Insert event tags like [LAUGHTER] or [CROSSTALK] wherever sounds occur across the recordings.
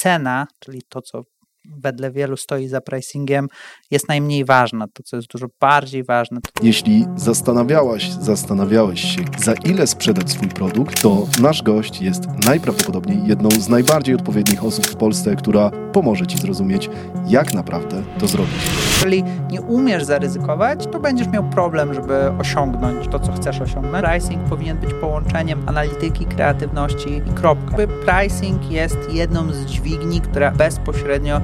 cena, czyli to, co wedle wielu stoi za pricingiem, jest najmniej ważna. To, co jest dużo bardziej ważne. To... Jeśli zastanawiałaś, zastanawiałeś się, za ile sprzedać swój produkt, to nasz gość jest najprawdopodobniej jedną z najbardziej odpowiednich osób w Polsce, która pomoże Ci zrozumieć, jak naprawdę to zrobić. Jeżeli nie umiesz zaryzykować, to będziesz miał problem, żeby osiągnąć to, co chcesz osiągnąć. Pricing powinien być połączeniem analityki, kreatywności i kropka. Pricing jest jedną z dźwigni, która bezpośrednio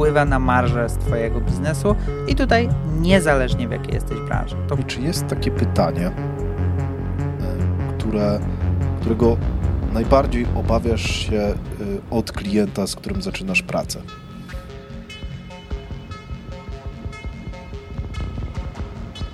wpływa na marżę z Twojego biznesu i tutaj niezależnie w jakiej jesteś branży. To... Czy jest takie pytanie, e, które, którego najbardziej obawiasz się e, od klienta, z którym zaczynasz pracę?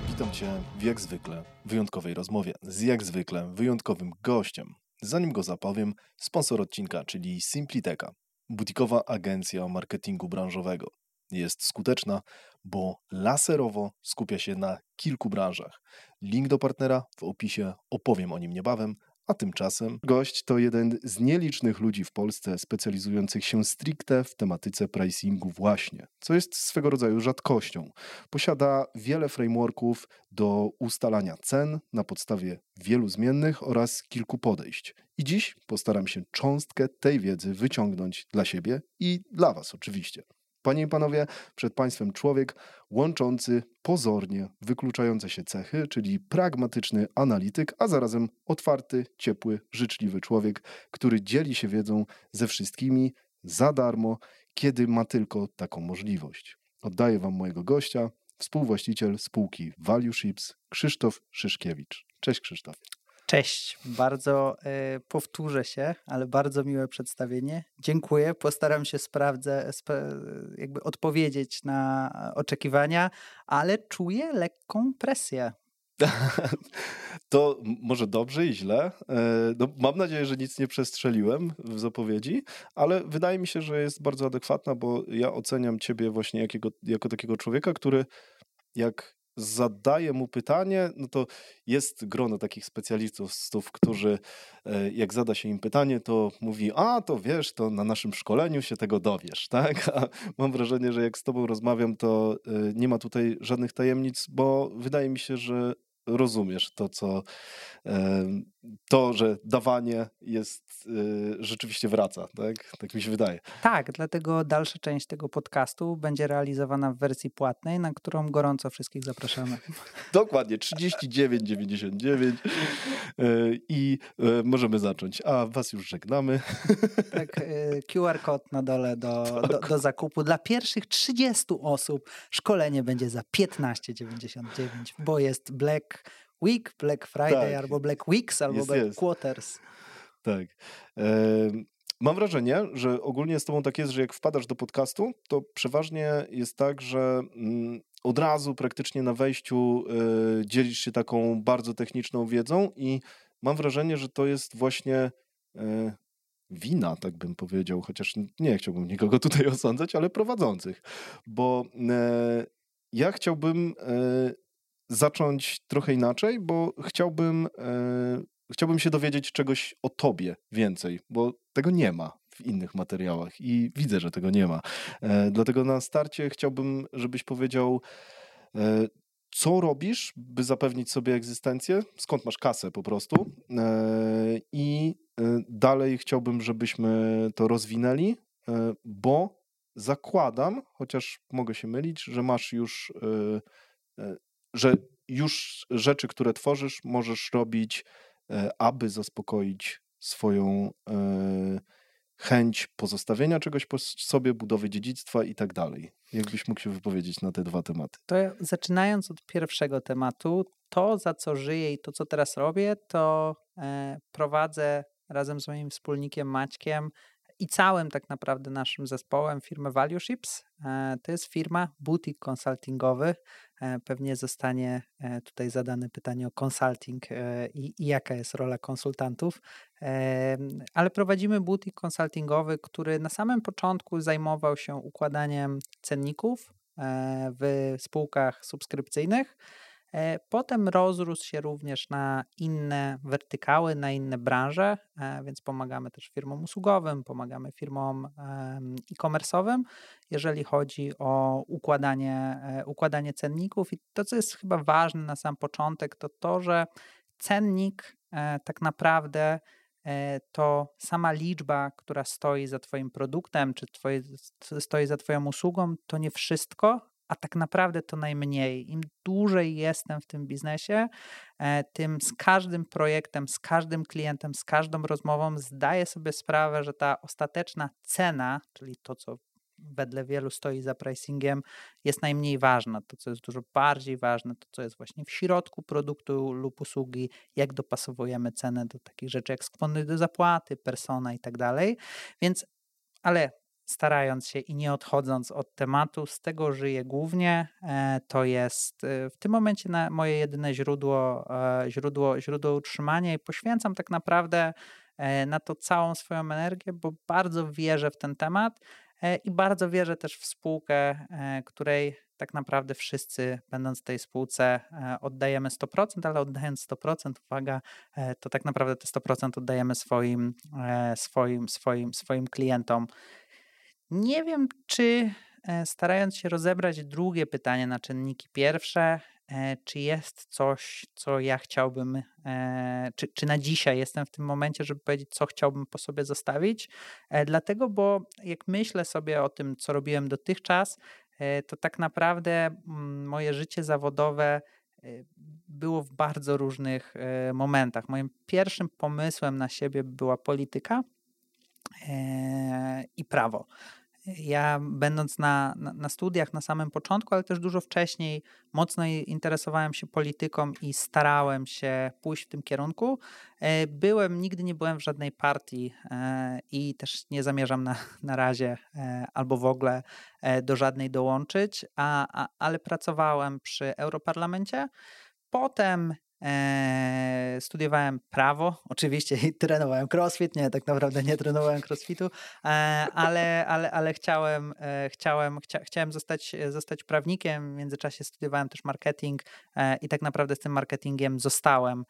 Witam Cię w jak zwykle wyjątkowej rozmowie z jak zwykle wyjątkowym gościem. Zanim go zapowiem, sponsor odcinka, czyli Simpliteka butikowa agencja marketingu branżowego. Jest skuteczna, bo laserowo skupia się na kilku branżach. Link do partnera w opisie, opowiem o nim niebawem, a tymczasem gość to jeden z nielicznych ludzi w Polsce specjalizujących się stricte w tematyce pricingu właśnie, co jest swego rodzaju rzadkością. Posiada wiele frameworków do ustalania cen na podstawie wielu zmiennych oraz kilku podejść. I dziś postaram się cząstkę tej wiedzy wyciągnąć dla siebie i dla Was oczywiście. Panie i panowie, przed Państwem człowiek łączący pozornie wykluczające się cechy, czyli pragmatyczny analityk, a zarazem otwarty, ciepły, życzliwy człowiek, który dzieli się wiedzą ze wszystkimi za darmo, kiedy ma tylko taką możliwość. Oddaję Wam mojego gościa, współwłaściciel spółki Value Ships, Krzysztof Szyszkiewicz. Cześć Krzysztof. Cześć, bardzo y, powtórzę się, ale bardzo miłe przedstawienie. Dziękuję. Postaram się sprawdzę, jakby odpowiedzieć na oczekiwania, ale czuję lekką presję. [LAUGHS] To może dobrze i źle. E, no, mam nadzieję, że nic nie przestrzeliłem w zapowiedzi, ale wydaje mi się, że jest bardzo adekwatna, bo ja oceniam ciebie właśnie jakiego, jako takiego człowieka, który jak zadaję mu pytanie, no to jest grono takich specjalistów, którzy e, jak zada się im pytanie, to mówi, a to wiesz, to na naszym szkoleniu się tego dowiesz, [LAUGHS] tak? A mam wrażenie, że jak z tobą rozmawiam, to e, nie ma tutaj żadnych tajemnic, bo wydaje mi się, że rozumiesz to, co to, że dawanie jest y, rzeczywiście wraca, tak? Tak mi się wydaje. Tak, dlatego dalsza część tego podcastu będzie realizowana w wersji płatnej, na którą gorąco wszystkich zapraszamy. [LAUGHS] Dokładnie, 39,99 y, i y, możemy zacząć. A was już żegnamy. [LAUGHS] Tak, QR kod na dole do, do, do zakupu. Dla pierwszych 30 osób szkolenie będzie za 15,99, bo jest Black Week, Black Friday, tak. albo Black Weeks, albo jest, Black jest. Quarters. Tak. E, mam wrażenie, że ogólnie z tobą tak jest, że jak wpadasz do podcastu, to przeważnie jest tak, że mm, od razu praktycznie na wejściu y, dzielisz się taką bardzo techniczną wiedzą i mam wrażenie, że to jest właśnie y, wina, tak bym powiedział, chociaż nie chciałbym nikogo [LAUGHS] tutaj osądzać, ale prowadzących, bo y, ja chciałbym zacząć trochę inaczej, bo chciałbym, e, chciałbym się dowiedzieć czegoś o tobie więcej, bo tego nie ma w innych materiałach i widzę, że tego nie ma. E, dlatego na starcie chciałbym, żebyś powiedział, e, co robisz, by zapewnić sobie egzystencję, skąd masz kasę po prostu. E, I e, dalej chciałbym, żebyśmy to rozwinęli, e, bo zakładam, chociaż mogę się mylić, że masz już że już rzeczy, które tworzysz, możesz robić, e, aby zaspokoić swoją e, chęć pozostawienia czegoś po sobie, budowy dziedzictwa i tak dalej. Jakbyś mógł się wypowiedzieć na te dwa tematy? To zaczynając od pierwszego tematu, to za co żyję i to co teraz robię, to e, prowadzę razem z moim wspólnikiem Maćkiem i całym tak naprawdę naszym zespołem firmę Value Ships. To jest firma boutique konsultingowy, pewnie zostanie e, tutaj zadane pytanie o consulting e, i, i, jaka jest rola konsultantów, ale prowadzimy butik konsultingowy, który na samym początku zajmował się układaniem cenników w spółkach subskrypcyjnych. E, potem rozrósł się również na inne wertykały, na inne branże, e, więc pomagamy też firmom usługowym, pomagamy firmom e-commerce'owym, jeżeli chodzi o układanie, e, układanie cenników. I to, co jest chyba ważne na sam początek, to to, że cennik tak naprawdę to sama liczba, która stoi za Twoim produktem, czy twoje, stoi za Twoją usługą, to nie wszystko, a tak naprawdę to najmniej. Im dłużej jestem w tym biznesie, e, tym z każdym projektem, z każdym klientem, z każdą rozmową zdaję sobie sprawę, że ta ostateczna cena, czyli to, co wedle wielu stoi za pricingiem, jest najmniej ważna. To, co jest dużo bardziej ważne, to, co jest właśnie w środku produktu lub usługi, jak dopasowujemy cenę do takich rzeczy jak skłonność do zapłaty, persona i tak dalej. Więc, ale starając się i nie odchodząc od tematu, z tego żyję głównie. E, to jest e, w tym momencie moje jedyne źródło, e, źródło, źródło utrzymania i poświęcam tak naprawdę na to całą swoją energię, bo bardzo wierzę w ten temat i bardzo wierzę też w spółkę, której tak naprawdę wszyscy, będąc w tej spółce, oddajemy 100%, ale oddając 100%, uwaga, to tak naprawdę te 100% oddajemy swoim, swoim, swoim, swoim klientom. Nie wiem, czy e, starając się rozebrać drugie pytanie na czynniki pierwsze, e, czy jest coś, co ja chciałbym, e, czy, czy na dzisiaj jestem w tym momencie, żeby powiedzieć, co chciałbym po sobie zostawić. Dlatego, bo jak myślę sobie o tym, co robiłem dotychczas, to tak naprawdę mm, moje życie zawodowe było w bardzo różnych momentach. Moim pierwszym pomysłem na siebie była polityka i prawo. Ja, będąc na, na, na, studiach na samym początku, ale też dużo wcześniej, mocno interesowałem się polityką i starałem się pójść w tym kierunku. E, byłem, nigdy nie byłem w żadnej partii e, i też nie zamierzam na, [LAUGHS] na razie e, albo w ogóle do żadnej dołączyć, a, a, ale pracowałem przy Europarlamencie. Potem Eee, studiowałem prawo, oczywiście i trenowałem crossfit, nie, tak naprawdę nie trenowałem crossfitu, eee, ale, ale, ale chciałem, e, chciałem, chcia, chciałem zostać, zostać prawnikiem, w międzyczasie studiowałem też marketing i tak naprawdę z tym marketingiem zostałem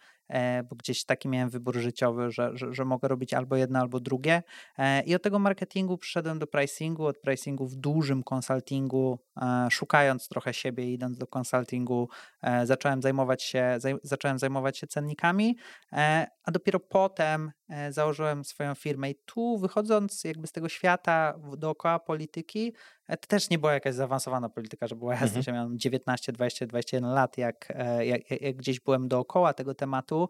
bo gdzieś taki miałem wybór życiowy, że, że, że, mogę robić albo jedno, albo drugie. E, I od tego marketingu przyszedłem do pricingu, od pricingu w dużym konsultingu, e, szukając trochę siebie, idąc do konsultingu, zacząłem zajmować się, zacząłem zajmować się cennikami, a dopiero potem założyłem swoją firmę. I tu wychodząc jakby z tego świata dookoła polityki, to też nie była jakaś zaawansowana polityka, że była jasne, mhm. że miałem 19, 20, 21 lat, jak, jak, jak gdzieś byłem dookoła tego tematu,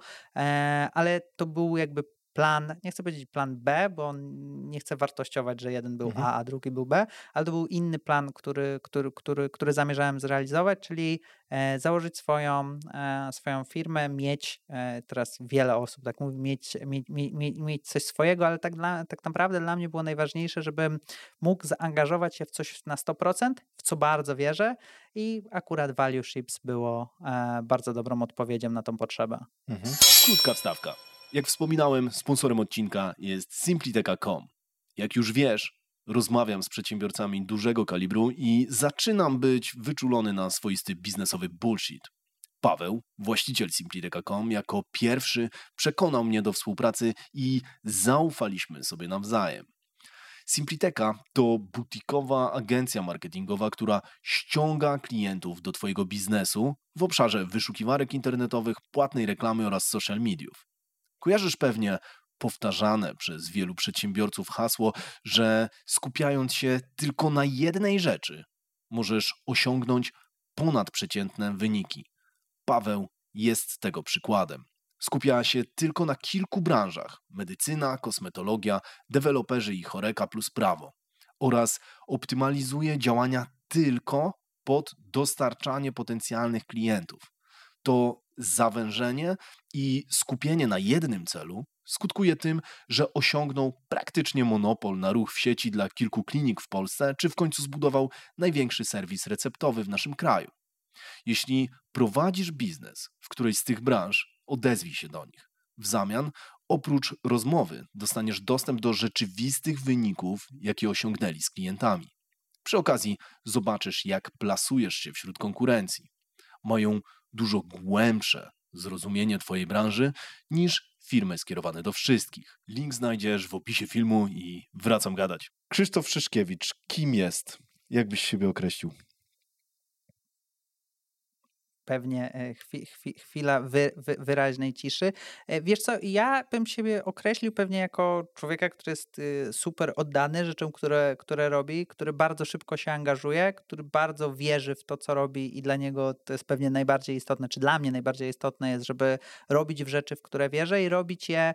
ale to był jakby plan, nie chcę powiedzieć plan B, bo nie chcę wartościować, że jeden był mhm. A, a drugi był B, ale to był inny plan, który, który, który, który zamierzałem zrealizować, czyli e, założyć swoją, e, swoją firmę, mieć, e, teraz wiele osób tak mówi, mieć, mieć, mieć, mieć coś swojego, ale tak, dla, tak naprawdę dla mnie było najważniejsze, żebym mógł zaangażować się w coś na 100%, w co bardzo wierzę i akurat Value Ships było bardzo dobrą odpowiedzią na tą potrzebę. Mhm. Krótka wstawka. Jak wspominałem, sponsorem odcinka jest simpliteka.com. Jak już wiesz, rozmawiam z przedsiębiorcami dużego kalibru i zaczynam być wyczulony na swoisty biznesowy bullshit. Paweł, właściciel simpliteka.com, jako pierwszy przekonał mnie do współpracy i zaufaliśmy sobie nawzajem. Simpliteka to butikowa agencja marketingowa, która ściąga klientów do Twojego biznesu w obszarze wyszukiwarek internetowych, płatnej reklamy oraz social mediów. Kojarzysz pewnie powtarzane przez wielu przedsiębiorców hasło, że skupiając się tylko na jednej rzeczy, możesz osiągnąć ponadprzeciętne wyniki. Paweł jest tego przykładem. Skupia się tylko na kilku branżach: medycyna, kosmetologia, deweloperzy i choreka plus prawo oraz optymalizuje działania tylko pod dostarczanie potencjalnych klientów. To zawężenie i skupienie na jednym celu skutkuje tym, że osiągnął praktycznie monopol na ruch w sieci dla kilku klinik w Polsce, czy w końcu zbudował największy serwis receptowy w naszym kraju. Jeśli prowadzisz biznes w którejś z tych branż, odezwij się do nich. W zamian, oprócz rozmowy, dostaniesz dostęp do rzeczywistych wyników, jakie osiągnęli z klientami. Przy okazji zobaczysz, jak plasujesz się wśród konkurencji. Mają dużo głębsze zrozumienie Twojej branży niż firmy skierowane do wszystkich. Link znajdziesz w opisie filmu i wracam gadać. Krzysztof Szyszkiewicz, kim jest? Jak byś siebie określił? Pewnie e, chwi, chwi, chwila wy, wy, wyraźnej ciszy. E, wiesz co, ja bym siebie określił pewnie jako człowieka, który jest y, super oddany rzeczom, które, które robi, który bardzo szybko się angażuje, który bardzo wierzy w to, co robi i dla niego to jest pewnie najbardziej istotne, czy dla mnie najbardziej istotne jest, żeby robić w rzeczy, w które wierzę i robić je,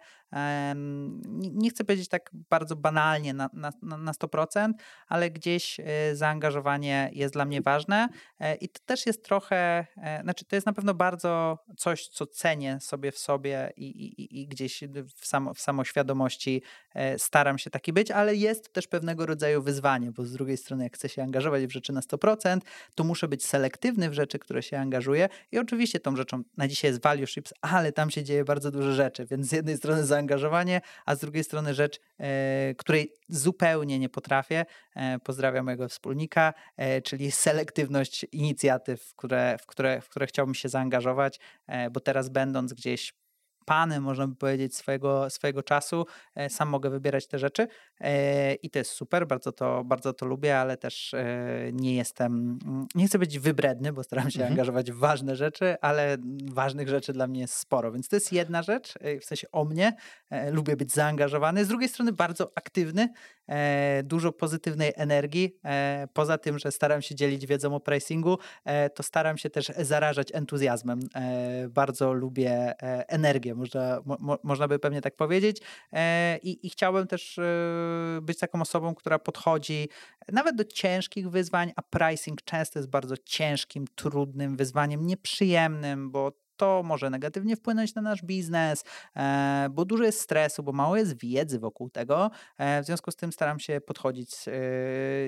nie chcę powiedzieć tak bardzo banalnie na, na, na 100%, ale gdzieś y, zaangażowanie jest dla mnie ważne e, i to też jest trochę znaczy to jest na pewno bardzo coś, co cenię sobie w sobie i, i, i gdzieś w, samo, w samoświadomości e, staram się taki być, ale jest też pewnego rodzaju wyzwanie, bo z drugiej strony jak chcę się angażować w rzeczy na 100%, to muszę być selektywny w rzeczy, które się angażuję i oczywiście tą rzeczą na dzisiaj jest value ships, ale tam się dzieje bardzo dużo rzeczy, więc z jednej strony zaangażowanie, a z drugiej strony rzecz, e, której zupełnie nie potrafię. E, pozdrawiam mojego wspólnika, czyli selektywność inicjatyw, które, w które, w które chciałbym się zaangażować, e, bo teraz będąc gdzieś panem, można by powiedzieć, swojego, swojego czasu. E, sam mogę wybierać te rzeczy e, i to jest super, bardzo to, bardzo to lubię, ale też nie jestem, mm, nie chcę być wybredny, bo staram się mhm. angażować w ważne rzeczy, ale ważnych rzeczy dla mnie jest sporo, więc to jest jedna rzecz, w sensie o mnie, lubię być zaangażowany, z drugiej strony bardzo aktywny, E, dużo pozytywnej energii. E, poza tym, że staram się dzielić wiedzą o pricingu, e, to staram się też zarażać entuzjazmem. Bardzo lubię energię, można, mo, można by pewnie tak powiedzieć. I, I chciałbym też być taką osobą, która podchodzi nawet do ciężkich wyzwań, a pricing często jest bardzo ciężkim, trudnym wyzwaniem, nieprzyjemnym, bo to może negatywnie wpłynąć na nasz biznes, e, bo dużo jest stresu, bo mało jest wiedzy wokół tego. E, w związku z tym staram się podchodzić, e,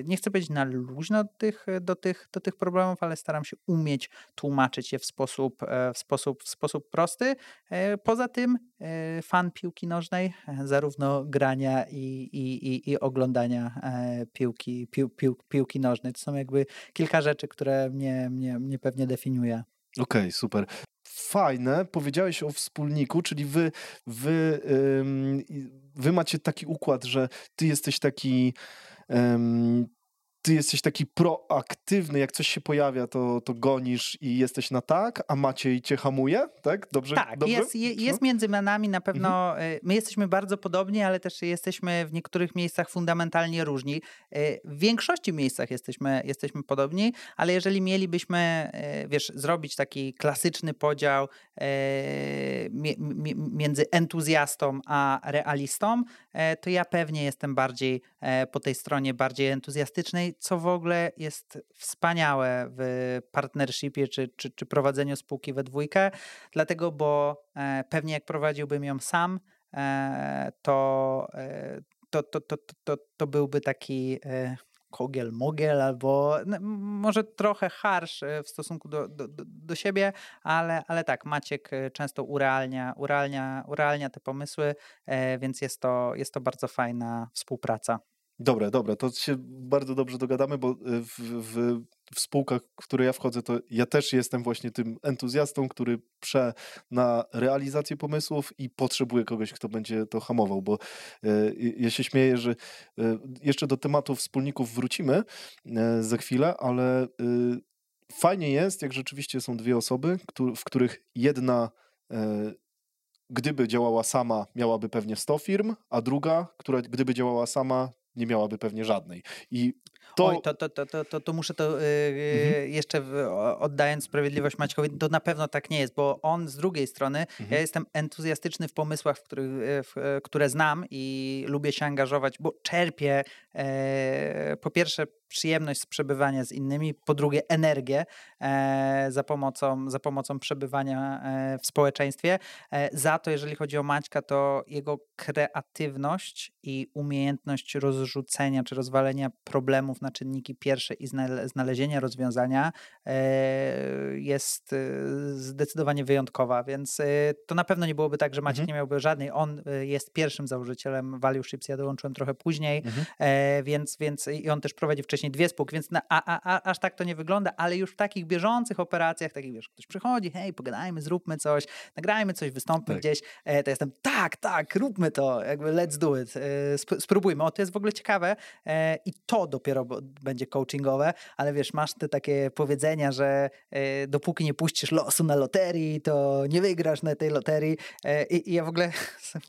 nie chcę być na luźno do tych, do tych, do tych problemów, ale staram się umieć tłumaczyć je w sposób, w sposób, w sposób prosty. Poza tym fan piłki nożnej, [LAUGHS] zarówno grania i, i, i, i oglądania piłki, pił, pił, piłki nożnej. To są jakby kilka rzeczy, które mnie, mnie, mnie pewnie definiuje. Okej, okay, super. Fajne, powiedziałeś o wspólniku, czyli wy, wy, wy macie taki układ, że ty jesteś taki ty jesteś taki proaktywny, jak coś się pojawia, to, to gonisz i jesteś na tak, a Maciej cię hamuje, tak? Dobrze? Tak, dobrze? Jest, je, jest między nami na pewno, mhm. Y, my jesteśmy bardzo podobni, ale też jesteśmy w niektórych miejscach fundamentalnie różni. Y, w większości miejscach jesteśmy, jesteśmy podobni, ale jeżeli mielibyśmy, y, wiesz, zrobić taki klasyczny podział między entuzjastą a realistą, to ja pewnie jestem bardziej po tej stronie bardziej entuzjastycznej, co w ogóle jest wspaniałe w partnershipie czy, czy, czy prowadzeniu spółki we dwójkę, dlatego, bo e, pewnie jak prowadziłbym ją sam, e, to, e, to, to, to, to, to byłby taki kogiel, mogiel, albo no, może trochę harsh w stosunku do, do, do siebie, ale, ale tak, Maciek często urealnia, urealnia, urealnia te pomysły, więc jest to, jest to bardzo fajna współpraca. Dobre, dobre, to się bardzo dobrze dogadamy, bo y, w, w, w, spółkach, w które ja wchodzę, to ja też jestem właśnie tym entuzjastą, który prze na realizację pomysłów i potrzebuje kogoś, kto będzie to hamował, bo y, ja się śmieję, że y, jeszcze do tematu wspólników wrócimy za chwilę, ale fajnie jest, jak rzeczywiście są dwie osoby, w których jedna gdyby działała sama, miałaby pewnie 100 firm, a druga, która gdyby działała sama, nie miałaby pewnie żadnej. I to... Oj, to, to, to, to, to muszę to yy, jeszcze w, oddając sprawiedliwość Maćkowi, to na pewno tak nie jest, bo on z drugiej strony, mhm. ja jestem entuzjastyczny w pomysłach, w których, e, w, e, które znam i lubię się angażować, bo czerpię e, po pierwsze przyjemność z przebywania z innymi, po drugie energię e, za, pomocą, za pomocą przebywania e, w społeczeństwie. E, za to, jeżeli chodzi o Maćka, to jego kreatywność i umiejętność rozrzucenia czy rozwalenia problemów na czynniki pierwsze i znalezienia rozwiązania jest zdecydowanie wyjątkowa, więc to na pewno nie byłoby tak, że Maciek mhm. nie miałby żadnej. On jest pierwszym założycielem Value Ships, ja dołączyłem trochę później, mhm. więc, więc i on też prowadzi wcześniej wcześniej dwie spółki, więc na, a, a, a, aż tak to nie wygląda, ale już w takich bieżących operacjach, takich wiesz, ktoś przychodzi, hej, pogadajmy, zróbmy coś, nagrajmy coś, wystąpmy Tak. gdzieś, e, to jestem, tak, tak, róbmy to, jakby let's do it, e, sp- spróbujmy, o, to jest w ogóle ciekawe e, i to dopiero będzie coachingowe, ale wiesz, masz te takie powiedzenia, że e, dopóki nie puścisz losu na loterii, to nie wygrasz na tej loterii e, i, i ja w ogóle... [LAUGHS]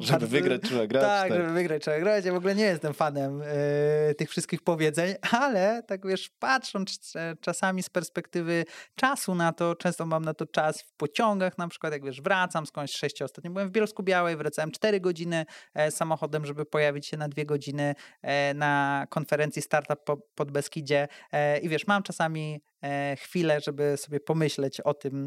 Żeby bardzo- wygrać trzeba grać. tak, żeby wygrać trzeba grać. Ja w ogóle nie jestem fanem e, tych wszystkich powiedzeń, [LAUGHS] ale tak wiesz, patrząc e, czasami z perspektywy czasu na to, często mam na to czas w pociągach, na przykład jak wiesz, wracam skądś sześciu, ostatnio byłem w Bielsku Białej, wracałem 4 godziny e, samochodem, żeby pojawić się na dwie godziny e, na konferencji Startup po, pod Beskidzie i wiesz, mam czasami chwilę, żeby sobie pomyśleć o tym,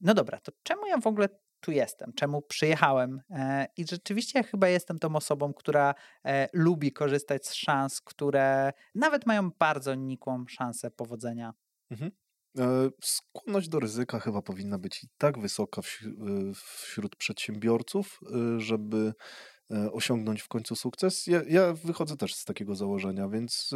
no dobra, to czemu ja w ogóle tu jestem, czemu przyjechałem. E, I rzeczywiście chyba jestem tą osobą, która e, lubi korzystać z szans, które nawet mają bardzo nikłą szansę powodzenia. E, Skłonność do ryzyka chyba powinna być i tak wysoka wś- wśród przedsiębiorców, żeby osiągnąć w końcu sukces. Ja, ja wychodzę też z takiego założenia, więc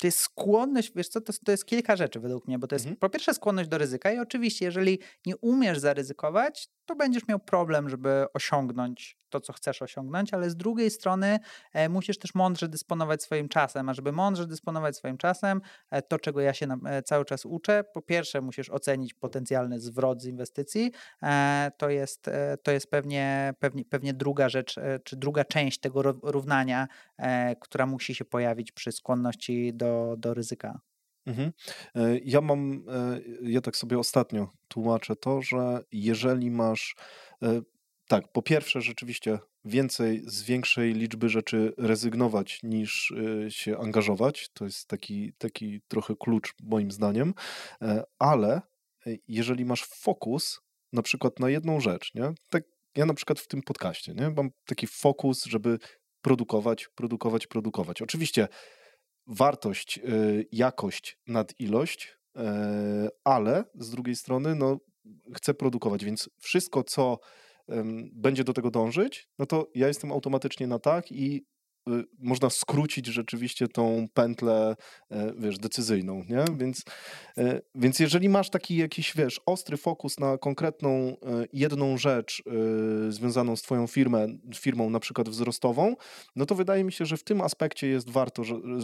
To jest skłonność, wiesz co, to, jest- to jest kilka rzeczy według mnie, bo to jest Mhm. po pierwsze skłonność do ryzyka i oczywiście, jeżeli nie umiesz zaryzykować, to będziesz miał problem, żeby osiągnąć to, co chcesz osiągnąć, ale z drugiej strony e, musisz też mądrze dysponować swoim czasem, a żeby mądrze dysponować swoim czasem, e, to czego ja się e, cały czas uczę, po pierwsze musisz ocenić potencjalny zwrot z inwestycji, to jest, to jest pewnie, pewnie, pewnie druga rzecz, czy druga część tego ró- równania, która musi się pojawić przy skłonności do, do ryzyka. Mhm. Ja mam, ja tak sobie ostatnio tłumaczę to, że jeżeli masz, tak, po pierwsze rzeczywiście więcej z większej liczby rzeczy rezygnować niż e, się angażować, to jest taki, taki trochę klucz moim zdaniem, e, ale e, jeżeli masz fokus na przykład na jedną rzecz, nie? Tak, ja na przykład w tym podcaście, nie? Mam taki fokus, żeby produkować, produkować, produkować. Oczywiście wartość, y, jakość nad ilość, e, ale z drugiej strony no, chcę produkować, więc wszystko, co będzie do tego dążyć, no to ja jestem automatycznie na tak i można skrócić rzeczywiście tą pętlę, e, wiesz, decyzyjną, nie? Więc, e, więc jeżeli masz taki jakiś, wiesz, ostry fokus na konkretną e, jedną rzecz związaną z twoją firmę, firmą na przykład wzrostową, no to wydaje mi się, że w tym aspekcie jest warto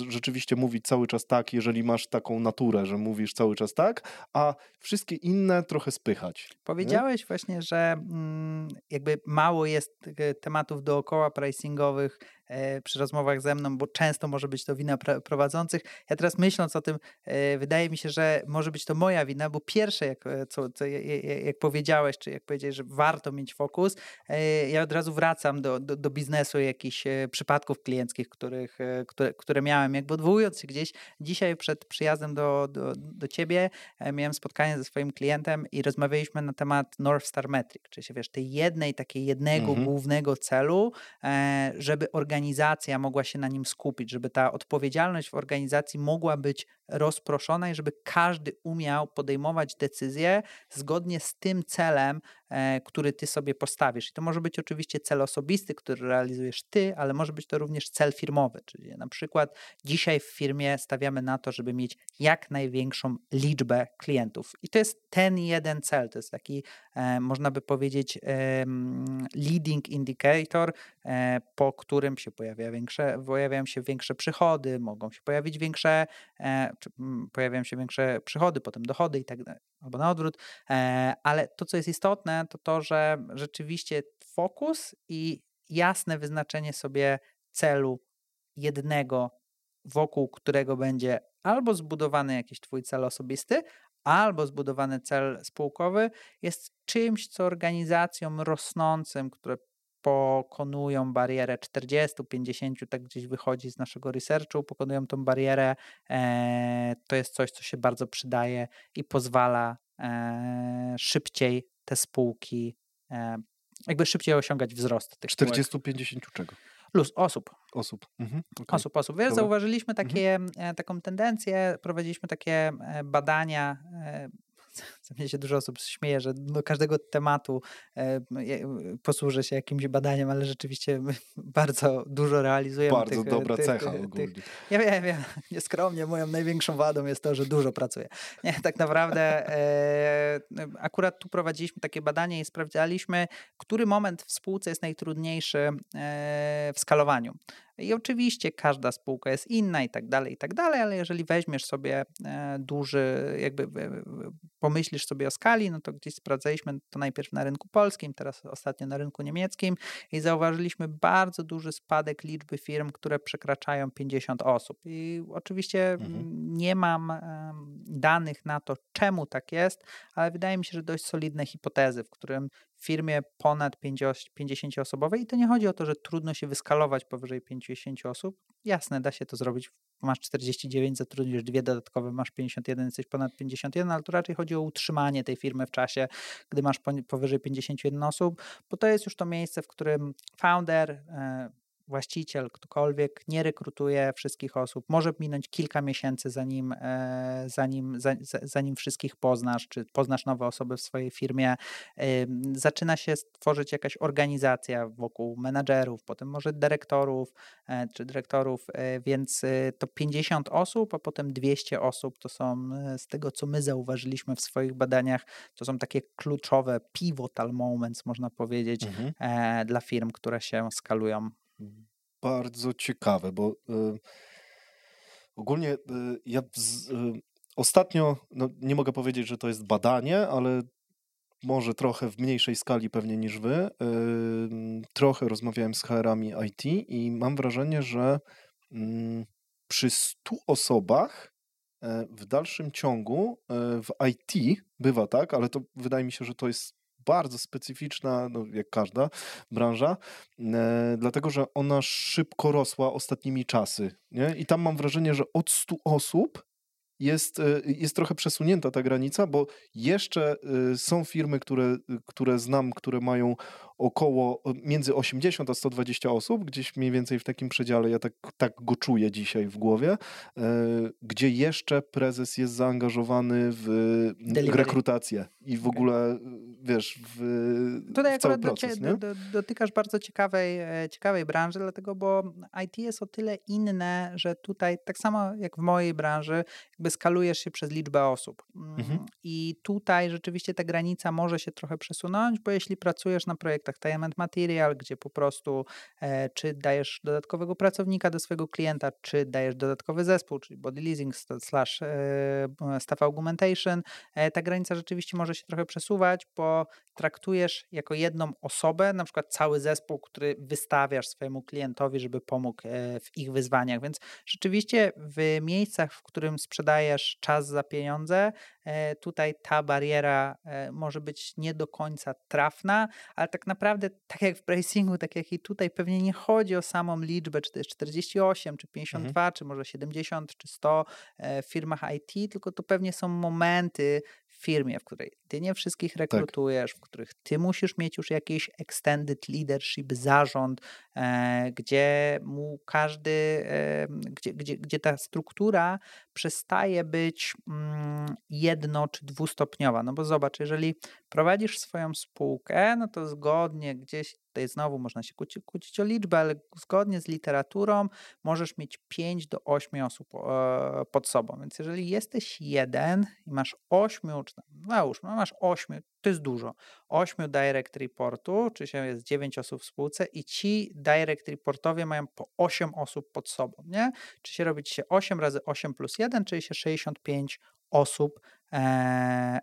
rzeczywiście mówić cały czas tak, jeżeli masz taką naturę, że mówisz cały czas tak, a wszystkie inne trochę spychać. Powiedziałeś właśnie, że mm, jakby mało jest tematów dookoła pricingowych przy rozmowach ze mną, bo często może być to wina prowadzących. Ja teraz myśląc o tym, e, wydaje mi się, że może być to moja wina, bo pierwsze, jak, e, co, co, jak powiedziałeś, czy jak powiedziałeś, że warto mieć fokus, e, ja od razu wracam do, do, do biznesu jakichś e, przypadków klienckich, których, e, które, które miałem. Jakby odwołując się gdzieś, dzisiaj przed przyjazdem do, do, do ciebie e, miałem spotkanie ze swoim klientem i rozmawialiśmy na temat North Star Metric, czyli się, wiesz, tej jednej, takiej jednego Mhm. głównego celu, e, żeby organizacja mogła się na nim skupić, żeby ta odpowiedzialność w organizacji mogła być rozproszona i żeby każdy umiał podejmować decyzje zgodnie z tym celem, e, który ty sobie postawisz. I to może być oczywiście cel osobisty, który realizujesz ty, ale może być to również cel firmowy, czyli na przykład dzisiaj w firmie stawiamy na to, żeby mieć jak największą liczbę klientów. I to jest ten jeden cel, to jest taki, e, można by powiedzieć, leading indicator, e, po którym się pojawia większe, pojawiają się większe przychody, mogą się pojawić większe, czy, mm, pojawiają się większe przychody, potem dochody i tak dalej, albo na odwrót. E, ale to, co jest istotne, to to, że rzeczywiście fokus i jasne wyznaczenie sobie celu jednego, wokół którego będzie albo zbudowany jakiś twój cel osobisty, albo zbudowany cel spółkowy, jest czymś, co organizacjom rosnącym, które pokonują barierę 40, 50, tak gdzieś wychodzi z naszego researchu, pokonują tą barierę, e, to jest coś, co się bardzo przydaje i pozwala e, szybciej te spółki, e, jakby szybciej osiągać wzrost tych spółek. 40-50 czego? Luz, osób, Osób. Mhm. okej. osób, osób. Wiesz, Dobra. zauważyliśmy takie, e, taką tendencję, prowadziliśmy takie badania, [LAUGHS] co mnie się dużo osób śmieje, że do każdego tematu e, posłużę się jakimś badaniem, ale rzeczywiście [LAUGHS] bardzo dużo realizujemy. Bardzo tych, dobra tych, cecha tych, ogólnie. Tych, ja wiem, ja [LAUGHS] nieskromnie, moją największą wadą jest to, że dużo pracuję. Nie, tak naprawdę e, akurat tu prowadziliśmy takie badanie i sprawdzaliśmy, który moment w spółce jest najtrudniejszy e, w skalowaniu. I oczywiście każda spółka jest inna i tak dalej, i tak dalej, ale jeżeli weźmiesz sobie e, duży, jakby pomyślisz sobie o skali, no to gdzieś sprawdzaliśmy to najpierw na rynku polskim, teraz ostatnio na rynku niemieckim i zauważyliśmy bardzo duży spadek liczby firm, które przekraczają 50 osób. I oczywiście mhm. nie mam danych na to, czemu tak jest, ale wydaje mi się, że dość solidne hipotezy, w którym firmie ponad 50-osobowej i to nie chodzi o to, że trudno się wyskalować powyżej 50 osób. Jasne, da się to zrobić. Masz 49, zatrudnisz dwie dodatkowe, masz 51, jesteś ponad 51, ale tu raczej chodzi o utrzymanie tej firmy w czasie, gdy masz powyżej 51 osób, bo to jest już to miejsce, w którym founder, e, właściciel, ktokolwiek nie rekrutuje wszystkich osób. Może minąć kilka miesięcy, zanim, e, zanim, zanim wszystkich poznasz, czy poznasz nowe osoby w swojej firmie. Zaczyna się tworzyć jakaś organizacja wokół menadżerów, potem może dyrektorów, e, czy dyrektorów, e, więc to 50 osób, a potem 200 osób to są, z tego co my zauważyliśmy w swoich badaniach, to są takie kluczowe pivotal moments, można powiedzieć, mhm. dla firm, które się skalują bardzo ciekawe, bo y, ogólnie y, ja z, y, ostatnio, no nie mogę powiedzieć, że to jest badanie, ale może trochę w mniejszej skali pewnie niż wy, trochę rozmawiałem z HR-ami IT i mam wrażenie, że mm, przy 100 osobach e, w dalszym ciągu e, w IT bywa tak, ale to wydaje mi się, że to jest bardzo specyficzna, no jak każda branża, e, dlatego że ona szybko rosła ostatnimi czasy. Nie? I tam mam wrażenie, że od 100 osób jest, e, jest trochę przesunięta ta granica, bo jeszcze e, są firmy, które, które znam, które mają około między 80 a 120 osób, gdzieś mniej więcej w takim przedziale, ja tak, tak go czuję dzisiaj w głowie, e, gdzie jeszcze prezes jest zaangażowany w Delivery. rekrutację i w ogóle, wiesz, w, Tutaj w cały proces. Do, do, dotykasz bardzo ciekawej, e, ciekawej branży, dlatego, bo IT jest o tyle inne, że tutaj tak samo jak w mojej branży, jakby skalujesz się przez liczbę osób. Mm, mhm. I tutaj rzeczywiście ta granica może się trochę przesunąć, bo jeśli pracujesz na projektach produktach time material, gdzie po prostu e, czy dajesz dodatkowego pracownika do swojego klienta, czy dajesz dodatkowy zespół, czyli body leasing slash e, staff augmentation, e, ta granica rzeczywiście może się trochę przesuwać, bo traktujesz jako jedną osobę, na przykład cały zespół, który wystawiasz swojemu klientowi, żeby pomógł w ich wyzwaniach. Więc rzeczywiście w miejscach, w którym sprzedajesz czas za pieniądze, tutaj ta bariera e, może być nie do końca trafna, ale tak naprawdę, [LAUGHS] tak jak w pricingu, tak jak i tutaj, pewnie nie chodzi o samą liczbę, czy to jest 48, czy 52, mhm. czy może 70, czy 100 w firmach IT, tylko to pewnie są momenty w firmie, w której ty nie wszystkich tak. rekrutujesz, tak. w których ty musisz mieć już jakiś extended leadership, zarząd, e, gdzie mu każdy, e, gdzie, gdzie, gdzie ta struktura przestaje być mm, jedno czy dwustopniowa. No bo zobacz, jeżeli prowadzisz swoją spółkę, no to zgodnie gdzieś Tutaj znowu można się kłócić, kłócić o liczbę, ale zgodnie z literaturą możesz mieć 5 do 8 osób e, pod sobą. Więc jeżeli jesteś jeden i masz 8, czy załóżmy, no masz 8, to jest dużo. 8 direct reportu, czy się jest 9 osób w spółce i ci direct reportowie mają po 8 osób pod sobą, nie? Czy się robi się 8 razy 8 plus 1, czyli się 65 osób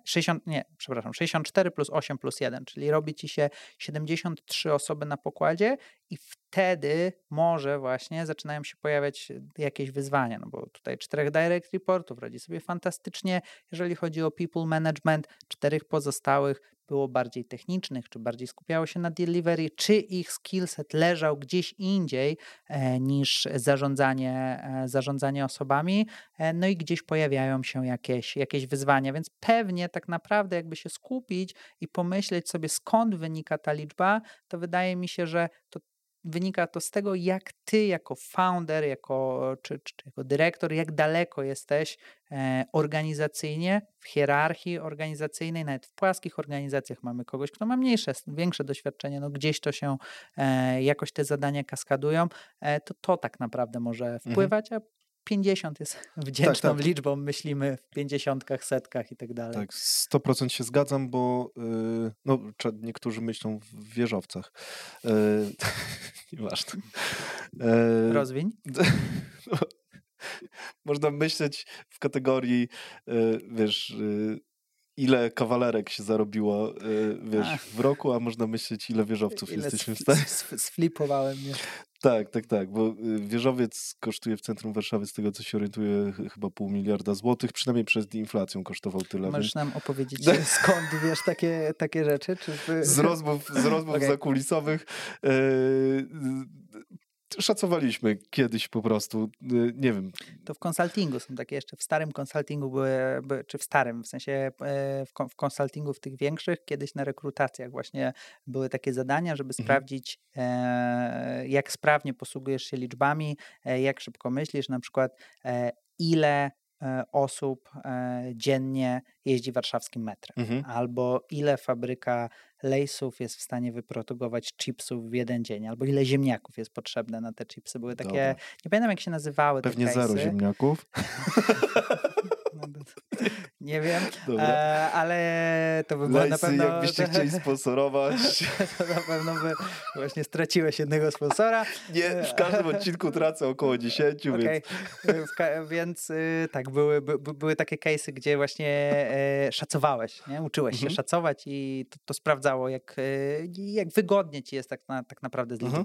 60, nie, przepraszam, 64 plus 8 plus 1, czyli robi ci się 73 osoby na pokładzie i wtedy może właśnie zaczynają się pojawiać jakieś wyzwania, no bo tutaj czterech direct reportów radzi sobie fantastycznie, jeżeli chodzi o people management, czterech pozostałych było bardziej technicznych, czy bardziej skupiało się na delivery, czy ich skillset leżał gdzieś indziej e, niż zarządzanie, e, zarządzanie osobami, e, no i gdzieś pojawiają się jakieś, jakieś wyzwania, więc pewnie tak naprawdę jakby się skupić i pomyśleć sobie skąd wynika ta liczba, to wydaje mi się, że to wynika to z tego, jak ty jako founder, jako, czy, czy, jako dyrektor, jak daleko jesteś e, organizacyjnie, w hierarchii organizacyjnej, nawet w płaskich organizacjach mamy kogoś, kto ma mniejsze, większe doświadczenie, no gdzieś to się e, jakoś te zadania kaskadują, e, to to tak naprawdę może mhm. wpływać, a 50 jest [LAUGHS] wdzięczną tak, tak. liczbą, myślimy w pięćdziesiątkach, setkach i tak dalej. Tak, 100% się zgadzam, bo yy, no, niektórzy myślą w wieżowcach. Yy, [LAUGHS] nieważne. Yy, Rozwiń. [LAUGHS] No, można myśleć w kategorii, yy, wiesz, yy, ile kawalerek się zarobiło, wiesz, Ach. w roku, a można myśleć, ile wieżowców ile jesteśmy w stanie. Sflipowałem, nie? Tak, tak, tak, bo y, wieżowiec kosztuje w centrum Warszawy, z tego co się orientuję, chyba pół miliarda złotych, przynajmniej przed inflacją kosztował tyle. Możesz więc... nam opowiedzieć, [LAUGHS] [LAUGHS] skąd wiesz takie, takie rzeczy? Czy... Z rozmów, z rozmów [LAUGHS] okay. zakulisowych. Yy, szacowaliśmy kiedyś po prostu, y, nie wiem. To w konsultingu są takie jeszcze, w starym konsultingu były, czy w starym, w sensie e, w konsultingu w tych większych, kiedyś na rekrutacjach właśnie były takie zadania, żeby mhm. sprawdzić e, jak sprawnie posługujesz się liczbami, e, jak szybko myślisz, na przykład ile osób dziennie jeździ warszawskim metrem, mhm. albo ile fabryka lejsów jest w stanie wyprodukować chipsów w jeden dzień, albo ile ziemniaków jest potrzebne na te chipsy. Były takie, Dobra. nie pamiętam jak się nazywały Pewnie te zero ziemniaków. [LAUGHS] [LAUGHS] [LAUGHS] Nie wiem, e, ale to by było na pewno... jakbyście [LAUGHS] chcieli sponsorować. to na pewno by właśnie straciłeś jednego sponsora. Nie, w każdym odcinku tracę około 10, okay. więc... więc y, tak, były, by, były takie case'y, gdzie właśnie e, szacowałeś, nie? uczyłeś mhm. się szacować i to, to sprawdzało, jak, e, jak wygodnie ci jest tak, na, tak naprawdę z mhm.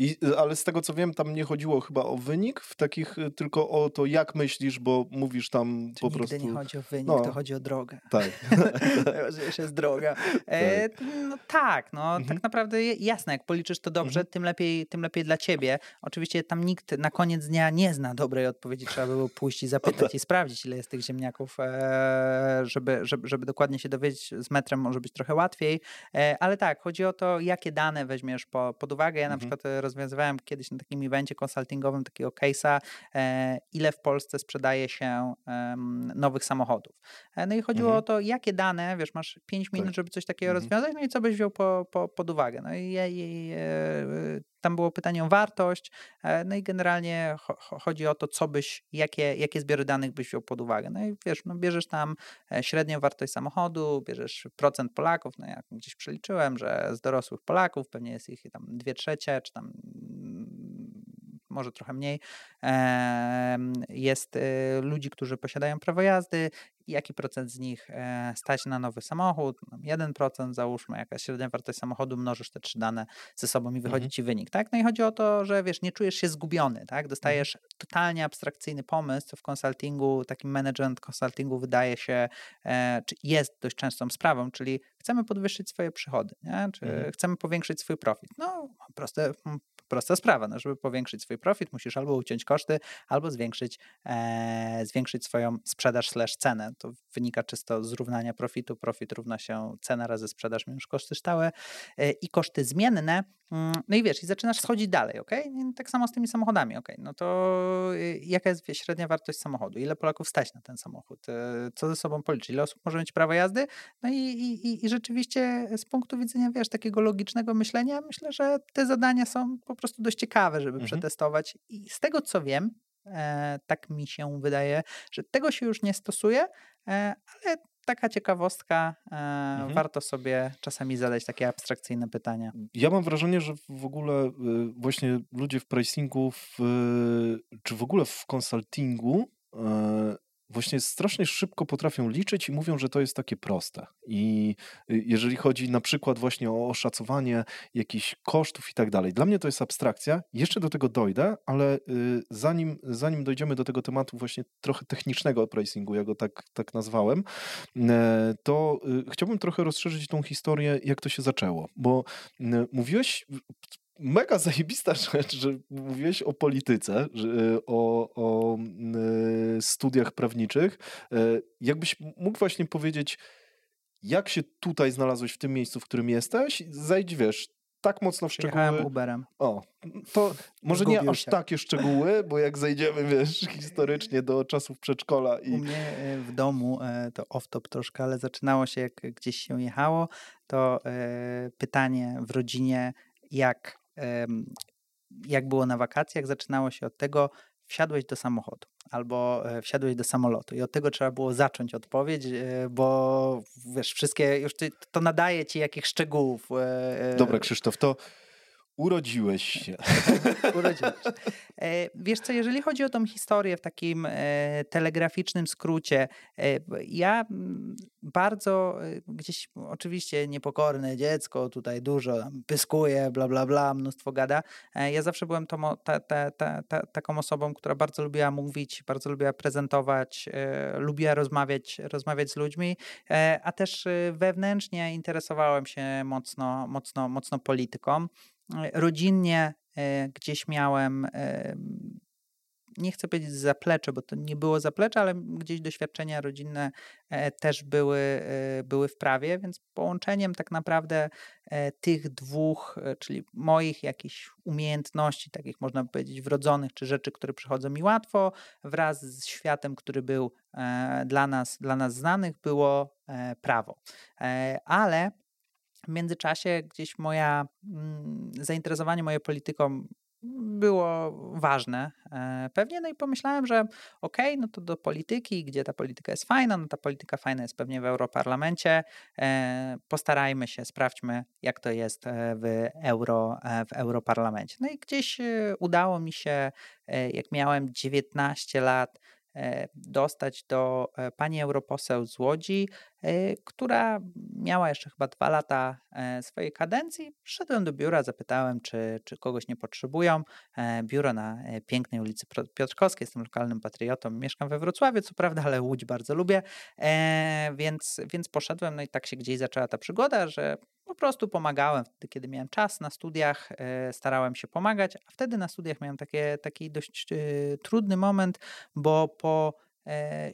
I, ale z tego co wiem, tam nie chodziło chyba o wynik, w takich tylko o to, jak myślisz, bo mówisz tam po prostu. nie chodzi o wynik, no. to chodzi o drogę. Tak. [LAUGHS] Najważniejsza jest droga. E, tak. no tak, no mhm. tak naprawdę jasne, jak policzysz to dobrze, mhm. tym, lepiej, tym lepiej dla ciebie. Oczywiście tam nikt na koniec dnia nie zna dobrej odpowiedzi, trzeba było pójść i [LAUGHS] zapytać tak. i sprawdzić, ile jest tych ziemniaków, e, żeby, żeby, żeby dokładnie się dowiedzieć. Z metrem może być trochę łatwiej, e, ale tak, chodzi o to, jakie dane weźmiesz po, pod uwagę. Ja na mhm. przykład rozwiązywałem kiedyś na takim evencie konsultingowym takiego case'a, e, ile w Polsce sprzedaje się nowych samochodów. E, no i chodziło mhm. o to, jakie dane, wiesz, masz 5 minut, tak. żeby coś takiego mhm. rozwiązać, no i co byś wziął po, po, pod uwagę. No i, i, i e, tam było pytanie o wartość, no i generalnie chodzi o to, co byś, jakie, jakie zbiory danych byś wziął pod uwagę. No i wiesz, no bierzesz tam średnią wartość samochodu, bierzesz procent Polaków, no ja gdzieś przeliczyłem, że z dorosłych Polaków pewnie jest ich tam dwie trzecie, czy tam może trochę mniej, jest y, ludzi, którzy posiadają prawo jazdy, jaki procent z nich e, stać na nowy samochód, 1% załóżmy, jakaś średnia wartość samochodu, mnożysz te trzy dane ze sobą i wychodzi mhm. ci wynik, tak? No i chodzi o to, że wiesz, nie czujesz się zgubiony, tak? Dostajesz mhm. totalnie abstrakcyjny pomysł, co w konsultingu, takim management konsultingu wydaje się, e, czy jest dość częstą sprawą, czyli chcemy podwyższyć swoje przychody, nie? czy mhm. chcemy powiększyć swój profit. No, proste, prosta sprawa, no, żeby powiększyć swój profit, musisz albo uciąć koszty, albo zwiększyć, e, zwiększyć swoją sprzedaż slash cenę. To wynika czysto z równania profitu. Profit równa się cena razy sprzedaż minus koszty stałe e, i koszty zmienne. Mm, no i wiesz, i zaczynasz schodzić dalej, ok? Tak samo z tymi samochodami, ok? No to y, jaka jest średnia wartość samochodu? Ile Polaków stać na ten samochód? E, co ze sobą policzyć? Ile osób może mieć prawo jazdy? No i, i, i rzeczywiście z punktu widzenia, wiesz, takiego logicznego myślenia, myślę, że te zadania są po prostu dość ciekawe, żeby mhm. przetestować. I z tego co wiem, e, tak mi się wydaje, że tego się już nie stosuje, e, ale taka ciekawostka, e, mhm. warto sobie czasami zadać takie abstrakcyjne pytania. Ja mam wrażenie, że w ogóle y, właśnie ludzie w pricingu, w, czy w ogóle w konsultingu e, właśnie strasznie szybko potrafią liczyć i mówią, że to jest takie proste. I y, jeżeli chodzi na przykład właśnie o oszacowanie jakichś kosztów i tak dalej, dla mnie to jest abstrakcja. Jeszcze do tego dojdę, ale y, zanim, zanim dojdziemy do tego tematu właśnie trochę technicznego pricingu, ja go tak, tak nazwałem, e, to y, chciałbym trochę rozszerzyć tą historię, jak to się zaczęło. Bo mówiłeś mega zajebista [LAUGHS] rzecz, że mówiłeś o polityce, że, o, o y, studiach prawniczych. E, jakbyś mógł właśnie powiedzieć, jak się tutaj znalazłeś w tym miejscu, w którym jesteś? Zajdź, wiesz, tak mocno w szczegóły. Przyjechałem Uberem. O, to może nie Zgubił aż się. takie szczegóły, bo jak zejdziemy, wiesz, [LAUGHS] historycznie do czasów przedszkola U i mnie e, w domu, e, to off-top troszkę, ale zaczynało się jak gdzieś się jechało, to e, pytanie w rodzinie, jak, jak było na wakacjach, zaczynało się od tego, wsiadłeś do samochodu albo e, wsiadłeś do samolotu i od tego trzeba było zacząć odpowiedź, e, bo wiesz, wszystkie, już ty, to nadaje ci jakich szczegółów. e, Dobra, Krzysztof, to urodziłeś się. [LAUGHS] urodziłeś. E, Wiesz co, jeżeli chodzi o tą historię w takim e, telegraficznym skrócie, e, ja mm, bardzo gdzieś oczywiście niepokorne dziecko, tutaj dużo pyskuje, bla bla bla, mnóstwo gada. Ja zawsze byłem tą, o- ta, ta, ta, ta, taką osobą, która bardzo lubiła mówić, bardzo lubiła prezentować, lubiła rozmawiać, rozmawiać z ludźmi, a też wewnętrznie interesowałem się mocno, mocno, mocno polityką. Rodzinnie e, gdzieś miałem, nie chcę powiedzieć zaplecze, bo to nie było zaplecze, ale gdzieś doświadczenia rodzinne e, też były, e, były w prawie, więc połączeniem tak naprawdę tych dwóch, czyli moich jakichś umiejętności, takich można powiedzieć wrodzonych, czy rzeczy, które przychodzą mi łatwo, wraz z światem, który był dla nas, dla nas znanych, było prawo. Ale w międzyczasie gdzieś moja mm, zainteresowanie moje polityką było ważne e, pewnie, no i pomyślałem, że okej, no to do polityki, gdzie ta polityka jest fajna, no ta polityka fajna jest pewnie w Europarlamencie, e, postarajmy się, sprawdźmy jak to jest e, w, Euro, w Europarlamencie. No i gdzieś udało mi się, jak miałem 19 lat, dostać do e, pani europoseł z Łodzi, e, która miała jeszcze chyba dwa lata e, swojej kadencji. Szedłem do biura, zapytałem, czy, czy kogoś nie potrzebują. E, Biuro na e, pięknej ulicy Piotrkowskiej, jestem lokalnym patriotą, mieszkam we Wrocławiu, co prawda, ale Łódź bardzo lubię, e, więc, więc poszedłem, no i tak się gdzieś zaczęła ta przygoda, że prostu pomagałem wtedy, kiedy miałem czas na studiach, e, starałem się pomagać, a wtedy na studiach miałem takie, taki dość e, trudny moment, bo po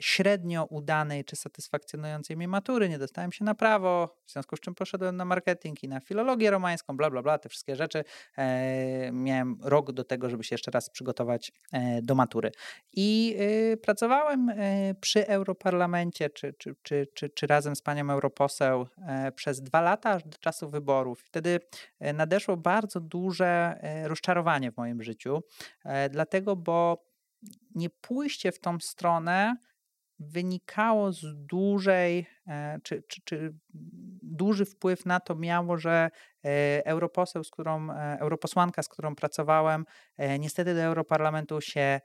średnio udanej czy satysfakcjonującej mnie matury nie dostałem się na prawo, w związku z czym poszedłem na marketing i na filologię romańską, bla, bla, bla, te wszystkie rzeczy. E, miałem rok do tego, żeby się jeszcze raz przygotować e, do matury. I e, pracowałem e, przy Europarlamencie, czy, czy, czy, czy, czy razem z panią europoseł e, przez dwa lata, aż do czasu wyborów. Wtedy e, nadeszło bardzo duże e, rozczarowanie w moim życiu, e, dlatego, bo nie pójście w tą stronę wynikało z dużej, e, czy, czy, czy duży wpływ na to miało, że e, europoseł, z którą, e, europosłanka, z którą pracowałem, niestety do Europarlamentu się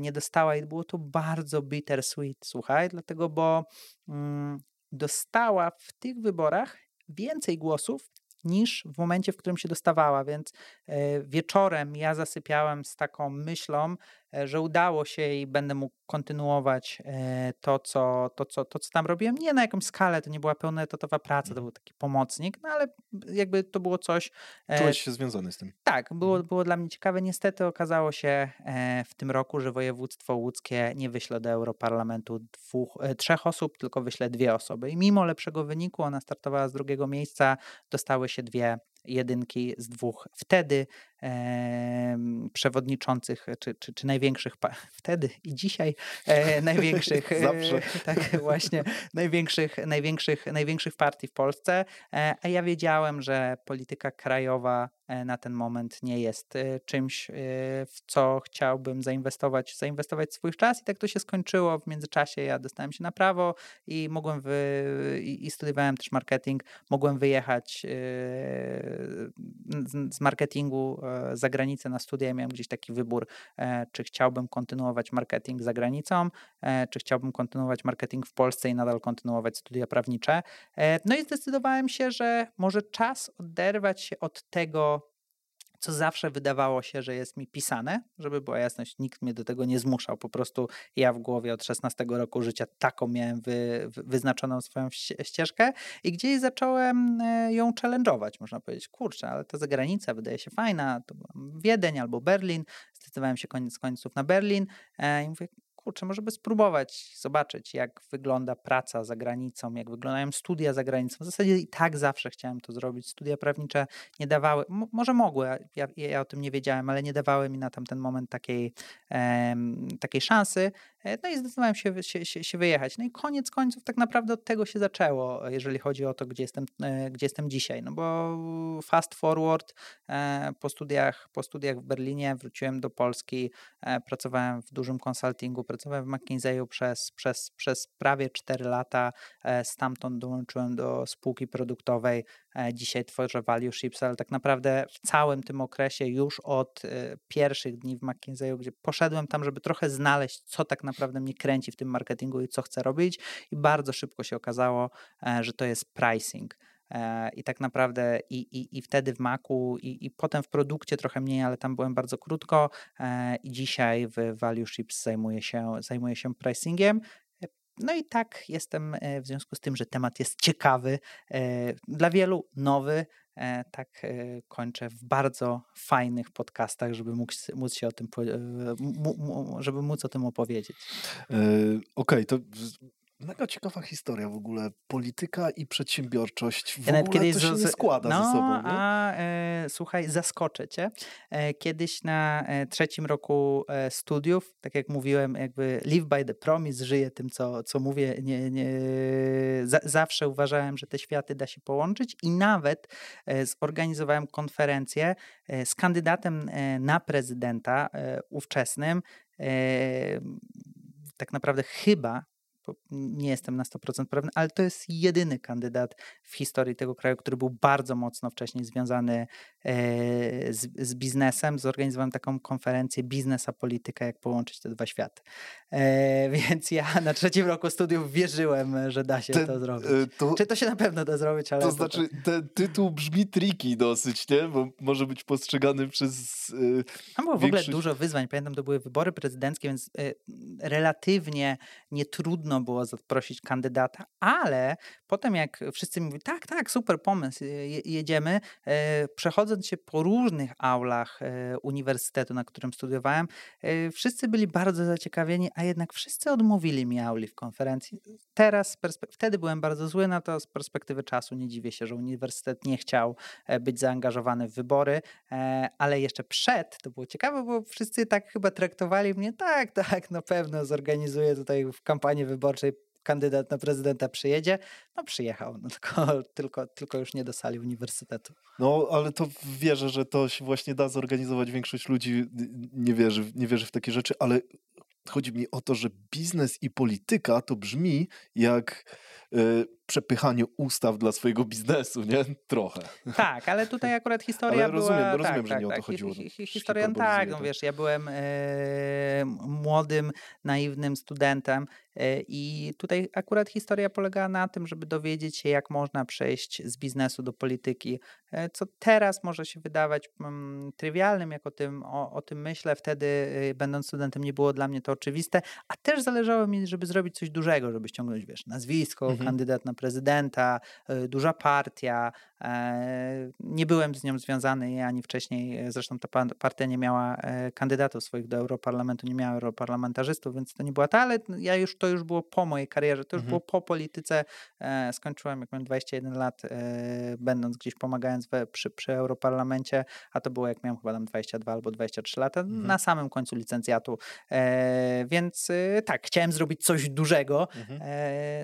nie dostała i było to bardzo bittersweet, słuchaj, dlatego, bo mm, dostała w tych wyborach więcej głosów niż w momencie, w którym się dostawała, więc wieczorem ja zasypiałem z taką myślą, że udało się i będę mógł kontynuować e, to co, to, co, to, co tam robiłem. Nie na jakąś skalę, to nie była pełnoetatowa praca, to był taki pomocnik, no ale jakby to było coś... e, Czułeś się związany z tym. tak, było, Mhm. było dla mnie ciekawe. Niestety okazało się e, w tym roku, że województwo łódzkie nie wyśle do Europarlamentu dwóch, e, trzech osób, tylko wyśle dwie osoby. I mimo lepszego wyniku, ona startowała z drugiego miejsca, dostały się dwie jedynki z dwóch wtedy przewodniczących, czy, czy, czy największych, [LAUGHS] wtedy i dzisiaj e, największych, [LAUGHS] e, Zawsze. tak właśnie, największych, największych, największych partii w Polsce, e, a ja wiedziałem, że polityka krajowa na ten moment nie jest czymś, w co chciałbym zainwestować, zainwestować swój czas i tak to się skończyło. W międzyczasie ja dostałem się na prawo i mogłem wy, i, studiowałem też marketing, mogłem wyjechać z, marketingu za granicę na studia. Miałem gdzieś taki wybór, e, czy chciałbym kontynuować marketing za granicą, e, czy chciałbym kontynuować marketing w Polsce i nadal kontynuować studia prawnicze. E, No i zdecydowałem się, że może czas oderwać się od tego, co zawsze wydawało się, że jest mi pisane, żeby była jasność, nikt mnie do tego nie zmuszał. Po prostu ja w głowie od 16 roku życia taką miałem wy, wy, wyznaczoną swoją ście- ścieżkę i gdzieś zacząłem e, ją challenge'ować, można powiedzieć. Kurczę, ale ta zagranica wydaje się fajna, to Wiedeń albo Berlin. Zdecydowałem się koniec końców na Berlin e, i mówię, kurczę, może by spróbować zobaczyć, jak wygląda praca za granicą, jak wyglądają studia za granicą. W zasadzie i tak zawsze chciałem to zrobić. Studia prawnicze nie dawały, może mogły, ja, ja o tym nie wiedziałem, ale nie dawały mi na tamten moment takiej, um, takiej szansy. E, no i zdecydowałem się, się, się, wyjechać. No i koniec końców tak naprawdę od tego się zaczęło, jeżeli chodzi o to, gdzie jestem, e, gdzie jestem dzisiaj. No bo fast forward e, po studiach, po studiach w Berlinie wróciłem do Polski, pracowałem w dużym konsultingu, pracowałem w McKinsey'u przez, przez, przez prawie 4 lata. Stamtąd dołączyłem do spółki produktowej. Dzisiaj tworzę Value Ships, ale tak naprawdę w całym tym okresie już od pierwszych dni w McKinsey'u, gdzie poszedłem tam, żeby trochę znaleźć, co tak naprawdę mnie kręci w tym marketingu i co chcę robić. I bardzo szybko się okazało, e, że to jest pricing. E, I tak naprawdę i, i, i wtedy w Macu, i, i potem w produkcie trochę mniej, ale tam byłem bardzo krótko. E, I dzisiaj w Value Ships zajmuję się, zajmuję się pricingiem. No i tak jestem w związku z tym, że temat jest ciekawy, dla wielu nowy, E, tak e, kończę w bardzo fajnych podcastach, żeby móc, móc się o tym, e, żeby móc o tym opowiedzieć. Okej, okay, to Mega ciekawa historia w ogóle. Polityka i przedsiębiorczość w ja ogóle kiedyś to się nie składa no, ze sobą. Nie? A e, słuchaj, zaskoczę cię. E, kiedyś na e, trzecim roku e, studiów, tak jak mówiłem, jakby live by the promise, żyję tym, co, co mówię. Nie, nie, za, zawsze uważałem, że te światy da się połączyć i nawet e, zorganizowałem konferencję e, z kandydatem na prezydenta ówczesnym tak naprawdę chyba nie jestem na 100% pewny, ale to jest jedyny kandydat w historii tego kraju, który był bardzo mocno wcześniej związany e, z, z biznesem. Zorganizowałem taką konferencję Biznes a Polityka, jak połączyć te dwa światy. E, [LAUGHS] więc ja na trzecim roku studiów wierzyłem, że da się ten, to zrobić. E, to, Czy to się na pewno da zrobić, ale... To, to znaczy, tak. ten tytuł brzmi tricky dosyć, nie? Bo może być postrzegany przez Tam było większość... w ogóle dużo wyzwań. Pamiętam, to były wybory prezydenckie, więc relatywnie nietrudno trudno było zaprosić kandydata, ale potem jak wszyscy mówili, tak, tak, super pomysł, jedziemy, e, przechodząc się po różnych aulach e, uniwersytetu, na którym studiowałem, e, wszyscy byli bardzo zaciekawieni, a jednak wszyscy odmówili mi auli w konferencji. Teraz, wtedy byłem bardzo zły na to, z perspektywy czasu nie dziwię się, że uniwersytet nie chciał być zaangażowany w wybory, ale jeszcze przed, to było ciekawe, bo wszyscy tak chyba traktowali mnie, tak, tak, na pewno zorganizuję tutaj w kampanii wyborczej wyborczej kandydat na prezydenta przyjedzie, no przyjechał, no tylko, [LAUGHS] tylko, tylko już nie do sali uniwersytetu. No, ale to wierzę, że to się właśnie da zorganizować. Większość ludzi nie wierzy, nie wierzy w takie rzeczy, ale chodzi mi o to, że biznes i polityka to brzmi jak y, przepychanie ustaw dla swojego biznesu, nie? Trochę. Tak, ale tutaj [LAUGHS] akurat historia ale rozumiem, była... Rozumiem, tak, że tak, nie tak, o to chodziło. Hi, hi, historia, tak, no wiesz, ja byłem e, młodym, naiwnym studentem e, i tutaj akurat historia polegała na tym, żeby dowiedzieć się, jak można przejść z biznesu do polityki, e, co teraz może się wydawać mm, trywialnym, jak o tym, o, o tym myślę. Wtedy, e, będąc studentem, nie było dla mnie to oczywiste, a też zależało mi, żeby zrobić coś dużego, żeby ściągnąć, wiesz, nazwisko, mhm. kandydat na prezydenta, y, duża partia. E, nie byłem z nią związany ani wcześniej, e, zresztą ta partia nie miała e, kandydatów swoich do Europarlamentu, nie miała europarlamentarzystów, więc to nie była ta, ale ja już, to już było po mojej karierze, to już mhm. było po polityce. Skończyłem, jak miałem 21 lat, będąc gdzieś pomagając we, przy, przy Europarlamencie, a to było jak miałem chyba tam 22 albo 23 lata, mhm. na samym końcu licencjatu. Więc tak, chciałem zrobić coś dużego. Mhm.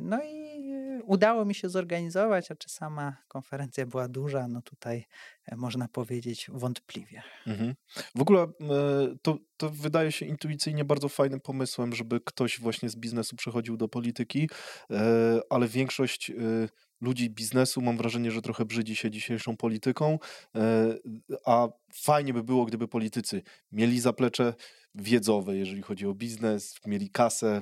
No i udało mi się zorganizować, a czy sama konferencja była duża, no tutaj e, można powiedzieć wątpliwie. Mhm. W ogóle e, to, to wydaje się intuicyjnie bardzo fajnym pomysłem, żeby ktoś właśnie z biznesu przechodził do polityki, e, ale większość ludzi biznesu mam wrażenie, że trochę brzydzi się dzisiejszą polityką, a fajnie by było, gdyby politycy mieli zaplecze wiedzowe, jeżeli chodzi o biznes, mieli kasę,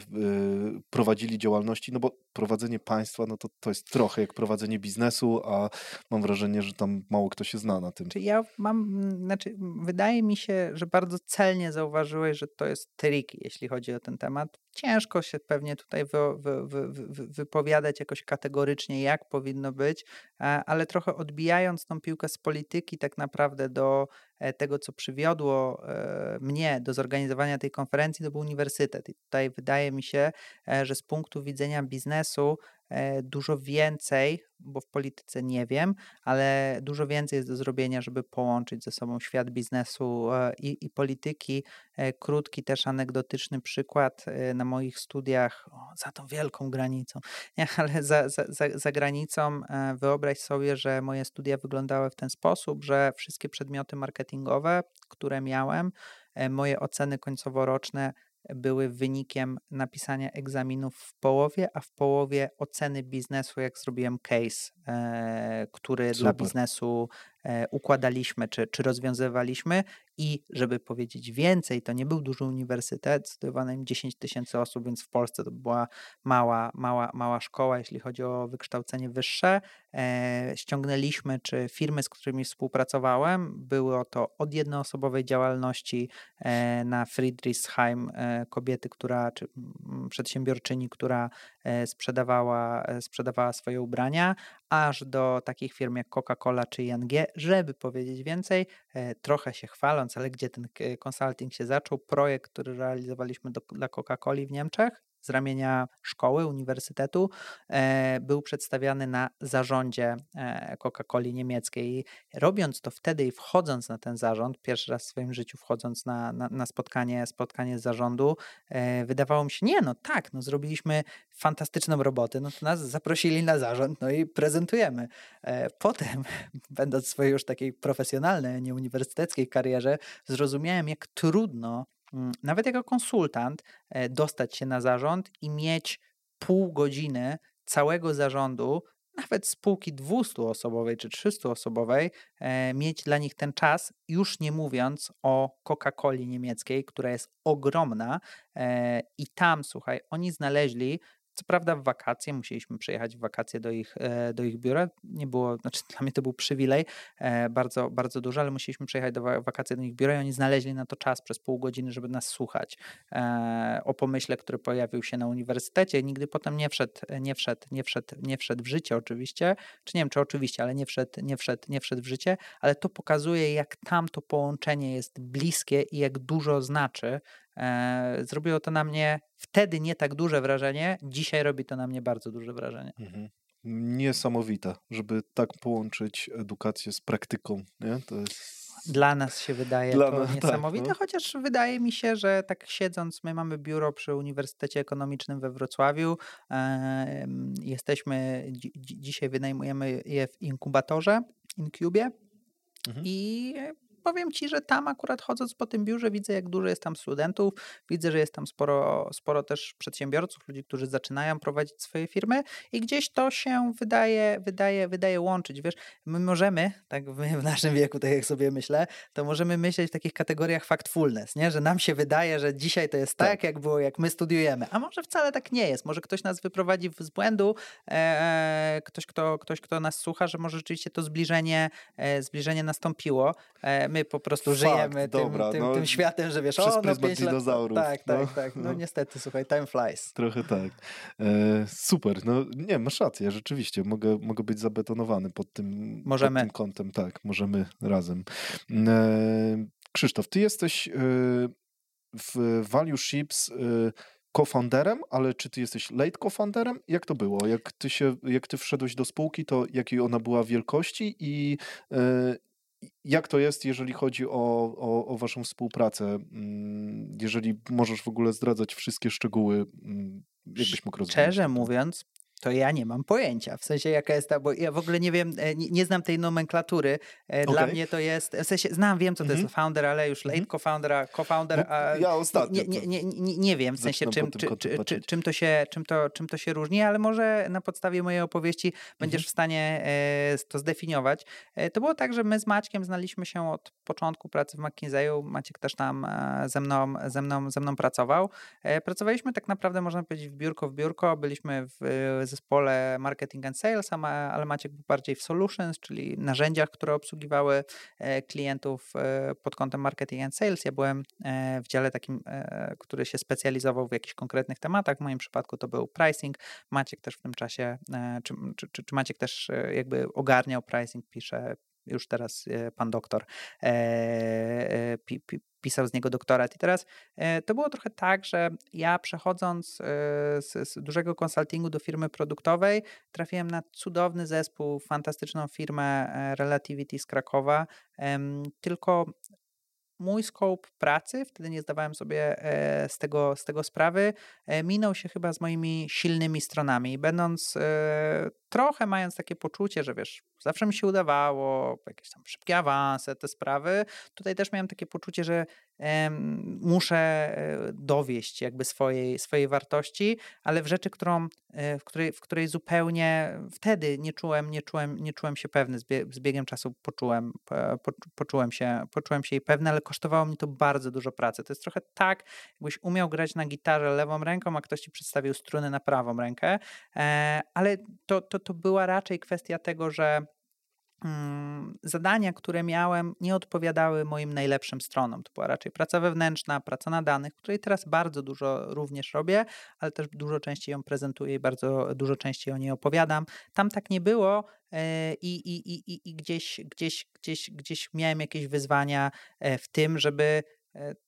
prowadzili działalności, no bo prowadzenie państwa, no to, to jest trochę jak prowadzenie biznesu, a mam wrażenie, że tam mało kto się zna na tym. Czy ja mam, znaczy wydaje mi się, że bardzo celnie zauważyłeś, że to jest tricky, jeśli chodzi o ten temat. Ciężko się pewnie tutaj wy, wy, wy, wypowiadać jakoś kategorycznie, jak powinno być, e, ale trochę odbijając tą piłkę z polityki tak naprawdę do tego, co przywiodło mnie do zorganizowania tej konferencji, to był uniwersytet. I tutaj wydaje mi się, że z punktu widzenia biznesu E, dużo więcej, bo w polityce nie wiem, ale dużo więcej jest do zrobienia, żeby połączyć ze sobą świat biznesu e, i, i polityki. E, krótki, też anegdotyczny przykład na moich studiach o, za tą wielką granicą, [LAUGHS] nie, ale za, za, za, za granicą wyobraź sobie, że moje studia wyglądały w ten sposób, że wszystkie przedmioty marketingowe, które miałem, moje oceny końcoworoczne były wynikiem napisania egzaminów w połowie, a w połowie oceny biznesu, jak zrobiłem case, e, który Super. dla biznesu E, układaliśmy czy, czy rozwiązywaliśmy i żeby powiedzieć więcej, to nie był duży uniwersytet, studiowało im 10 tysięcy osób, więc w Polsce to była mała, mała, mała szkoła, jeśli chodzi o wykształcenie wyższe. E, ściągnęliśmy, czy firmy, z którymi współpracowałem, były to od jednoosobowej działalności e, na Friedrichsheim, e, kobiety, która, czy m, przedsiębiorczyni, która e, sprzedawała, e, sprzedawała swoje ubrania, aż do takich firm jak Coca-Cola czy ING, żeby powiedzieć więcej, e, trochę się chwaląc, ale gdzie ten consulting się zaczął, projekt, który realizowaliśmy do, dla Coca-Coli w Niemczech, z ramienia szkoły, uniwersytetu, e, był przedstawiany na zarządzie e, Coca-Coli niemieckiej. Robiąc to wtedy i wchodząc na ten zarząd, pierwszy raz w swoim życiu wchodząc na, na, na spotkanie, spotkanie z zarządu, e, wydawało mi się, nie no tak, no zrobiliśmy fantastyczną robotę, no to nas zaprosili na zarząd, no i prezentujemy. Potem, [LAUGHS] będąc w swojej już takiej profesjonalnej, nieuniwersyteckiej karierze, zrozumiałem, jak trudno nawet jako konsultant, e, dostać się na zarząd i mieć pół godziny całego zarządu, nawet spółki 200-osobowej czy 300-osobowej, e, mieć dla nich ten czas, już nie mówiąc o Coca-Coli niemieckiej, która jest ogromna. E, I tam, słuchaj, oni znaleźli co prawda w wakacje, musieliśmy przyjechać w wakacje do ich, e, do ich biura. Nie było, [LAUGHS] znaczy dla mnie to był przywilej e, bardzo, bardzo duży, ale musieliśmy przyjechać do wakacje do ich biura i oni znaleźli na to czas przez pół godziny, żeby nas słuchać e, o pomyśle, który pojawił się na uniwersytecie. Nigdy potem nie wszedł, nie wszedł, nie wszedł, nie wszedł w życie oczywiście, czy nie wiem, czy oczywiście, ale nie wszedł, nie wszedł, nie wszedł w życie, ale to pokazuje, jak tam to połączenie jest bliskie i jak dużo znaczy zrobiło to na mnie wtedy nie tak duże wrażenie, dzisiaj robi to na mnie bardzo duże wrażenie. Mhm. Niesamowite, żeby tak połączyć edukację z praktyką. Nie? To jest dla nas się wydaje Dla to nas, tak, niesamowite, tak, no. chociaż wydaje mi się, że tak siedząc, my mamy biuro przy Uniwersytecie Ekonomicznym we Wrocławiu. E, jesteśmy, dzi dzisiaj wynajmujemy je w inkubatorze, Incubie. Mhm. I powiem ci, że tam akurat chodząc po tym biurze widzę, jak dużo jest tam studentów, widzę, że jest tam sporo, sporo też przedsiębiorców, ludzi, którzy zaczynają prowadzić swoje firmy i gdzieś to się wydaje, wydaje, wydaje łączyć. Wiesz, my możemy, tak w naszym wieku, tak jak sobie myślę, to możemy myśleć w takich kategoriach factfulness, nie? że nam się wydaje, że dzisiaj to jest tak, tak jak było, jak my studiujemy, a może wcale tak nie jest. Może ktoś nas wyprowadzi z błędu, e, ktoś, kto, ktoś, kto nas słucha, że może rzeczywiście to zbliżenie, e, zbliżenie nastąpiło. E, my my po prostu Fakt, żyjemy dobra, tym, tym, no, tym, światem, że wiesz, przez o, no pięć dinozaurów. Lat, tak, tak, no, tak. No, no, niestety, słuchaj, time flies. Trochę tak. E, super, no nie, masz rację, rzeczywiście, mogę, mogę być zabetonowany pod tym, możemy. Pod tym kątem, tak, możemy razem. E, Krzysztof, ty jesteś e, w Value Ships e, co-founderem, ale czy ty jesteś late co-founderem? Jak to było? Jak ty, się, jak ty wszedłeś do spółki, to jakiej ona była wielkości i, e, jak to jest, jeżeli chodzi o, o, o, waszą współpracę? Mm, jeżeli możesz w ogóle zdradzać wszystkie szczegóły, mm, jakbyś mógł rozwiązać? Szczerze mówiąc, to ja nie mam pojęcia. W sensie jaka jest ta, bo ja w ogóle nie wiem, e, nie, nie znam tej nomenklatury. E, dla okay. mnie to jest, w sensie znam, wiem co to mm -hmm. jest founder, ale już late mm -hmm. co-founder, co-founder, a ja ostatnio nie, nie, nie, nie, wiem w sensie czym, czy, czy, czy, czym, to się, czym, to, czym to się różni, ale może na podstawie mojej opowieści będziesz mm -hmm. w stanie e, to zdefiniować. To było tak, że my z Maćkiem znaliśmy się od początku pracy w McKinsey'u. Maciek też tam ze mną, ze mną, ze mną pracował. Pracowaliśmy tak naprawdę, można powiedzieć, w biurko w biurko. Byliśmy w zespole marketing and sales, ale Maciek był bardziej w solutions, czyli narzędziach, które obsługiwały e, klientów e, pod kątem marketing and sales. Ja byłem e, w dziale takim, który się specjalizował w jakichś konkretnych tematach. W moim przypadku to był pricing. Maciek też w tym czasie, czy, czy, czy Maciek też jakby ogarniał pricing, pisze, już teraz pan doktor pisał z niego doktorat. I teraz to było trochę tak, że ja przechodząc z, z dużego konsultingu do firmy produktowej, trafiłem na cudowny zespół, fantastyczną firmę Relativity z Krakowa, tylko mój scope pracy, wtedy nie zdawałem sobie e, z tego, z tego sprawy, e, minął się chyba z moimi silnymi stronami. Będąc e, trochę mając takie poczucie, że wiesz, zawsze mi się udawało, jakieś tam szybkie awanse, te sprawy, tutaj też miałem takie poczucie, że muszę e, dowieść jakby swojej, swojej wartości, ale w rzeczy, którą, e, w, której, w której zupełnie wtedy nie czułem, nie czułem, nie czułem się pewny. Z, biegiem czasu poczułem, po, poczułem, się, poczułem się jej pewny, ale kosztowało mi to bardzo dużo pracy. To jest trochę tak, jakbyś umiał grać na gitarze lewą ręką, a ktoś ci przedstawił struny na prawą rękę, e, ale to, to, to była raczej kwestia tego, że Mm, zadania, które miałem, nie odpowiadały moim najlepszym stronom. To była raczej praca wewnętrzna, praca na danych, której teraz bardzo dużo również robię, ale też dużo częściej ją prezentuję i bardzo dużo częściej o niej opowiadam. Tam tak nie było e, i, i, i, i gdzieś, gdzieś, gdzieś, gdzieś miałem jakieś wyzwania e, w tym, żeby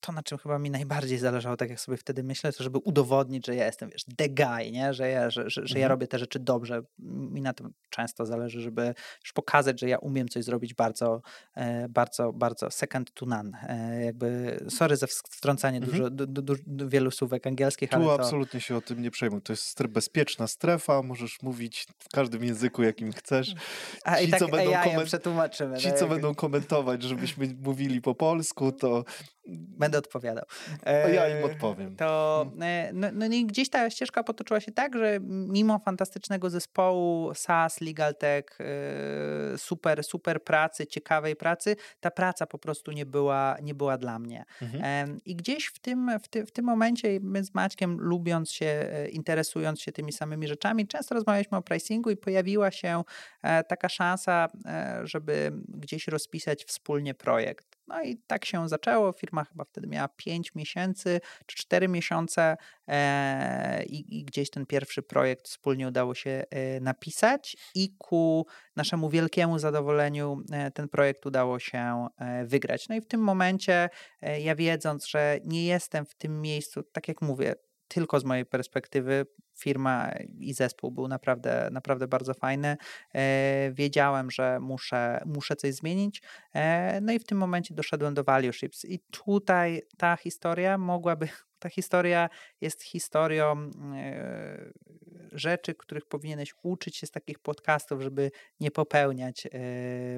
to, na czym chyba mi najbardziej zależało, tak jak sobie wtedy myślę, to żeby udowodnić, że ja jestem, wiesz, the guy, nie? Że, ja, że, że, że ja mhm. robię te rzeczy dobrze. Mi na tym często zależy, żeby już pokazać, że ja umiem coś zrobić bardzo, e, bardzo, bardzo second to none. E, jakby, sorry za wtrącanie mhm. dużo, du, du, du, wielu słówek angielskich, tu ale to... absolutnie się o tym nie przejmuj. To jest bezpieczna strefa, możesz mówić w każdym języku, jakim chcesz. A ci, i tak co będą koment... przetłumaczymy. Ci, co będą komentować, żebyśmy mówili po polsku, to Będę odpowiadał. E, ja im odpowiem. To e, no, no i gdzieś ta ścieżka potoczyła się tak, że mimo fantastycznego zespołu SaaS, Legal Tech, e, super, super pracy, ciekawej pracy, ta praca po prostu nie była, nie była dla mnie. Mhm. I gdzieś w tym, w, ty, w tym momencie my z Maćkiem, lubiąc się, e, interesując się tymi samymi rzeczami, często rozmawialiśmy o pricingu i pojawiła się e, taka szansa, żeby gdzieś rozpisać wspólnie projekt. No i tak się zaczęło. Firma chyba wtedy miała 5 miesięcy czy 4 miesiące e, i, i, gdzieś ten pierwszy projekt wspólnie udało się e, napisać i ku naszemu wielkiemu zadowoleniu e, ten projekt udało się e, wygrać. No i w tym momencie e, ja wiedząc, że nie jestem w tym miejscu, tak jak mówię, tylko z mojej perspektywy firma i zespół był naprawdę, naprawdę bardzo fajny. E, wiedziałem, że muszę, muszę coś zmienić. E, no i w tym momencie doszedłem do Value Ships. I tutaj ta historia mogłaby [LAUGHS] ta historia jest historią e, rzeczy, których powinieneś uczyć się z takich podcastów, żeby nie popełniać.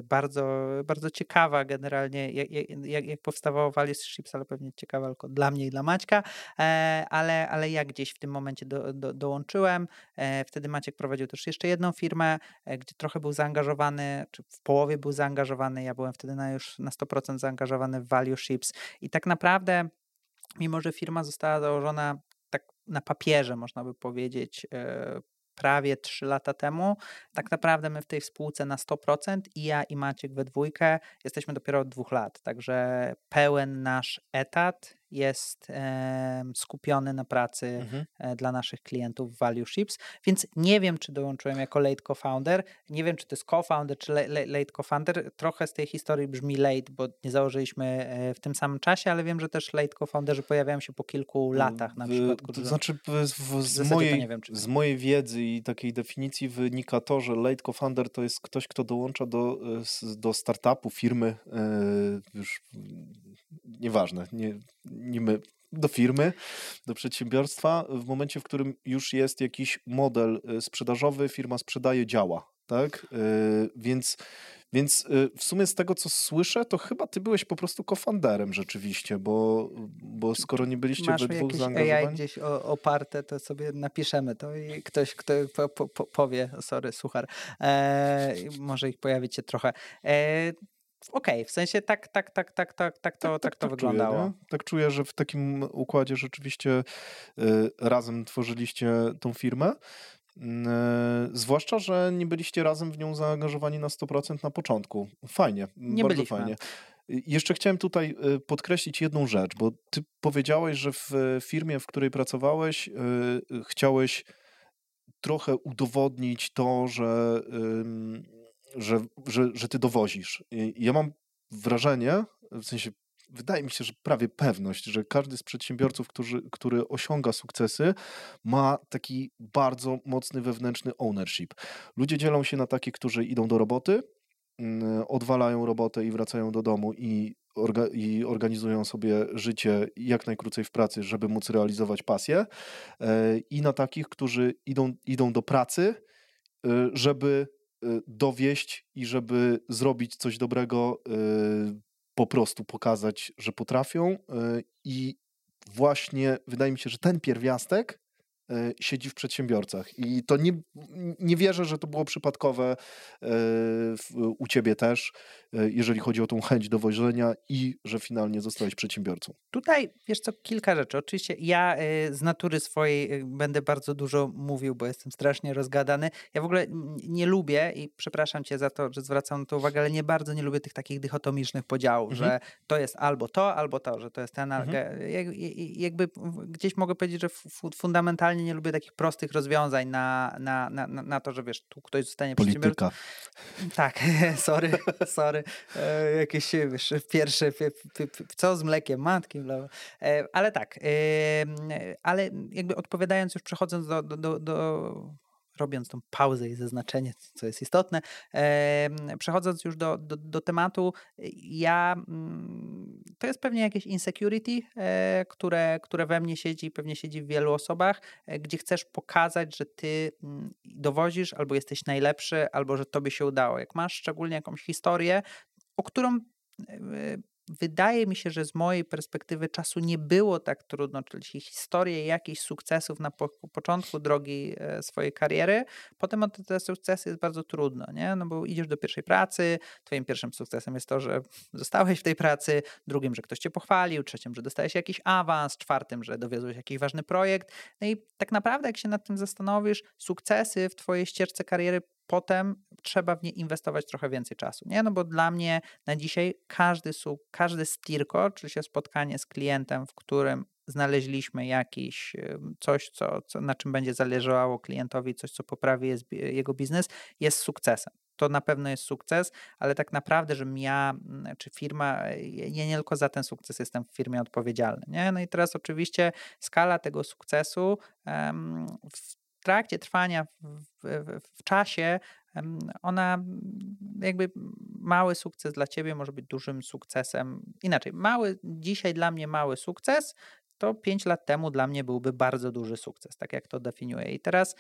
Bardzo, bardzo ciekawa generalnie, jak, jak, jak powstawało Values Ships, ale pewnie ciekawa tylko dla mnie i dla Maćka, ale, ale ja gdzieś w tym momencie do, do, dołączyłem. Wtedy Maciek prowadził też jeszcze jedną firmę, gdzie trochę był zaangażowany, czy w połowie był zaangażowany. Ja byłem wtedy na już na 100% zaangażowany w Value Ships i tak naprawdę mimo że firma została założona tak na papierze, można by powiedzieć, e, prawie 3 lata temu, tak naprawdę my w tej spółce na 100% i ja i Maciek we dwójkę jesteśmy dopiero od dwóch lat, także pełen nasz etat jest e, skupiony na pracy mhm. E, dla naszych klientów w Value Ships, więc nie wiem, czy dołączyłem jako late co-founder, nie wiem, czy to jest co-founder, czy late co-founder, trochę z tej historii brzmi late, bo nie założyliśmy e, w tym samym czasie, ale wiem, że też late co-founderzy pojawiają się po kilku latach na przykład. To znaczy w, w, z, mojej, wiem, z mojej wiedzy i takiej definicji wynika to, że late co-founder to jest ktoś, kto dołącza do, do startupu, firmy, już nieważne, nie, nie my, do firmy, do przedsiębiorstwa, w momencie, w którym już jest jakiś model y, sprzedażowy, firma sprzedaje, działa, tak? Y, więc, więc y, w sumie z tego, co słyszę, to chyba ty byłeś po prostu kofanderem rzeczywiście, bo, bo skoro nie byliście Masz we dwóch zaangażowani... AI gdzieś oparte, to sobie napiszemy to i ktoś, kto po, po, powie, sorry, suchar, e, może ich pojawić się trochę. E, okej, okay, w sensie tak, tak, tak, tak, tak, tak to, tak, tak, to wyglądało. Czuję, tak czuję, że w takim układzie rzeczywiście y, razem tworzyliście tą firmę. Y, zwłaszcza, że nie byliście razem w nią zaangażowani na 100% na początku. Fajnie, nie bardzo byliśmy. fajnie. Jeszcze chciałem tutaj y, podkreślić jedną rzecz, bo ty powiedziałeś, że w firmie, w której pracowałeś, chciałeś trochę udowodnić to, że że, że, że ty dowozisz. I ja mam wrażenie, w sensie wydaje mi się, że prawie pewność, że każdy z przedsiębiorców, którzy, który osiąga sukcesy, ma taki bardzo mocny wewnętrzny ownership. Ludzie dzielą się na takich, którzy idą do roboty, mm, odwalają robotę i wracają do domu i, orga, i organizują sobie życie jak najkrócej w pracy, żeby móc realizować pasję, e, i na takich, którzy idą, idą do pracy, e, żeby dowieść i żeby zrobić coś dobrego po prostu pokazać, że potrafią y, i właśnie wydaje mi się, że ten pierwiastek siedzi w przedsiębiorcach. I to nie, nie wierzę, że to było przypadkowe e, u ciebie też, e, jeżeli chodzi o tą chęć dowożenia i że finalnie zostałeś przedsiębiorcą. Tutaj, wiesz co, kilka rzeczy. Oczywiście ja z natury swojej będę bardzo dużo mówił, bo jestem strasznie rozgadany. Ja w ogóle nie lubię i przepraszam cię za to, że zwracam na to uwagę, ale nie bardzo nie lubię tych takich dychotomicznych podziałów, mhm. że to jest albo to, albo to, że to jest ten, mhm. jakby gdzieś mogę powiedzieć, że fundamentalnie nie lubię takich prostych rozwiązań na, na, na, na to, że wiesz, tu ktoś zostanie Polityka. Tak, [LAUGHS] sorry, [LAUGHS] sorry. E, jakieś, wiesz, pierwsze, co z mlekiem matki, e, ale tak, e, ale jakby odpowiadając już, przechodząc do, do, do robiąc tą pauzę i zaznaczenie, co jest istotne, przechodząc już do, do, do tematu, ja mm, to jest pewnie jakieś insecurity, e, które, które we mnie siedzi, pewnie siedzi w wielu osobach, e, gdzie chcesz pokazać, że ty mm, dowozisz, albo jesteś najlepszy, albo że tobie się udało. Jak masz szczególnie jakąś historię, o którą e, wydaje mi się, że z mojej perspektywy czasu nie było tak trudno, czyli historię jakichś sukcesów na po, początku drogi e, swojej kariery, potem od te sukcesy jest bardzo trudno, nie? No bo idziesz do pierwszej pracy, twoim pierwszym sukcesem jest to, że [LAUGHS] zostałeś w tej pracy, drugim, że ktoś cię pochwalił, trzecim, że dostałeś jakiś awans, czwartym, że dowiozłeś jakiś ważny projekt. No i tak naprawdę, jak się nad tym zastanowisz, sukcesy w twojej ścieżce kariery potem trzeba w nie inwestować trochę więcej czasu. Nie? No bo dla mnie na dzisiaj każdy, każdy stirko, czyli się spotkanie z klientem, w którym znaleźliśmy jakiś coś, co, co, na czym będzie zależało klientowi, coś, co poprawi jego biznes, jest sukcesem. To na pewno jest sukces, ale tak naprawdę, żebym ja, mm, czy firma, ja nie tylko za ten sukces jestem w firmie odpowiedzialny. Nie? No i teraz oczywiście skala tego sukcesu w trakcie trwania w, w, w czasie ona jakby mały sukces dla ciebie może być dużym sukcesem. Inaczej, mały, dzisiaj dla mnie mały sukces to 5 lat temu dla mnie byłby bardzo duży sukces, tak jak to definiuję. I teraz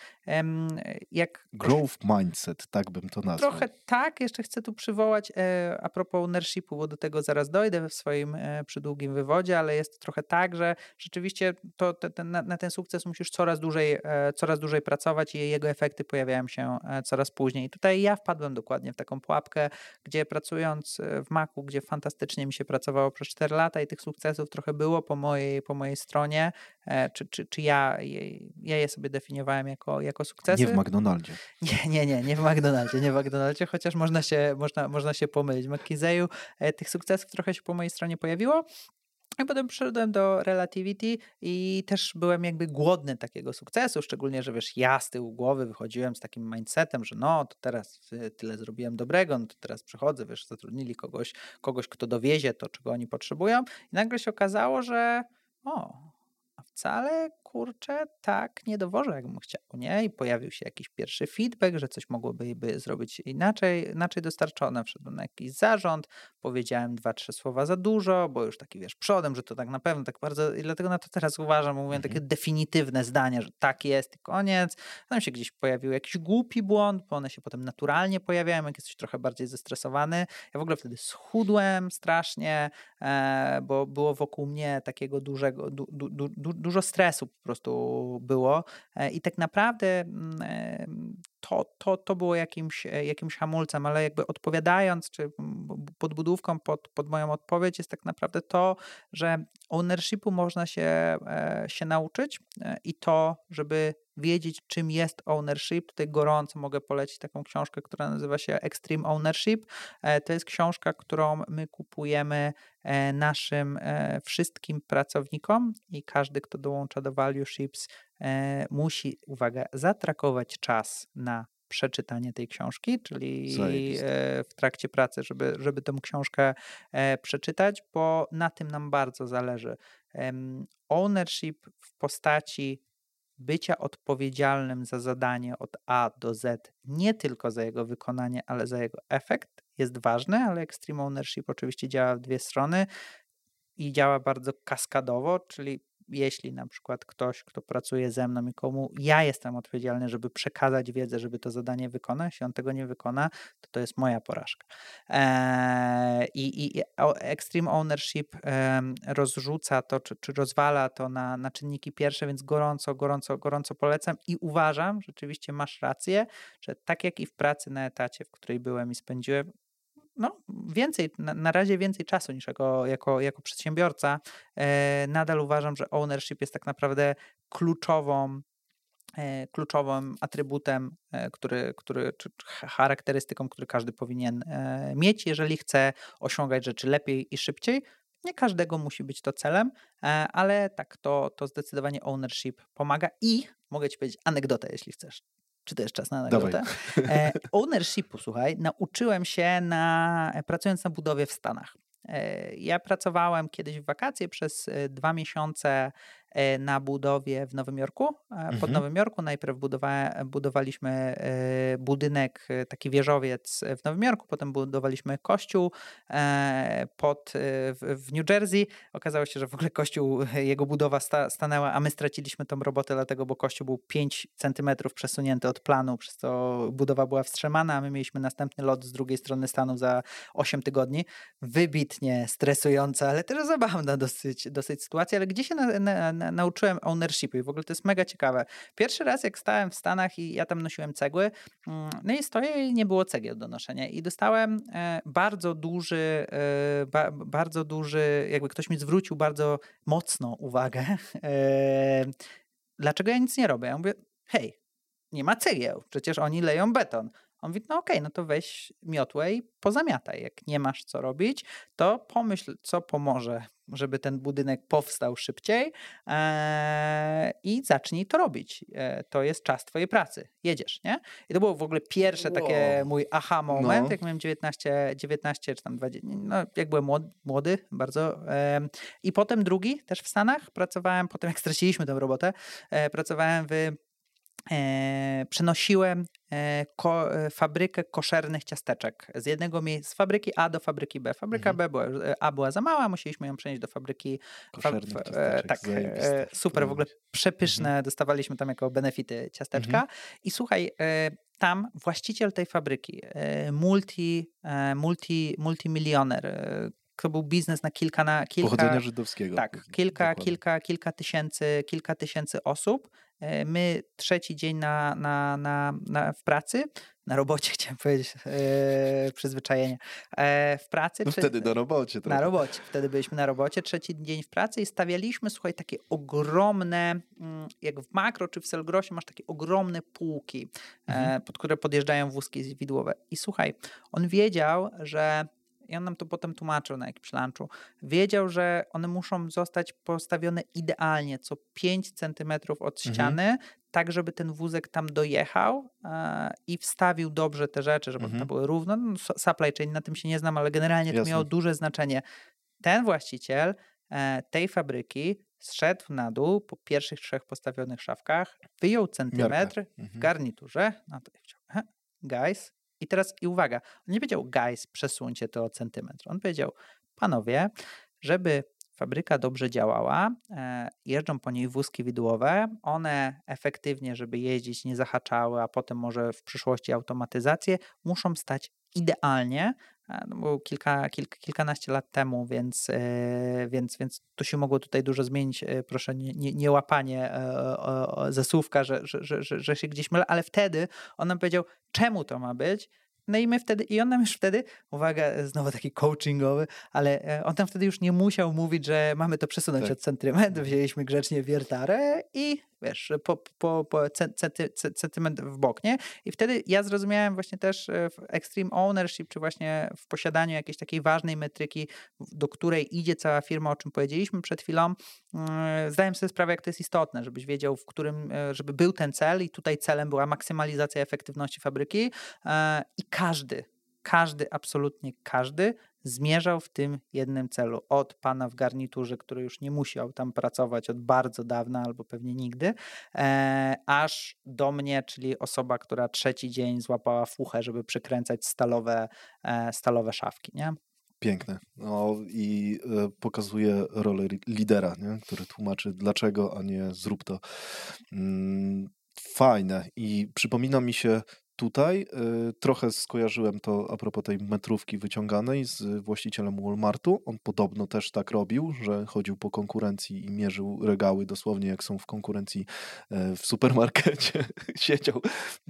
jak... Growth mindset, tak bym to nazwał. Trochę tak, jeszcze chcę tu przywołać e, a propos ownershipu, bo do tego zaraz dojdę w swoim e, przydługim wywodzie, ale jest trochę tak, że rzeczywiście to, te, te, na, na, ten sukces musisz coraz dłużej, e, coraz dłużej pracować i jego efekty pojawiają się coraz później. I tutaj ja wpadłem dokładnie w taką pułapkę, gdzie pracując w Macu, gdzie fantastycznie mi się pracowało przez 4 lata i tych sukcesów trochę było po mojej, po mojej mojej stronie, e, czy, czy, czy ja, ja je sobie definiowałem jako, jako sukcesy. Nie w McDonaldzie. [LAUGHS] Nie, nie, nie, nie w McDonaldzie, nie w McDonaldzie, chociaż można się, można, można się pomylić. W McKinsey'u e, tych sukcesów trochę się po mojej stronie pojawiło, i potem przyszedłem do Relativity i też byłem jakby głodny takiego sukcesu, szczególnie, że wiesz, ja z tyłu głowy wychodziłem z takim mindsetem, że no, to teraz tyle zrobiłem dobrego, no to teraz przychodzę, wiesz, zatrudnili kogoś, kogoś, kto dowiezie to, czego oni potrzebują i nagle się okazało, że o, a wcale kurczę, tak nie dowożę, jakbym chciał, nie? I pojawił się jakiś pierwszy feedback, że coś mogłoby by zrobić inaczej, inaczej dostarczone. Wszedłem na jakiś zarząd, powiedziałem dwa, trzy słowa za dużo, bo już taki, wiesz, przodem, że to tak na pewno, tak bardzo, i dlatego na to teraz uważam, mówię mhm. takie definitywne zdania, że tak jest i koniec. Tam się gdzieś pojawił jakiś głupi błąd, bo one się potem naturalnie pojawiają, jak jesteś trochę bardziej zestresowany. Ja w ogóle wtedy schudłem strasznie, e, bo było wokół mnie takiego dużego, du, du, du, dużo stresu po prostu było. E, I tak naprawdę mm, e, to, to, to było jakimś, e, jakimś hamulcem, ale jakby odpowiadając, czy podbudówką pod, pod moją odpowiedź jest tak naprawdę to, że ownershipu można się, się nauczyć i to, żeby wiedzieć, czym jest ownership. Tutaj gorąco mogę polecić taką książkę, która nazywa się Extreme Ownership. To jest książka, którą my kupujemy naszym wszystkim pracownikom i każdy, kto dołącza do Value Ships, musi, uwaga, zatrakować czas na przeczytanie tej książki, czyli Zajebiste. e, w trakcie pracy, żeby, żeby tą książkę e, przeczytać, bo na tym nam bardzo zależy. Ownership w postaci bycia odpowiedzialnym za zadanie od A do Z, nie tylko za jego wykonanie, ale za jego efekt, jest ważny, ale Extreme Ownership oczywiście działa w dwie strony i działa bardzo kaskadowo, czyli jeśli na przykład ktoś, kto pracuje ze mną i komu ja jestem odpowiedzialny, żeby przekazać wiedzę, żeby to zadanie wykonać, jeśli on tego nie wykona, to to jest moja porażka. Eee, I, i Extreme Ownership rozrzuca to, czy, czy rozwala to na, na czynniki pierwsze, więc gorąco, gorąco, gorąco polecam i uważam, rzeczywiście masz rację, że tak jak i w pracy na etacie, w której byłem i spędziłem, no, więcej, na, na razie więcej czasu niż jako, jako, jako przedsiębiorca. E, nadal uważam, że ownership jest tak naprawdę kluczową, e, kluczowym atrybutem, e, który, który, czy charakterystyką, który każdy powinien mieć, jeżeli chce osiągać rzeczy lepiej i szybciej. Nie każdego musi być to celem, ale tak, to, to zdecydowanie ownership pomaga i mogę ci powiedzieć anegdotę, jeśli chcesz. Czy to jest czas na anegdotę? E, ownershipu, słuchaj, nauczyłem się na, pracując na budowie w Stanach. E, Ja pracowałem kiedyś w wakacje przez e, dwa miesiące e, na budowie w Nowym Jorku. E, Pod Mhm. Nowym Jorku najpierw budowa, budowaliśmy e, budynek, e, taki wieżowiec w Nowym Jorku, potem budowaliśmy kościół e, pod, e, w, New Jersey. Okazało się, że w ogóle kościół, [LAUGHS] jego budowa sta, stanęła, a my straciliśmy tą robotę, dlatego, bo kościół był 5 centymetrów przesunięty od planu, przez to budowa była wstrzymana, a my mieliśmy następny lot z drugiej strony Stanów za 8 tygodni. Wybitnie stresująca, ale też zabawna dosyć, dosyć sytuacja, ale gdzie się na, na, nauczyłem ownershipu i w ogóle to jest mega ciekawe. Pierwszy raz jak stałem w Stanach i ja tam nosiłem cegły, mm, no i stoję i nie było cegieł do noszenia i dostałem e, bardzo duży, e, ba, bardzo duży, jakby ktoś mi zwrócił bardzo mocno uwagę, [LAUGHS] e, dlaczego ja nic nie robię. Ja mówię, hej, nie ma cegieł, przecież oni leją beton. On mówi, no okej, no to weź miotłę i pozamiataj. Jak nie masz co robić, to pomyśl, co pomoże, żeby ten budynek powstał szybciej eee, i zacznij to robić. E, to jest czas twojej pracy. Jedziesz, nie? I to było w ogóle pierwsze takie Wow. mój aha moment, No. jak miałem 19, 19 czy tam 20, no jak byłem młody, młody bardzo. em, I potem drugi, też w Stanach, pracowałem, potem jak straciliśmy tę robotę, e, pracowałem w przenosiłem e, ko, e, fabrykę koszernych ciasteczek z jednego miejsca, z fabryki A do fabryki B. Fabryka Mhm. B była, e, A była za mała, musieliśmy ją przenieść do fabryki fa- Koszernych fa- e, ciasteczek, tak, zajebiste. e, super, w ogóle przepyszne, dostawaliśmy tam jako benefity ciasteczka i słuchaj, e, tam właściciel tej fabryki, e, multi, e, multi, multimilioner, e, to był biznes na kilka, na kilka, Pochodzenia żydowskiego. tak, kilka, Dokładnie. kilka, kilka tysięcy, kilka tysięcy osób. E, My trzeci dzień na, na, na, na, w pracy, na robocie [LAUGHS] chciałem powiedzieć, e, przyzwyczajenie, e, w pracy. No wtedy na robocie. na trochę. robocie. Wtedy byliśmy na robocie, trzeci dzień w pracy i stawialiśmy, słuchaj, takie ogromne, mm, jak w makro czy w Selgrosie masz takie ogromne półki, Mhm. pod które podjeżdżają wózki widłowe. I słuchaj, on wiedział, że i on nam to potem tłumaczył na jakimś lunchu, wiedział, że one muszą zostać postawione idealnie, co 5 centymetrów od Mhm. ściany, tak żeby ten wózek tam dojechał e, i wstawił dobrze te rzeczy, żeby Mhm. to były równo. No, su- supply chain, na tym się nie znam, ale generalnie to Jasne. miało duże znaczenie. Ten właściciel e, tej fabryki zszedł na dół po pierwszych trzech postawionych szafkach, wyjął centymetr w Mhm. garniturze, no to "He, guys, i teraz i uwaga, on nie powiedział, guys, przesuńcie to o centymetr. On powiedział, panowie, żeby fabryka dobrze działała, e, jeżdżą po niej wózki widłowe, one efektywnie, żeby jeździć, nie zahaczały, a potem może w przyszłości automatyzację, muszą stać idealnie. E, No, było kilka, kilka, kilkanaście lat temu, więc, e, więc, więc to się mogło tutaj dużo zmienić. E, Proszę, nie, nie, nie łapanie e, o- o- ze słówka, że, że, że, że, się gdzieś mylę, ale wtedy on nam powiedział, czemu to ma być. No i my wtedy, i on nam już wtedy, uwaga, znowu taki coachingowy, ale on tam wtedy już nie musiał mówić, że mamy to przesunąć Tak. od centymetr, wzięliśmy grzecznie wiertarę i wiesz, po, po, po centymetr w bok, nie? I wtedy ja zrozumiałem właśnie też e, w extreme ownership, czy właśnie w posiadaniu jakiejś takiej ważnej metryki, do której idzie cała firma, o czym powiedzieliśmy przed chwilą, mm, zdałem sobie sprawę, jak to jest istotne, żebyś wiedział, w którym, e, żeby był ten cel i tutaj celem była maksymalizacja efektywności fabryki e, i każdy, każdy, absolutnie każdy zmierzał w tym jednym celu. Od pana w garniturze, który już nie musiał tam pracować od bardzo dawna albo pewnie nigdy, e, aż do mnie, czyli osoba, która trzeci dzień złapała fuchę, żeby przykręcać stalowe, e, stalowe szafki. Nie? Piękne. No i e, pokazuje rolę lidera, nie? który tłumaczy dlaczego, a nie zrób to. Mm, fajne. I przypomina mi się tutaj. Y, trochę skojarzyłem to a propos tej metrówki wyciąganej z właścicielem Walmartu. On podobno też tak robił, że chodził po konkurencji i mierzył regały dosłownie jak są w konkurencji e, w supermarkecie. [LAUGHS] Siedział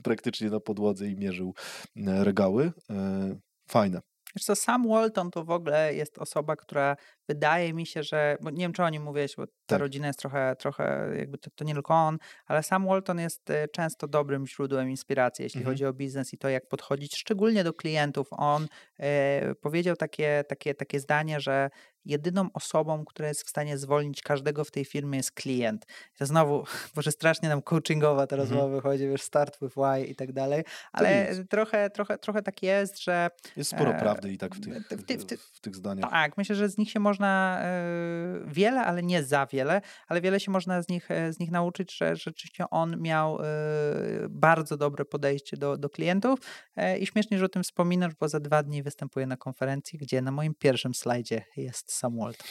praktycznie na podłodze i mierzył e, regały. E, fajne. Wiesz co, Sam Walton to w ogóle jest osoba, która wydaje mi się, że, bo nie wiem czy o nim mówiłeś, bo ta tak. rodzina jest trochę, trochę jakby to, to, nie tylko on, ale Sam Walton jest e, często dobrym źródłem inspiracji, jeśli mhm. chodzi o biznes i to, jak podchodzić szczególnie do klientów. On e, powiedział takie, takie, takie zdanie, że jedyną osobą, która jest w stanie zwolnić każdego w tej firmie jest klient. To znowu, [LAUGHS] może strasznie nam coachingowa ta rozmowa mhm. wychodzi, wiesz, start with why i tak dalej, ale trochę, trochę, trochę tak jest, że... Jest sporo e, prawdy i tak w tych, w, w, w, w tych zdaniach. Tak, myślę, że z nich się można e, wiele, ale nie za wiele, ale wiele się można z nich, e, z nich nauczyć, że rzeczywiście on miał e, bardzo dobre podejście do, do klientów i śmiesznie, że o tym wspominasz, bo za dwa dni występuję na konferencji, gdzie na moim pierwszym slajdzie jest Sam Walton.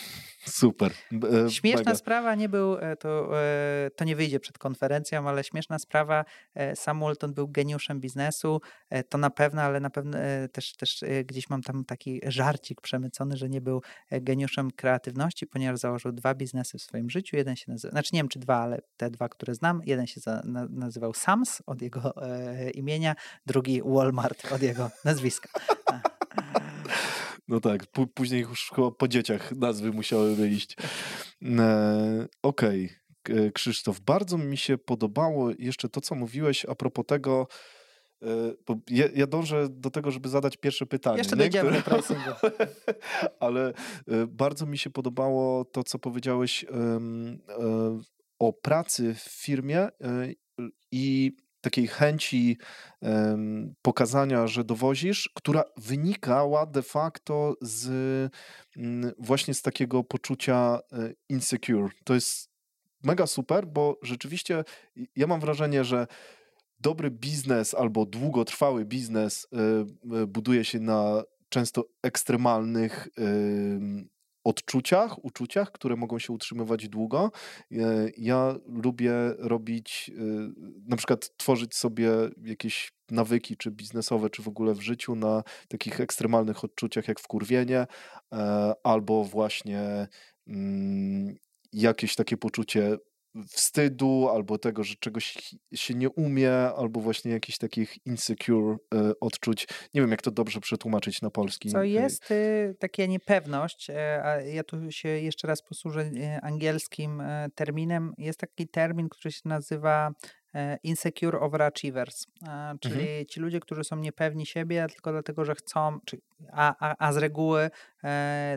Super. Śmieszna Mega. sprawa, nie był, to, to nie wyjdzie przed konferencją, ale śmieszna sprawa, Sam Walton był geniuszem biznesu, to na pewno, ale na pewno też, też gdzieś mam tam taki żarcik przemycony, że nie był geniuszem kreatywności, ponieważ założył dwa biznesy w swoim życiu. Jeden się nazywa, znaczy nie wiem czy dwa, ale te dwa, które znam. Jeden się za, na, nazywał Sams od jego e, imienia, drugi Walmart od jego nazwiska. No tak, później już chyba po dzieciach nazwy musiały wyjść. E, Okej, okay. Krzysztof, bardzo mi się podobało jeszcze to, co mówiłeś a propos tego, bo ja, ja, dążę do tego, żeby zadać pierwsze pytanie. Jeszcze dojdziemy do. [LAUGHS] Ale e, bardzo mi się podobało to, co powiedziałeś um, o pracy w firmie i takiej chęci pokazania, że dowozisz, która wynikała de facto z um, właśnie z takiego poczucia insecure. To jest mega super, bo rzeczywiście ja mam wrażenie, że dobry biznes albo długotrwały biznes y, y, buduje się na często ekstremalnych odczuciach, uczuciach, które mogą się utrzymywać długo. Y, ja lubię robić, na przykład tworzyć sobie jakieś nawyki, czy biznesowe, czy w ogóle w życiu na takich ekstremalnych odczuciach jak wkurwienie, e, albo właśnie mm, jakieś takie poczucie wstydu, albo tego, że czegoś się nie umie, albo właśnie jakichś takich insecure e, odczuć. Nie wiem, jak to dobrze przetłumaczyć na polski. Co jest y, taka niepewność, e, a ja tu się jeszcze raz posłużę e, angielskim terminem. Jest taki termin, który się nazywa insecure overachievers, czyli mhm. ci ludzie, którzy są niepewni siebie tylko dlatego, że chcą, a, a, a z reguły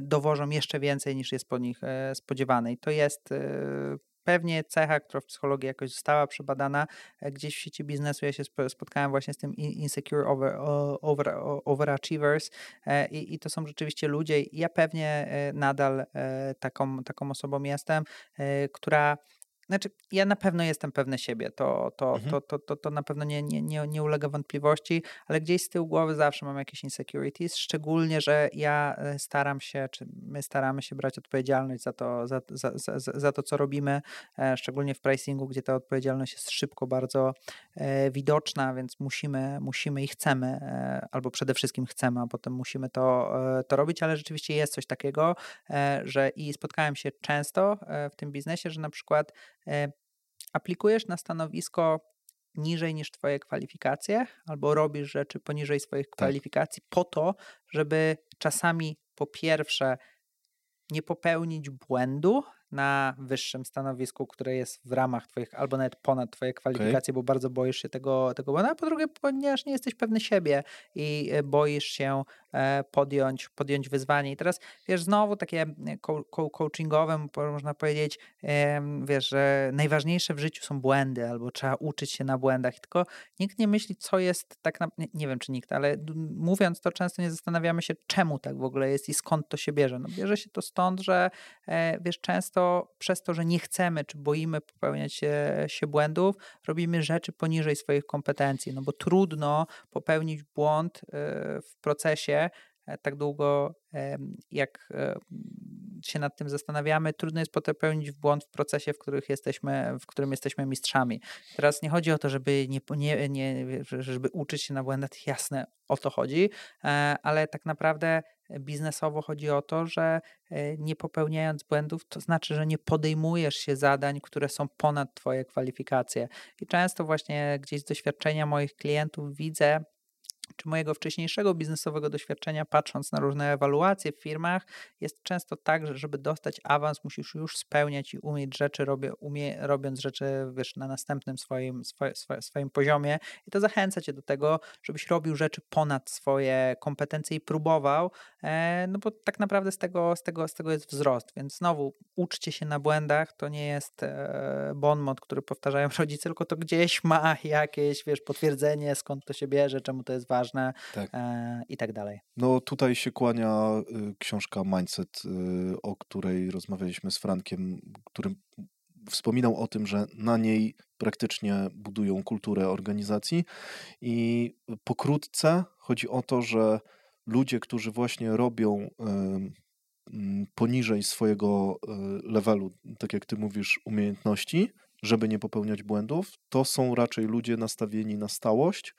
dowożą jeszcze więcej niż jest po nich spodziewane. I to jest pewnie cecha, która w psychologii jakoś została przebadana e, gdzieś w sieci biznesu. Ja się spotkałem właśnie z tym insecure over, over, overachievers e, i, i to są rzeczywiście ludzie. Ja pewnie e, nadal taką, taką osobą jestem, która znaczy, ja na pewno jestem pewny siebie, to, to, mhm. to, to, to, to na pewno nie, nie, nie, nie ulega wątpliwości, ale gdzieś z tyłu głowy zawsze mam jakieś insecurities, szczególnie, że ja e, staram się, czy my staramy się brać odpowiedzialność za to, za, za, za, za to co robimy, e, szczególnie w pricingu, gdzie ta odpowiedzialność jest szybko bardzo e, widoczna, więc musimy, musimy i chcemy, albo przede wszystkim chcemy, a potem musimy to, to robić, ale rzeczywiście jest coś takiego, że i spotkałem się często w tym biznesie, że na przykład aplikujesz na stanowisko niżej niż Twoje kwalifikacje, albo robisz rzeczy poniżej swoich tak. kwalifikacji, po to, żeby czasami po pierwsze nie popełnić błędu, na wyższym stanowisku, które jest w ramach twoich, albo nawet ponad twoje kwalifikacje, okay. bo bardzo boisz się tego, tego błędu, a po drugie, ponieważ nie jesteś pewny siebie i e, boisz się e, podjąć, podjąć wyzwanie. I teraz, wiesz, znowu takie coachingowe, można powiedzieć, wiesz, że najważniejsze w życiu są błędy, albo trzeba uczyć się na błędach, tylko nikt nie myśli, co jest tak naprawdę, nie, wiem, czy nikt, ale mówiąc to, często nie zastanawiamy się, czemu tak w ogóle jest i skąd to się bierze. No bierze się to stąd, że wiesz, często przez to, że nie chcemy czy boimy popełniać się, się błędów, robimy rzeczy poniżej swoich kompetencji, no bo trudno popełnić błąd e, w procesie e, tak długo, jak e, się nad tym zastanawiamy, trudno jest popełnić błąd w procesie, w, których jesteśmy, w którym jesteśmy mistrzami. Teraz nie chodzi o to, żeby, nie, nie, nie, żeby uczyć się na błędach, jasne, o to chodzi, ale tak naprawdę biznesowo chodzi o to, że e, nie popełniając błędów, to znaczy, że nie podejmujesz się zadań, które są ponad Twoje kwalifikacje. I często właśnie gdzieś z doświadczenia moich klientów widzę, czy mojego wcześniejszego biznesowego doświadczenia, patrząc na różne ewaluacje w firmach, jest często tak, że żeby dostać awans, musisz już spełniać i umieć rzeczy, robię, umie, robiąc rzeczy wiesz, na następnym swoim, swoim, swoim poziomie. I to zachęca cię do tego, żebyś robił rzeczy ponad swoje kompetencje i próbował, e, no bo tak naprawdę z tego, z, tego, z tego jest wzrost. Więc znowu uczcie się na błędach, to nie jest e, bon mot, który powtarzają [LAUGHS] rodzice, tylko to gdzieś ma jakieś wiesz, potwierdzenie, skąd to się bierze, czemu to jest ważne ważne tak. E, i tak dalej. No tutaj się kłania y, książka Mindset, y, o której rozmawialiśmy z Frankiem, którym wspominał o tym, że na niej praktycznie budują kulturę organizacji i pokrótce chodzi o to, że ludzie, którzy właśnie robią poniżej swojego y, levelu, tak jak ty mówisz, umiejętności, żeby nie popełniać błędów, to są raczej ludzie nastawieni na stałość,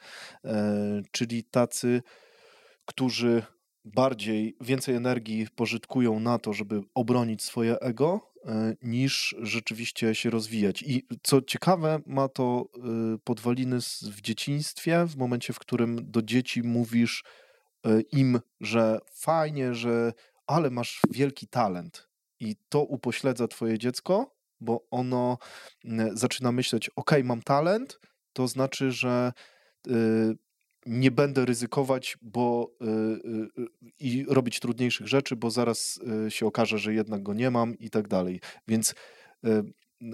e, czyli tacy, którzy bardziej, więcej energii pożytkują na to, żeby obronić swoje ego, e, niż rzeczywiście się rozwijać. I co ciekawe, ma to e, podwaliny w dzieciństwie, w momencie, w którym do dzieci mówisz im, że fajnie, że ale masz wielki talent i to upośledza twoje dziecko, bo ono zaczyna myśleć: OK, mam talent, to znaczy, że y, nie będę ryzykować bo, y, y, i robić trudniejszych rzeczy, bo zaraz się okaże, że jednak go nie mam i tak dalej. Więc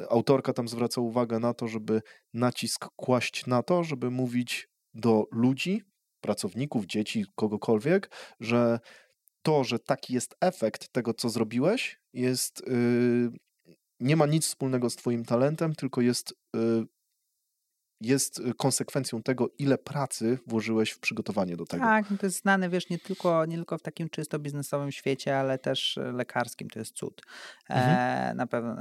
autorka tam zwraca uwagę na to, żeby nacisk kłaść na to, żeby mówić do ludzi, pracowników, dzieci, kogokolwiek, że to, że taki jest efekt tego, co zrobiłeś, jest nie ma nic wspólnego z Twoim talentem, tylko jest y, jest y, konsekwencją tego, ile pracy włożyłeś w przygotowanie do tego. Tak, no to jest znane, wiesz, nie tylko, nie tylko w takim czysto biznesowym świecie, ale też lekarskim, to jest cud. Mhm. E, na, pewno,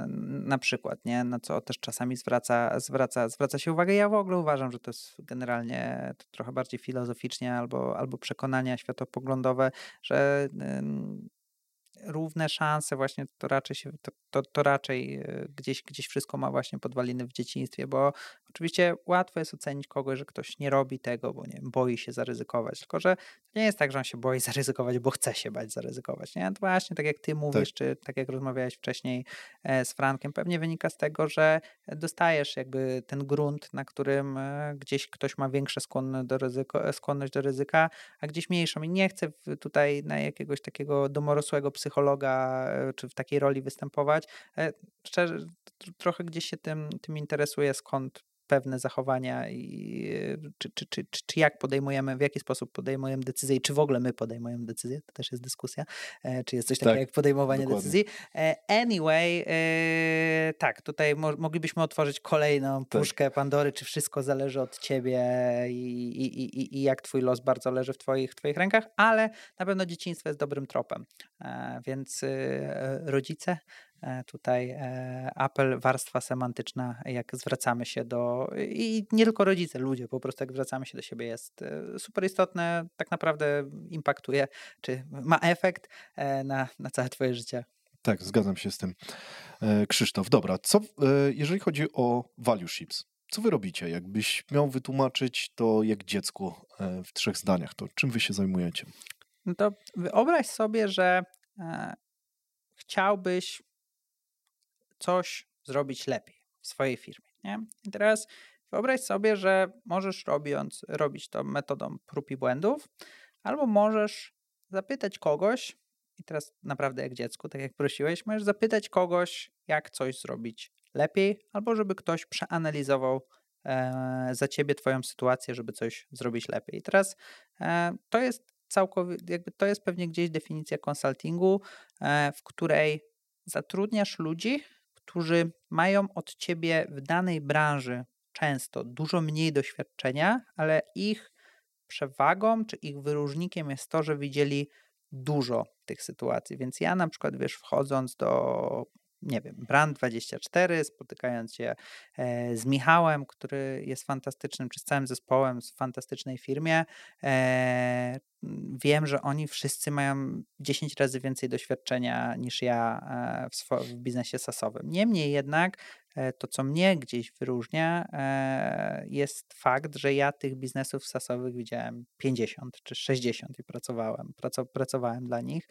na przykład, nie? na co też czasami zwraca, zwraca, zwraca się uwagę. Ja w ogóle uważam, że to jest generalnie to trochę bardziej filozoficznie albo, albo przekonania światopoglądowe, że równe szanse właśnie to raczej się, to, to, to, raczej e, gdzieś, gdzieś wszystko ma właśnie podwaliny w dzieciństwie, bo oczywiście łatwo jest ocenić kogoś, że ktoś nie robi tego, bo nie boi się zaryzykować, tylko że to nie jest tak, że on się boi [LAUGHS] zaryzykować, bo chce się bać zaryzykować, nie? To właśnie tak jak ty mówisz, tak. czy tak jak rozmawiałeś wcześniej e, z Frankiem, pewnie wynika z tego, że dostajesz jakby ten grunt, na którym e, gdzieś ktoś ma większe skłonność do, ryzyko, skłonność do ryzyka, a gdzieś mniejszą i nie chcę tutaj na jakiegoś takiego domorosłego psychologa e, czy w takiej roli występować. E, szczerze, trochę gdzieś się tym, tym interesuję, skąd pewne zachowania i czy, czy, czy, czy, jak podejmujemy, w jaki sposób podejmujemy decyzje i czy w ogóle my podejmujemy decyzje, to też jest dyskusja, e, czy jest coś takiego tak, jak podejmowanie dokładnie. decyzji. Anyway, tak, tutaj moglibyśmy otworzyć kolejną tak. puszkę tak. Pandory, czy wszystko zależy od ciebie i, i, i, i jak twój los bardzo leży w twoich, twoich rękach, ale na pewno dzieciństwo jest dobrym tropem, więc rodzice E, tutaj e, apel, warstwa semantyczna, jak zwracamy się do, i nie tylko rodzice, ludzie, po prostu jak zwracamy się do siebie jest e, super istotne, tak naprawdę impaktuje, czy ma efekt na, na całe twoje życie. Tak, zgadzam się z tym. Krzysztof, dobra, co jeżeli chodzi o value ships, co wy robicie? Jakbyś miał wytłumaczyć to jak dziecku w trzech zdaniach, to czym wy się zajmujecie? No to wyobraź sobie, że chciałbyś coś zrobić lepiej w swojej firmie. Nie? I teraz wyobraź sobie, że możesz robiąc, robić to metodą prób i błędów, albo możesz zapytać kogoś, i teraz naprawdę jak dziecku, tak jak prosiłeś, możesz zapytać kogoś, jak coś zrobić lepiej, albo żeby ktoś przeanalizował e, za ciebie Twoją sytuację, żeby coś zrobić lepiej. I teraz e, to jest całkowicie, jakby to jest pewnie gdzieś definicja konsultingu, e, w której zatrudniasz ludzi, którzy mają od ciebie w danej branży często dużo mniej doświadczenia, ale ich przewagą czy ich wyróżnikiem jest to, że widzieli dużo tych sytuacji. Więc ja na przykład, wiesz, wchodząc do nie wiem, Brand24, spotykając się e, z Michałem, który jest fantastycznym, czy z całym zespołem w fantastycznej firmie, e, wiem, że oni wszyscy mają 10 razy więcej doświadczenia niż ja e, w, w biznesie sasowym. Niemniej jednak to, co mnie gdzieś wyróżnia, jest fakt, że ja tych biznesów sasowych widziałem 50 czy 60 i pracowałem, pracowałem dla nich.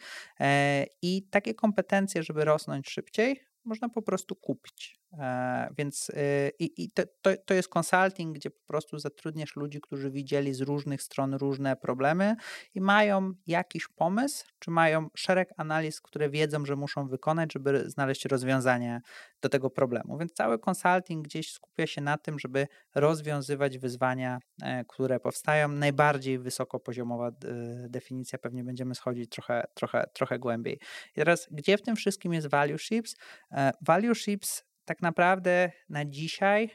I takie kompetencje, żeby rosnąć szybciej, można po prostu kupić. E, więc y, i, i to, to, to, jest consulting, gdzie po prostu zatrudniasz ludzi, którzy widzieli z różnych stron różne problemy i mają jakiś pomysł, czy mają szereg analiz, które wiedzą, że muszą wykonać, żeby znaleźć rozwiązanie do tego problemu. Więc cały consulting gdzieś skupia się na tym, żeby rozwiązywać wyzwania, e, które powstają. Najbardziej wysokopoziomowa definicja, pewnie będziemy schodzić trochę, trochę, trochę głębiej. I teraz, gdzie w tym wszystkim jest value ships? E, value ships tak naprawdę na dzisiaj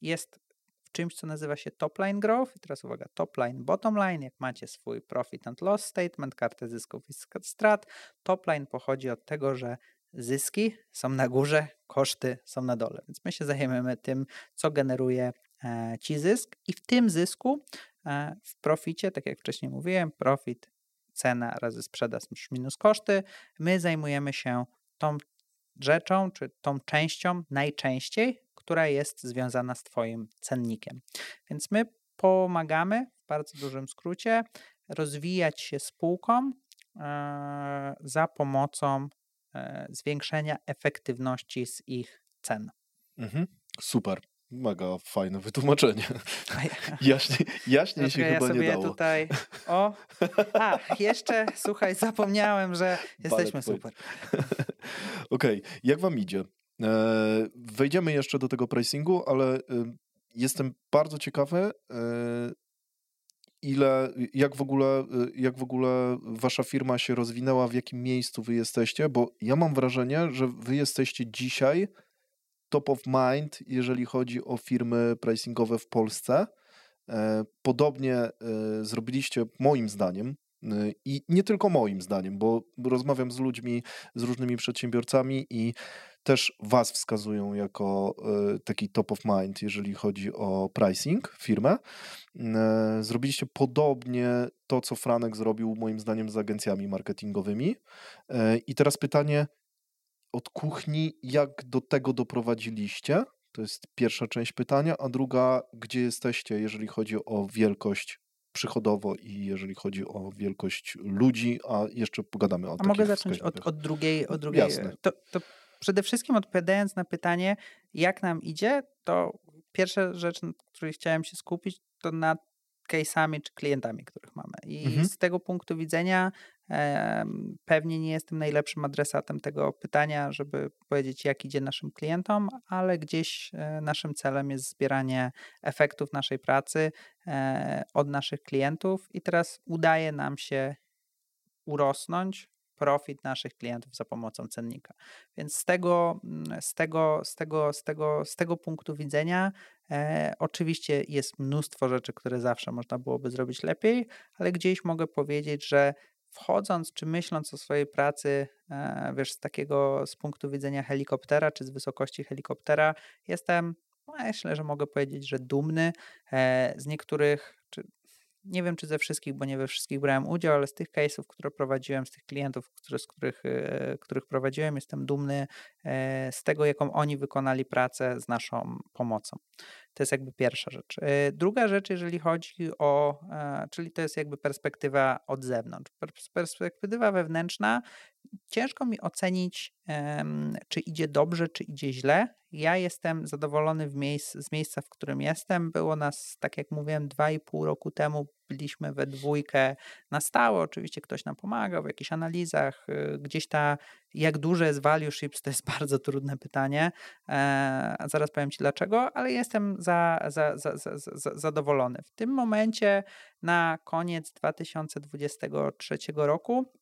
jest w czymś, co nazywa się top line growth. I teraz uwaga, top line, bottom line. Jak macie swój profit and loss statement, kartę zysków i strat, top line pochodzi od tego, że zyski są na górze, koszty są na dole. Więc my się zajmiemy tym, co generuje e, ci zysk i w tym zysku, e, w proficie, tak jak wcześniej mówiłem, profit, cena razy sprzedaż minus koszty, my zajmujemy się tą rzeczą, czy tą częścią najczęściej, która jest związana z Twoim cennikiem. Więc my pomagamy w bardzo dużym skrócie rozwijać się spółkom e, za pomocą e, zwiększenia efektywności z ich cen. Mhm, super. Mega fajne wytłumaczenie. [LAUGHS] Jaśniej, jaśniej się ja chyba nie dało. tutaj. O, a, jeszcze słuchaj, zapomniałem, że [LAUGHS] jesteśmy super. [LAUGHS] Okej, okay. jak wam idzie? E, wejdziemy jeszcze do tego pricingu, ale jestem bardzo ciekawy, e, ile, jak w ogóle, e, jak w ogóle wasza firma się rozwinęła, w jakim miejscu wy jesteście, bo ja mam wrażenie, że wy jesteście dzisiaj top of mind, jeżeli chodzi o firmy pricingowe w Polsce. E, podobnie e, zrobiliście, moim zdaniem, e, i nie tylko moim zdaniem, bo rozmawiam z ludźmi, z różnymi przedsiębiorcami i też Was wskazują jako taki top of mind, jeżeli chodzi o pricing firmę. Zrobiliście podobnie to, co Franek zrobił, moim zdaniem, z agencjami marketingowymi. I teraz pytanie, od kuchni, jak do tego doprowadziliście? To jest pierwsza część pytania, a druga, gdzie jesteście, jeżeli chodzi o wielkość przychodowo i jeżeli chodzi o wielkość ludzi, a jeszcze pogadamy o A mogę zacząć od, od, drugiej. Od drugiej. Jasne. To, to przede wszystkim odpowiadając na pytanie, jak nam idzie, to pierwsza rzecz, na której chciałem się skupić, to nad case'ami czy klientami, których mamy. I mhm. z tego punktu widzenia Pewnie nie jestem najlepszym adresatem tego pytania, żeby powiedzieć, jak idzie naszym klientom, ale gdzieś e, naszym celem jest zbieranie efektów naszej pracy e, od naszych klientów, i teraz udaje nam się urosnąć profit naszych klientów za pomocą cennika. Więc z tego, mm, z tego, z tego, z tego, z tego punktu widzenia e, oczywiście jest mnóstwo rzeczy, które zawsze można byłoby zrobić lepiej, ale gdzieś mogę powiedzieć, że wchodząc czy myśląc o swojej pracy, e, wiesz, z takiego z punktu widzenia helikoptera czy z wysokości helikoptera, jestem, no, myślę, że mogę powiedzieć, że dumny e, z niektórych, czy nie wiem czy ze wszystkich, bo nie we wszystkich brałem udział, ale z tych case'ów, które prowadziłem, z tych klientów, które, z których, e, których prowadziłem, jestem dumny z tego, jaką oni wykonali pracę z naszą pomocą. To jest jakby pierwsza rzecz. Y, druga rzecz, jeżeli chodzi o, e, czyli to jest jakby perspektywa od zewnątrz. Perspektywa wewnętrzna ciężko mi ocenić, czy idzie dobrze, czy idzie źle. Ja jestem zadowolony miejsc, z miejsca, w którym jestem. Było nas, tak jak mówiłem, dwa i pół roku temu byliśmy we dwójkę na stałe. Oczywiście ktoś nam pomagał w jakichś analizach. Y, gdzieś ta, jak duże jest value ships, to jest [LAUGHS] bardzo trudne pytanie. E, zaraz powiem Ci dlaczego, ale jestem za, za, za, zadowolony. W tym momencie na koniec 2023 roku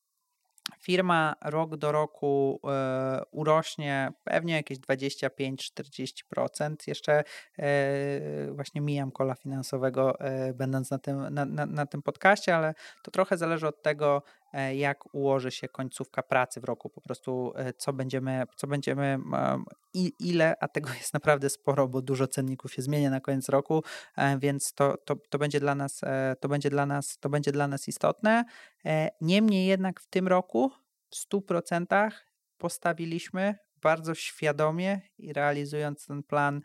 firma rok do roku e, urośnie pewnie jakieś 25-40%. Jeszcze e, właśnie mijam kola finansowego, e, będąc na tym, na, na, na tym podcaście, ale to trochę zależy od tego, jak ułoży się końcówka pracy w roku, po prostu e, co będziemy, co będziemy i ile, a tego [LAUGHS] jest naprawdę sporo, bo dużo cenników się zmienia na koniec roku, e, więc to, to, to będzie dla nas, to będzie dla nas, to będzie dla nas istotne. Niemniej jednak w tym roku w 100% postawiliśmy bardzo świadomie i realizując ten plan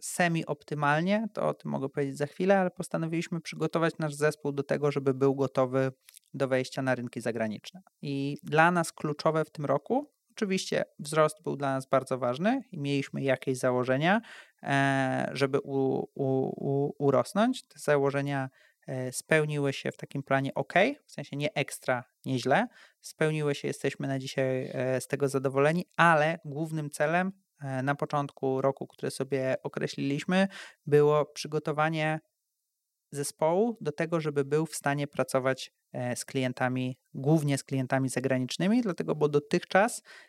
semi-optymalnie, to o tym mogę powiedzieć za chwilę, ale postanowiliśmy przygotować nasz zespół do tego, żeby był gotowy do wejścia na rynki zagraniczne. I dla nas kluczowe w tym roku, oczywiście wzrost był dla nas bardzo ważny i mieliśmy jakieś założenia, e, żeby u, u, u, urosnąć. Te założenia e, spełniły się w takim planie ok, w sensie nie ekstra, nieźle. Spełniły się, jesteśmy na dzisiaj e, z tego zadowoleni, ale głównym celem na początku roku, które sobie określiliśmy, było przygotowanie zespołu do tego, żeby był w stanie pracować e, z klientami, głównie z klientami zagranicznymi, dlatego, bo dotychczas E,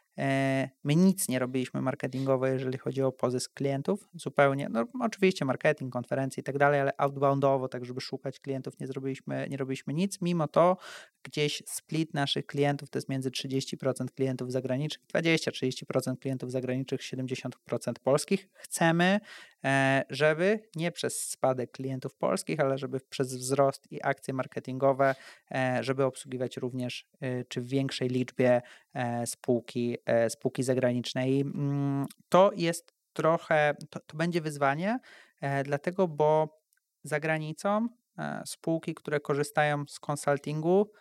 my nic nie robiliśmy marketingowo, jeżeli chodzi o pozysk klientów, zupełnie. No, oczywiście marketing, konferencje i tak dalej, ale outboundowo, tak żeby szukać klientów, nie zrobiliśmy, nie robiliśmy nic. Mimo to gdzieś split naszych klientów to jest między 30% klientów zagranicznych, 20-30% klientów zagranicznych, 70% polskich. Chcemy, e, żeby nie przez spadek klientów polskich, ale żeby przez wzrost i akcje marketingowe, e, żeby obsługiwać również czy w większej liczbie spółki E, spółki zagranicznej. Mm, to jest trochę, to, to będzie wyzwanie, e, dlatego, bo za granicą e, spółki, które korzystają z konsultingu,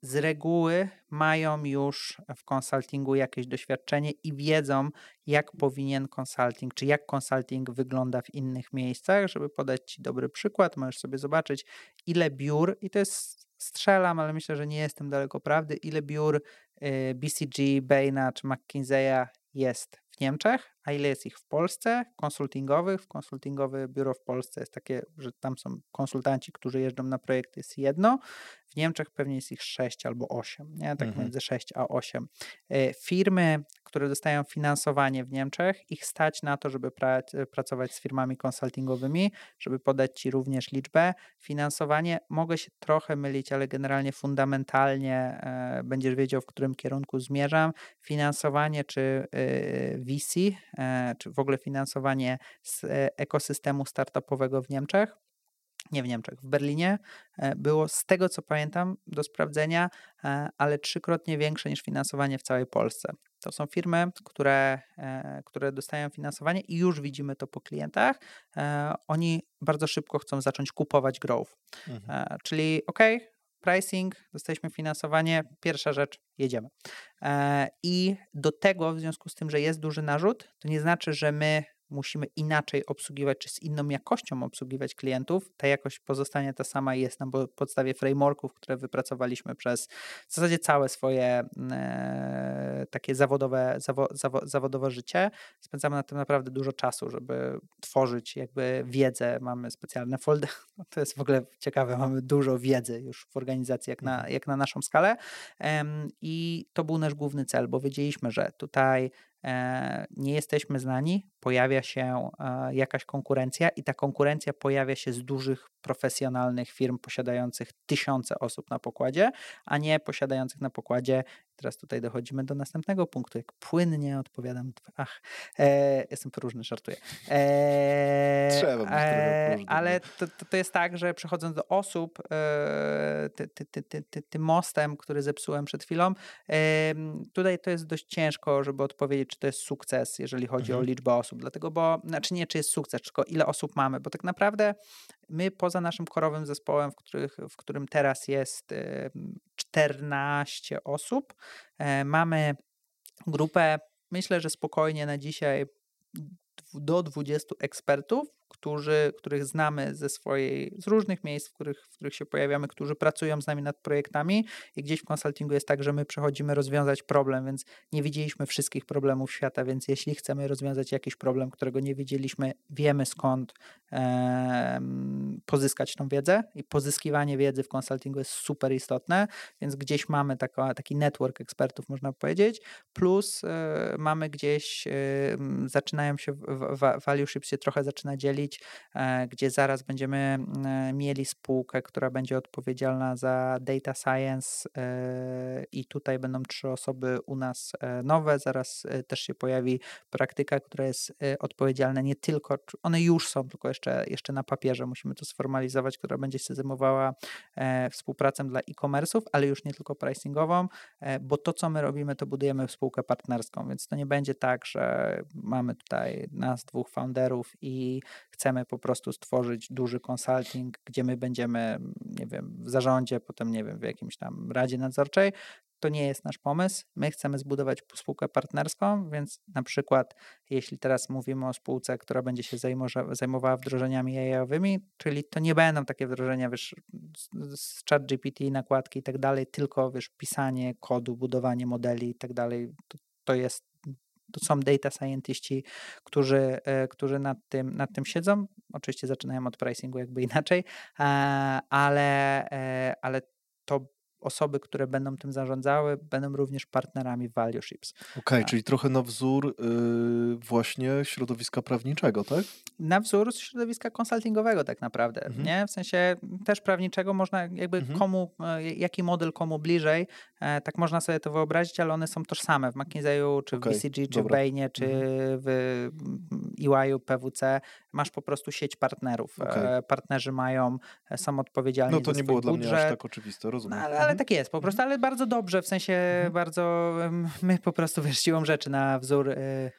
z reguły mają już w konsultingu jakieś doświadczenie i wiedzą, jak powinien konsulting, czy jak konsulting wygląda w innych miejscach. Żeby podać Ci dobry przykład, możesz sobie zobaczyć, ile biur, i to jest strzelam, ale myślę, że nie jestem daleko prawdy, ile biur y, BCG, Baina czy McKinsey'a jest w Niemczech, a ile jest ich w Polsce, konsultingowych. W konsultingowe biuro w Polsce jest takie, że tam są konsultanci, którzy jeżdżą na projekty, jest jedno. W Niemczech pewnie jest ich 6 albo 8, nie? tak mhm. między 6 a 8. Y, firmy, które dostają finansowanie w Niemczech, ich stać na to, żeby pra pracować z firmami konsultingowymi, żeby podać Ci również liczbę. Finansowanie, mogę się trochę mylić, ale generalnie fundamentalnie e, będziesz wiedział, w którym kierunku zmierzam. Finansowanie czy e, VC, e, czy w ogóle finansowanie z e, ekosystemu startupowego w Niemczech, nie w Niemczech, w Berlinie, e, było z tego co pamiętam do sprawdzenia, ale trzykrotnie większe niż finansowanie w całej Polsce. To są firmy, które, które dostają finansowanie i już widzimy to po klientach. Oni bardzo szybko chcą zacząć kupować growth. Mhm. Czyli ok, pricing, dostaliśmy finansowanie, pierwsza rzecz, jedziemy. I do tego, w związku z tym, że jest duży narzut, to nie znaczy, że my musimy inaczej obsługiwać, czy z inną jakością obsługiwać klientów, ta jakość pozostanie ta sama i jest na podstawie frameworków, które wypracowaliśmy przez w zasadzie całe swoje e, takie zawodowe, zawo, zawo, zawodowe życie. Spędzamy na tym naprawdę dużo czasu, żeby tworzyć jakby wiedzę. Mamy specjalne folder. [LAUGHS] No to jest w ogóle ciekawe, mamy dużo wiedzy już w organizacji, jak na, mhm. jak na naszą skalę. I to był nasz główny cel, bo wiedzieliśmy, że tutaj E, nie jesteśmy znani, pojawia się e, jakaś konkurencja i ta konkurencja pojawia się z dużych profesjonalnych firm posiadających tysiące osób na pokładzie, a nie posiadających na pokładzie. Teraz tutaj dochodzimy do następnego punktu. Jak płynnie odpowiadam. Ach, e, jestem próżny, żartuję. E, Trzeba być e, Ale to, to, jest tak, że przechodząc do osób, e, ty, ty, ty, tym mostem, który zepsułem przed chwilą, tutaj to jest dość ciężko, żeby odpowiedzieć, czy to jest sukces, jeżeli chodzi mhm. o liczbę osób. Dlatego, bo, znaczy nie, czy jest sukces, tylko ile osób mamy, bo tak naprawdę my poza naszym korowym zespołem, w, których, w którym teraz jest 14 osób. E, mamy grupę, myślę, że spokojnie na dzisiaj do 20 ekspertów, którzy, których znamy ze swojej, z różnych miejsc, w których, w których się pojawiamy, którzy pracują z nami nad projektami i gdzieś w konsultingu jest tak, że my przechodzimy rozwiązać problem, więc nie widzieliśmy wszystkich problemów świata, więc jeśli chcemy rozwiązać jakiś problem, którego nie widzieliśmy, wiemy skąd e, pozyskać tą wiedzę i pozyskiwanie wiedzy w konsultingu jest super istotne, więc gdzieś mamy taka, taki network ekspertów, można powiedzieć, plus e, mamy gdzieś, e, zaczynają się, w, w, się trochę zaczyna dzielić e, gdzie zaraz będziemy e, mieli spółkę, która będzie odpowiedzialna za data science e, i tutaj będą trzy osoby u nas nowe. Zaraz też się pojawi praktyka, która jest odpowiedzialna nie tylko, one już są, tylko jeszcze, jeszcze na papierze, musimy to sformalizować, która będzie się zajmowała współpracą dla e-commerce'ów, ale już nie tylko pricingową, bo to, co my robimy, to budujemy spółkę partnerską, więc to nie będzie tak, że mamy tutaj nas, dwóch founderów i chcemy po prostu stworzyć duży consulting, gdzie my będziemy, nie wiem, w zarządzie, potem, nie wiem, w jakimś tam radzie nadzorczej, to nie jest nasz pomysł. My chcemy zbudować spółkę partnerską, więc na przykład, jeśli teraz mówimy o spółce, która będzie się zajmowała wdrożeniami AI-owymi, czyli to nie będą takie wdrożenia, wiesz, z chat GPT, nakładki i tak dalej, tylko, wiesz, pisanie kodu, budowanie modeli i tak dalej. To, to jest to są data scientiści, którzy, e, którzy nad, tym, nad tym siedzą. Oczywiście zaczynają od pricingu jakby inaczej, ale, e, ale to osoby, które będą tym zarządzały, będą również partnerami value ships. Okej, okay, czyli trochę na wzór yy, właśnie środowiska prawniczego, tak? Na wzór środowiska konsultingowego tak naprawdę, mhm. nie? W sensie też prawniczego można jakby mhm. komu, e, jaki model komu bliżej, e, tak można sobie to wyobrazić, ale one są tożsame w McKinsey'u, czy okay, w BCG, czy dobra. w Bain'ie, czy mhm. w EY'u, PWC. Masz po prostu sieć partnerów. Okay. E, partnerzy mają, są odpowiedzialni No to nie było budżet. dla mnie aż tak oczywiste, rozumiem. No, ale, ale tak jest po prostu, ale bardzo dobrze, w sensie mhm. bardzo, [LAUGHS] my po prostu wiesz, siłą rzeczy na wzór y,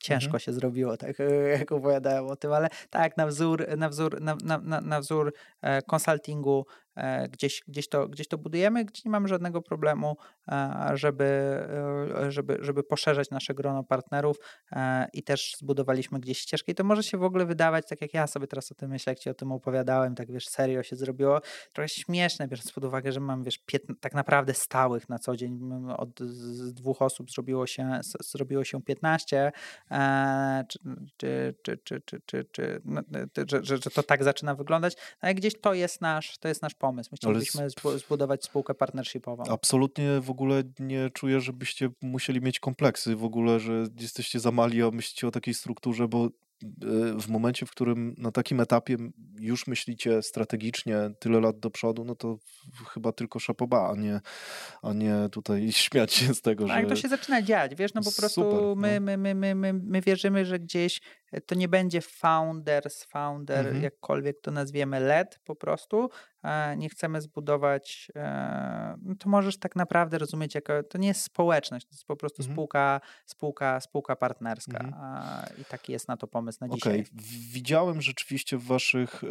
ciężko mhm. się zrobiło, tak [LAUGHS] jak opowiadałem o tym, ale tak, na wzór, na wzór, na, na, na wzór e, konsultingu E, gdzieś, gdzieś, to, gdzieś to budujemy, gdzie nie mamy żadnego problemu, e, żeby, e, żeby, żeby poszerzać nasze grono partnerów i też zbudowaliśmy gdzieś ścieżkę. I to może się w ogóle wydawać, tak jak ja sobie teraz o tym myślę, jak ci o tym opowiadałem, tak wiesz, serio się zrobiło, trochę śmieszne, biorąc pod uwagę, że mam, wiesz, tak naprawdę stałych na co dzień, od dwóch osób zrobiło się, zrobiło się 15, czy, czy, czy, czy, czy, czy, czy no, że, że, że to tak zaczyna wyglądać, no ale gdzieś to jest nasz, to jest nasz pomysł. My chcielibyśmy Ale... zbudować spółkę partnershipową. Absolutnie w ogóle nie czuję, żebyście musieli mieć kompleksy w ogóle, że jesteście za mali, a myślicie o takiej strukturze, bo w momencie, w którym na takim etapie już myślicie strategicznie tyle lat do przodu, no to chyba tylko szapoba, a nie, a nie tutaj [LAUGHS] śmiać się z tego, no, że... Tak, to się zaczyna dziać, wiesz, no po prostu Super, my, no. my, my, my, my, my wierzymy, że gdzieś to nie będzie founders, founder, mhm. jakkolwiek to nazwiemy, led po prostu, e, nie chcemy zbudować, e, no to możesz tak naprawdę rozumieć, jako, to nie jest społeczność, to jest po prostu mhm. spółka, spółka, spółka partnerska mhm. i taki jest na to pomysł pomysł na dzisiaj. Okay. Widziałem rzeczywiście w waszych y,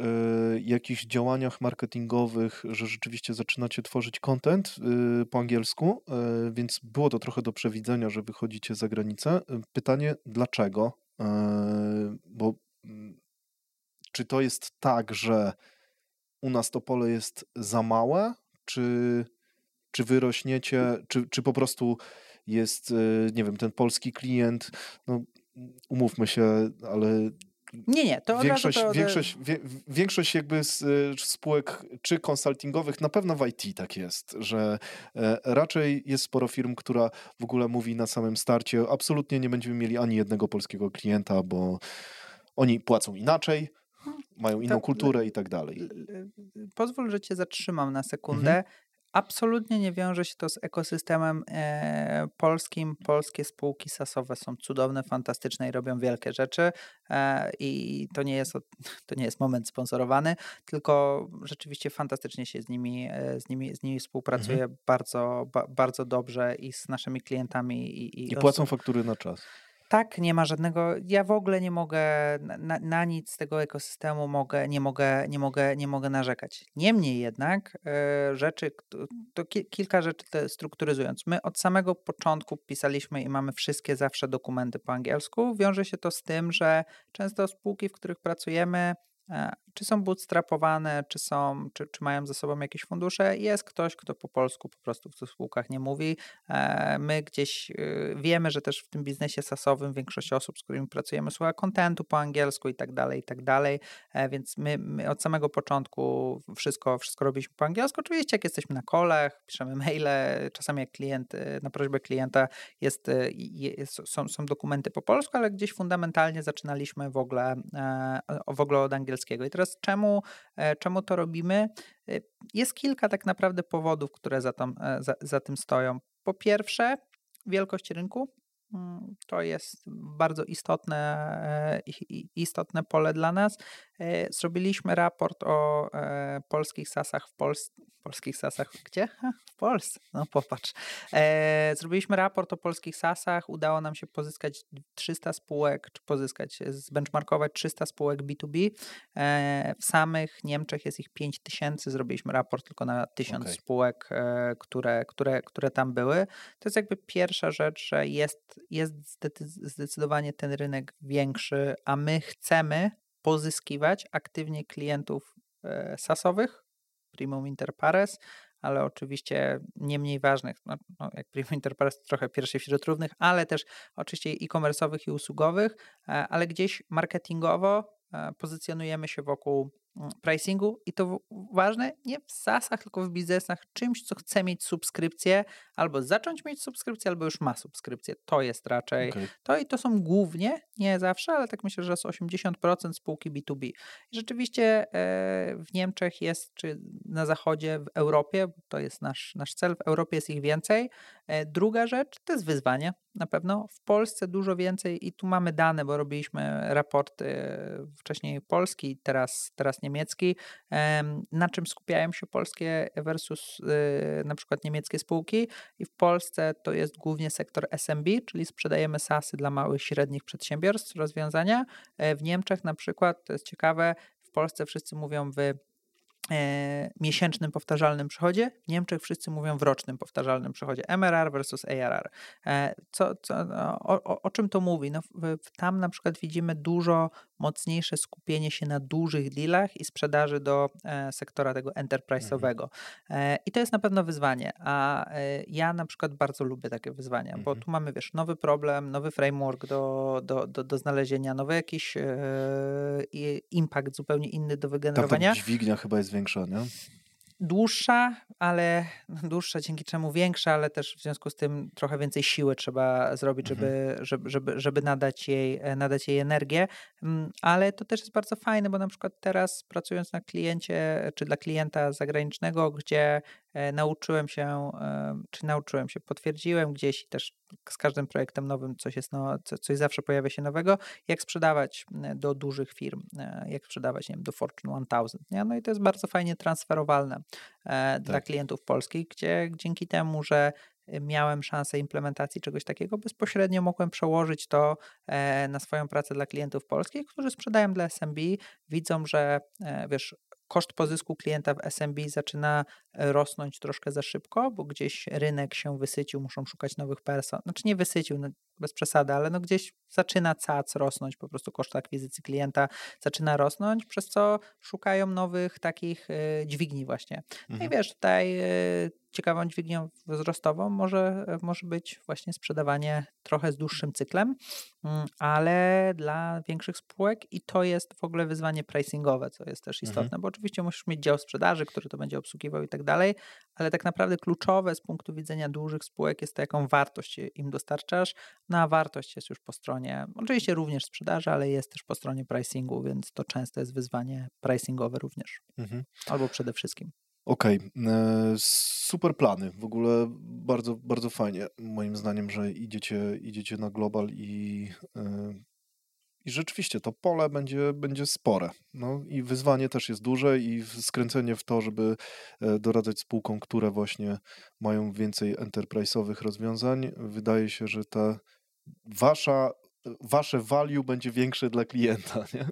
jakichś działaniach marketingowych, że rzeczywiście zaczynacie tworzyć content y, po angielsku, y, więc było to trochę do przewidzenia, że wychodzicie za granicę. Pytanie, dlaczego? Bo mm, czy to jest tak, że u nas to pole jest za małe, czy, czy wy rośniecie, czy, czy po prostu jest, nie wiem, ten polski klient, no, umówmy się, ale nie, nie, to większość, to... większość, wie, większość jakby z, spółek czy konsultingowych, na pewno w IT tak jest, że e, raczej jest sporo firm, która w ogóle mówi na samym starcie, absolutnie nie będziemy mieli ani jednego polskiego klienta, bo oni płacą inaczej, mają inną to, kulturę i tak dalej. Pozwól, że cię zatrzymam na sekundę. Mhm absolutnie nie wiąże się to z ekosystemem e, polskim. Polskie spółki sasowe są cudowne, fantastyczne i robią wielkie rzeczy. E, I to nie, jest, [LAUGHS] to nie jest moment sponsorowany, tylko rzeczywiście fantastycznie się z nimi, e, z nimi, z nimi współpracuje mhm. bardzo, ba, bardzo dobrze i z naszymi klientami. I, i, I płacą faktury na czas. Tak, nie ma żadnego. Ja w ogóle nie mogę na, na nic z tego ekosystemu mogę, nie mogę, nie mogę, nie mogę narzekać. Niemniej jednak e, rzeczy, to, ki, kilka rzeczy strukturyzując. My od samego początku pisaliśmy i mamy wszystkie zawsze dokumenty po angielsku. Wiąże się to z tym, że często spółki, w których pracujemy, E, czy są bootstrapowane, czy, są, czy, czy mają ze sobą jakieś fundusze. Jest ktoś, kto po polsku po prostu w tych spółkach nie mówi. E, my gdzieś y, wiemy, że też w tym biznesie sasowym większość osób, z którymi pracujemy, słucha kontentu po angielsku i tak dalej, i tak dalej, e, więc my, my od samego początku wszystko, wszystko robiliśmy po angielsku. Oczywiście jak jesteśmy na kolach, piszemy maile, czasami jak klient, y, na prośbę klienta jest, y, jest, są, są dokumenty po polsku, ale gdzieś fundamentalnie zaczynaliśmy w ogóle, w ogóle od angielskiego. I teraz czemu, e, czemu to robimy? E, jest kilka tak naprawdę powodów, które za, tam, e, za, za tym stoją. Po pierwsze, wielkość rynku. Mm, to jest bardzo istotne, istotne pole dla nas. Zrobiliśmy raport o polskich sasach w Polsce. Polskich sasach gdzie? W Polsce. No popatrz. Zrobiliśmy raport o polskich sasach. Udało nam się pozyskać 300 spółek, czy pozyskać, zbenchmarkować 300 spółek B2B. W samych Niemczech jest ich 5000. Zrobiliśmy raport tylko na 1000 okay. spółek, które, które, które tam były. To jest jakby pierwsza rzecz, że jest, jest zdecydowanie ten rynek większy, a my chcemy pozyskiwać aktywnie klientów e, sasowych, Primum Inter Pares, ale oczywiście nie mniej ważnych, no, no jak Primum Inter Pares trochę pierwszy wśród równych, ale też oczywiście e-commerce'owych i usługowych, e, ale gdzieś marketingowo e, pozycjonujemy się wokół pricingu i to ważne nie w SaaSach, tylko w biznesach, czymś, co chce mieć subskrypcję, albo zacząć mieć subskrypcję, albo już ma subskrypcję. To jest raczej, okay. to i to są głównie, nie zawsze, ale tak myślę, że jest 80% spółki B2B. I rzeczywiście e, w Niemczech jest, czy na zachodzie, w Europie, to jest nasz, nasz cel, w Europie jest ich więcej. E, druga rzecz to jest wyzwanie, na pewno. W Polsce dużo więcej i tu mamy dane, bo robiliśmy raporty wcześniej polski, teraz, teraz niemiecki, na czym skupiają się polskie versus y, na przykład niemieckie spółki i w Polsce to jest głównie sektor SMB, czyli sprzedajemy SASy dla małych, średnich przedsiębiorstw, rozwiązania. E, w Niemczech na przykład, to jest ciekawe, w Polsce wszyscy mówią w e, miesięcznym powtarzalnym przychodzie. W Niemczech wszyscy mówią w rocznym powtarzalnym przychodzie. MRR versus ARR. E, co, co, no, o, o, o, czym to mówi? No, w, tam na przykład widzimy dużo mocniejsze skupienie się na dużych dealach i sprzedaży do e, sektora tego enterprise'owego. Mhm. I to jest na pewno wyzwanie, a e, ja na przykład bardzo lubię takie wyzwania, mhm. bo tu mamy, wiesz, nowy problem, nowy framework do, do, do, do znalezienia, nowy jakiś impact zupełnie inny do wygenerowania. Ta dźwignia chyba jest większa, nie? Dłuższa, ale dłuższa dzięki czemu większa, ale też w związku z tym trochę więcej siły trzeba zrobić, mhm. żeby, żeby, żeby, żeby nadać, jej, e, nadać jej energię. Mm, ale to też jest bardzo fajne, bo na przykład teraz pracując na kliencie, czy dla klienta zagranicznego, gdzie nauczyłem się, e, czy nauczyłem się, potwierdziłem gdzieś i też z każdym projektem nowym coś jest, no, coś zawsze pojawia się nowego, jak sprzedawać do dużych firm, e, jak sprzedawać, nie wiem, do Fortune 1000, nie? No i to jest bardzo fajnie transferowalne tak. dla klientów polskich, gdzie dzięki temu, że miałem szansę implementacji czegoś takiego, bezpośrednio mogłem przełożyć to na swoją pracę dla klientów polskich, którzy sprzedają dla SMB, widzą, że wiesz, koszt pozysku klienta w SMB zaczyna e, rosnąć troszkę za szybko, bo gdzieś rynek się wysycił, muszą szukać nowych person. Znaczy nie wysycił, no bez przesady, ale no gdzieś zaczyna cac rosnąć, po prostu koszt akwizycji klienta zaczyna rosnąć, przez co szukają nowych takich e, dźwigni właśnie. No mhm. i wiesz, tutaj e, ciekawą dźwignią wzrostową może, może być właśnie sprzedawanie trochę z dłuższym cyklem, mm, ale dla większych spółek i to jest w ogóle wyzwanie pricingowe, co jest też istotne, mhm. bo oczywiście musisz mieć dział sprzedaży, który to będzie obsługiwał i tak dalej, ale tak naprawdę kluczowe z punktu widzenia dużych spółek jest to, jaką wartość im dostarczasz, no a wartość jest już po stronie, oczywiście również sprzedaży, ale jest też po stronie pricingu, więc to często jest wyzwanie pricingowe również, mhm. albo przede wszystkim. Okej, okay. E, super plany. W ogóle bardzo, bardzo fajnie, moim zdaniem, że idziecie, idziecie na global i, e, i rzeczywiście to pole będzie, będzie spore. No i wyzwanie też jest duże i skręcenie w to, żeby e, doradzać spółkom, które właśnie mają więcej enterprise'owych rozwiązań. Wydaje się, że ta wasza wasze value będzie większe dla klienta. [LAUGHS] Nie?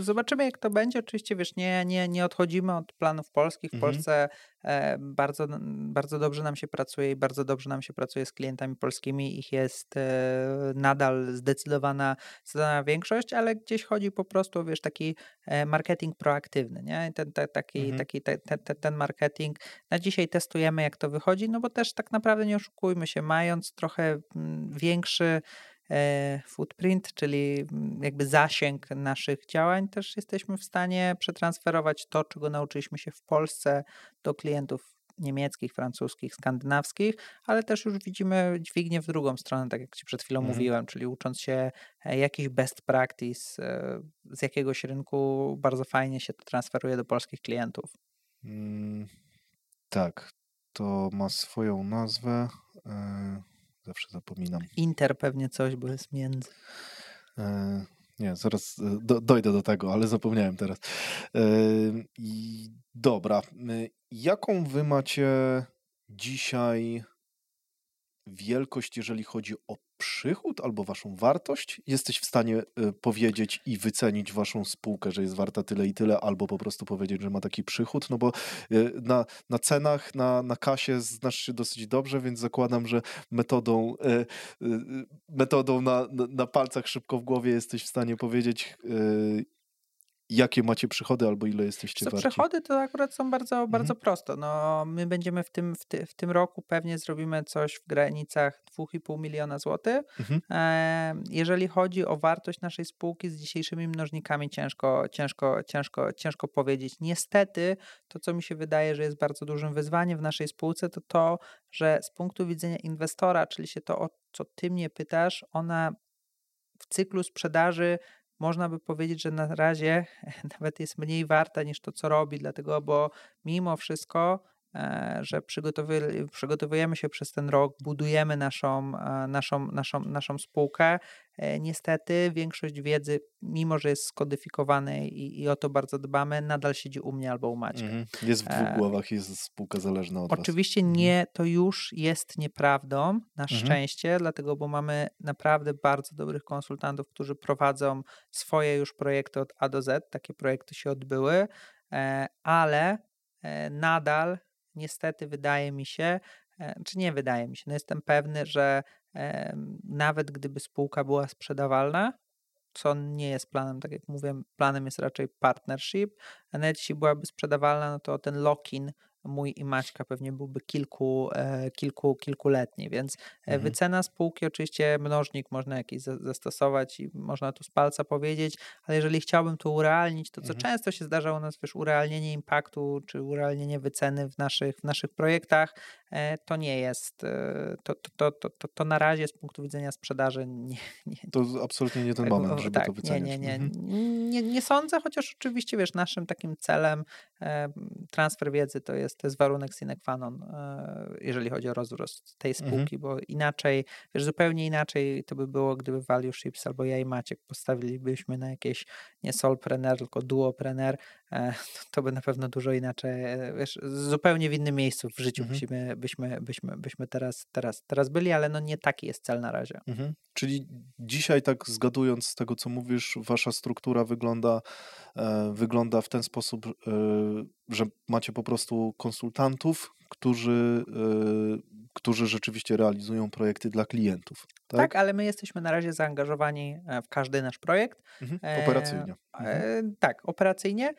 zobaczymy, jak to będzie. Oczywiście, wiesz, nie, nie, nie odchodzimy od planów polskich. W mhm. Polsce e, bardzo, bardzo dobrze nam się pracuje i bardzo dobrze nam się pracuje z klientami polskimi. Ich jest e, nadal zdecydowana, zdecydowana większość, ale gdzieś chodzi po prostu, wiesz, taki e, marketing proaktywny, nie? Ten, ten, taki, mhm. taki, ten, ten, ten marketing. Na dzisiaj testujemy, jak to wychodzi, no bo też tak naprawdę nie oszukujmy się, mając trochę mm, większy footprint, czyli mm, jakby zasięg naszych działań, też jesteśmy w stanie przetransferować to, czego nauczyliśmy się w Polsce do klientów niemieckich, francuskich, skandynawskich, ale też już widzimy dźwignię w drugą stronę, tak jak Ci przed chwilą mhm. mówiłem, czyli ucząc się e, jakiś best practice e, z jakiegoś rynku, bardzo fajnie się to transferuje do polskich klientów. Mm, tak, to ma swoją nazwę. Zawsze zapominam. Inter pewnie coś, bo jest między. E, nie, zaraz e, do, dojdę do tego, ale zapomniałem teraz. E, I dobra. E, jaką wy macie dzisiaj wielkość, jeżeli chodzi o przychód albo waszą wartość? Jesteś w stanie y, powiedzieć i wycenić waszą spółkę, że jest warta tyle i tyle, albo po prostu powiedzieć, że ma taki przychód? No bo y, na, na cenach, na, na kasie znasz się dosyć dobrze, więc zakładam, że metodą, y, metodą na, na palcach szybko w głowie jesteś w stanie powiedzieć, jakie macie przychody albo ile jesteście Co, warci? Przychody to akurat są bardzo, mhm. bardzo prosto. No, my będziemy w tym, w, ty, w tym roku pewnie zrobimy coś w granicach 2,5 miliona złotych. Mhm. E, jeżeli chodzi o wartość naszej spółki z dzisiejszymi mnożnikami, ciężko, ciężko, ciężko, ciężko powiedzieć. Niestety, to co mi się wydaje, że jest bardzo dużym wyzwaniem w naszej spółce, to to, że z punktu widzenia inwestora, czyli się to, o co ty mnie pytasz, ona w cyklu sprzedaży można by powiedzieć, że na razie [LAUGHS] nawet jest mniej warta niż to, co robi, dlatego, bo mimo wszystko że przygotowujemy się przez ten rok, budujemy naszą, e, naszą, naszą, naszą spółkę. E, niestety większość wiedzy, mimo że jest skodyfikowana i, i o to bardzo dbamy, nadal siedzi u mnie albo u Maćka. Mhm. Jest w dwóch głowach, jest spółka zależna od Oczywiście was. Mhm. nie, to już jest nieprawdą, na mhm. szczęście, dlatego, bo mamy naprawdę bardzo dobrych konsultantów, którzy prowadzą swoje już projekty od A do Z, takie projekty się odbyły, ale nadal niestety wydaje mi się, e, czy nie wydaje mi się, no jestem pewny, że nawet gdyby spółka była sprzedawalna, co nie jest planem, tak jak mówię, planem jest raczej partnership, a nawet jeśli byłaby sprzedawalna, no to ten lock-in mój i Maćka pewnie byłby kilku, e, kilku, kilkuletni, więc e, mhm. wycena spółki oczywiście mnożnik można jakiś zastosować i można tu z palca powiedzieć, ale jeżeli chciałbym to urealnić, to co mhm. często się zdarza u nas, wiesz, urealnienie impaktu czy urealnienie wyceny w naszych, w naszych projektach, to nie jest, to, to, to, to, to na razie z punktu widzenia sprzedaży nie. [LAUGHS] nie to absolutnie nie ten moment, żeby tak, to wycenić. Nie, nie, nie, mhm. nie, nie sądzę, chociaż oczywiście, wiesz, naszym takim celem transfer wiedzy to jest to jest warunek sine qua non, e, jeżeli chodzi o rozrost tej mhm. spółki, mhm. bo inaczej, wiesz, zupełnie inaczej to by było, gdyby Value Ships albo ja i Maciek postawilibyśmy na jakieś nie solpreneur, tylko duopreneur, e, to by na pewno dużo inaczej, e, wiesz, zupełnie w innym miejscu w życiu mhm. byśmy, byśmy, byśmy, byśmy teraz, teraz, teraz byli, ale no nie taki jest cel na razie. Mhm. Czyli dzisiaj tak zgadując z tego, co mówisz, wasza struktura wygląda, wygląda w ten sposób, że macie po prostu konsultantów, którzy, yy, którzy rzeczywiście realizują projekty dla klientów. Tak? tak? ale my jesteśmy na razie zaangażowani e, w każdy nasz projekt. Mhm, e, operacyjnie. E, mhm. tak, operacyjnie.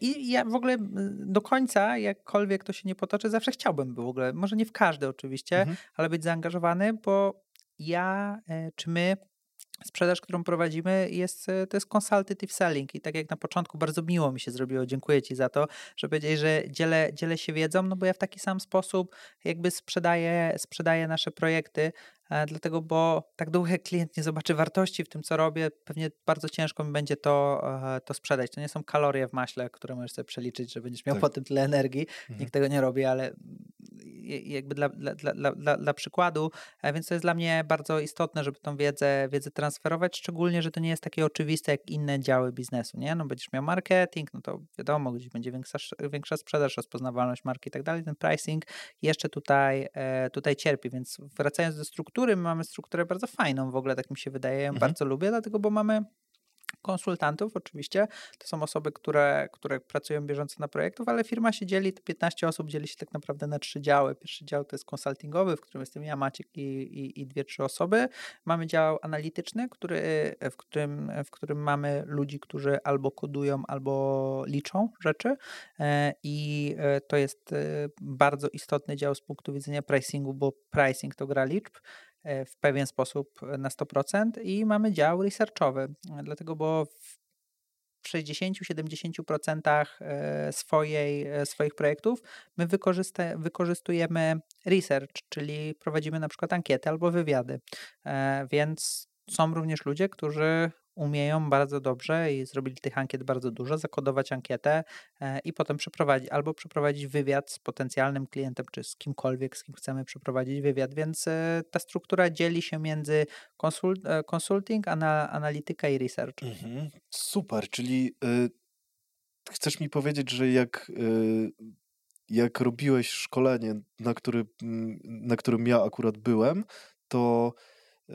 I ja w ogóle do końca, jakkolwiek to się nie potoczy, zawsze chciałbym w ogóle, może nie w każdy oczywiście, mhm. ale być zaangażowany, bo ja czy my sprzedaż, którą prowadzimy, jest, e, to jest consultative selling i tak jak na początku bardzo miło mi się zrobiło, dziękuję Ci za to, że powiedziałeś, że dzielę, dzielę się wiedzą, no bo ja w taki sam sposób jakby sprzedaję, sprzedaję nasze projekty, e, dlatego, bo tak długo jak klient nie zobaczy wartości w tym, co robię, pewnie bardzo ciężko mi będzie to, e, to sprzedać. To nie są kalorie w maśle, które możesz sobie przeliczyć, że będziesz miał tak. potem tyle energii. Mhm. Nikt tego nie robi, ale jakby dla, dla, dla, dla, dla przykładu, więc to jest dla mnie bardzo istotne, żeby tą wiedzę, wiedzę transferować, szczególnie, że to nie jest takie oczywiste jak inne działy biznesu, nie? No będziesz miał marketing, no to wiadomo, gdzieś będzie większa, większa sprzedaż, rozpoznawalność marki i tak dalej, ten pricing jeszcze tutaj, tutaj cierpi, więc wracając do struktury, my mamy strukturę bardzo fajną w ogóle, tak mi się wydaje, mhm. bardzo lubię, dlatego, bo mamy konsultantów oczywiście, to są osoby, które, które pracują bieżąco na projektów, ale firma się dzieli, te 15 osób dzieli się tak naprawdę na trzy działy. Pierwszy dział to jest konsultingowy, w którym jestem ja, Maciek i, i, i dwie, trzy osoby. Mamy dział analityczny, który, w, którym, w którym mamy ludzi, którzy albo kodują, albo liczą rzeczy e, i e, to jest e, bardzo istotny dział z punktu widzenia pricingu, bo pricing to gra liczb. E, w pewien sposób na 100% i mamy dział researchowy, dlatego bo w 60-70% e, swojej, e, swoich projektów my wykorzystujemy research, czyli prowadzimy na przykład ankiety albo wywiady, więc są również ludzie, którzy umieją bardzo dobrze i zrobili tych ankiet bardzo dużo, zakodować ankietę e, i potem przeprowadzić albo przeprowadzić wywiad z potencjalnym klientem, czy z kimkolwiek, z kim chcemy przeprowadzić wywiad, więc e, ta struktura dzieli się między konsult, e, consulting, analityka i research. Mhm. Super, czyli y, chcesz mi powiedzieć, że jak y, jak robiłeś szkolenie, na, który, na którym ja akurat byłem, to y,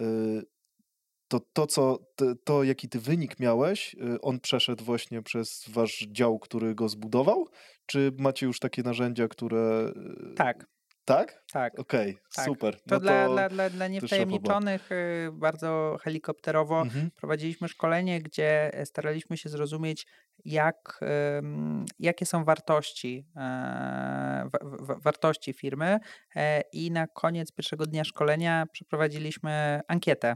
to to, co, to, to, jaki ty wynik miałeś, y, on przeszedł właśnie przez wasz dział, który go zbudował? Czy macie już takie narzędzia, które... Y, tak. Tak? Tak. Okej, okay, tak. super. No to, dla, to dla, dla, dla niewtajemniczonych y, bardzo helikopterowo mhm. prowadziliśmy szkolenie, gdzie staraliśmy się zrozumieć, jak, jakie są wartości, e, wartości firmy e, i na koniec pierwszego dnia szkolenia przeprowadziliśmy ankietę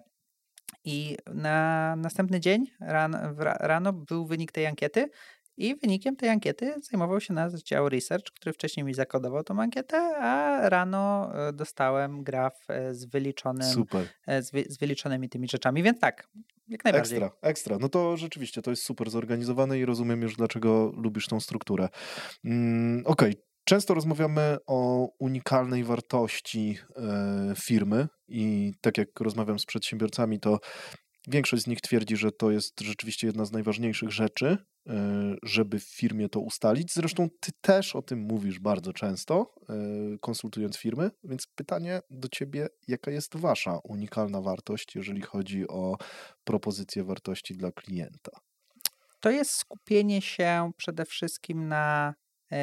i na następny dzień rano, rano był wynik tej ankiety i wynikiem tej ankiety zajmował się nasz dział research, który wcześniej mi zakodował tą ankietę, a rano e, dostałem graf e, z, wyliczonym, super. E, z, wy, z wyliczonymi tymi rzeczami, więc tak, jak najbardziej. Ekstra, ekstra. No to rzeczywiście to jest super zorganizowane i rozumiem już, dlaczego lubisz tą strukturę. Mm, Okej, okay. Często rozmawiamy o unikalnej wartości e, firmy i tak jak rozmawiam z przedsiębiorcami, to większość z nich twierdzi, że to jest rzeczywiście jedna z najważniejszych rzeczy, e, żeby w firmie to ustalić. Zresztą ty też o tym mówisz bardzo często, e, konsultując firmy, więc pytanie do ciebie, jaka jest wasza unikalna wartość, jeżeli chodzi o propozycję wartości dla klienta? To jest skupienie się przede wszystkim na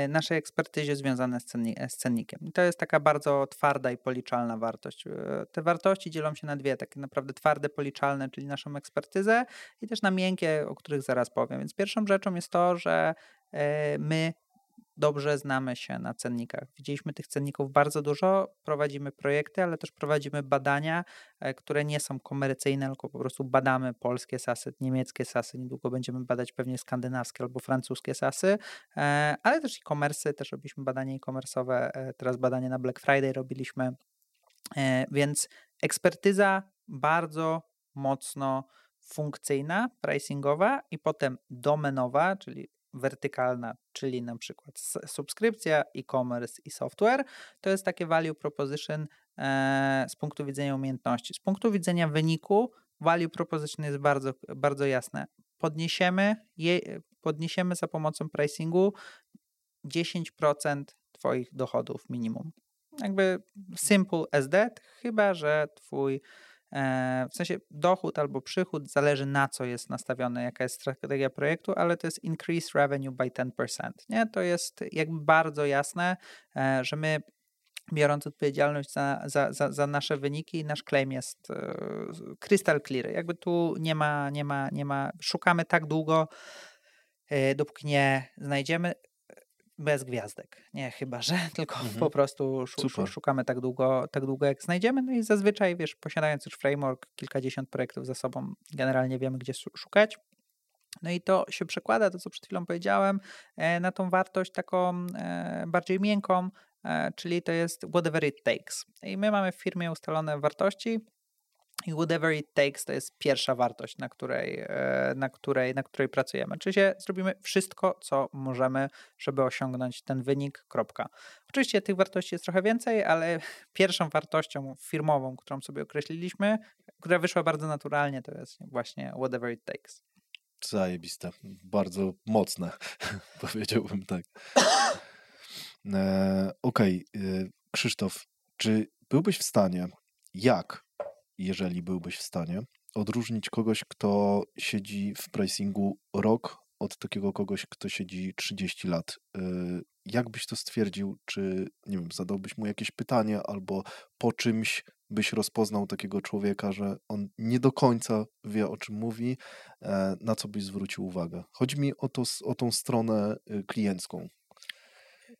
naszej ekspertyzie związane z, cenni z cennikiem. To jest taka bardzo twarda i policzalna wartość. E, te wartości dzielą się na dwie, takie naprawdę twarde, policzalne, czyli naszą ekspertyzę i też na miękkie, o których zaraz powiem. Więc pierwszą rzeczą jest to, że e, my dobrze znamy się na cennikach. Widzieliśmy tych cenników bardzo dużo, prowadzimy projekty, ale też prowadzimy badania, e, które nie są komercyjne, tylko po prostu badamy polskie sasy, niemieckie sasy, niedługo będziemy badać pewnie skandynawskie albo francuskie sasy, e, ale też e-commerce, też robiliśmy badania e-commerce'owe, e, teraz badanie na Black Friday robiliśmy, więc ekspertyza bardzo mocno funkcyjna, pricingowa i potem domenowa, czyli wertykalna, czyli na przykład subskrypcja, e-commerce i software, to jest takie value proposition e, z punktu widzenia umiejętności. Z punktu widzenia wyniku value proposition jest bardzo, bardzo jasne. Podniesiemy, je, podniesiemy za pomocą pricingu 10% Twoich dochodów minimum. Jakby simple as that, chyba że Twój w sensie dochód albo przychód zależy na co jest nastawione, jaka jest strategia projektu, ale to jest increase revenue by 10%. Nie? To jest jakby bardzo jasne, e, że my biorąc odpowiedzialność za, za, za, za, nasze wyniki, nasz claim jest e, crystal clear. Jakby tu nie ma, nie ma, nie ma, szukamy tak długo, dopóki nie znajdziemy bez gwiazdek. Nie, chyba że, [LAUGHS] tylko mhm. po prostu szukamy tak długo, tak długo, jak znajdziemy. No i zazwyczaj, wiesz, posiadając już framework, kilkadziesiąt projektów za sobą, generalnie wiemy, gdzie szukać. No i to się przekłada, to co przed chwilą powiedziałem, e, na tą wartość taką e, bardziej miękką, e, czyli to jest whatever it takes. I my mamy w firmie ustalone wartości, i whatever it takes to jest pierwsza wartość, na której, e, na której, na której pracujemy. Czyli zrobimy wszystko, co możemy, żeby osiągnąć ten wynik, kropka. Oczywiście tych wartości jest trochę więcej, ale [LAUGHS] pierwszą wartością firmową, którą sobie określiliśmy, która wyszła bardzo naturalnie, to jest właśnie whatever it takes. Zajebiste. Bardzo mocne, [LAUGHS] powiedziałbym tak. E, Okej, okay. Krzysztof, czy byłbyś w stanie, jak jeżeli byłbyś w stanie, odróżnić kogoś, kto siedzi w pricingu rok od takiego kogoś, kto siedzi 30 lat. Y, jak byś to stwierdził? Czy, nie wiem, zadałbyś mu jakieś pytanie, albo po czymś byś rozpoznał takiego człowieka, że on nie do końca wie, o czym mówi, e, na co byś zwrócił uwagę? Chodzi mi o, to, o tą stronę y, kliencką.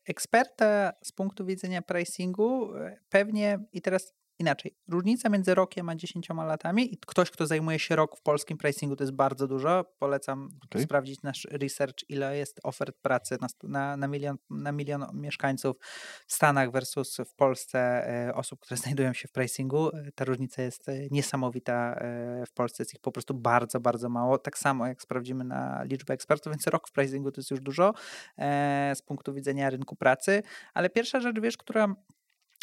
Eksperta z punktu widzenia pricingu e, pewnie, i teraz inaczej. Różnica między rokiem a 10 latami i ktoś, kto zajmuje się rok w polskim pricingu, to jest bardzo dużo. Polecam okay. sprawdzić nasz research, ile jest ofert pracy na, na, na, milion, na milion mieszkańców w Stanach versus w Polsce e, osób, które [LAUGHS] znajdują się w pricingu. E, ta różnica jest e, niesamowita. W Polsce jest ich po prostu bardzo, bardzo mało. Tak samo jak sprawdzimy na liczbę ekspertów, więc rok w pricingu to jest już dużo z punktu widzenia rynku pracy. Ale pierwsza rzecz, wiesz, która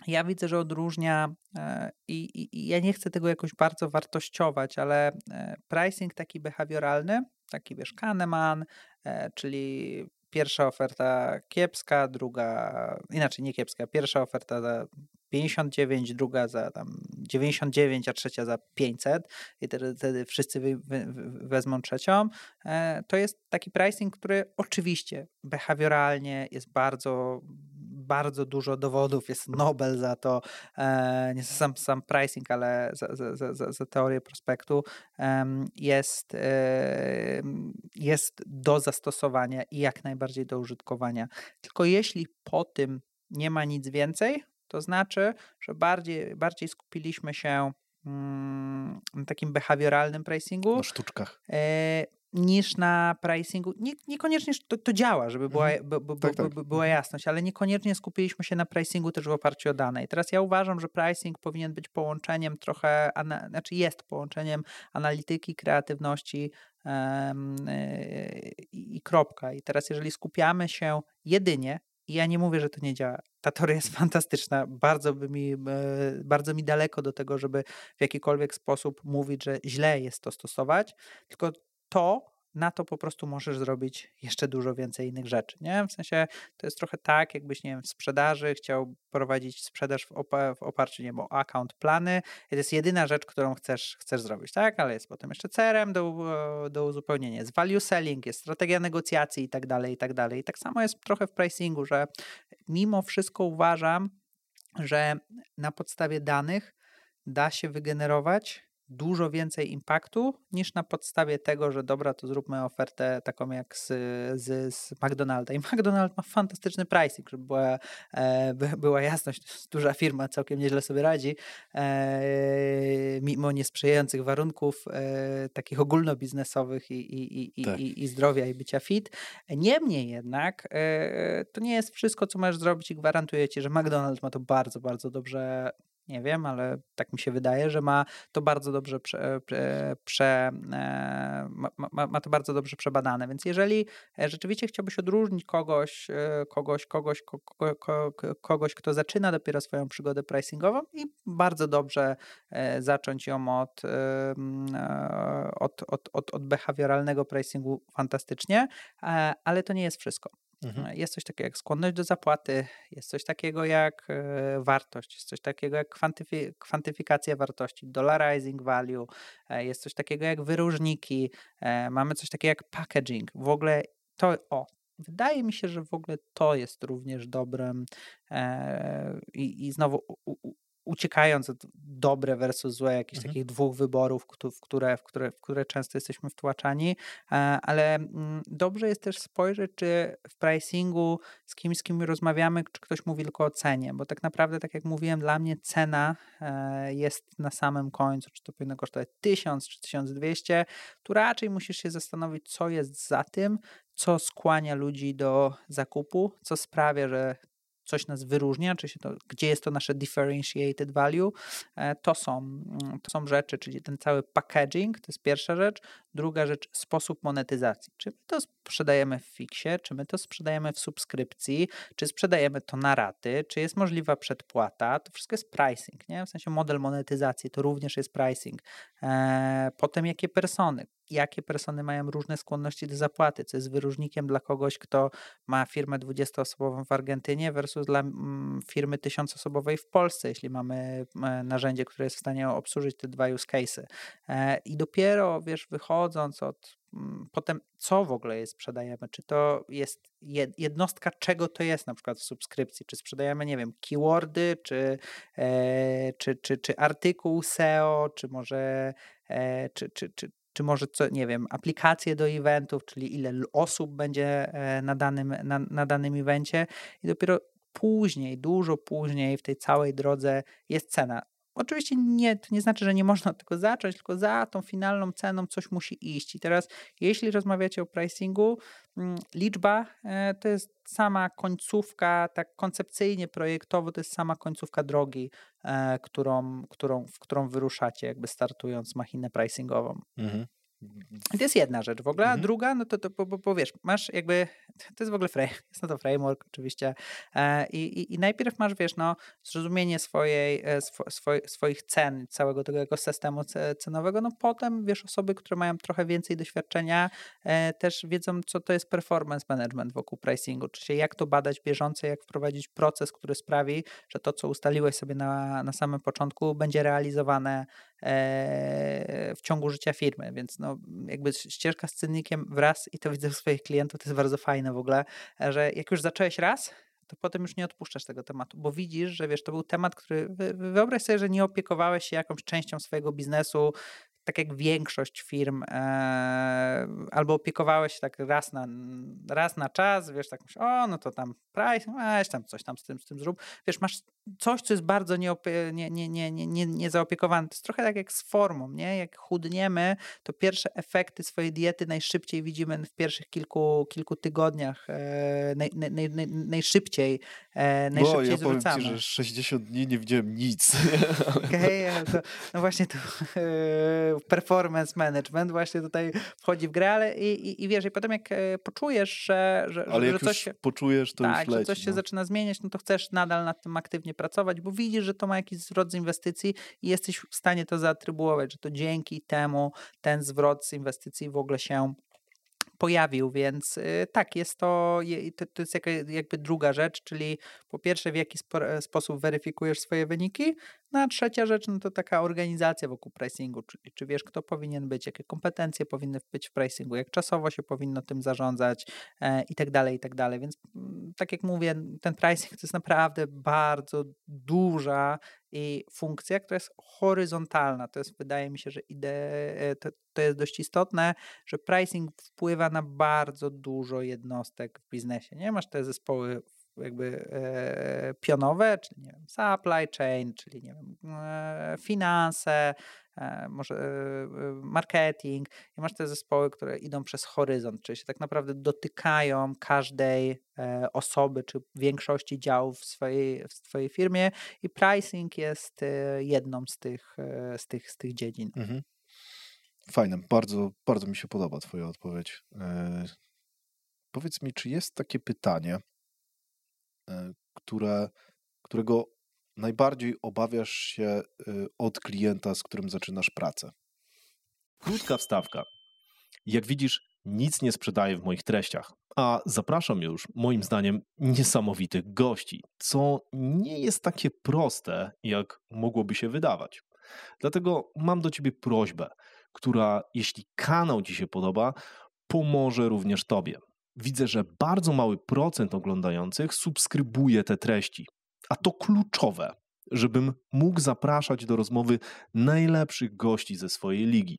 ja widzę, że odróżnia e, i, i, ja nie chcę tego jakoś bardzo wartościować, ale e, pricing taki behawioralny, taki wiesz, Kahneman, e, czyli pierwsza oferta kiepska, druga, inaczej nie kiepska, pierwsza oferta za 59, druga za tam 99, a trzecia za 500 i wtedy, wtedy wszyscy wy, wy, wezmą trzecią. To jest taki pricing, który oczywiście behawioralnie jest bardzo bardzo dużo dowodów, jest Nobel za to, e, nie sam, sam pricing, ale za, za, za, za teorię prospektu, jest, e, jest do zastosowania i jak najbardziej do użytkowania. Tylko jeśli po tym nie ma nic więcej, to znaczy, że bardziej, bardziej skupiliśmy się mm, na takim behawioralnym pricingu. Na sztuczkach. Niż na pricingu. Nie, niekoniecznie to, to działa, żeby była, mhm. b, b, tak, tak. była mhm. jasność, ale niekoniecznie skupiliśmy się na pricingu też w oparciu o dane. I teraz ja uważam, że pricing powinien być połączeniem trochę, ana, znaczy jest połączeniem analityki, kreatywności um, yy, i kropka. I teraz jeżeli skupiamy się jedynie i ja nie mówię, że to nie działa. Ta teoria jest [LAUGHS] fantastyczna. Bardzo, by mi, e, bardzo mi daleko do tego, żeby w jakikolwiek sposób mówić, że źle jest to stosować. Tylko to na to po prostu możesz zrobić jeszcze dużo więcej innych rzeczy, nie? W sensie to jest trochę tak, jakbyś, nie wiem, w sprzedaży chciał prowadzić sprzedaż w, opa- w oparciu, nie wiem, o account plany to jest jedyna rzecz, którą chcesz, chcesz zrobić, tak? Ale jest potem jeszcze CRM do, do uzupełnienia, jest value selling, jest strategia negocjacji i tak dalej, i tak dalej. I tak samo jest trochę w pricingu, że mimo wszystko uważam, że na podstawie danych da się wygenerować dużo więcej impaktu niż na podstawie tego, że dobra, to zróbmy ofertę taką jak z, z, z McDonalda. I McDonald ma fantastyczny pricing, żeby była, e, była jasność, duża firma, całkiem nieźle sobie radzi, e, mimo niesprzyjających warunków e, takich ogólnobiznesowych i, i, i, tak. i, i zdrowia i bycia fit. Niemniej jednak e, to nie jest wszystko, co możesz zrobić i gwarantuję ci, że McDonald's ma to bardzo, bardzo dobrze nie wiem, ale tak mi się wydaje, że ma to bardzo dobrze prze, prze, e, ma, ma, to bardzo dobrze przebadane. Więc jeżeli e, rzeczywiście chciałbyś odróżnić kogoś, e, kogoś, kogoś, kogoś, kto zaczyna dopiero swoją przygodę pricingową i bardzo dobrze zacząć ją od, od, od, od, od behawioralnego pricingu fantastycznie, ale to nie jest wszystko. Mhm. E, jest coś takiego jak skłonność do zapłaty, jest coś takiego jak e, wartość, jest coś takiego jak kwantyfi kwantyfikacja wartości, dollarizing value, e, jest coś takiego jak wyróżniki, mamy coś takiego jak packaging. W ogóle to, o, wydaje mi się, że w ogóle to jest również dobrym i, i znowu uciekając od dobre versus złe, jakichś mhm. takich dwóch wyborów, w które, w, które, w które często jesteśmy wtłaczani, e, ale mm, dobrze jest też spojrzeć, czy w pricingu z kimś, z kim rozmawiamy, czy ktoś mówi tylko o cenie, bo tak naprawdę, tak jak mówiłem, dla mnie cena e, jest na samym końcu, czy to powinno kosztować 1000 czy 1200, tu raczej musisz się zastanowić, co jest za tym, co skłania ludzi do zakupu, co sprawia, że coś nas wyróżnia, czy się to, gdzie jest to nasze differentiated value, e, to są, mm, to są rzeczy, czyli ten cały packaging, to jest pierwsza rzecz. Druga rzecz, sposób monetyzacji. Czy my to sprzedajemy w fiksie, czy my to sprzedajemy w subskrypcji, czy sprzedajemy to na raty, czy jest możliwa przedpłata, to wszystko jest pricing, nie? W sensie model monetyzacji to również jest pricing. E, potem jakie persony, jakie persony mają różne skłonności do zapłaty, co jest wyróżnikiem dla kogoś, kto ma firmę 20-osobową w Argentynie versus dla mm, firmy 1000-osobowej w Polsce, jeśli mamy e, narzędzie, które jest w stanie obsłużyć te dwa use cases. E, I dopiero, wiesz, wychodząc od mm, potem, co w ogóle jest sprzedajemy, czy to jest jednostka, czego to jest na przykład w subskrypcji, czy sprzedajemy, nie wiem, keywordy, czy, e, czy, czy, czy artykuł SEO, czy może czy, czy, czy, czy może, co, nie wiem, aplikacje do eventów, czyli ile osób będzie e, na danym, na, na danym evencie i dopiero później, dużo później w tej całej drodze jest cena. Oczywiście nie, to nie znaczy, że nie można [LAUGHS] tego zacząć, tylko za tą finalną ceną coś musi iść. I teraz, jeśli rozmawiacie o pricingu, mm, liczba e, to jest sama końcówka, tak koncepcyjnie, projektowo, to jest sama końcówka drogi, e, którą, którą, w którą wyruszacie, jakby startując machinę pricingową. Mhm. To jest jedna rzecz w ogóle, a mhm. druga, no to, to bo, bo, wiesz, masz jakby, to jest w ogóle frame, [LAUGHS] jest na to framework oczywiście e, i, i, i, najpierw masz, wiesz, no, zrozumienie swojej, e, swo, swoj, swoich cen, całego tego ekosystemu cenowego, no potem, wiesz, osoby, które mają trochę więcej doświadczenia, e, też wiedzą, co to jest performance management wokół pricingu, czyli jak to badać bieżąco, jak wprowadzić proces, który sprawi, że to, co ustaliłeś sobie na, na samym początku, będzie realizowane w ciągu życia firmy, więc no jakby ścieżka z cennikiem wraz i to widzę u swoich klientów, to jest bardzo fajne w ogóle, że jak już zacząłeś raz, to potem już nie odpuszczasz tego tematu, bo widzisz, że wiesz, to był temat, który wyobraź sobie, że nie opiekowałeś się jakąś częścią swojego biznesu, tak jak większość firm, e, albo opiekowałeś się tak raz na, raz na czas, wiesz, tak myśl, o, no to tam price, weź tam coś tam z tym, z tym zrób. Wiesz, masz coś, co jest bardzo nieopie, nie, nie, nie, nie, nie, niezaopiekowane. To jest trochę tak jak z formą, nie? Jak chudniemy, to pierwsze efekty swojej diety najszybciej widzimy w pierwszych kilku, kilku tygodniach, e, naj, naj, naj, najszybciej, e, najszybciej Bo ja zwracamy. powiem ci, że 60 dni nie widziałem nic. Okej, okay, no właśnie to [LAUGHS] e, performance management właśnie tutaj wchodzi w grę, ale i, i, i wiesz, i potem jak e, poczujesz, że, że, ale że jak coś się, poczujesz, to tak, już leci, że coś się no. zaczyna zmieniać, no to chcesz nadal nad tym aktywnie pracować, bo widzisz, że to ma jakiś zwrot z inwestycji i jesteś w stanie to zaatrybuować, że to dzięki temu ten zwrot z inwestycji w ogóle się pojawił, więc y, tak, jest to, to jest jakby druga rzecz, czyli po pierwsze w jaki sposób weryfikujesz swoje wyniki, no a trzecia rzecz, no to taka organizacja wokół pricingu, czyli czy wiesz, kto powinien być, jakie kompetencje powinny być w pricingu, jak czasowo się powinno tym zarządzać e, i tak dalej, i tak dalej. Więc mm, tak jak mówię, ten pricing to jest naprawdę bardzo duża i funkcja, która jest horyzontalna. To jest, wydaje mi się, że ide, e, to, to jest dość istotne, że pricing wpływa na bardzo dużo jednostek w biznesie. Nie masz te zespoły jakby e, pionowe, czyli nie wiem, supply chain, czyli nie wiem, e, finanse, e, może marketing i masz te zespoły, które idą przez horyzont, czyli się tak naprawdę dotykają każdej osoby czy większości działów w swojej, w swojej firmie i pricing jest jedną z tych, z tych, z tych dziedzin. Mhm. Fajne, bardzo, bardzo mi się podoba Twoja odpowiedź. Powiedz mi, czy jest takie pytanie, które, którego najbardziej obawiasz się y, od klienta, z którym zaczynasz pracę? Krótka wstawka. Jak widzisz, nic nie sprzedaję w moich treściach, a zapraszam już, moim zdaniem, niesamowitych gości, co nie jest takie proste, jak mogłoby się wydawać. Dlatego mam do Ciebie prośbę, która, jeśli kanał Ci się podoba, pomoże również Tobie widzę, że bardzo mały procent oglądających subskrybuje te treści. A to kluczowe, żebym mógł zapraszać do rozmowy najlepszych gości ze swojej ligi.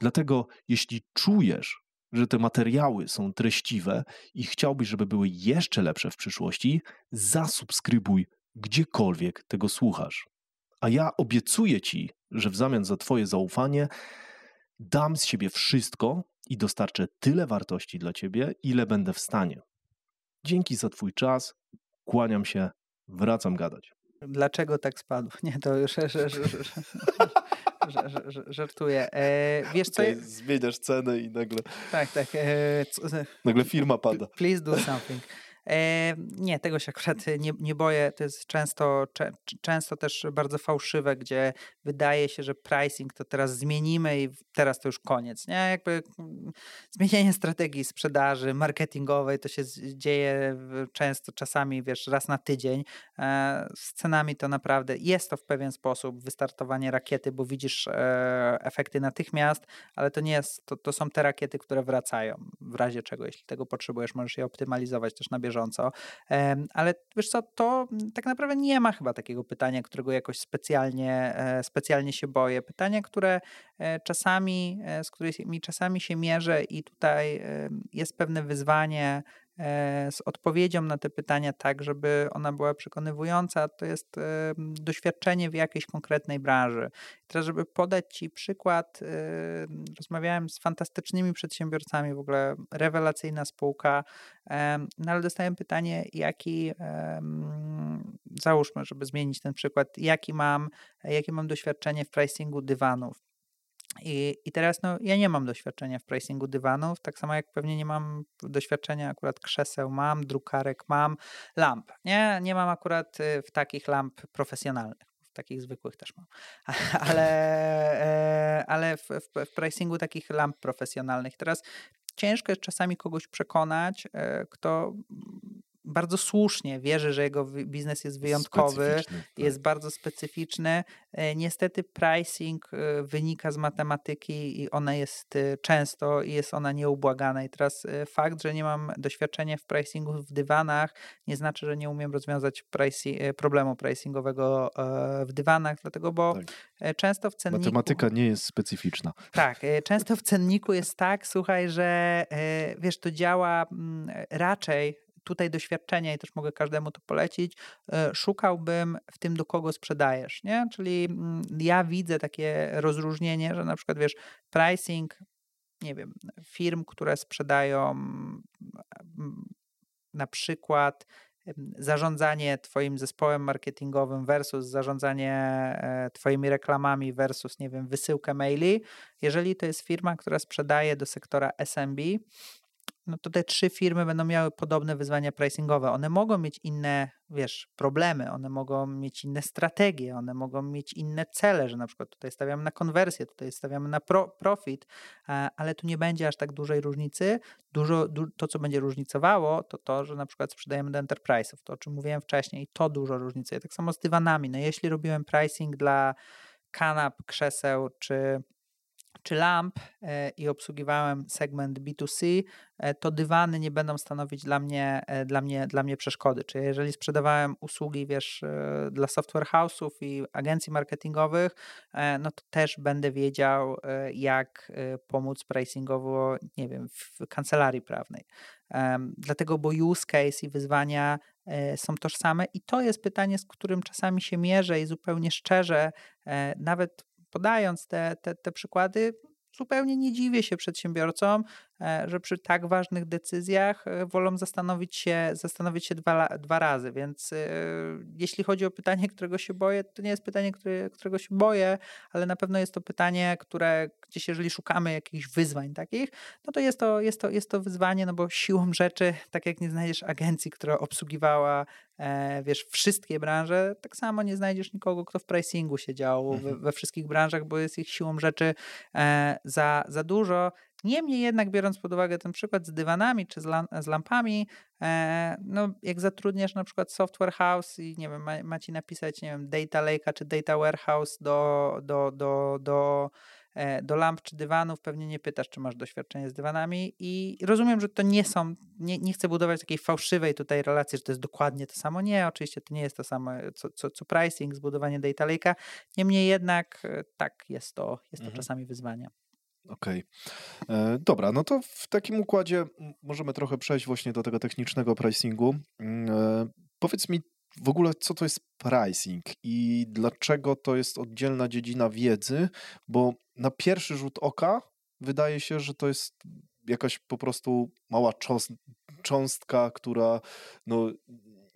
Dlatego, jeśli czujesz, że te materiały są treściwe i chciałbyś, żeby były jeszcze lepsze w przyszłości, zasubskrybuj gdziekolwiek tego słuchasz. A ja obiecuję Ci, że w zamian za Twoje zaufanie dam z siebie wszystko, i dostarczę tyle wartości dla Ciebie, ile będę w stanie. Dzięki za Twój czas Kłaniam się, wracam gadać. Dlaczego tak spadł? [LAUGHS] Nie, to już żartuję. E, wiesz co? Okay, zmieniasz cenę i nagle... Tak, tak. E, nagle firma pada. Please do something. Nie, tego się akurat [LAUGHS] nie, nie boję. To jest często, często też bardzo fałszywe, gdzie wydaje się, że pricing to teraz zmienimy i teraz to już koniec. Nie? Jakby mm, zmienienie strategii sprzedaży marketingowej to się dzieje często, czasami wiesz, raz na tydzień. E, z cenami to naprawdę jest to w pewien sposób wystartowanie rakiety, bo widzisz e, efekty natychmiast, ale to nie jest, to, to są te rakiety, które wracają w razie czego, jeśli tego potrzebujesz, możesz je optymalizować też na bieżąco bieżąco. Ale wiesz co, to tak naprawdę nie ma chyba takiego pytania, którego jakoś specjalnie, e, specjalnie się boję. Pytanie, które e, czasami, e, z którymi czasami się mierzę i tutaj jest pewne wyzwanie z odpowiedzią na te pytania tak, żeby ona była przekonywująca, to jest doświadczenie w jakiejś konkretnej branży. Teraz, żeby podać Ci przykład, rozmawiałem z fantastycznymi przedsiębiorcami, w ogóle rewelacyjna spółka, no ale dostałem pytanie, jaki, załóżmy, żeby zmienić ten przykład, jaki mam, jakie mam doświadczenie w pricingu dywanów. I, I teraz no, ja nie mam doświadczenia w pricingu dywanów, tak samo jak pewnie nie mam doświadczenia akurat krzeseł mam, drukarek mam, lamp. Nie, nie mam akurat y, w takich lamp profesjonalnych. W takich zwykłych też mam. [LAUGHS] Ale, e, ale w, w, w pricingu takich lamp profesjonalnych. Teraz ciężko jest czasami kogoś przekonać, e, kto bardzo słusznie wierzy, że jego biznes jest wyjątkowy, tak. jest bardzo specyficzny. E, niestety pricing e, wynika z matematyki i ona jest e, często i jest ona nieubłagana. I teraz fakt, że nie mam doświadczenia w pricingu w dywanach, nie znaczy, że nie umiem rozwiązać problemu pricingowego w dywanach, dlatego bo tak. często w cenniku... Matematyka nie jest specyficzna. Tak, [LAUGHS] często w cenniku jest tak, słuchaj, że wiesz, to działa mm, raczej tutaj doświadczenia i też mogę każdemu to polecić, e, szukałbym w tym, do kogo sprzedajesz, nie? Czyli mm, ja widzę takie rozróżnienie, że na przykład wiesz, pricing, nie wiem, firm, które sprzedają na przykład zarządzanie Twoim zespołem marketingowym versus zarządzanie e, Twoimi reklamami versus, nie wiem, wysyłkę maili. Jeżeli to jest firma, która sprzedaje do sektora SMB, no to te trzy firmy będą miały podobne wyzwania pricingowe. One mogą mieć inne, wiesz, problemy, one mogą mieć inne strategie, one mogą mieć inne cele, że na przykład tutaj stawiamy na konwersję, tutaj stawiamy na pro, profit, ale tu nie będzie aż tak dużej różnicy. Dużo, du, to, co będzie różnicowało, to to, że na przykład sprzedajemy do enterprise'ów, to o czym mówiłem wcześniej, to dużo różnicuje. Tak samo z dywanami. No jeśli robiłem pricing dla kanap, krzeseł czy czy lamp e, i obsługiwałem segment B2C, e, to dywany nie będą stanowić dla mnie, e, dla mnie, dla mnie przeszkody. Czyli jeżeli sprzedawałem usługi, wiesz, dla software house'ów i agencji marketingowych, no to też będę wiedział, jak pomóc pricingowo, nie wiem, w kancelarii prawnej. Dlatego, bo use case i wyzwania są tożsame i to jest pytanie, z którym czasami się mierzę i zupełnie szczerze, nawet podając te, te, te przykłady, zupełnie nie dziwię się przedsiębiorcom, że przy tak ważnych decyzjach e, wolą zastanowić się, zastanowić się dwa, dwa razy. Więc e, jeśli chodzi o pytanie, [LAUGHS] którego się boję, to nie jest pytanie, które, którego się boję, ale na pewno jest to pytanie, które gdzieś, jeżeli szukamy jakichś wyzwań takich, no to jest to, jest to, jest to wyzwanie, no bo siłą rzeczy, tak jak nie znajdziesz agencji, która obsługiwała e, wiesz, wszystkie branże, tak samo nie znajdziesz nikogo, kto w pricingu siedział mhm. we, we, wszystkich branżach, bo jest ich siłą rzeczy e, za, za dużo. Niemniej jednak, biorąc pod uwagę ten przykład z dywanami czy z, z lampami, e, no jak zatrudniasz na przykład software house i nie wiem, ma, ma ci napisać, nie wiem, data lake czy data warehouse do, do, do, do E, do lamp czy dywanów, pewnie nie pytasz, czy masz doświadczenie z dywanami i rozumiem, że to nie są, nie, nie chcę budować takiej fałszywej tutaj relacji, że to jest dokładnie to samo. Nie, oczywiście to nie jest to samo, co, co, co pricing, zbudowanie data lake'a. Niemniej jednak e, tak, jest to, jest to mhm. czasami wyzwanie. Okej. Okay. E, dobra, no to w takim układzie możemy trochę przejść właśnie do tego technicznego pricingu. Mm, e, powiedz mi, w ogóle co to jest pricing i dlaczego to jest oddzielna dziedzina wiedzy, bo na pierwszy rzut oka wydaje się, że to jest jakaś po prostu mała cząstka, która no,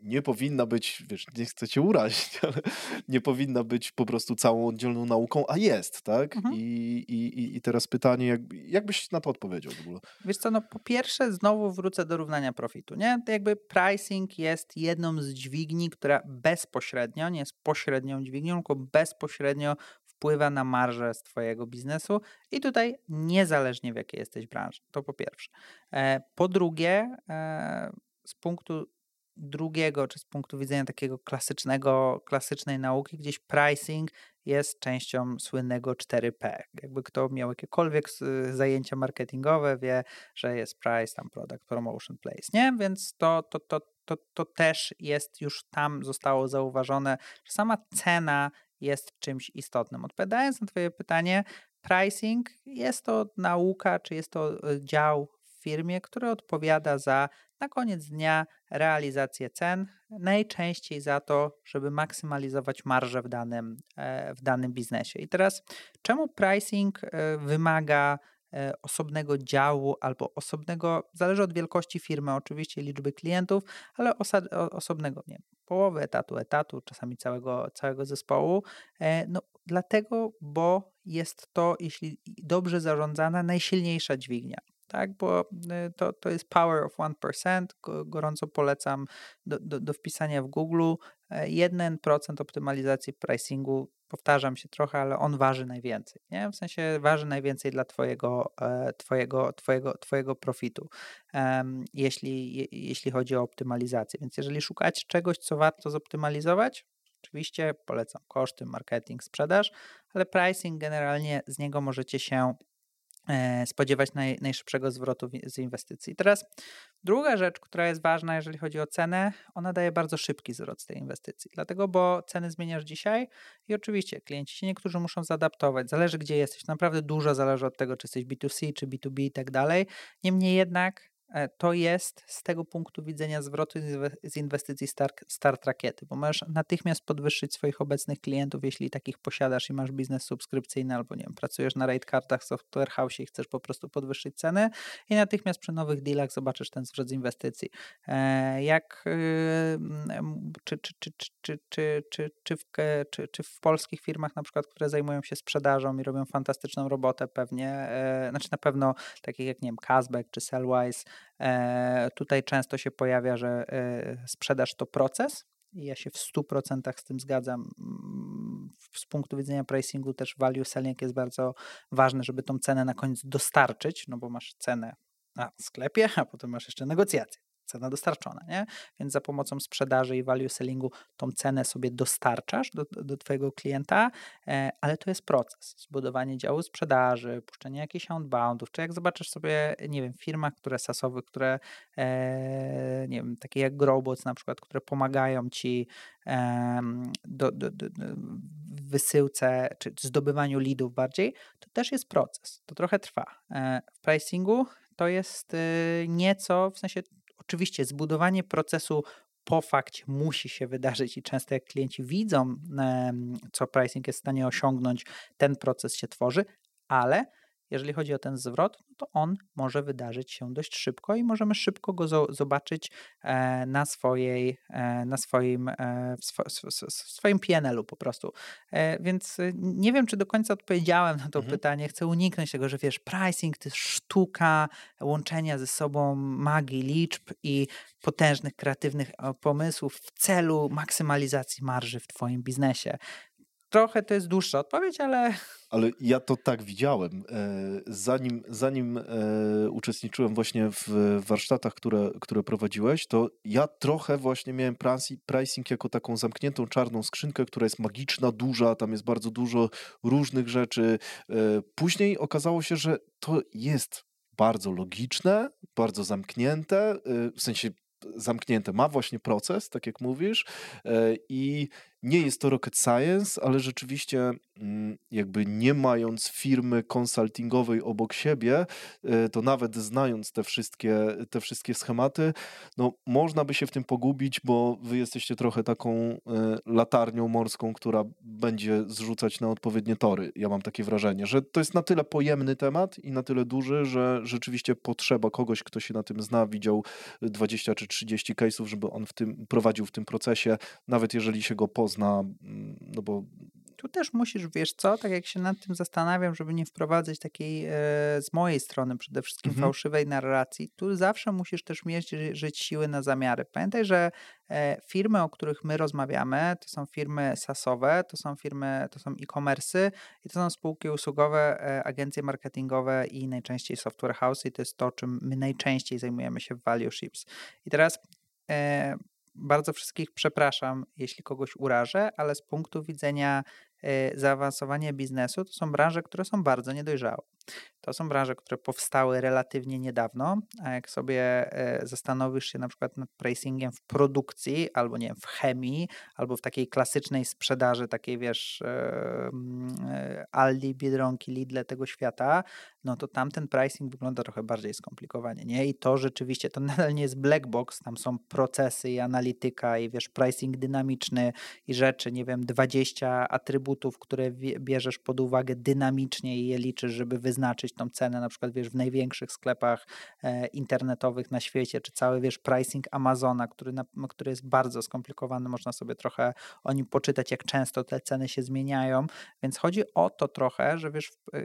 nie powinna być, wiesz, nie chcę cię urazić, [LAUGHS] ale nie powinna być po prostu całą oddzielną nauką, a jest, tak? Mhm. I, i, I teraz pytanie, jak, jak byś na to odpowiedział w ogóle? Wiesz co, no po pierwsze znowu wrócę do równania profitu, nie? To jakby pricing jest jedną z dźwigni, która bezpośrednio, nie jest pośrednią dźwignią, tylko bezpośrednio wpływa na marżę z Twojego biznesu i tutaj niezależnie w jakiej jesteś branży. To po pierwsze. E, po drugie, e, z punktu drugiego, czy z punktu widzenia takiego klasycznego, klasycznej nauki, gdzieś pricing jest częścią słynnego 4P. Jakby kto miał jakiekolwiek zajęcia marketingowe, wie, że jest price, tam product, promotion, place, nie? Więc to, to, to, to, to też jest już tam zostało zauważone, że sama cena jest czymś istotnym. Odpowiadając na Twoje pytanie, pricing jest to nauka, czy jest to e, dział w firmie, który odpowiada za na koniec dnia realizację cen, najczęściej za to, żeby maksymalizować marżę w danym, e, w danym biznesie. I teraz, czemu pricing e, wymaga osobnego działu albo osobnego, zależy od wielkości firmy, oczywiście liczby klientów, ale osobnego, nie połowy etatu, etatu, czasami całego, całego zespołu. E, no, dlatego, bo jest to, jeśli dobrze zarządzana, najsilniejsza dźwignia. Tak, bo e, to, to jest Power of 1%. Gorąco polecam do, do, do wpisania w Google. 1% e, optymalizacji pricingu powtarzam się trochę, ale on waży najwięcej, nie? W sensie waży najwięcej dla twojego, e, twojego, twojego, twojego profitu, jeśli, jeśli chodzi o optymalizację. Więc jeżeli szukacie czegoś, co warto zoptymalizować, oczywiście polecam koszty, marketing, sprzedaż, ale pricing generalnie z niego możecie się spodziewać naj, najszybszego zwrotu z inwestycji. Teraz druga rzecz, która jest ważna, jeżeli chodzi o cenę, ona daje bardzo szybki zwrot z tej inwestycji. Dlatego, bo ceny zmieniasz dzisiaj i oczywiście klienci się niektórzy muszą zaadaptować. Zależy, gdzie jesteś. Naprawdę dużo zależy od tego, czy jesteś B2C, czy B2B i tak dalej. Niemniej jednak E, to jest z tego punktu widzenia zwrotu z inwestycji start, start rakiety, bo możesz natychmiast podwyższyć swoich obecnych klientów, jeśli takich posiadasz i masz biznes subskrypcyjny albo nie wiem, pracujesz na rate kartach Software House i chcesz po prostu podwyższyć ceny i natychmiast przy nowych dealach zobaczysz ten zwrot z inwestycji. E, jak czy, czy, czy, czy, czy, czy, czy, czy, w, czy, czy w polskich firmach na przykład, które zajmują się sprzedażą i robią fantastyczną robotę pewnie, e, znaczy na pewno takich jak nie wiem, Casback czy Sellwise, E, tutaj często się pojawia, że e, sprzedaż to proces. I ja się w 100% z tym zgadzam. Mm, z punktu widzenia pricingu też value selling jest bardzo ważne, żeby tą cenę na koniec dostarczyć, no bo masz cenę na sklepie, a potem masz jeszcze negocjacje cena dostarczona, nie? Więc za pomocą sprzedaży i value sellingu tą cenę sobie dostarczasz do, do Twojego klienta, e, ale to jest proces. Zbudowanie działu sprzedaży, puszczenie jakichś outboundów, czy jak zobaczysz sobie, nie wiem, w firmach, które sasowe, które, e, nie wiem, takie jak Growbots na przykład, które pomagają Ci do, do, do, wysyłce, czy zdobywaniu leadów bardziej, to też jest proces. To trochę trwa. E, w pricingu to jest y, nieco, w sensie Oczywiście zbudowanie procesu po fakcie musi się wydarzyć i często jak klienci widzą, co pricing jest w stanie osiągnąć, ten proces się tworzy, ale jeżeli chodzi o ten zwrot, no to on może wydarzyć się dość szybko i możemy szybko go zobaczyć e, na, swojej, e, na swoim, e, w swoim PNL-u po prostu. Więc nie wiem, czy do końca odpowiedziałem na to mhm. pytanie. Chcę uniknąć tego, że wiesz, pricing to jest sztuka łączenia ze sobą magii liczb i potężnych, kreatywnych pomysłów w celu maksymalizacji marży w Twoim biznesie. Trochę to jest dłuższa odpowiedź, ale. Ale ja to tak widziałem. E, zanim, zanim e, uczestniczyłem właśnie w warsztatach, które, które prowadziłeś, to ja trochę właśnie miałem pricing jako taką zamkniętą czarną skrzynkę, która jest magiczna, duża, tam jest bardzo dużo różnych rzeczy. E, później okazało się, że to jest bardzo logiczne, bardzo zamknięte, w sensie zamknięte, ma właśnie proces, tak jak mówisz, i nie jest to rocket science, ale rzeczywiście mm, jakby nie mając firmy konsultingowej obok siebie, e, to nawet znając te wszystkie, te wszystkie schematy, no można by się w tym pogubić, bo wy jesteście trochę taką e, latarnią morską, która będzie zrzucać na odpowiednie tory. Ja mam takie wrażenie, że to jest na tyle pojemny temat i na tyle duży, że rzeczywiście potrzeba kogoś, kto się na tym zna, widział 20 czy 30 case'ów, żeby on w tym prowadził w tym procesie, nawet jeżeli się go pozna, mm, no bo tu też musisz, wiesz co, tak jak się nad tym zastanawiam, żeby nie wprowadzać takiej e, z mojej strony przede wszystkim mhm. fałszywej narracji, tu zawsze musisz też mierzyć siły na zamiary. Pamiętaj, że e, firmy, o których my rozmawiamy, to są firmy sasowe, to są firmy, to są e-commerce i to są spółki usługowe, e, agencje marketingowe i najczęściej software house i to jest to, czym my najczęściej zajmujemy się w Value Ships. I teraz bardzo wszystkich przepraszam, jeśli kogoś urażę, ale z punktu widzenia Y, zaawansowanie biznesu to są branże, które są bardzo niedojrzałe. To są branże, które powstały relatywnie niedawno, a jak sobie e, zastanowisz się na przykład nad pricingiem w produkcji, albo nie wiem, w chemii, albo w takiej klasycznej sprzedaży, takiej wiesz, e, e, Aldi, Biedronki, Lidle tego świata, no to tamten pricing wygląda trochę bardziej skomplikowanie, nie? I to rzeczywiście, to [LAUGHS] nadal nie jest black box, tam są procesy i analityka i wiesz, pricing dynamiczny i rzeczy, nie wiem, 20 atrybutów, które bierzesz pod uwagę dynamicznie i je liczysz, żeby wyznaczyć tą cenę, na przykład wiesz, w największych sklepach e, internetowych na świecie, czy cały wiesz, pricing Amazona, który, na, który jest bardzo skomplikowany, można sobie trochę o nim poczytać, jak często te ceny się zmieniają, więc chodzi o to trochę, że wiesz, e,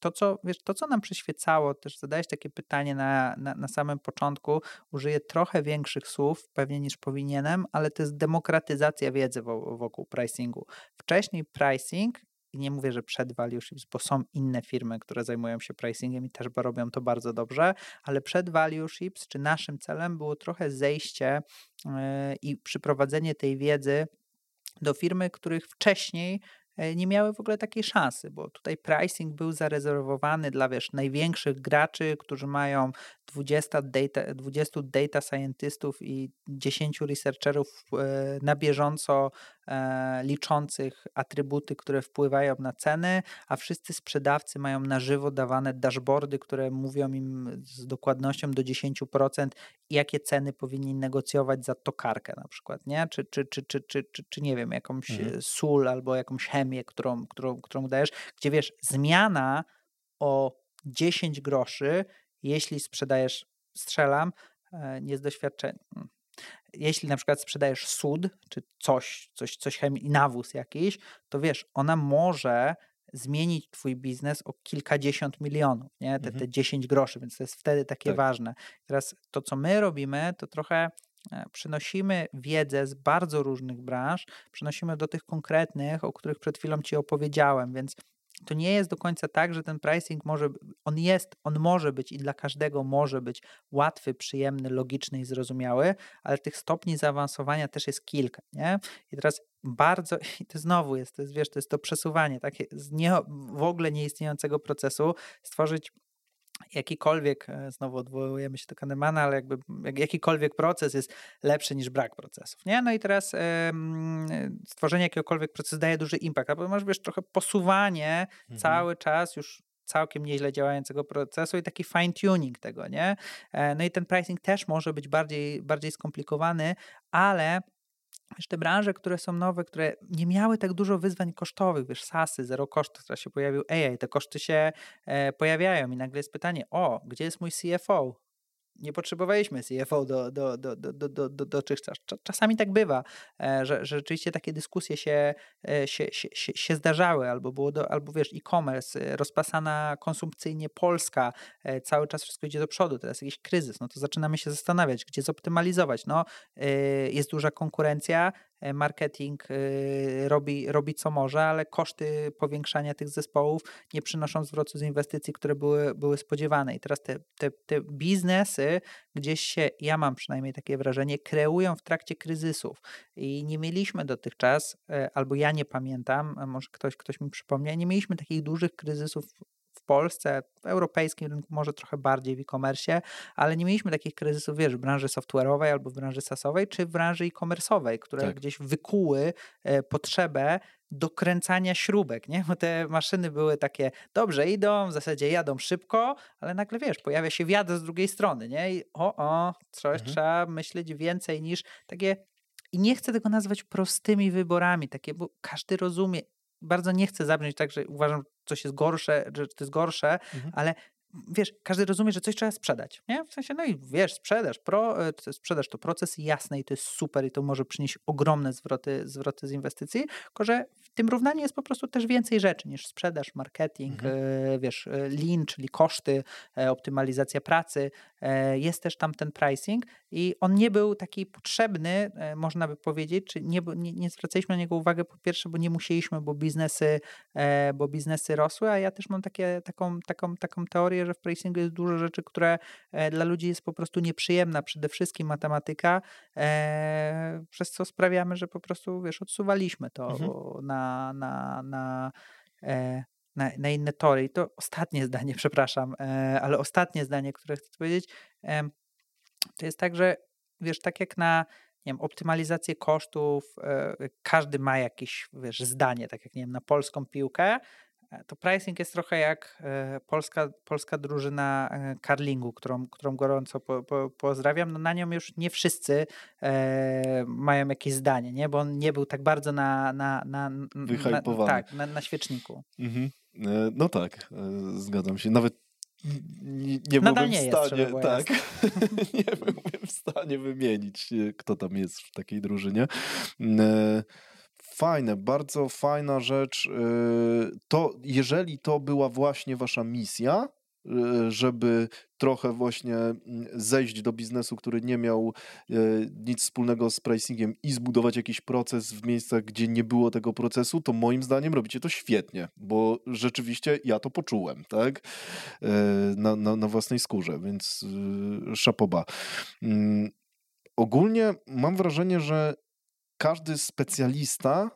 to co, wiesz, to, co nam przyświecało, też zadałeś takie pytanie na, na, na samym początku, użyję trochę większych słów pewnie niż powinienem, ale to jest demokratyzacja wiedzy wokół pricingu. Wcześniej pricing i nie mówię, że przed Value bo są inne firmy, które zajmują się pricingiem i też robią to bardzo dobrze, ale przed Value czy naszym celem było trochę zejście yy, i przyprowadzenie tej wiedzy do firmy, których wcześniej E, nie miały w ogóle takiej szansy, bo tutaj pricing był zarezerwowany dla wiesz, największych graczy, którzy mają 20 data, 20 data scientystów i 10 researcherów e, na bieżąco e, liczących atrybuty, które wpływają na ceny, a wszyscy sprzedawcy mają na żywo dawane dashboardy, które mówią im z dokładnością do 10%, jakie ceny powinni negocjować za tokarkę na przykład, nie? Czy, czy, czy, czy, czy, czy, czy nie wiem, jakąś mhm. sól albo jakąś chemię, którą, którą, którą dajesz, gdzie wiesz, zmiana o 10 groszy, jeśli sprzedajesz, strzelam, e, nie z doświadczenia, mm, jeśli na przykład sprzedajesz sód, czy coś, coś, coś chemii, nawóz jakiś, to wiesz, ona może zmienić twój biznes o kilkadziesiąt milionów, nie? Te, te 10 mhm. groszy, więc to jest wtedy takie tak. ważne. Teraz to, co my robimy, to trochę e, przynosimy wiedzę z bardzo różnych branż, przynosimy do tych konkretnych, o których przed chwilą Ci opowiedziałem, więc to nie jest do końca tak, że ten pricing może, on jest, on może być i dla każdego może być łatwy, przyjemny, logiczny i zrozumiały, ale tych stopni zaawansowania też jest kilka, nie? I teraz bardzo, [LAUGHS] i to znowu jest, to jest, wiesz, to jest to przesuwanie takie z nie, w ogóle nieistniejącego procesu, stworzyć jakikolwiek, e, znowu odwołujemy się do Kahnemana, ale jakby jakikolwiek proces jest lepszy niż brak procesów, nie? No i teraz stworzenie jakiegokolwiek procesu daje duży impact, bo masz, wiesz, trochę posuwanie mhm. cały czas już całkiem nieźle działającego procesu i taki fine tuning tego, nie? E, no i ten pricing też może być bardziej, bardziej skomplikowany, ale Wiesz, te branże, które są nowe, które nie miały tak dużo wyzwań kosztowych, wiesz, SASy, zero kosztów, teraz się pojawił AI, te koszty się e, pojawiają i nagle jest pytanie, o, gdzie jest mój CFO? Nie potrzebowaliśmy CFO do, do, do, do, do, do, do dotychczas. Czasami tak bywa, e, że, że rzeczywiście takie dyskusje się, e, się, się, się zdarzały, albo było, do, albo wiesz, e-commerce, e, rozpasana konsumpcyjnie Polska, cały czas wszystko idzie do przodu, teraz jakiś kryzys, no to zaczynamy się zastanawiać, gdzie zoptymalizować. No, jest duża konkurencja, marketing e, robi, robi co może, ale koszty powiększania tych zespołów nie przynoszą zwrotu z inwestycji, które były, były spodziewane. I teraz te, te, te biznesy gdzieś się, ja mam przynajmniej takie wrażenie, kreują w trakcie kryzysów. I nie mieliśmy dotychczas, e, albo ja nie pamiętam, może ktoś, ktoś mi przypomniał, nie mieliśmy takich dużych kryzysów Polsce, w europejskim rynku może trochę bardziej w e-commerce, ale nie mieliśmy takich kryzysów, wiesz, w branży software'owej albo w branży sasowej, czy w branży e-commerce'owej, które tak. gdzieś wykuły e, potrzebę dokręcania śrubek, nie? Bo te maszyny były takie, dobrze idą, w zasadzie jadą szybko, ale nagle wiesz, pojawia się wiatr z drugiej strony, nie? I o, o, coś mhm. trzeba myśleć więcej niż takie i nie chcę tego nazwać prostymi wyborami, takie, bo każdy rozumie. Bardzo nie chcę zabrzmieć tak, że uważam, coś jest gorsze, że to jest gorsze, mhm. ale wiesz, każdy rozumie, że coś trzeba sprzedać, nie? W sensie, no i wiesz, sprzedaż, pro, e, sprzedaż to proces jasny i to jest super i to może przynieść ogromne zwroty, zwroty z inwestycji, tylko że w tym równaniu jest po prostu też więcej rzeczy niż sprzedaż, marketing, mhm. E, wiesz, e, lean, czyli koszty, optymalizacja pracy, jest też tam ten pricing i on nie był taki potrzebny, można by powiedzieć, czy nie, nie, nie zwracaliśmy na niego uwagę po pierwsze, bo nie musieliśmy, bo biznesy, bo biznesy rosły, a ja też mam takie, taką, taką, taką teorię, że w pricingu jest dużo rzeczy, które e, dla ludzi jest po prostu nieprzyjemna, przede wszystkim matematyka, e, przez co sprawiamy, że po prostu, wiesz, odsuwaliśmy to mhm. na, na, na e, na, na, inne tory. I to ostatnie zdanie, [LAUGHS] przepraszam, ale ostatnie zdanie, które chcę powiedzieć, to jest tak, że wiesz, tak jak na nie wiem, optymalizację kosztów, każdy ma jakieś wiesz, zdanie, tak jak nie wiem, na polską piłkę, E, to pricing jest trochę jak e, polska, polska drużyna e, karlingu, którą, którą gorąco po, po, pozdrawiam. No na nią już nie wszyscy e, mają jakieś zdanie, nie? bo on nie był tak bardzo na, na, na, na tak, na, na świeczniku. Mhm. No tak, zgadzam się. Nawet nie, nie Nadal nie w stanie, jest, tak, [LAUGHS] nie byłbym w stanie wymienić, kto tam jest w takiej drużynie. Fajne, bardzo fajna rzecz. Y, to, jeżeli to była właśnie wasza misja, y, żeby trochę właśnie mm, zejść do biznesu, który nie miał y, nic wspólnego z pricingiem i zbudować jakiś proces w miejscach, gdzie nie było tego procesu, to moim zdaniem robicie to świetnie, bo rzeczywiście ja to poczułem, tak? Na, na, na własnej skórze, więc szapoba. Mm, ogólnie mam wrażenie, że każdy specjalista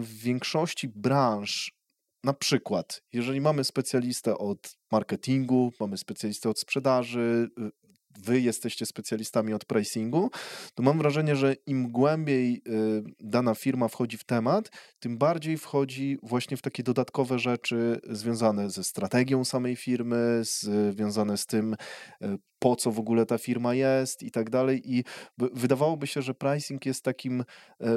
w większości branż, na przykład, jeżeli mamy specjalistę od marketingu, mamy specjalistę od sprzedaży, y, wy jesteście specjalistami od pricingu, to mam wrażenie, że im głębiej y, dana firma wchodzi w temat, tym bardziej wchodzi właśnie w takie dodatkowe rzeczy związane ze strategią samej firmy, związane z tym, po co w ogóle ta firma jest i tak dalej. I wydawałoby się, że pricing jest takim e,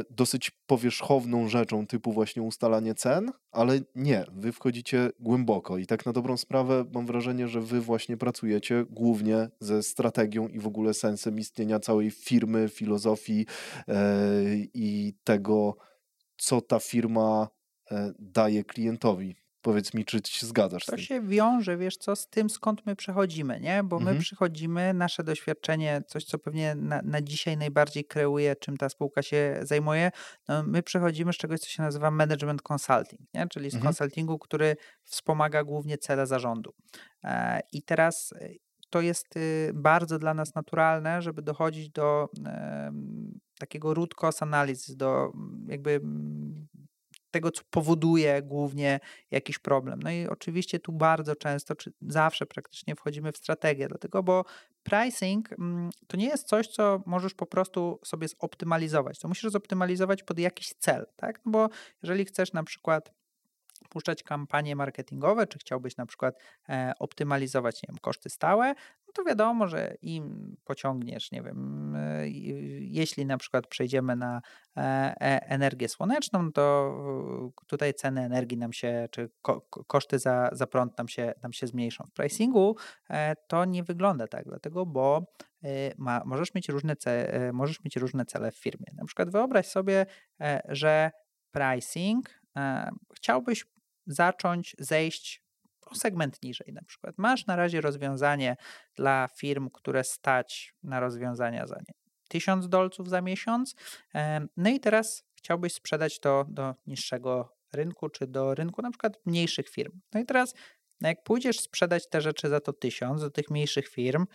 dosyć powierzchowną rzeczą, typu właśnie ustalanie cen, ale nie, wy wchodzicie głęboko i tak na dobrą sprawę mam wrażenie, że wy właśnie pracujecie głównie ze strategią i w ogóle sensem istnienia całej firmy, filozofii e, i tego, co ta firma e, daje klientowi. Powiedz mi, czy się zgadzasz to się wiąże, wiesz co, z tym, skąd my przychodzimy, nie? Bo mhm. my przychodzimy, nasze doświadczenie, coś, co pewnie na, na, dzisiaj najbardziej kreuje, czym ta spółka się zajmuje, no my przychodzimy z czegoś, co się nazywa management consulting, nie? Czyli z mhm. konsultingu, który wspomaga głównie cele zarządu. E, I teraz e, to jest y, bardzo dla nas naturalne, żeby dochodzić do takiego root cause analizy, do jakby tego, co powoduje głównie jakiś problem. No i oczywiście tu bardzo często, czy zawsze praktycznie wchodzimy w strategię, dlatego, bo pricing mm, to nie jest coś, co możesz po prostu sobie zoptymalizować. To musisz zoptymalizować pod jakiś cel, tak? No bo jeżeli chcesz na przykład puszczać kampanie marketingowe, czy chciałbyś na przykład e, optymalizować nie wiem, koszty stałe, no to wiadomo, że im pociągniesz, nie wiem, e, jeśli na przykład przejdziemy na e, energię słoneczną, to tutaj ceny energii nam się, czy ko koszty za, za prąd nam się, nam się zmniejszą. W pricingu to nie wygląda tak, dlatego, bo ma, możesz, mieć różne ce, możesz mieć różne cele w firmie. Na przykład wyobraź sobie, że pricing chciałbyś zacząć zejść o segment niżej na przykład. Masz na razie rozwiązanie dla firm, które stać na rozwiązania za nie 1000 dolców za miesiąc. No i teraz chciałbyś sprzedać to do niższego rynku, czy do rynku na przykład mniejszych firm. No i teraz, no jak pójdziesz sprzedać te rzeczy za to 1000 do tych mniejszych firm,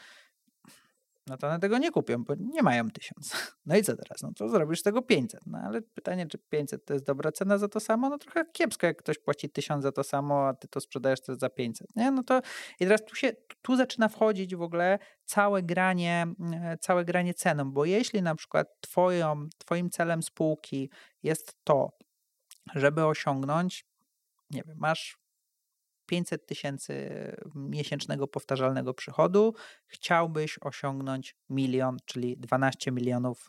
no to one tego nie kupią, bo nie mają tysiąc. [LAUGHS] No i co teraz? No to zrobisz z tego 500. No ale pytanie, czy 500 to jest dobra cena za to samo? No trochę kiepsko, jak ktoś płaci 1000 za to samo, a ty to sprzedajesz też za 500. Nie? No to i teraz tu się, tu zaczyna wchodzić w ogóle całe granie, mm, całe granie ceną, bo jeśli na przykład twoją, twoim celem spółki jest to, żeby osiągnąć, nie wiem, masz 500 tysięcy miesięcznego powtarzalnego przychodu, chciałbyś osiągnąć milion, czyli 12 milionów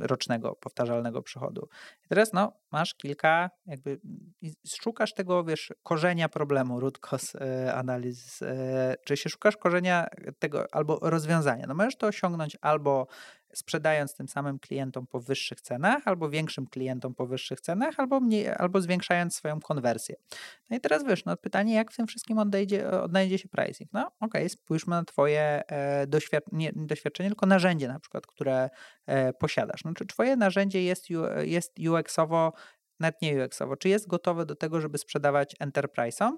rocznego powtarzalnego przychodu. I teraz no, masz kilka, jakby szukasz tego, wiesz, korzenia problemu, root cause analiz, e, czy się szukasz korzenia tego albo rozwiązania. No możesz to osiągnąć albo sprzedając tym samym klientom po wyższych cenach, albo większym klientom po wyższych cenach, albo, mniej, albo zwiększając swoją konwersję. No i teraz wiesz, no pytanie, jak w tym wszystkim odejdzie, odnajdzie się pricing? No okej, okay, spójrzmy na twoje e, doświad nie, doświadczenie, tylko narzędzie na przykład, które e, posiadasz. No, czy twoje narzędzie jest, jest UX-owo, nawet nie UX-owo, czy jest gotowe do tego, żeby sprzedawać enterprise'om?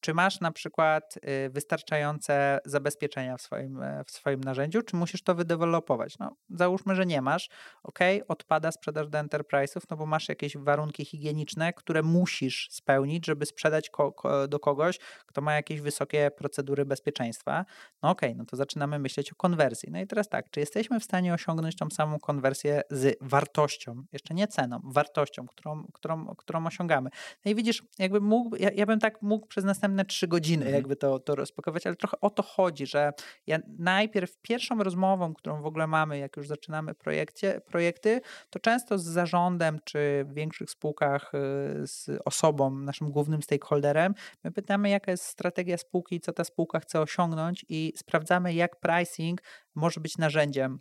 Czy masz na przykład y, wystarczające zabezpieczenia w swoim, e, w swoim narzędziu, czy musisz to wydevelopować? No, załóżmy, że nie masz. Ok, odpada sprzedaż do enterprise'ów, no bo masz jakieś warunki higieniczne, które musisz spełnić, żeby sprzedać ko do kogoś, kto ma jakieś wysokie procedury bezpieczeństwa. No ok, no to zaczynamy myśleć o konwersji. No i teraz tak, czy jesteśmy w stanie osiągnąć tą samą konwersję z wartością, jeszcze nie ceną, wartością, którą, którą, którą osiągamy? No i widzisz, jakby mógł, ja, ja bym tak mógł przez następne następne trzy godziny mhm. jakby to, to rozpakować, ale trochę o to chodzi, że ja najpierw pierwszą rozmową, którą w ogóle mamy, jak już zaczynamy projekcie, projekty, to często z zarządem czy w większych spółkach y, z osobą, naszym głównym stakeholderem, my pytamy, jaka jest strategia spółki, co ta spółka chce osiągnąć i sprawdzamy, jak pricing może być narzędziem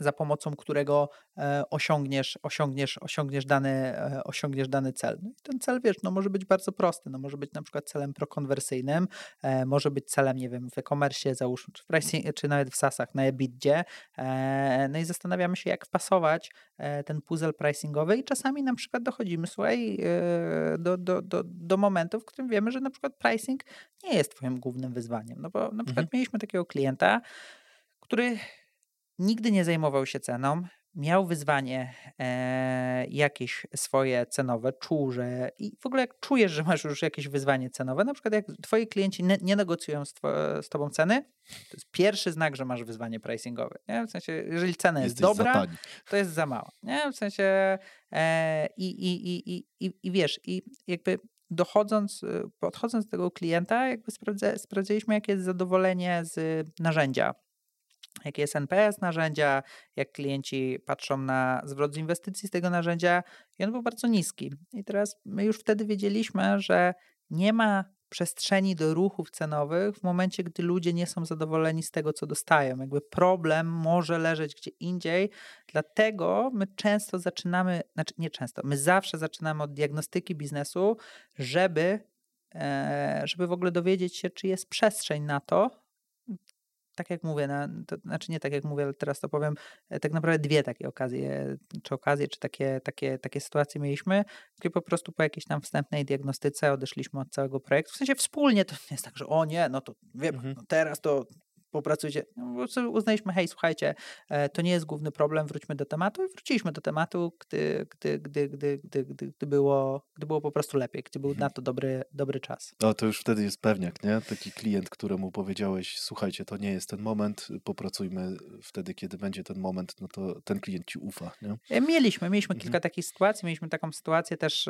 za pomocą którego e, osiągniesz, osiągniesz, osiągniesz, dany, e, osiągniesz dany cel. No i ten cel, wiesz, no może być bardzo prosty, no może być na przykład celem prokonwersyjnym, e, może być celem, nie wiem, w e-commerce, załóżmy, czy, w pricing, czy nawet w SaaSach, na EBITdzie, no i zastanawiamy się, jak wpasować ten puzzle pricingowy i czasami na przykład dochodzimy, słuchaj, do, do, do, do momentu, w którym wiemy, że na przykład pricing nie jest twoim głównym wyzwaniem, no bo na przykład mhm. mieliśmy takiego klienta, który Nigdy nie zajmował się ceną, miał wyzwanie e, jakieś swoje cenowe, czuł, że i w ogóle jak czujesz, że masz już jakieś wyzwanie cenowe, na przykład jak twoi klienci nie, nie negocjują z, two, z, tobą ceny, to jest pierwszy znak, że masz wyzwanie pricingowe. Nie? W sensie, jeżeli cena jest dobra, to jest za mała. Nie? W sensie e, i, i, i, i, i wiesz, i jakby dochodząc, podchodząc do tego klienta, jakby sprawdza, sprawdziliśmy, jakie jest zadowolenie z narzędzia jaki jest NPS narzędzia, jak klienci patrzą na zwrot z inwestycji z tego narzędzia i on był bardzo niski. I teraz my już wtedy wiedzieliśmy, że nie ma przestrzeni do ruchów cenowych w momencie, gdy ludzie nie są zadowoleni z tego, co dostają. Jakby problem może leżeć gdzie indziej, dlatego my często zaczynamy, znaczy nie często, my zawsze zaczynamy od diagnostyki biznesu, żeby, e, żeby w ogóle dowiedzieć się, czy jest przestrzeń na to, tak jak mówię, na, to znaczy nie tak jak mówię, ale teraz to powiem, e, tak naprawdę dwie takie okazje, czy okazje, czy takie, takie, takie sytuacje mieliśmy, gdzie po prostu po jakiejś tam wstępnej diagnostyce odeszliśmy od całego projektu. W sensie wspólnie to nie jest tak, że o nie, no to wiem, mhm. no teraz to popracujcie. No, uznaliśmy, hej, słuchajcie, e, to nie jest główny problem, wróćmy do tematu i wróciliśmy do tematu, gdy, gdy, gdy, gdy, gdy, gdy, gdy, było, gdy było po prostu lepiej, gdy był na to dobry, dobry czas. No to już wtedy jest pewniak, nie? Taki klient, któremu powiedziałeś, słuchajcie, to nie jest ten moment, popracujmy wtedy, kiedy będzie ten moment, no to ten klient ci ufa, nie? E, mieliśmy, mieliśmy mhm. kilka takich sytuacji, mieliśmy taką sytuację też,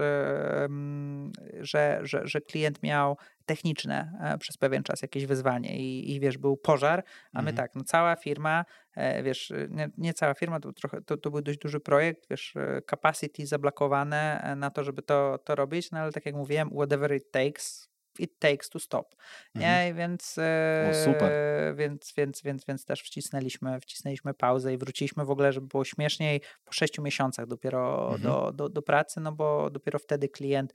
że, że, że klient miał techniczne e, przez pewien czas, jakieś wyzwanie i, i wiesz, był pożar, a my mhm. tak, no cała firma, e, wiesz, nie, nie, cała firma, to, trochę, to, to był dość duży projekt, wiesz, e, capacity zablokowane na to, żeby to, to robić, no ale tak jak mówiłem, whatever it takes, it takes to stop. Nie? Mhm. Więc, o, super. Więc, więc, więc, więc też wcisnęliśmy, wcisnęliśmy pauzę i wróciliśmy w ogóle, żeby było śmieszniej po sześciu miesiącach dopiero mhm. do, do, do pracy, no bo dopiero wtedy klient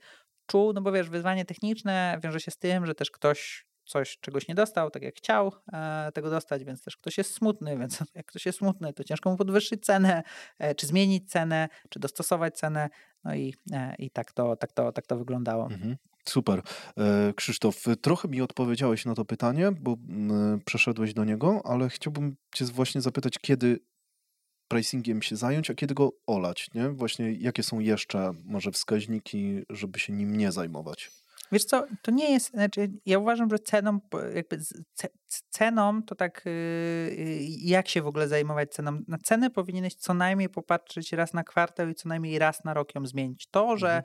czuł, no bo wiesz, wyzwanie techniczne wiąże się z tym, że też ktoś coś, czegoś nie dostał, tak jak chciał e, tego dostać, więc też ktoś jest smutny, [LAUGHS] więc jak ktoś jest smutny, to ciężko mu podwyższyć cenę, e, czy zmienić cenę, czy dostosować cenę, no i, e, i tak, to, tak, to, tak to wyglądało. Mhm. Super. E, Krzysztof, trochę mi odpowiedziałeś na to pytanie, bo mm, przeszedłeś do niego, ale chciałbym Cię właśnie zapytać, kiedy pricingiem się zająć, a kiedy go olać, nie? Właśnie jakie są jeszcze może wskaźniki, żeby się nim nie zajmować? Wiesz co, to nie jest, znaczy ja uważam, że ceną, jakby ceną to tak yy, jak się w ogóle zajmować ceną? Na cenę powinieneś co najmniej popatrzeć raz na kwartał i co najmniej raz na rok ją zmienić. To, że mhm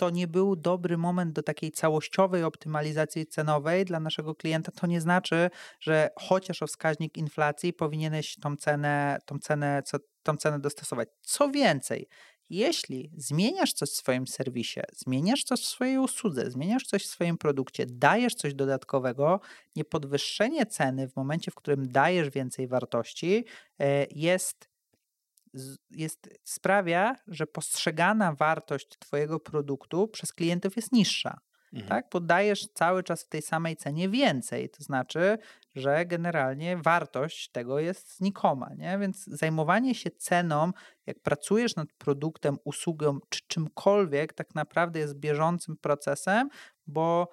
to nie był dobry moment do takiej całościowej optymalizacji cenowej dla naszego klienta, to nie znaczy, że chociaż o wskaźnik inflacji powinieneś tą cenę, tą cenę, co, tą cenę dostosować. Co więcej, jeśli zmieniasz coś w swoim serwisie, zmieniasz coś w swojej usłudze, zmieniasz coś w swoim produkcie, dajesz coś dodatkowego, niepodwyższenie ceny w momencie, w którym dajesz więcej wartości, e, jest jest, sprawia, że postrzegana wartość Twojego produktu przez klientów jest niższa. Mhm. Tak? Podajesz cały czas w tej samej cenie więcej. To znaczy, że generalnie wartość tego jest znikoma. Nie? Więc zajmowanie się ceną, jak pracujesz nad produktem, usługą czy czymkolwiek, tak naprawdę jest bieżącym procesem, bo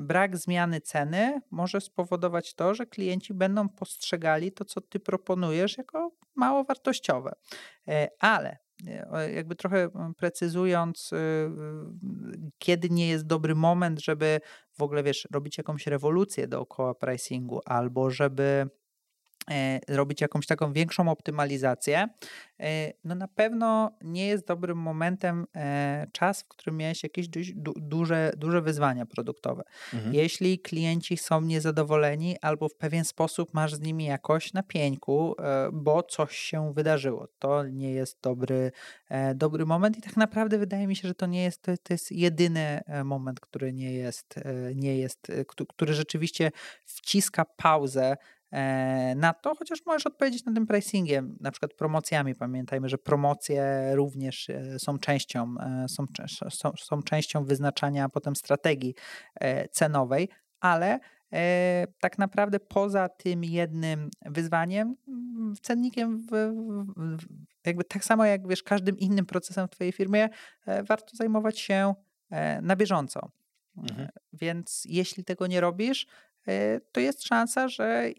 brak zmiany ceny może spowodować to, że klienci będą postrzegali to, co ty proponujesz, jako mało wartościowe. E, ale e, jakby trochę precyzując, y, kiedy nie jest dobry moment, żeby w ogóle, wiesz, robić jakąś rewolucję dookoła pricingu, albo żeby E, robić jakąś taką większą optymalizację, e, no na pewno nie jest dobrym momentem e, czas, w którym miałeś jakieś duże, duże wyzwania produktowe. Mhm. Jeśli klienci są niezadowoleni albo w pewien sposób masz z nimi jakoś na pieńku, bo coś się wydarzyło, to nie jest dobry, dobry moment i tak naprawdę wydaje mi się, że to nie jest, to, to jest jedyny moment, który nie jest, nie jest, który rzeczywiście wciska pauzę E, na to, chociaż możesz odpowiedzieć na tym pricingiem, na przykład promocjami. Pamiętajmy, że promocje również e, są częścią, e, są, są, są częścią wyznaczania potem strategii cenowej, ale tak naprawdę poza tym jednym wyzwaniem, cennikiem, w, w, jakby tak samo jak wiesz, każdym innym procesem w Twojej firmie, warto zajmować się na bieżąco. Mhm. Więc jeśli tego nie robisz, E, to jest szansa, że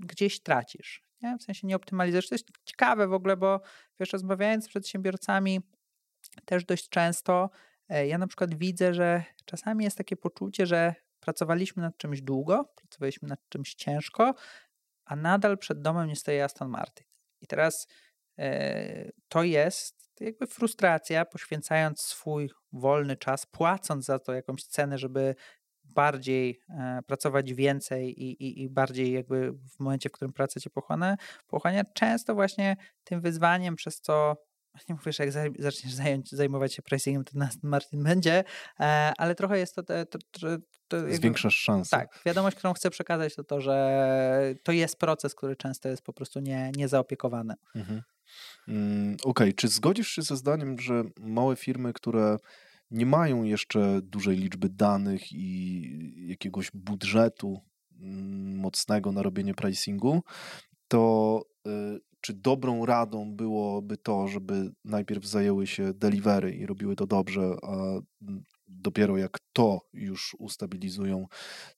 gdzieś tracisz. Nie? W sensie nie optymalizujesz. To jest ciekawe w ogóle, bo wiesz, rozmawiając z przedsiębiorcami też dość często, e, ja na przykład widzę, że czasami jest takie poczucie, że pracowaliśmy nad czymś długo, pracowaliśmy nad czymś ciężko, a nadal przed domem nie stoi Aston Martin. I teraz e, to jest jakby frustracja, poświęcając swój wolny czas, płacąc za to jakąś cenę, żeby bardziej e, pracować więcej i, i, i, bardziej jakby w momencie, w którym praca cię pochłania, pochłania często właśnie tym wyzwaniem, przez co [LAUGHS] nie mówię, że jak zaczniesz zająć, zajmować się pricingiem, to nas Martin będzie, e, ale trochę jest to... to, to, to Zwiększasz szanse. Tak, wiadomość, którą chcę przekazać, to to, że to jest proces, który często jest po prostu nie, niezaopiekowany. Mhm. Mm, Okej, okay. czy zgodzisz się ze zdaniem, że małe firmy, które nie mają jeszcze dużej liczby danych i jakiegoś budżetu mm, mocnego na robienie pricingu, to y, czy dobrą radą byłoby to, żeby najpierw zajęły się delivery i robiły to dobrze, a dopiero jak to już ustabilizują,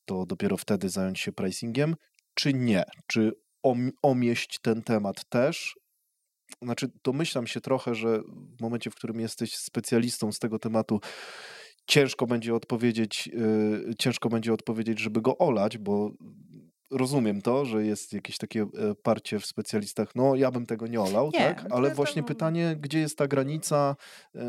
to dopiero wtedy zająć się pricingiem, czy nie? Czy omieść ten temat też znaczy domyślam się trochę, że w momencie, w którym jesteś specjalistą z tego tematu, ciężko będzie odpowiedzieć, yy, ciężko będzie odpowiedzieć, żeby go olać, bo rozumiem to, że jest jakieś takie e, parcie w specjalistach, no ja bym tego nie olał, nie, tak? Ale właśnie to... pytanie, gdzie jest ta granica, yy,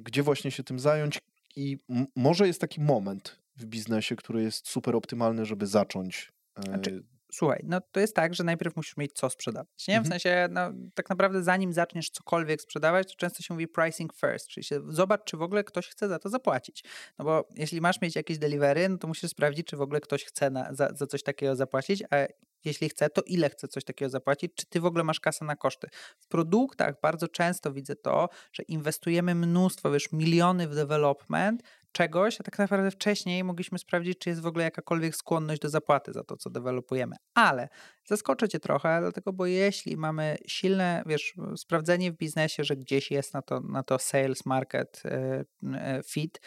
gdzie właśnie się tym zająć i może jest taki moment w biznesie, który jest super optymalny, żeby zacząć znaczy, słuchaj, no to jest tak, że najpierw musisz mieć co sprzedawać, nie? W mhm. sensie, no, tak naprawdę zanim zaczniesz cokolwiek sprzedawać, to często się mówi pricing first, czyli się, zobacz, czy w ogóle ktoś chce za to zapłacić. No bo jeśli masz mieć jakieś delivery, no to musisz sprawdzić, czy w ogóle ktoś chce na, za, za coś takiego zapłacić, a jeśli chce, to ile chce coś takiego zapłacić, czy ty w ogóle masz kasę na koszty. W produktach bardzo często widzę to, że inwestujemy mnóstwo, wiesz, miliony w development, czegoś, a tak naprawdę wcześniej mogliśmy sprawdzić, czy jest w ogóle jakakolwiek skłonność do zapłaty za to, co dewelopujemy. Ale zaskoczę cię trochę, dlatego, bo jeśli mamy silne, wiesz, sprawdzenie w biznesie, że gdzieś jest na to, na to sales market e, e, fit,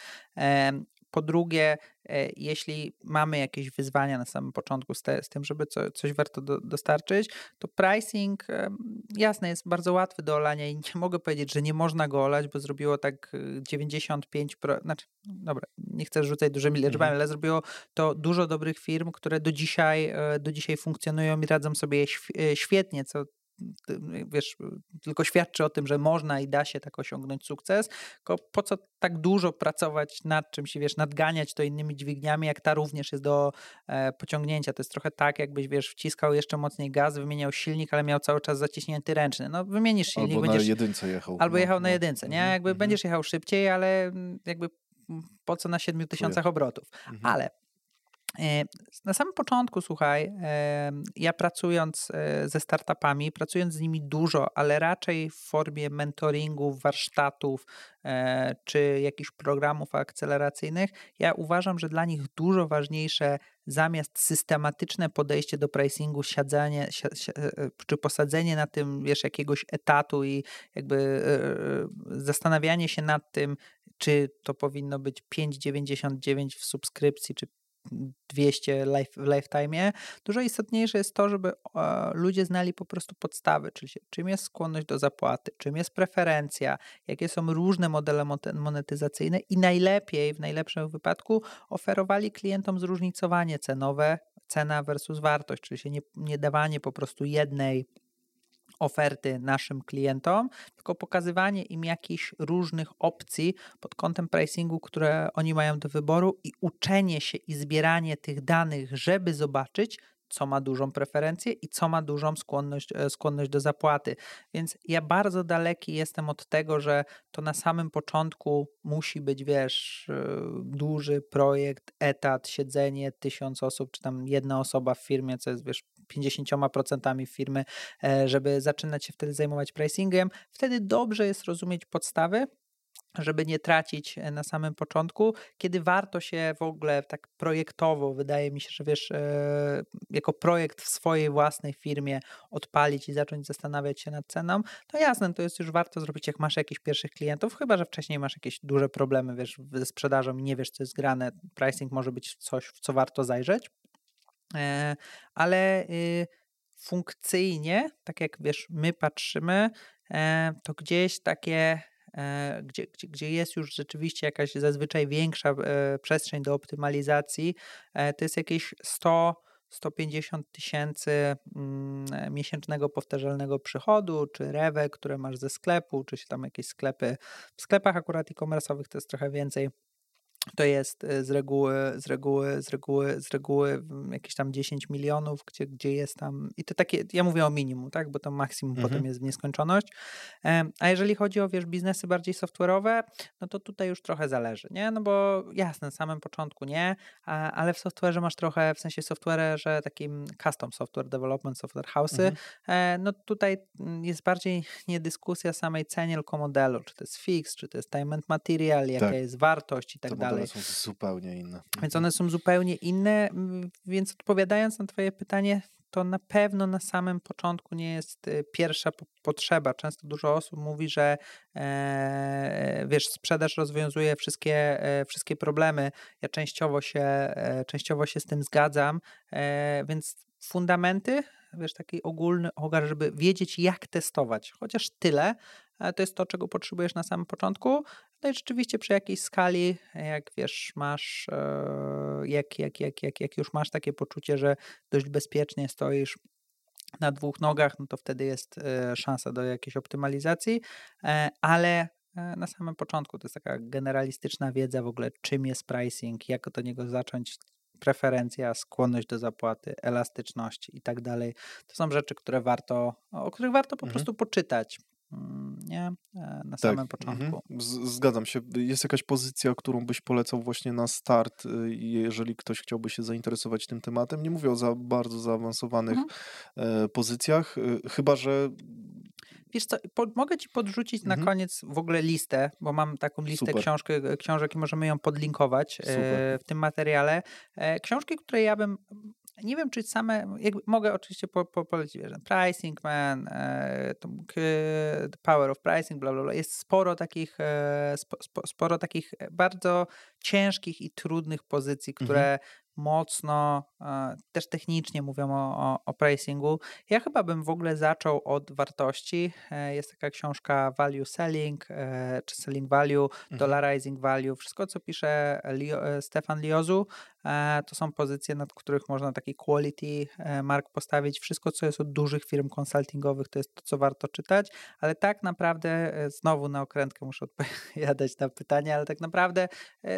po drugie, jeśli mamy jakieś wyzwania na samym początku z, te, z tym, żeby co, coś warto do, dostarczyć, to pricing jasne jest bardzo łatwy do olania i nie mogę powiedzieć, że nie można go olać, bo zrobiło tak 95%, pro, znaczy, dobra, nie chcę rzucać dużymi liczbami, mhm. ale zrobiło to dużo dobrych firm, które do dzisiaj, do dzisiaj funkcjonują i radzą sobie świetnie, co wiesz, tylko świadczy o tym, że można i da się tak osiągnąć sukces, tylko po co tak dużo pracować nad czymś, wiesz, nadganiać to innymi dźwigniami, jak ta również jest do e, pociągnięcia. To jest trochę tak, jakbyś, wiesz, wciskał jeszcze mocniej gaz, wymieniał silnik, ale miał cały czas zaciśnięty ręczny. No wymienisz silnik, albo będziesz... na jedynce jechał. Albo no, jechał na no. jedynce, nie? Mhm, jakby mhm. będziesz jechał szybciej, ale mm, jakby mm, po co na 7 tysiącach obrotów. Mhm. Ale na samym początku, słuchaj, e, ja pracując e, ze startupami, pracując z nimi dużo, ale raczej w formie mentoringów, warsztatów czy jakichś programów akceleracyjnych, ja uważam, że dla nich dużo ważniejsze zamiast systematyczne podejście do pricingu, siadzenie, czy posadzenie na tym, wiesz, jakiegoś etatu i jakby zastanawianie się nad tym, czy to powinno być 5,99 w subskrypcji, czy 200 life, w lifetime. Dużo istotniejsze jest to, żeby ludzie znali po prostu podstawy, czyli czym jest skłonność do zapłaty, czym jest preferencja, jakie są różne modele monetyzacyjne i najlepiej, w najlepszym wypadku, oferowali klientom zróżnicowanie cenowe, cena versus wartość, czyli się nie, nie dawanie po prostu jednej oferty naszym klientom, tylko pokazywanie im jakichś różnych opcji pod kątem pricingu, które oni mają do wyboru i uczenie się i zbieranie tych danych, żeby zobaczyć, co ma dużą preferencję i co ma dużą skłonność, e, skłonność do zapłaty. Więc ja bardzo daleki jestem od tego, że to na samym początku musi być, wiesz, e, duży projekt, etat, siedzenie, tysiąc osób, czy tam jedna osoba w firmie, co jest, wiesz, 50% firmy, e, żeby zaczynać się wtedy zajmować pricingiem. Wtedy dobrze jest rozumieć podstawy, żeby nie tracić e, na samym początku, kiedy warto się w ogóle tak projektowo, wydaje mi się, że wiesz, e, jako projekt w swojej własnej firmie odpalić i zacząć zastanawiać się nad ceną, to jasne, to jest już warto zrobić, jak masz jakichś pierwszych klientów, chyba, że wcześniej masz jakieś duże problemy, wiesz, ze sprzedażą i nie wiesz, co jest grane, pricing może być coś, w co warto zajrzeć, ale y, funkcyjnie, tak jak wiesz, my patrzymy, to gdzieś takie E, gdzie, gdzie, gdzie jest już rzeczywiście jakaś zazwyczaj większa e, przestrzeń do optymalizacji, e, to jest jakieś 100 150 tysięcy mm, miesięcznego powtarzalnego przychodu, czy rewę, które masz ze sklepu, czy się tam jakieś sklepy. W sklepach akurat e-commerce'owych to jest trochę więcej to jest e, z reguły, z reguły, z reguły, z reguły jakieś tam 10 milionów, gdzie, gdzie jest tam, i to takie, ja mówię o minimum, tak, bo to maksimum mhm. potem jest w nieskończoność. A jeżeli chodzi o, wiesz, biznesy bardziej software'owe, no to tutaj już trochę zależy, nie? No bo jasne, na samym początku nie, ale w software'ze masz trochę, w sensie software, że takim custom software development, software house'y, mhm. E, no tutaj mm, jest bardziej nie dyskusja samej cenie, tylko modelu, czy to jest fix, czy to jest time and material, jaka tak. jest wartość i tak dalej dalej. One są zupełnie inne. Więc one są zupełnie inne, więc odpowiadając na Twoje pytanie, to na pewno na samym początku nie jest y, pierwsza potrzeba. Często dużo osób mówi, że e, wiesz, sprzedaż rozwiązuje wszystkie, e, wszystkie problemy. Ja częściowo się, e, częściowo się z tym zgadzam, e, więc fundamenty, wiesz, taki ogólny ogar, żeby wiedzieć, jak testować. Chociaż tyle, to jest to, czego potrzebujesz na samym początku. No i rzeczywiście przy jakiejś skali, jak wiesz, masz, e, jak, jak, jak, jak, jak już masz takie poczucie, że dość bezpiecznie stoisz na dwóch nogach, no to wtedy jest e, szansa do jakiejś optymalizacji, e, ale na samym początku to jest taka generalistyczna wiedza w ogóle, czym jest pricing, jak od niego zacząć, preferencja, skłonność do zapłaty, elastyczność i tak dalej. To są rzeczy, które warto, o których warto po mhm. prostu poczytać. Mm, nie? E, na tak. samym mhm. początku. Zgadzam się. Jest jakaś pozycja, którą byś polecał właśnie na start, y, jeżeli ktoś chciałby się zainteresować tym tematem? Nie mówię o za bardzo zaawansowanych mhm. E, pozycjach, y, chyba że Wiesz co, po, mogę ci podrzucić mhm. na koniec w ogóle listę, bo mam taką listę książki, książek i możemy ją podlinkować e, Super. w tym materiale. Książki, które ja bym nie wiem, czy same, jakby, mogę oczywiście po, po, polecić, że Pricing Man, e, The Power of Pricing, bla, bla, bla. Jest sporo takich, e, spo, spo, sporo takich bardzo ciężkich i trudnych pozycji, które mhm mocno e, też technicznie mówią o, o, o pricingu. Ja chyba bym w ogóle zaczął od wartości. E, jest taka książka Value Selling, e, czy Selling Value, mhm. Dollarizing Value. Wszystko, co pisze Leo, Stefan Liozu, to są pozycje, nad których można taki quality mark postawić. Wszystko, co jest od dużych firm konsultingowych, to jest to, co warto czytać, ale tak naprawdę, znowu na okrętkę muszę odpowiadać na pytanie, ale tak naprawdę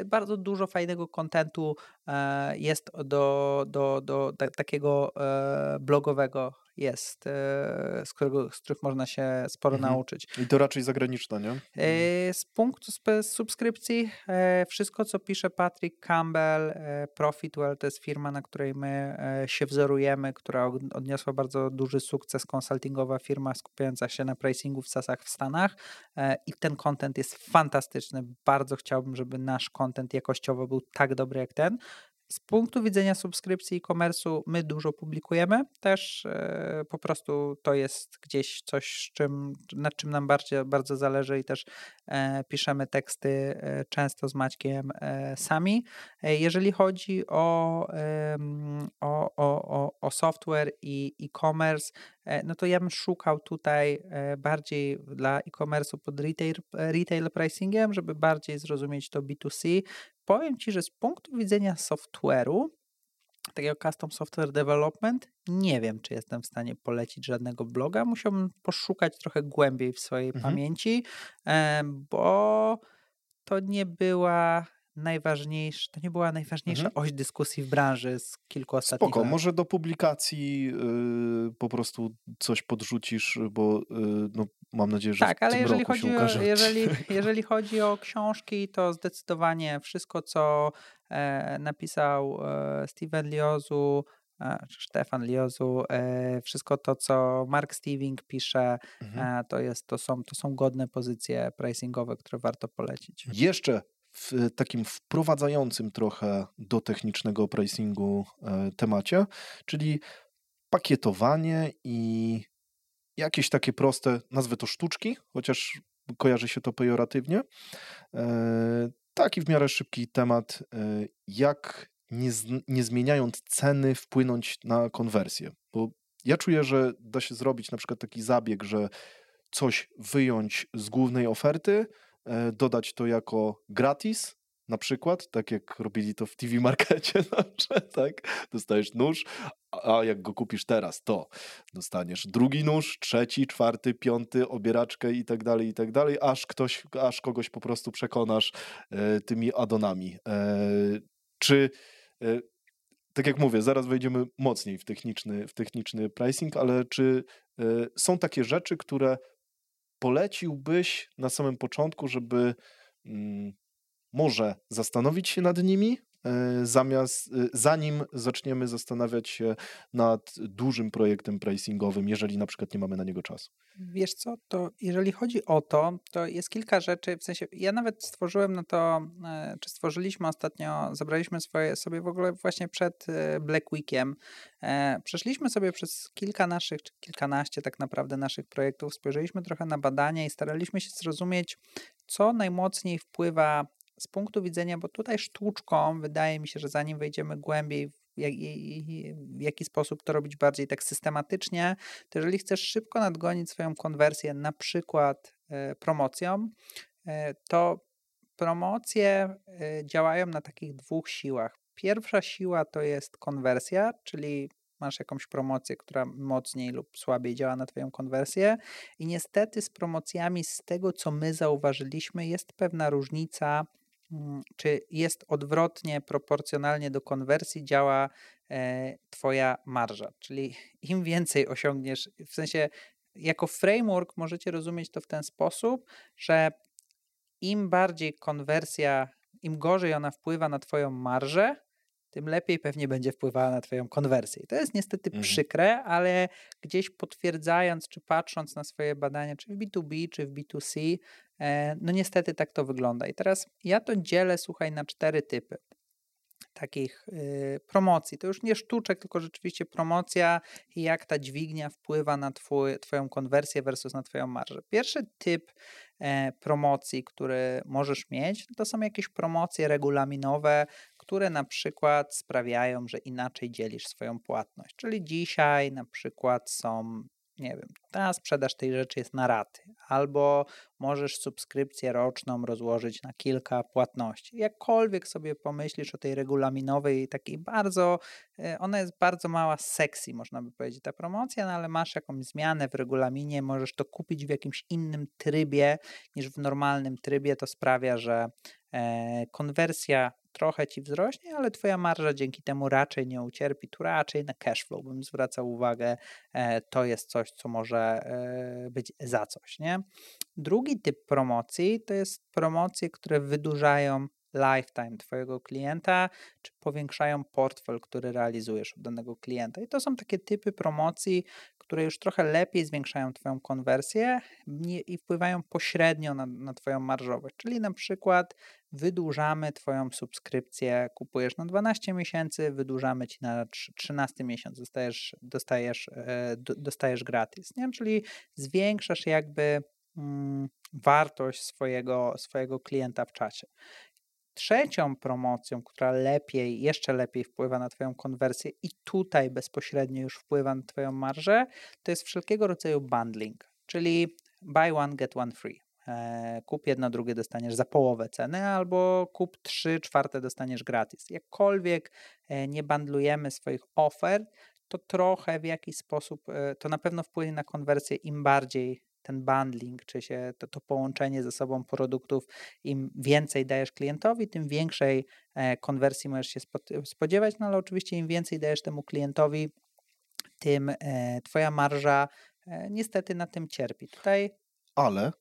bardzo dużo fajnego kontentu jest jest do, do, do takiego e, blogowego jest, e, z, którego, z których można się sporo mhm. nauczyć. I to raczej zagraniczne, nie? E, z punktu subskrypcji, wszystko co pisze Patrick Campbell, Profitwell to jest firma, na której my się wzorujemy, która odniosła bardzo duży sukces, konsultingowa firma skupiająca się na pricingu w sasach w Stanach i ten content jest fantastyczny. Bardzo chciałbym, żeby nasz content jakościowo był tak dobry jak ten. Z punktu widzenia subskrypcji i komersu my dużo publikujemy, też e, po prostu to jest gdzieś coś, czym, nad czym nam bardzo, bardzo zależy i też piszemy teksty e, często z Maćkiem sami. Jeżeli chodzi o, o, o, o software i e-commerce, no to ja bym szukał tutaj bardziej dla e-commerce'u pod retail, retail pricingiem, żeby bardziej zrozumieć to B2C, powiem Ci, że z punktu widzenia software'u, takiego custom software development, nie wiem, czy jestem w stanie polecić żadnego bloga. Musiałbym poszukać trochę głębiej w swojej mhm. pamięci, bo to nie była najważniejsza, to nie była najważniejsza mhm. oś dyskusji w branży z kilku ostatnich Spoko, lat. może do publikacji yy, po prostu coś podrzucisz, bo yy, no, mam nadzieję, że tak, ale jeżeli chodzi, o, jeżeli, [LAUGHS] jeżeli chodzi o książki, to zdecydowanie wszystko, co e, napisał e, Steven Liozu, e, Stefan Liozu, e, wszystko to, co Mark Steving pisze, mhm. E, to, jest, to, są, to są godne pozycje pricingowe, które warto polecić. Jeszcze w takim wprowadzającym trochę do technicznego pricingu e, temacie, czyli pakietowanie i jakieś takie proste, nazwę to sztuczki, chociaż kojarzy się to pejoratywnie. E, taki w miarę szybki temat, e, jak nie, nie zmieniając ceny wpłynąć na konwersję. Bo ja czuję, że da się zrobić na przykład taki zabieg, że coś wyjąć z głównej oferty, dodać to jako gratis, na przykład, tak jak robili to w TV Markecie, [LAUGHS] tak? Dostajesz nóż, a jak go kupisz teraz, to dostaniesz drugi nóż, trzeci, czwarty, piąty, obieraczkę i tak dalej, i tak dalej, aż ktoś, aż kogoś po prostu przekonasz e, tymi adonami. E, czy e, tak jak mówię, zaraz wejdziemy mocniej w techniczny, w techniczny pricing, ale czy e, są takie rzeczy, które poleciłbyś na samym początku, żeby mm, może zastanowić się nad nimi, zamiast, e, zanim zaczniemy zastanawiać się nad dużym projektem pricingowym, jeżeli na przykład nie mamy na niego czasu. Wiesz co, to jeżeli chodzi o to, to jest kilka rzeczy, w sensie ja nawet stworzyłem na to, e, czy stworzyliśmy ostatnio, zabraliśmy swoje, sobie w ogóle właśnie przed Black Weekiem, przeszliśmy sobie przez kilka naszych, czy kilkanaście tak naprawdę naszych projektów, spojrzeliśmy trochę na badania i staraliśmy się zrozumieć, co najmocniej wpływa z punktu widzenia, bo tutaj sztuczką wydaje mi się, że zanim wejdziemy głębiej w, jak, w jaki sposób to robić bardziej tak systematycznie, to jeżeli chcesz szybko nadgonić swoją konwersję, na przykład e, promocją, e, to promocje e, działają na takich dwóch siłach. Pierwsza siła to jest konwersja, czyli masz jakąś promocję, która mocniej lub słabiej działa na Twoją konwersję. I niestety z promocjami, z tego co my zauważyliśmy, jest pewna różnica czy jest odwrotnie, proporcjonalnie do konwersji działa e, Twoja marża. Czyli [LAUGHS] im więcej osiągniesz, w sensie jako framework możecie rozumieć to w ten sposób, że im bardziej konwersja, im gorzej ona wpływa na Twoją marżę, tym lepiej pewnie będzie wpływała na Twoją konwersję. I to jest niestety mhm. przykre, ale gdzieś potwierdzając, czy patrząc na swoje badania, czy w B2B, czy w B2C, e, no niestety tak to wygląda. I teraz ja to dzielę, słuchaj, na cztery typy. takich y, promocji. To już nie sztuczek, tylko rzeczywiście promocja i jak ta dźwignia wpływa na twój, Twoją konwersję versus na Twoją marżę. Pierwszy typ e, promocji, który możesz mieć, to są jakieś promocje regulaminowe, które na przykład sprawiają, że inaczej dzielisz swoją płatność. Czyli dzisiaj na przykład są nie wiem, ta sprzedaż tej rzeczy jest na raty, albo możesz subskrypcję roczną rozłożyć na kilka płatności. Jakkolwiek sobie pomyślisz o tej regulaminowej, takiej bardzo, e, ona jest bardzo mała, sexy, można by powiedzieć, ta promocja, no ale masz jakąś zmianę w regulaminie, możesz to kupić w jakimś innym trybie niż w normalnym trybie, to sprawia, że e, konwersja trochę ci wzrośnie, ale twoja marża dzięki temu raczej nie ucierpi. Tu raczej na cash flow bym zwracał uwagę. E, to jest coś, co może e, być za coś. Nie? Drugi typ promocji to jest promocje, które wydłużają lifetime Twojego klienta, czy powiększają portfel, który realizujesz od danego klienta. I to są takie typy promocji, które już trochę lepiej zwiększają Twoją konwersję i wpływają pośrednio na, na Twoją marżowość. Czyli na przykład wydłużamy Twoją subskrypcję, kupujesz na 12 miesięcy, wydłużamy Ci na 13 miesiąc, dostajesz, dostajesz, e, dostajesz gratis. Nie? Czyli zwiększasz jakby mm, wartość swojego, swojego klienta w czasie. Trzecią promocją, która lepiej, jeszcze lepiej wpływa na Twoją konwersję i tutaj bezpośrednio już wpływa na Twoją marżę, to jest wszelkiego rodzaju bundling, czyli buy one, get one free. E, kup jedno, drugie dostaniesz za połowę ceny, albo kup trzy czwarte dostaniesz gratis. Jakkolwiek e, nie bandlujemy swoich ofert, to trochę w jakiś sposób, e, to na pewno wpłynie na konwersję im bardziej ten bundling, czy się to, to połączenie ze sobą produktów, im więcej dajesz klientowi, tym większej e, konwersji możesz się spodziewać, no ale oczywiście im więcej dajesz temu klientowi, tym e, twoja marża e, niestety na tym cierpi. Tutaj... Ale,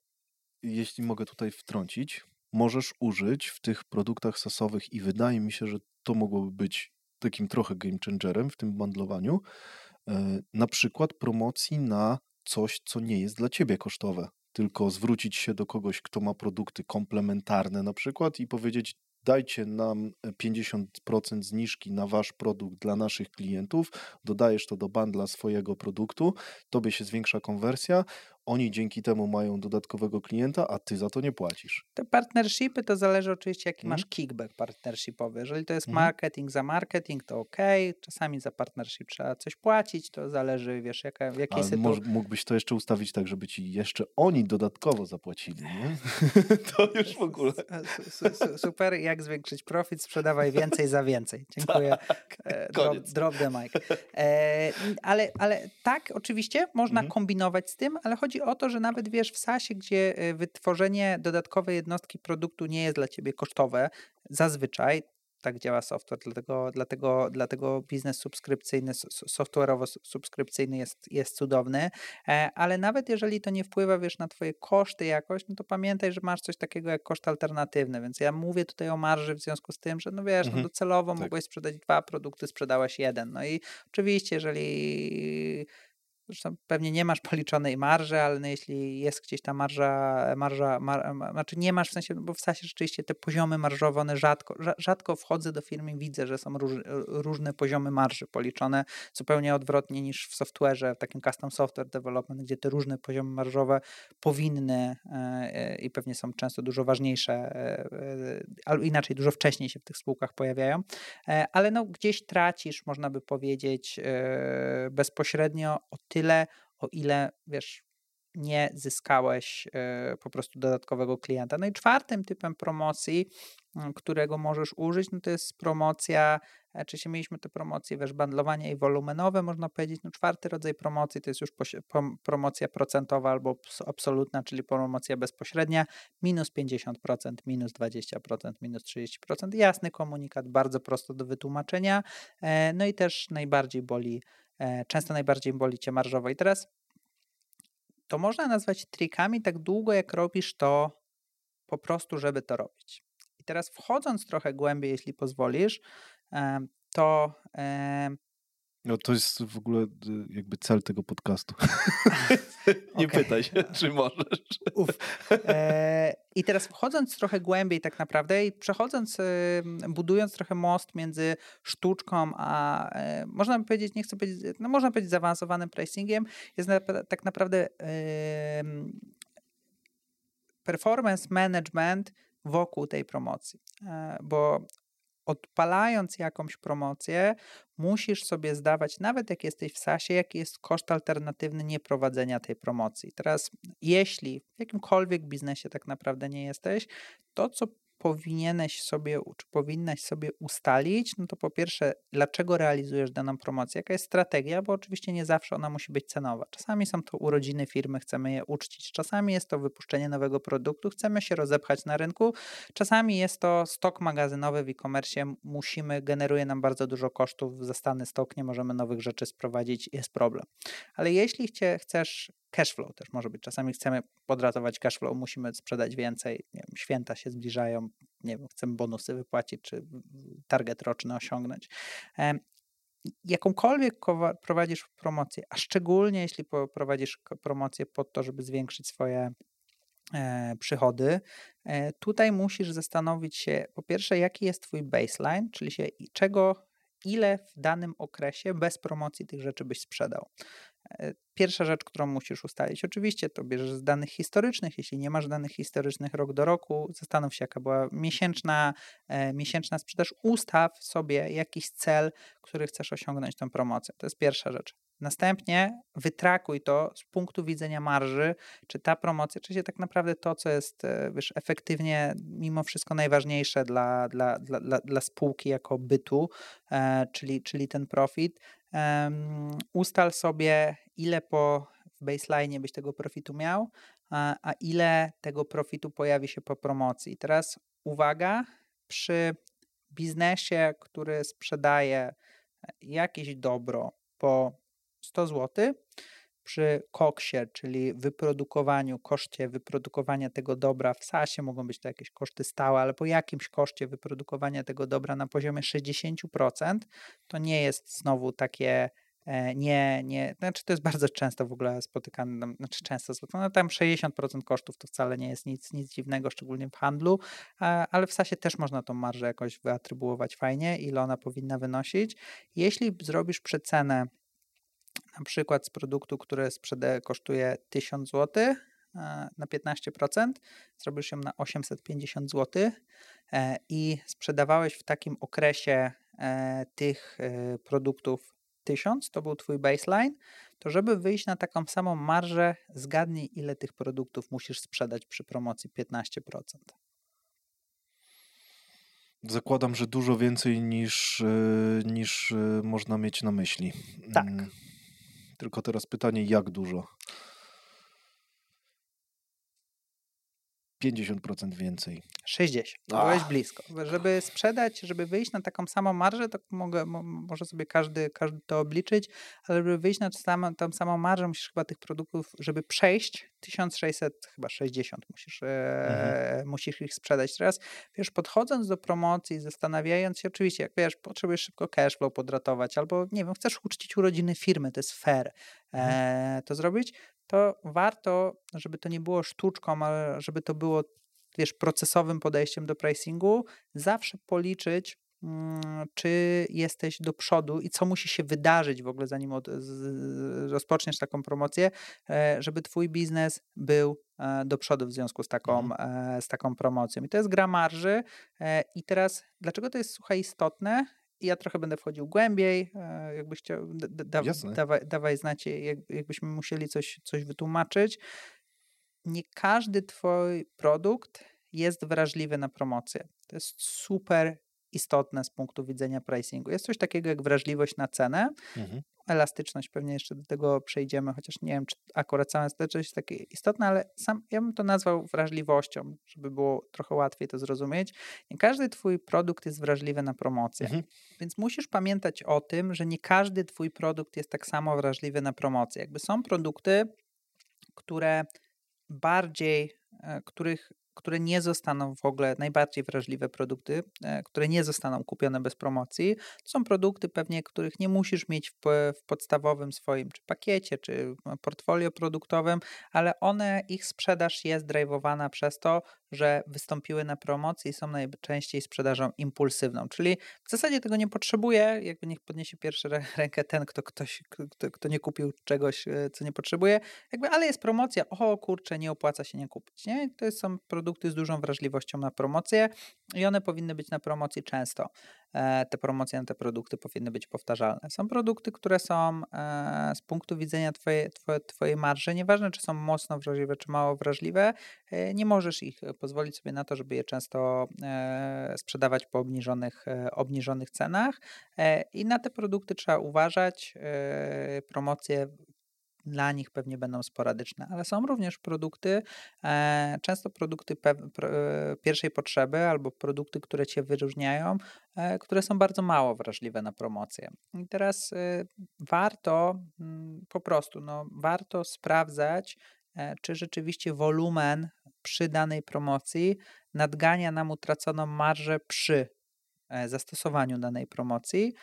jeśli mogę tutaj wtrącić, możesz użyć w tych produktach sasowych i wydaje mi się, że to mogłoby być takim trochę game changerem w tym bundlowaniu, na przykład promocji na coś, co nie jest dla ciebie kosztowe, tylko zwrócić się do kogoś, kto ma produkty komplementarne na przykład i powiedzieć: dajcie nam 50% zniżki na wasz produkt dla naszych klientów, dodajesz to do bandla swojego produktu, tobie się zwiększa konwersja, oni dzięki temu mają dodatkowego klienta, a ty za to nie płacisz. Te partnershipy to zależy oczywiście, jaki mm. masz kickback partnershipowy. Jeżeli to jest mm. marketing za marketing, to ok. Czasami za partnership trzeba coś płacić, to zależy, wiesz, jaka, w jakiej sytuacji. Mógłbyś to jeszcze ustawić tak, żeby ci jeszcze oni dodatkowo zapłacili, nie? [LAUGHS] to już w ogóle. Super, jak zwiększyć profit, sprzedawaj więcej za więcej. Dziękuję. Tak, e, drop, drop the mic. E, ale, ale tak, oczywiście, można mm. kombinować z tym, ale chodzi o to, że nawet wiesz, w SASie, gdzie e, wytworzenie dodatkowej jednostki produktu nie jest dla ciebie kosztowe, zazwyczaj tak działa software, dlatego, dlatego, dlatego biznes subskrypcyjny, softwareowo-subskrypcyjny jest, jest cudowny, e, ale nawet jeżeli to nie wpływa, wiesz, na twoje koszty jakoś, no to pamiętaj, że masz coś takiego jak koszt alternatywny, więc ja mówię tutaj o marży w związku z tym, że no wiesz, no mhm. no docelowo tak. mogłeś sprzedać dwa produkty, sprzedałeś jeden, no i oczywiście, jeżeli Zresztą pewnie nie masz policzonej marży, ale no jeśli jest gdzieś ta marża, marża, mar, znaczy nie masz w sensie, bo w sensie rzeczywiście te poziomy marżowe, one rzadko, rzadko wchodzę do firmy i widzę, że są róż, różne poziomy marży policzone, zupełnie odwrotnie niż w software'ze, w takim custom software development, gdzie te różne poziomy marżowe powinny e, e, i pewnie są często dużo ważniejsze, e, albo inaczej, dużo wcześniej się w tych spółkach pojawiają, ale no gdzieś tracisz, można by powiedzieć, bezpośrednio o tyle, tyle, o ile wiesz, nie zyskałeś e, po prostu dodatkowego klienta. No i czwartym typem promocji, mm, którego możesz użyć, no to jest promocja, e, czy się mieliśmy te promocje, wiesz, bandlowanie i wolumenowe, można powiedzieć, no czwarty rodzaj promocji to jest już promocja procentowa albo absolutna, czyli promocja bezpośrednia, minus 50%, minus 20%, minus 30%, jasny komunikat, bardzo prosto do wytłumaczenia, e, no i też najbardziej boli często najbardziej boli cię marżowo. I teraz to można nazwać trikami tak długo, jak robisz to po prostu, żeby to robić. I teraz wchodząc trochę głębiej, jeśli pozwolisz, to No to jest w ogóle y, jakby cel tego podcastu. [LAUGHS] Nie okay. pytaj się, czy możesz. Uf. E, I teraz wchodząc trochę głębiej tak naprawdę i przechodząc, budując trochę most między sztuczką, a e, można powiedzieć, nie chcę powiedzieć, no można powiedzieć zaawansowanym pricingiem, jest na, tak naprawdę performance management wokół tej promocji. E, bo odpalając jakąś promocję, musisz sobie zdawać, nawet jak jesteś w SASie, jaki jest koszt alternatywny nieprowadzenia tej promocji. Teraz, jeśli w jakimkolwiek biznesie tak naprawdę nie jesteś, to co powinieneś sobie, czy powinnaś sobie ustalić, no to po pierwsze, dlaczego realizujesz daną promocję, jaka jest strategia, bo oczywiście nie zawsze ona musi być cenowa. Czasami są to urodziny firmy, chcemy je uczcić, czasami jest to wypuszczenie nowego produktu, chcemy się rozepchać na rynku, czasami jest to stok magazynowy w e-commerce, musimy, generuje nam bardzo dużo kosztów, za stany stok, nie możemy nowych rzeczy sprowadzić, jest problem. Ale jeśli chcesz cashflow też może być. Czasami chcemy podratować cashflow, musimy sprzedać więcej, wiem, święta się zbliżają, nie wiem, chcemy bonusy wypłacić, czy target roczny osiągnąć. Jakąkolwiek prowadzisz promocję, a szczególnie jeśli prowadzisz promocję pod to, żeby zwiększyć swoje e, przychody, e, tutaj musisz zastanowić się, po pierwsze, jaki jest Twój baseline, czyli się, czego, ile w danym okresie bez promocji tych rzeczy byś sprzedał. E, pierwsza rzecz, którą musisz ustalić, oczywiście to bierzesz z danych historycznych. Jeśli nie masz danych historycznych rok do roku, zastanów się, jaka była miesięczna, e, miesięczna sprzedaż. Ustaw sobie jakiś cel, który chcesz osiągnąć tą promocją. To jest pierwsza rzecz. Następnie wytrakuj to z punktu widzenia marży, czy ta promocja, czy się tak naprawdę to, co jest e, wiesz, efektywnie, mimo wszystko najważniejsze dla, dla, dla, dla, dla spółki jako bytu, e, czyli, czyli ten profit, ustal sobie, ile po baseline byś tego profitu miał, a, a ile tego profitu pojawi się po promocji. Teraz uwaga, przy biznesie, który sprzedaje e, jakieś dobro po 100 zł, przy koksie, czyli wyprodukowaniu, koszcie wyprodukowania tego dobra w SASie, mogą być to jakieś koszty stałe, ale po jakimś koszcie wyprodukowania tego dobra na poziomie 60%, to nie jest znowu takie e, nie, nie, znaczy to jest bardzo często w ogóle spotykane, znaczy często spotykane, tam 60% kosztów to wcale nie jest nic, nic dziwnego, szczególnie w handlu, ale w SASie też można tą marżę jakoś wyatrybuować fajnie, ile ona powinna wynosić. Jeśli zrobisz przecenę na przykład z produktu, który sprzeda kosztuje 1000 zł e, na 15%, zrobisz ją na 850 zł e, i sprzedawałeś w takim okresie e, tych produktów 1000, to był twój baseline, to żeby wyjść na taką samą marżę, zgadnij ile tych produktów musisz sprzedać przy promocji 15%. Zakładam, że dużo więcej niż, niż można mieć na myśli. Tak. Tylko teraz pytanie, jak dużo? 50% więcej. 60. Byłeś blisko. Żeby sprzedać, żeby wyjść na taką samą marżę, to mogę, może sobie każdy, każdy to obliczyć, ale żeby wyjść na samą, tą samą marżę, musisz chyba tych produktów, żeby przejść 1600, chyba 60 musisz, mhm. e, musisz ich sprzedać. Teraz, wiesz, podchodząc do promocji, zastanawiając się, oczywiście, jak wiesz, potrzebujesz szybko cashflow podratować, albo nie wiem, chcesz uczcić urodziny firmy, to jest fair mhm. e, to zrobić, to warto, żeby to nie było sztuczką, ale żeby to było wiesz, procesowym podejściem do pricingu, zawsze policzyć, mm, czy jesteś do przodu i co musi się wydarzyć w ogóle, zanim od, z, rozpoczniesz taką promocję, e, żeby twój biznes był e, do przodu w związku z taką, mhm. E, z taką promocją. I to jest gra marży. I teraz, dlaczego to jest, słuchaj, istotne? Ja trochę będę wchodził głębiej, e, jakbyś chciał, da, dawaj, dawaj znacie, jak, jakbyśmy musieli coś, coś wytłumaczyć. Nie każdy twój produkt jest wrażliwy na promocję. To jest super istotne z punktu widzenia pricingu. Jest coś takiego jak wrażliwość na cenę. Mhm. Elastyczność, pewnie jeszcze do tego przejdziemy, chociaż nie wiem, czy akurat sama elastyczność jest takie istotna, ale sam ja bym to nazwał wrażliwością, żeby było trochę łatwiej to zrozumieć. Nie każdy twój produkt jest wrażliwy na promocję, mhm. więc musisz pamiętać o tym, że nie każdy twój produkt jest tak samo wrażliwy na promocję. Jakby są produkty, które bardziej, e, których które nie zostaną w ogóle, najbardziej wrażliwe produkty, e, które nie zostaną kupione bez promocji. To są produkty pewnie, których nie musisz mieć w, w podstawowym swoim czy pakiecie, czy portfolio produktowym, ale one, ich sprzedaż jest drive'owana przez to, że wystąpiły na promocji i są najczęściej sprzedażą impulsywną, czyli w zasadzie tego nie potrzebuje, jakby niech podniesie pierwszy [LAUGHS] rękę ten, kto, ktoś, kto, kto nie kupił czegoś, e, co nie potrzebuje, jakby, ale jest promocja, o kurczę, nie opłaca się nie kupić, nie? To są produkty z dużą wrażliwością na promocję i one powinny być na promocji często. E, te promocje na te produkty powinny być powtarzalne. Są produkty, które są e, z punktu widzenia twojej, twojej, twojej marży, nieważne czy są mocno wrażliwe, czy mało wrażliwe, nie możesz ich pozwolić sobie na to, żeby je często sprzedawać po obniżonych, obniżonych cenach i na te produkty trzeba uważać. Promocje dla nich pewnie będą sporadyczne, ale są również produkty, e, często produkty e, pierwszej potrzeby albo produkty, które cię wyróżniają, e, które są bardzo mało wrażliwe na promocję. I teraz warto mm, po prostu, no, warto sprawdzać, czy rzeczywiście wolumen przy danej promocji nadgania nam utraconą marżę przy zastosowaniu danej promocji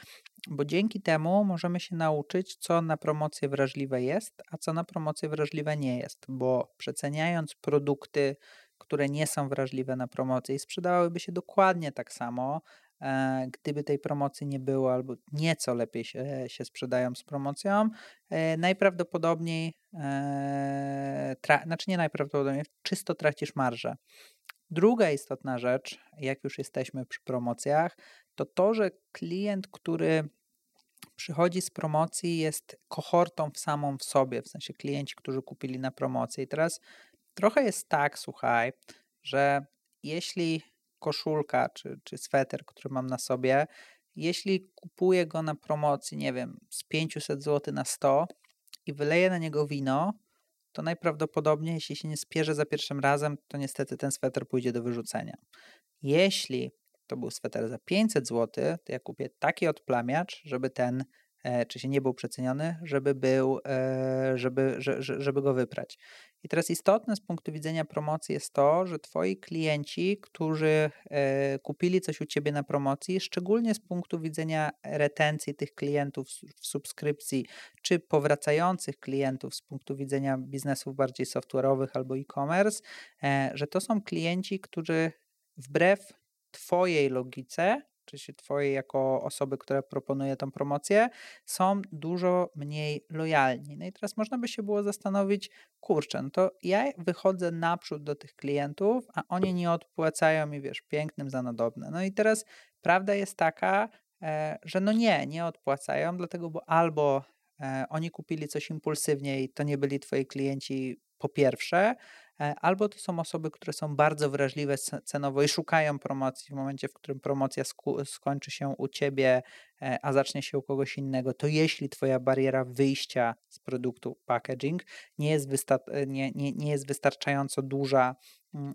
bo dzięki temu możemy się nauczyć, co na promocję wrażliwe jest, a co na promocję wrażliwe nie jest, bo przeceniając produkty, które nie są wrażliwe na promocję i sprzedawałyby się dokładnie tak samo, e, gdyby tej promocji nie było, albo nieco lepiej się, się sprzedają z promocją, e, najprawdopodobniej, e, tra, znaczy nie najprawdopodobniej, czysto tracisz marżę. Druga istotna rzecz, jak już jesteśmy przy promocjach, to to, że klient, który przychodzi z promocji, jest kohortą w samą w sobie, w sensie klienci, którzy kupili na promocję. I teraz trochę jest tak, słuchaj, że jeśli koszulka czy, czy sweter, który mam na sobie, jeśli kupuję go na promocji, nie wiem, z 500 zł na 100 i wyleję na niego wino, to najprawdopodobniej, jeśli się nie spierze za pierwszym razem, to niestety ten sweter pójdzie do wyrzucenia. Jeśli to był sweter za 500 zł, to ja kupię taki odplamiacz, żeby ten, e, czy się nie był przeceniony, żeby był, e, żeby, żeby go wyprać. I teraz istotne z punktu widzenia promocji jest to, że twoi klienci, którzy e, kupili coś u ciebie na promocji, szczególnie z punktu widzenia retencji tych klientów w subskrypcji, czy powracających klientów z punktu widzenia biznesów bardziej software'owych albo e-commerce, że to są klienci, którzy wbrew Twojej logice, czy Twojej jako osoby, która proponuje tą promocję, są dużo mniej lojalni. No i teraz można by się było zastanowić, kurczę, no to ja wychodzę naprzód do tych klientów, a oni nie odpłacają mi, wiesz, pięknym za nadobne. No i teraz prawda jest taka, e, że no nie, nie odpłacają, dlatego, bo albo e, oni kupili coś impulsywnie i to nie byli twoi klienci po pierwsze, albo to są osoby, które są bardzo wrażliwe cenowo i szukają promocji w momencie, w którym promocja skończy się u ciebie, e, a zacznie się u kogoś innego, to jeśli twoja bariera wyjścia z produktu packaging nie jest, e, nie, nie, nie jest wystarczająco duża,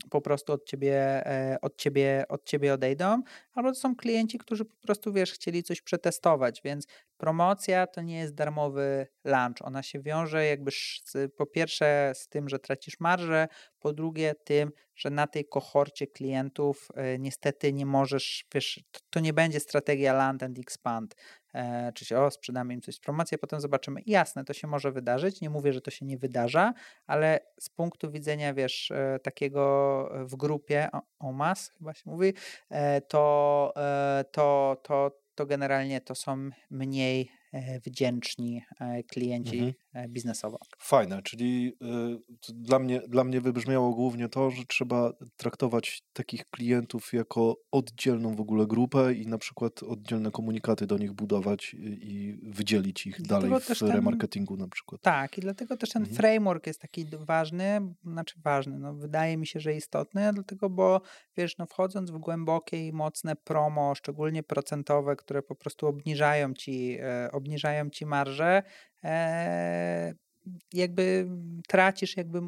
po prostu od ciebie, od, ciebie, od ciebie odejdą, albo to są klienci, którzy po prostu, wiesz, chcieli coś przetestować, więc promocja to nie jest darmowy lunch. Ona się wiąże jakby z, po pierwsze z tym, że tracisz marżę, po drugie tym, że na tej kohorcie klientów e, niestety nie możesz, wiesz, to, nie będzie strategia land and expand, e, czy się, o, sprzedamy im coś z promocji, a potem zobaczymy. Jasne, to się może wydarzyć, nie mówię, że to się nie wydarza, ale z punktu widzenia, wiesz, e, takiego w grupie, OMAS chyba się mówi, to, to, to, to generalnie to są mniej E, wdzięczni e, klienci mhm. E, biznesowo. Fajne, czyli dla mnie, dla mnie wybrzmiało głównie to, że trzeba traktować takich klientów jako oddzielną w ogóle grupę i na przykład oddzielne komunikaty do nich budować i wydzielić ich dalej w ten, remarketingu na przykład. Tak, i dlatego też ten mhm. framework jest taki ważny, znaczy ważny, no wydaje mi się, że istotny, dlatego, bo wiesz, no wchodząc w głębokie i mocne promo, szczególnie procentowe, które po prostu obniżają ci, obniżają ci marżę, 呃 jakby tracisz, jakby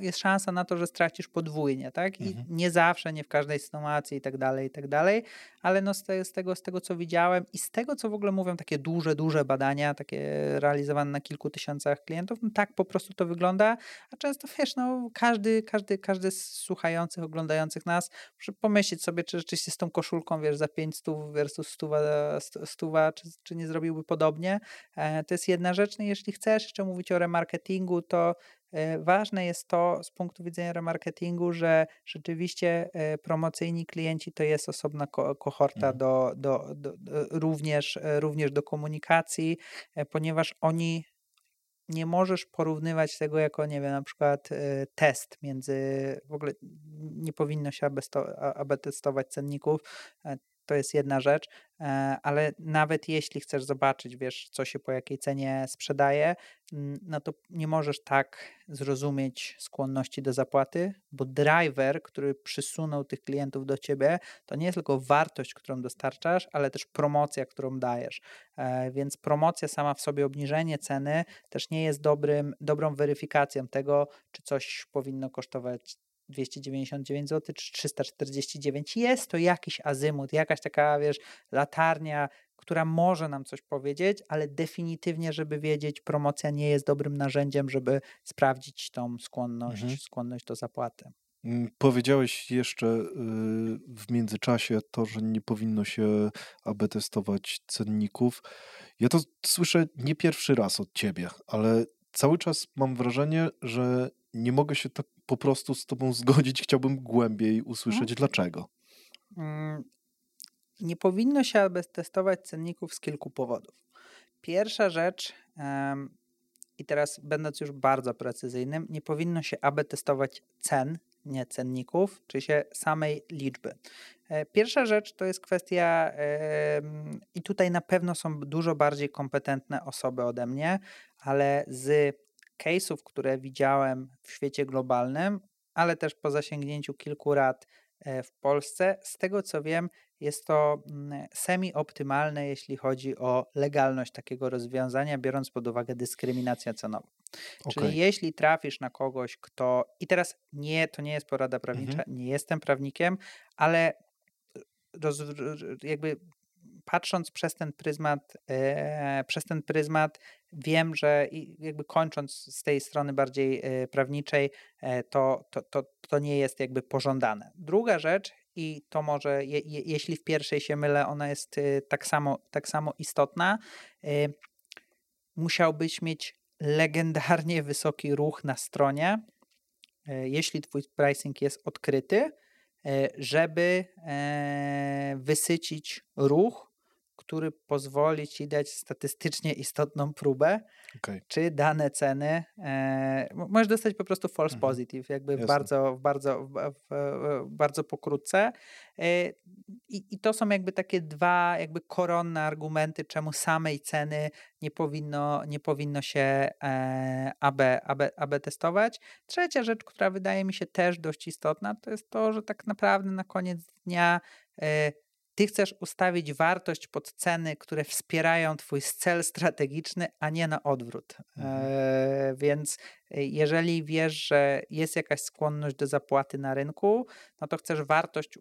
jest szansa na to, że stracisz podwójnie, tak? I mhm. nie zawsze, nie w każdej sytuacji i tak dalej, i tak dalej, ale no z, te, z, tego, z tego, co widziałem i z tego, co w ogóle mówią takie duże, duże badania, takie realizowane na kilku tysiącach klientów, no tak po prostu to wygląda, a często wiesz, no każdy, każdy, każdy z słuchających, oglądających nas muszę pomyśleć sobie, czy rzeczywiście z tą koszulką, wiesz, za 500 versus 100, 100 czy, czy nie zrobiłby podobnie. E, to jest jedna rzecz, no jeśli chcesz jeszcze mówić o remarketingu, to e, ważne jest to z punktu widzenia remarketingu, że rzeczywiście e, promocyjni klienci to jest osobna kohorta mhm. do, do, do, do, również, również do komunikacji, ponieważ oni nie możesz porównywać tego jako, nie wiem, na przykład test między, w ogóle nie powinno się aby testować cenników, to jest jedna rzecz, e, ale nawet jeśli chcesz zobaczyć, wiesz, co się po jakiej cenie sprzedaje, no to nie możesz tak zrozumieć skłonności do zapłaty, bo driver, który przysunął tych klientów do ciebie, to nie jest tylko wartość, którą dostarczasz, ale też promocja, którą dajesz. E, więc promocja sama w sobie, obniżenie ceny też nie jest dobrym, dobrą weryfikacją tego, czy coś powinno kosztować 299 zł czy 349. Jest to jakiś azymut, jakaś taka, wiesz, latarnia, która może nam coś powiedzieć, ale definitywnie, żeby wiedzieć, promocja nie jest dobrym narzędziem, żeby sprawdzić tą skłonność, mhm. skłonność do zapłaty. Mm, powiedziałeś jeszcze y, w międzyczasie to, że nie powinno się AB testować cenników. Ja to słyszę nie pierwszy raz od ciebie, ale cały czas mam wrażenie, że nie mogę się tak po prostu z Tobą zgodzić. Chciałbym głębiej usłyszeć, hmm. dlaczego. Mm, nie powinno się aby testować cenników z kilku powodów. Pierwsza rzecz, i teraz będąc już bardzo precyzyjnym, nie powinno się aby testować cen, nie cenników, czy się samej liczby. E, pierwsza rzecz to jest kwestia, i tutaj na pewno są dużo bardziej kompetentne osoby ode mnie, ale z case'ów, które widziałem w świecie globalnym, ale też po zasięgnięciu kilku lat e, w Polsce, z tego co wiem, jest to mm, semi-optymalne, jeśli chodzi o legalność takiego rozwiązania, biorąc pod uwagę dyskryminację cenową. Okay. Czyli jeśli trafisz na kogoś, kto. I teraz nie, to nie jest porada prawnicza, mhm. nie jestem prawnikiem, ale roz, jakby patrząc przez ten pryzmat, e, przez ten pryzmat wiem, że jakby kończąc z tej strony bardziej e, prawniczej, e, to, to, to, to nie jest jakby pożądane. Druga rzecz, i to może, je, jeśli w pierwszej się mylę, ona jest tak samo, tak samo istotna, musiałbyś mieć legendarnie wysoki ruch na stronie, jeśli twój pricing jest odkryty, żeby wysycić ruch który pozwoli ci dać statystycznie istotną próbę, okay. czy dane ceny. E, możesz dostać po prostu false mhm. positive, jakby w bardzo, bardzo, w, w, bardzo pokrótce. E, i, I to są jakby takie dwa jakby koronne argumenty, czemu samej ceny nie powinno, nie powinno się e, AB, AB, AB testować. Trzecia rzecz, która wydaje mi się też dość istotna, to jest to, że tak naprawdę na koniec dnia e, ty chcesz ustawić wartość pod ceny, które wspierają twój cel strategiczny, a nie na odwrót. Mhm. E, więc e, jeżeli wiesz, że jest jakaś skłonność do zapłaty na rynku, no to chcesz wartość e,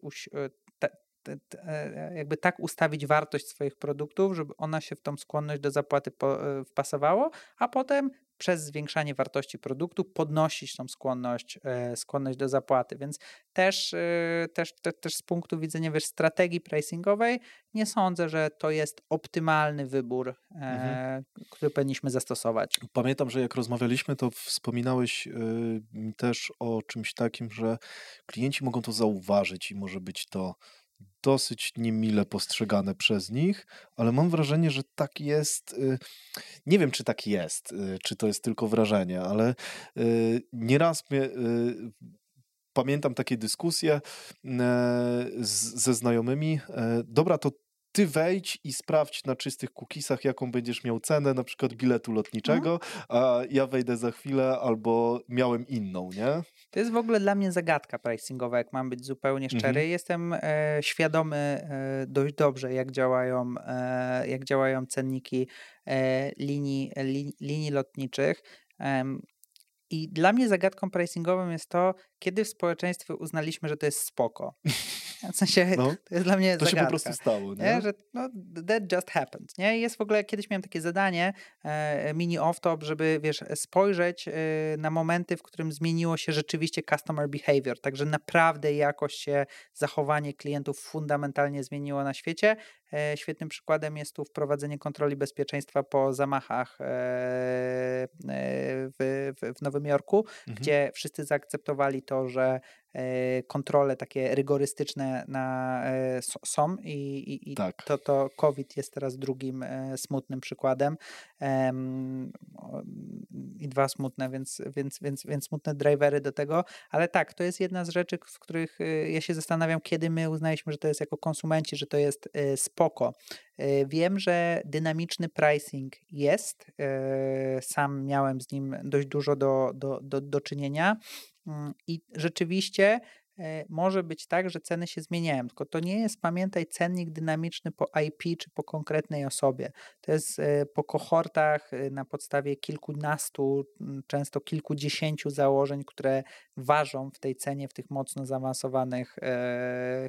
te, te, te, e, jakby tak ustawić wartość swoich produktów, żeby ona się w tą skłonność do zapłaty po, wpasowało, a potem przez zwiększanie wartości produktu podnosić tą skłonność, e, skłonność do zapłaty. Więc też, e, też, te, też z punktu widzenia wiesz, strategii pricingowej nie sądzę, że to jest optymalny wybór, e, mhm. który powinniśmy zastosować. Pamiętam, że jak rozmawialiśmy, to wspominałeś też o czymś takim, że klienci mogą to zauważyć i może być to dosyć niemile postrzegane przez nich, ale mam wrażenie, że tak jest. Y, nie wiem, czy tak jest, y, czy to jest tylko wrażenie, ale y, nieraz mnie pamiętam takie dyskusje ze znajomymi. E, dobra, to ty wejdź i sprawdź na czystych cookiesach, jaką będziesz miał cenę, na przykład biletu lotniczego, mhm. a ja wejdę za chwilę albo miałem inną, nie? To jest w ogóle dla mnie zagadka pricingowa, jak mam być zupełnie szczery. Mhm. Jestem e, świadomy e, dość dobrze, jak działają, e, jak działają cenniki e, linii, li, linii lotniczych. I dla mnie zagadką pricingową jest to, kiedy w społeczeństwie uznaliśmy, że to jest spoko. [LAUGHS] W sensie, no, to jest dla mnie to zagadka. się po prostu stało, nie? nie? Że no, that just happened, nie? Jest w ogóle, kiedyś miałem takie zadanie, e, mini off-top, żeby, wiesz, spojrzeć e, na momenty, w którym zmieniło się rzeczywiście customer behavior, także naprawdę jakoś się zachowanie klientów fundamentalnie zmieniło na świecie. E, świetnym przykładem jest tu wprowadzenie kontroli bezpieczeństwa po zamachach e, e, w, w, Nowym Jorku, mhm. gdzie wszyscy zaakceptowali to, że kontrole takie rygorystyczne na, są i, i, i tak. to, to COVID jest teraz drugim smutnym przykładem i dwa smutne, więc, więc, więc, więc smutne drivery do tego, ale tak, to jest jedna z rzeczy, w których ja się zastanawiam, kiedy my uznaliśmy, że to jest jako konsumenci, że to jest spoko. Wiem, że dynamiczny pricing jest, sam miałem z nim dość dużo do, do, do, do czynienia. Mm, I rzeczywiście e, może być tak, że ceny się zmieniają, tylko to nie jest, pamiętaj, cennik dynamiczny po IP czy po konkretnej osobie. To jest e, po kohortach e, na podstawie kilkunastu, często kilkudziesięciu założeń, które ważą w tej cenie w tych mocno zaawansowanych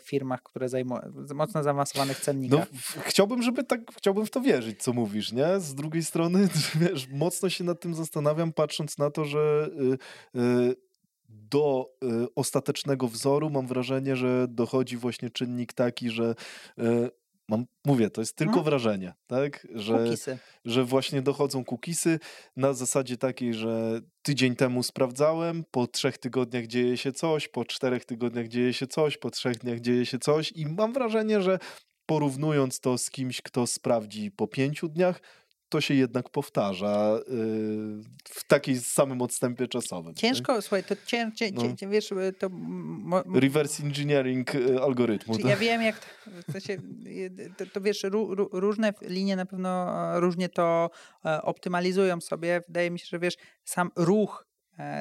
firmach, które zajmują, mocno zaawansowanych no, cennikach. No, chciałbym, żeby tak, chciałbym w to wierzyć, co mówisz, nie? Z drugiej strony, [LAUGHS] wiesz, mocno się nad tym zastanawiam, patrząc na to, że yy, yy, do y, ostatecznego wzoru mam wrażenie, że dochodzi właśnie czynnik taki, że y, mam, mówię, to jest tylko hmm. wrażenie, tak? Że, że właśnie dochodzą cookiesy na zasadzie takiej, że tydzień temu sprawdzałem, po trzech tygodniach dzieje się coś, po czterech tygodniach dzieje się coś, po trzech dniach dzieje się coś i mam wrażenie, że porównując to z kimś, kto sprawdzi po pięciu dniach, to się jednak powtarza y, w takim samym odstępie czasowym. Ciężko, tak? słuchaj, to cię, cię, no. cię, wiesz, y, to... Reverse engineering y, algorytmu. Ja wiem, jak to, się, to, to wiesz, różne linie na pewno różnie to e, optymalizują sobie. Wydaje mi się, że wiesz, sam ruch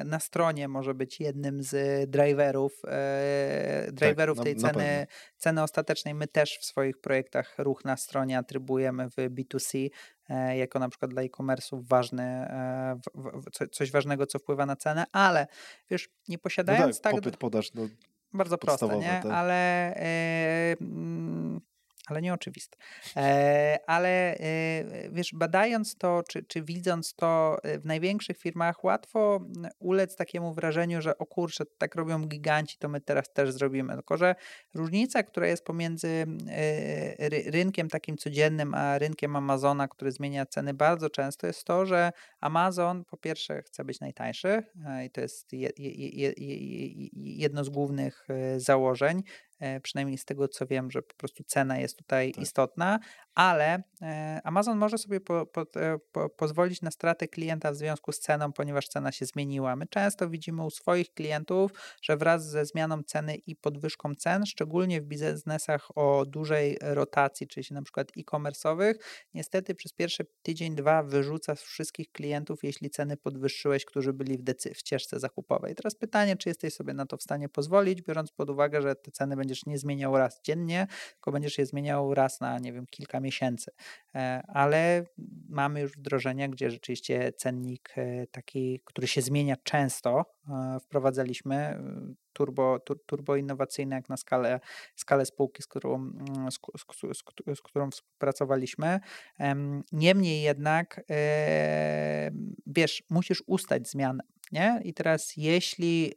na stronie może być jednym z driverów, e, driverów tak, tej na, ceny, na ceny ostatecznej. My też w swoich projektach ruch na stronie atrybujemy w B2C e, jako na przykład dla e-commerce'ów ważny, coś ważnego, co wpływa na cenę, ale wiesz, nie no posiadając no tak, tak popyt, podaż, no, bardzo proste, nie? Tak. Ale ale nieoczywiste. E, ale e, wiesz, badając to, czy, czy widząc to e, w największych firmach, łatwo ulec takiemu wrażeniu, że o kurczę, tak robią giganci, to my teraz też zrobimy. Tylko, że różnica, która jest pomiędzy rynkiem takim codziennym, a rynkiem Amazona, który zmienia ceny bardzo często, jest to, że Amazon po pierwsze chce być najtańszy i to jest jedno z głównych założeń. E, przynajmniej z tego co wiem, że po prostu cena jest tutaj tak. istotna, ale e, Amazon może sobie po, po, e, po, pozwolić na stratę klienta w związku z ceną, ponieważ cena się zmieniła. My często widzimy u swoich klientów, że wraz ze zmianą ceny i podwyżką cen, szczególnie w biznesach o dużej rotacji, czyli na przykład e-commerce'owych, niestety przez pierwszy tydzień, dwa wyrzuca wszystkich klientów, jeśli ceny podwyższyłeś, którzy byli w, decy- w ścieżce zakupowej. Teraz pytanie, czy jesteś sobie na to w stanie pozwolić, biorąc pod uwagę, że te ceny będziesz nie zmieniał raz dziennie, tylko będziesz je zmieniał raz na, nie wiem, kilka miesięcy. E, ale mamy już wdrożenia, gdzie rzeczywiście cennik e, taki, który się zmienia często, e, wprowadzaliśmy turbo, tur, turbo innowacyjne jak na skalę, skalę spółki, z którą, mm, z, z, z, z którą współpracowaliśmy. Niemniej jednak, wiesz, musisz ustać zmianę. Nie? I teraz, jeśli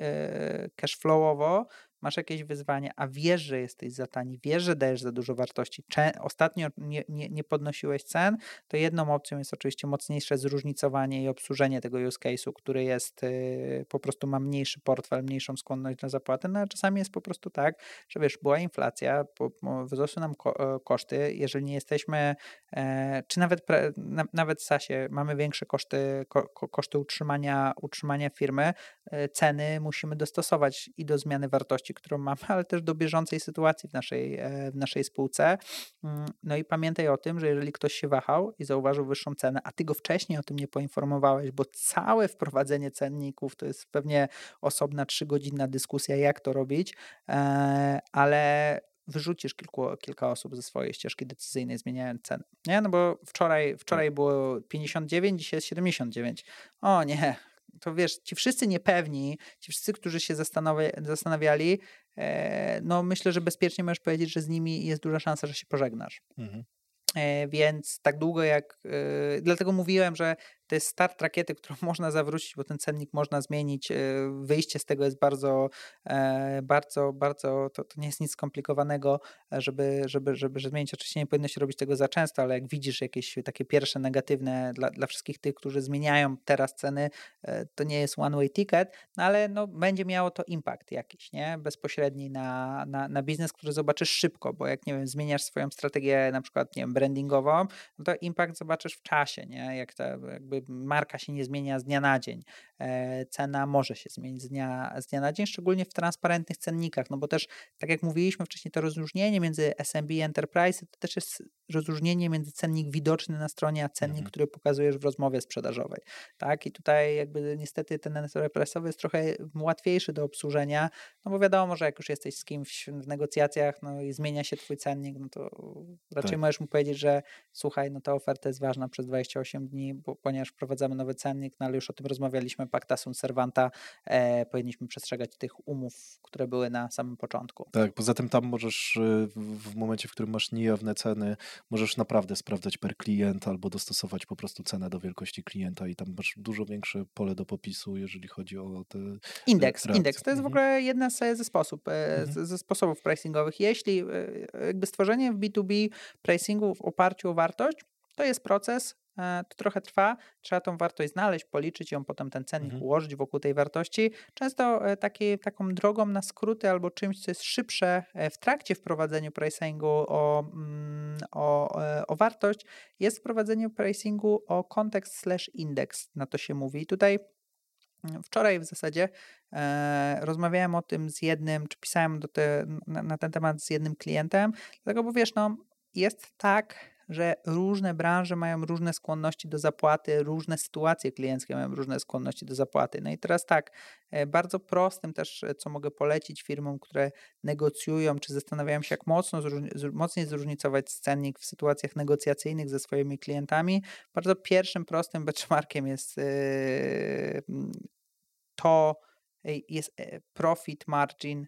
cashflowowo masz jakieś wyzwanie, a wiesz, że jesteś za tani, wiesz, że dajesz za dużo wartości, Cze ostatnio nie, nie, nie, podnosiłeś cen, to jedną opcją jest oczywiście mocniejsze zróżnicowanie i obsłużenie tego use case'u, który jest y, po prostu ma mniejszy portfel, mniejszą skłonność na zapłatę, no a czasami jest po prostu tak, że wiesz, była inflacja, po, wzrosły nam ko e, koszty, jeżeli nie jesteśmy, e, czy nawet, na, nawet w SASie mamy większe koszty, ko, koszty utrzymania, utrzymania firmy, e, ceny musimy dostosować i do zmiany wartości którą mamy, [LAUGHS] ale też do bieżącej sytuacji w naszej, e, w naszej spółce. Mm, no i pamiętaj o tym, że jeżeli ktoś się wahał i zauważył wyższą cenę, a ty go wcześniej o tym nie poinformowałeś, bo całe wprowadzenie cenników to jest pewnie osobna trzygodzinna dyskusja, jak to robić, e, ale wyrzucisz kilku, kilka osób ze swojej ścieżki decyzyjnej, zmieniając cenę. Nie? No bo wczoraj, wczoraj tak. było 59, dzisiaj jest 79. O nie, to wiesz, ci wszyscy niepewni, ci wszyscy, którzy się zastanawiali, e, no myślę, że bezpiecznie możesz powiedzieć, że z nimi jest duża szansa, że się pożegnasz. Mhm. E, więc tak długo jak. E, dlatego mówiłem, że to jest start rakiety, którą [LAUGHS] można zawrócić, bo ten cennik można zmienić. E, wyjście z tego jest bardzo, bardzo, bardzo. To, to nie jest nic skomplikowanego, żeby, żeby, żeby, żeby zmienić. Oczywiście nie powinno się robić tego za często, ale jak widzisz jakieś takie pierwsze negatywne dla, dla wszystkich tych, którzy zmieniają teraz ceny, to nie jest one-way ticket, no ale no, będzie miało to impact jakiś, nie? Bezpośredni na, na, na biznes, który zobaczysz szybko, bo jak nie wiem, zmieniasz swoją strategię, na przykład, nie wiem, brandingową, no to impact zobaczysz w czasie, nie? Jak ta jakby marka się nie zmienia z dnia na dzień. E, cena może się zmienić z dnia, z dnia na dzień, szczególnie w transparentnych cennikach, no bo też, tak jak mówiliśmy wcześniej, to rozróżnienie między SMB i Enterprise to też jest rozróżnienie między cennik widoczny na stronie, a cennik, mhm. który pokazujesz w rozmowie sprzedażowej, tak? I tutaj jakby niestety ten Enterprise'owy jest trochę łatwiejszy do obsłużenia, no bo wiadomo, że jak już jesteś z kimś w negocjacjach, no i zmienia się twój cennik, no to raczej tak. możesz mu powiedzieć, powiedzieć, że słuchaj, no ta oferta jest ważna przez 28 dni, bo, ponieważ wprowadzamy nowy cennik, no ale już o tym rozmawialiśmy, pacta sunt servanta, e, powinniśmy przestrzegać tych umów, które były na samym początku. Tak, poza tym tam możesz e, w momencie, w którym masz niejawne ceny, możesz naprawdę sprawdzać per klient albo dostosować po prostu cenę do wielkości klienta i tam masz dużo większe pole do popisu, jeżeli chodzi o te Indeks, indeks. To jest mhm. w ogóle jedna z, ze, sposób, e, mhm. ze sposobów pricingowych. Jeśli e, jakby stworzenie w B2B pricingu w oparciu o wartość, to jest proces, e, to trochę trwa, trzeba tą wartość znaleźć, policzyć ją, potem ten cennik mhm. ułożyć wokół tej wartości. Często e, taki, taką drogą na skróty albo czymś, co jest szybsze e, w trakcie wprowadzenia pricingu o, mm, o, o wartość, jest wprowadzenie pricingu o kontekst slash index, na to się mówi. I tutaj mm, Wczoraj w zasadzie e, rozmawiałem o tym z jednym, czy pisałem te, na, na, ten temat z jednym klientem, dlatego bo wiesz, no, jest tak, że różne branże mają różne skłonności do zapłaty, różne sytuacje klienckie mają różne skłonności do zapłaty. No i teraz tak, e, bardzo prostym też, e, co mogę polecić firmom, które negocjują, czy zastanawiają się, jak mocno, mocniej zróżnicować cennik w sytuacjach negocjacyjnych ze swoimi klientami. Bardzo pierwszym, prostym benchmarkiem jest e, to, jest profit margin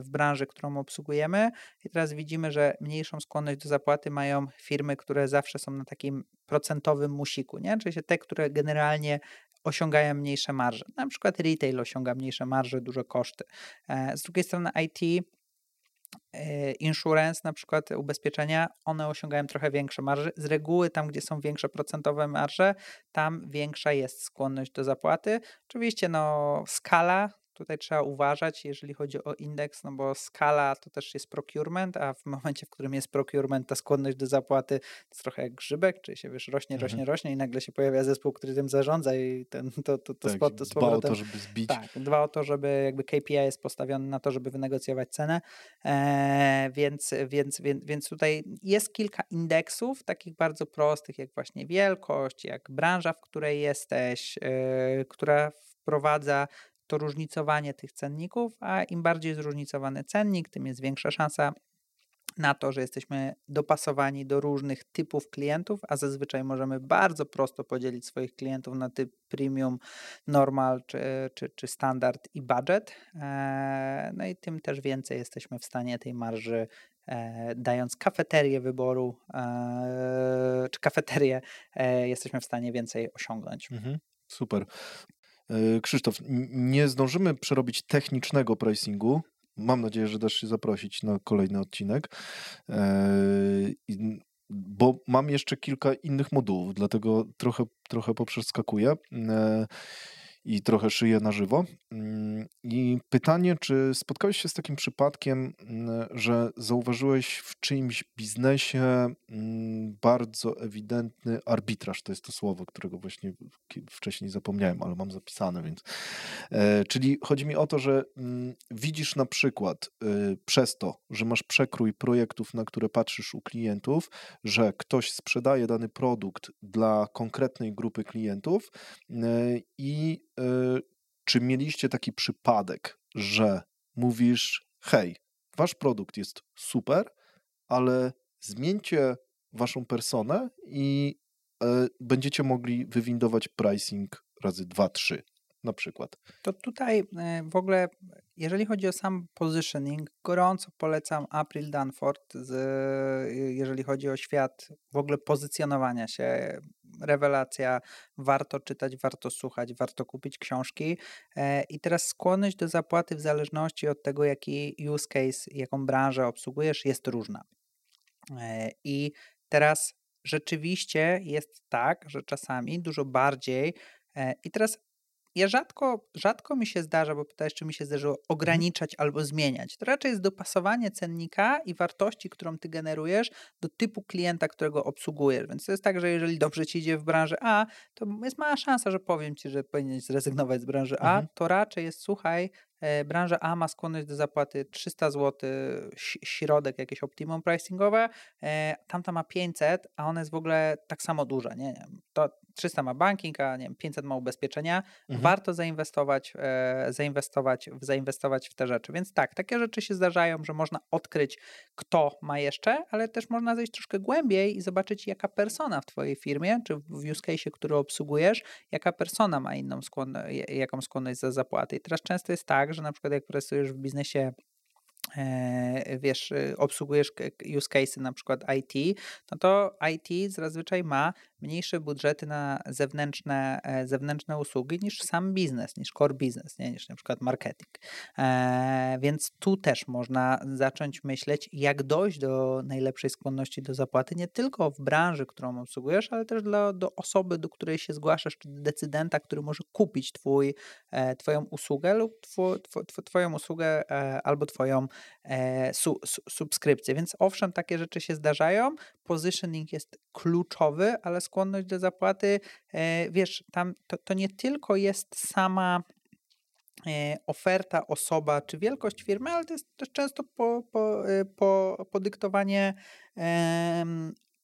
w branży, którą obsługujemy. I teraz widzimy, że mniejszą skłonność do zapłaty mają firmy, które zawsze są na takim procentowym musiku, nie? czyli te, które generalnie osiągają mniejsze marże. Na przykład retail osiąga mniejsze marże, duże koszty. E, z drugiej strony IT e, insurance, na przykład ubezpieczenia, one osiągają trochę większe marże. Z reguły tam, gdzie są większe procentowe marże, tam większa jest skłonność do zapłaty. Oczywiście no, skala Tutaj trzeba uważać, jeżeli chodzi o indeks, no bo skala to też jest procurement, a w momencie, w którym jest procurement, ta skłonność do zapłaty to jest trochę jak grzybek, czyli się wiesz, rośnie, rośnie, mhm. rośnie i nagle się pojawia zespół, który tym zarządza i ten, to, to, to, tak, powrotem, dba o to, żeby zbić. Tak, dba o to, żeby jakby KPI jest postawiony na to, żeby wynegocjować cenę, e, więc, więc, więc, więc tutaj jest kilka indeksów, takich bardzo prostych, jak właśnie wielkość, jak branża, w której jesteś, e, która wprowadza to różnicowanie tych cenników, a im bardziej zróżnicowany cennik, tym jest większa szansa na to, że jesteśmy dopasowani do różnych typów klientów, a zazwyczaj możemy bardzo prosto podzielić swoich klientów na typ premium, normal czy, czy, czy standard i budget. E, no i tym też więcej jesteśmy w stanie tej marży e, dając kafeterię wyboru, e, czy kafeterię, jesteśmy w stanie więcej osiągnąć. Mhm, super. E, Krzysztof, nie zdążymy przerobić technicznego pricingu. Mam nadzieję, że dasz się zaprosić na kolejny odcinek, e, bo mam jeszcze kilka innych modułów, dlatego trochę, trochę poprzeskakuję. I trochę szyję na żywo. Mm, I pytanie, czy spotkałeś się z takim przypadkiem, mm, że zauważyłeś w czyimś biznesie mm, bardzo ewidentny arbitraż? To jest to słowo, którego właśnie wcześniej zapomniałem, ale mam zapisane, więc. E, czyli chodzi mi o to, że widzisz na przykład y, przez to, że masz przekrój projektów, na które patrzysz u klientów, że ktoś sprzedaje dany produkt dla konkretnej grupy klientów y, i czy mieliście taki przypadek, że mówisz, hej, wasz produkt jest super, ale zmieńcie waszą personę i e, będziecie mogli wywindować pricing razy 2-3 na przykład. To tutaj e, w ogóle, jeżeli chodzi o sam positioning, gorąco polecam April Danford, z, jeżeli chodzi o świat w ogóle pozycjonowania się. Rewelacja, warto czytać, warto słuchać, warto kupić książki. E, I teraz skłonność do zapłaty w zależności od tego, jaki use case, jaką branżę obsługujesz, jest różna. E, I teraz rzeczywiście jest tak, że czasami dużo bardziej. I teraz ja rzadko, rzadko mi się zdarza, bo pytałeś, czy mi się zdarzyło mhm. ograniczać albo zmieniać. To raczej jest dopasowanie cennika i wartości, którą ty generujesz do typu klienta, którego obsługujesz. Więc to jest tak, że jeżeli dobrze ci idzie w branży A, to jest mała szansa, że powiem ci, że powinieneś zrezygnować z branży A. Mhm. To raczej jest, słuchaj, branża A ma skłonność do zapłaty 300 zł, środek jakieś optimum pricingowe, e, tamta ma 500, a ona jest w ogóle tak samo duża. Nie, nie. To 300 ma banking, a nie wiem, 500 ma ubezpieczenia. Mhm. Warto zainwestować, e, zainwestować, zainwestować w te rzeczy. Więc tak, takie rzeczy się zdarzają, że można odkryć, kto ma jeszcze, ale też można zejść troszkę głębiej i zobaczyć, jaka persona w Twojej firmie, czy w use case, który obsługujesz, jaka persona ma inną skłonność, jaką skłonność za zapłaty. I teraz często jest tak, że na przykład jak pracujesz w biznesie wiesz, y, obsługujesz use case na przykład IT, no to IT zazwyczaj ma mniejsze budżety na zewnętrzne, e, zewnętrzne usługi niż sam biznes, niż core business, nie? niż na przykład marketing. E, więc tu też można zacząć myśleć, jak dojść do najlepszej skłonności do zapłaty, nie tylko w branży, którą obsługujesz, ale też dla, do osoby, do której się zgłaszasz, czy decydenta, który może kupić twój, twoją usługę lub twój, twoją usługę albo twoją e, su, su, subskrypcje. Więc owszem, takie rzeczy się zdarzają. Positioning jest kluczowy, ale skłonność do zapłaty, e, wiesz, tam to, to nie tylko jest sama e, oferta, osoba czy wielkość firmy, ale to jest też często po, po, e, po, podyktowanie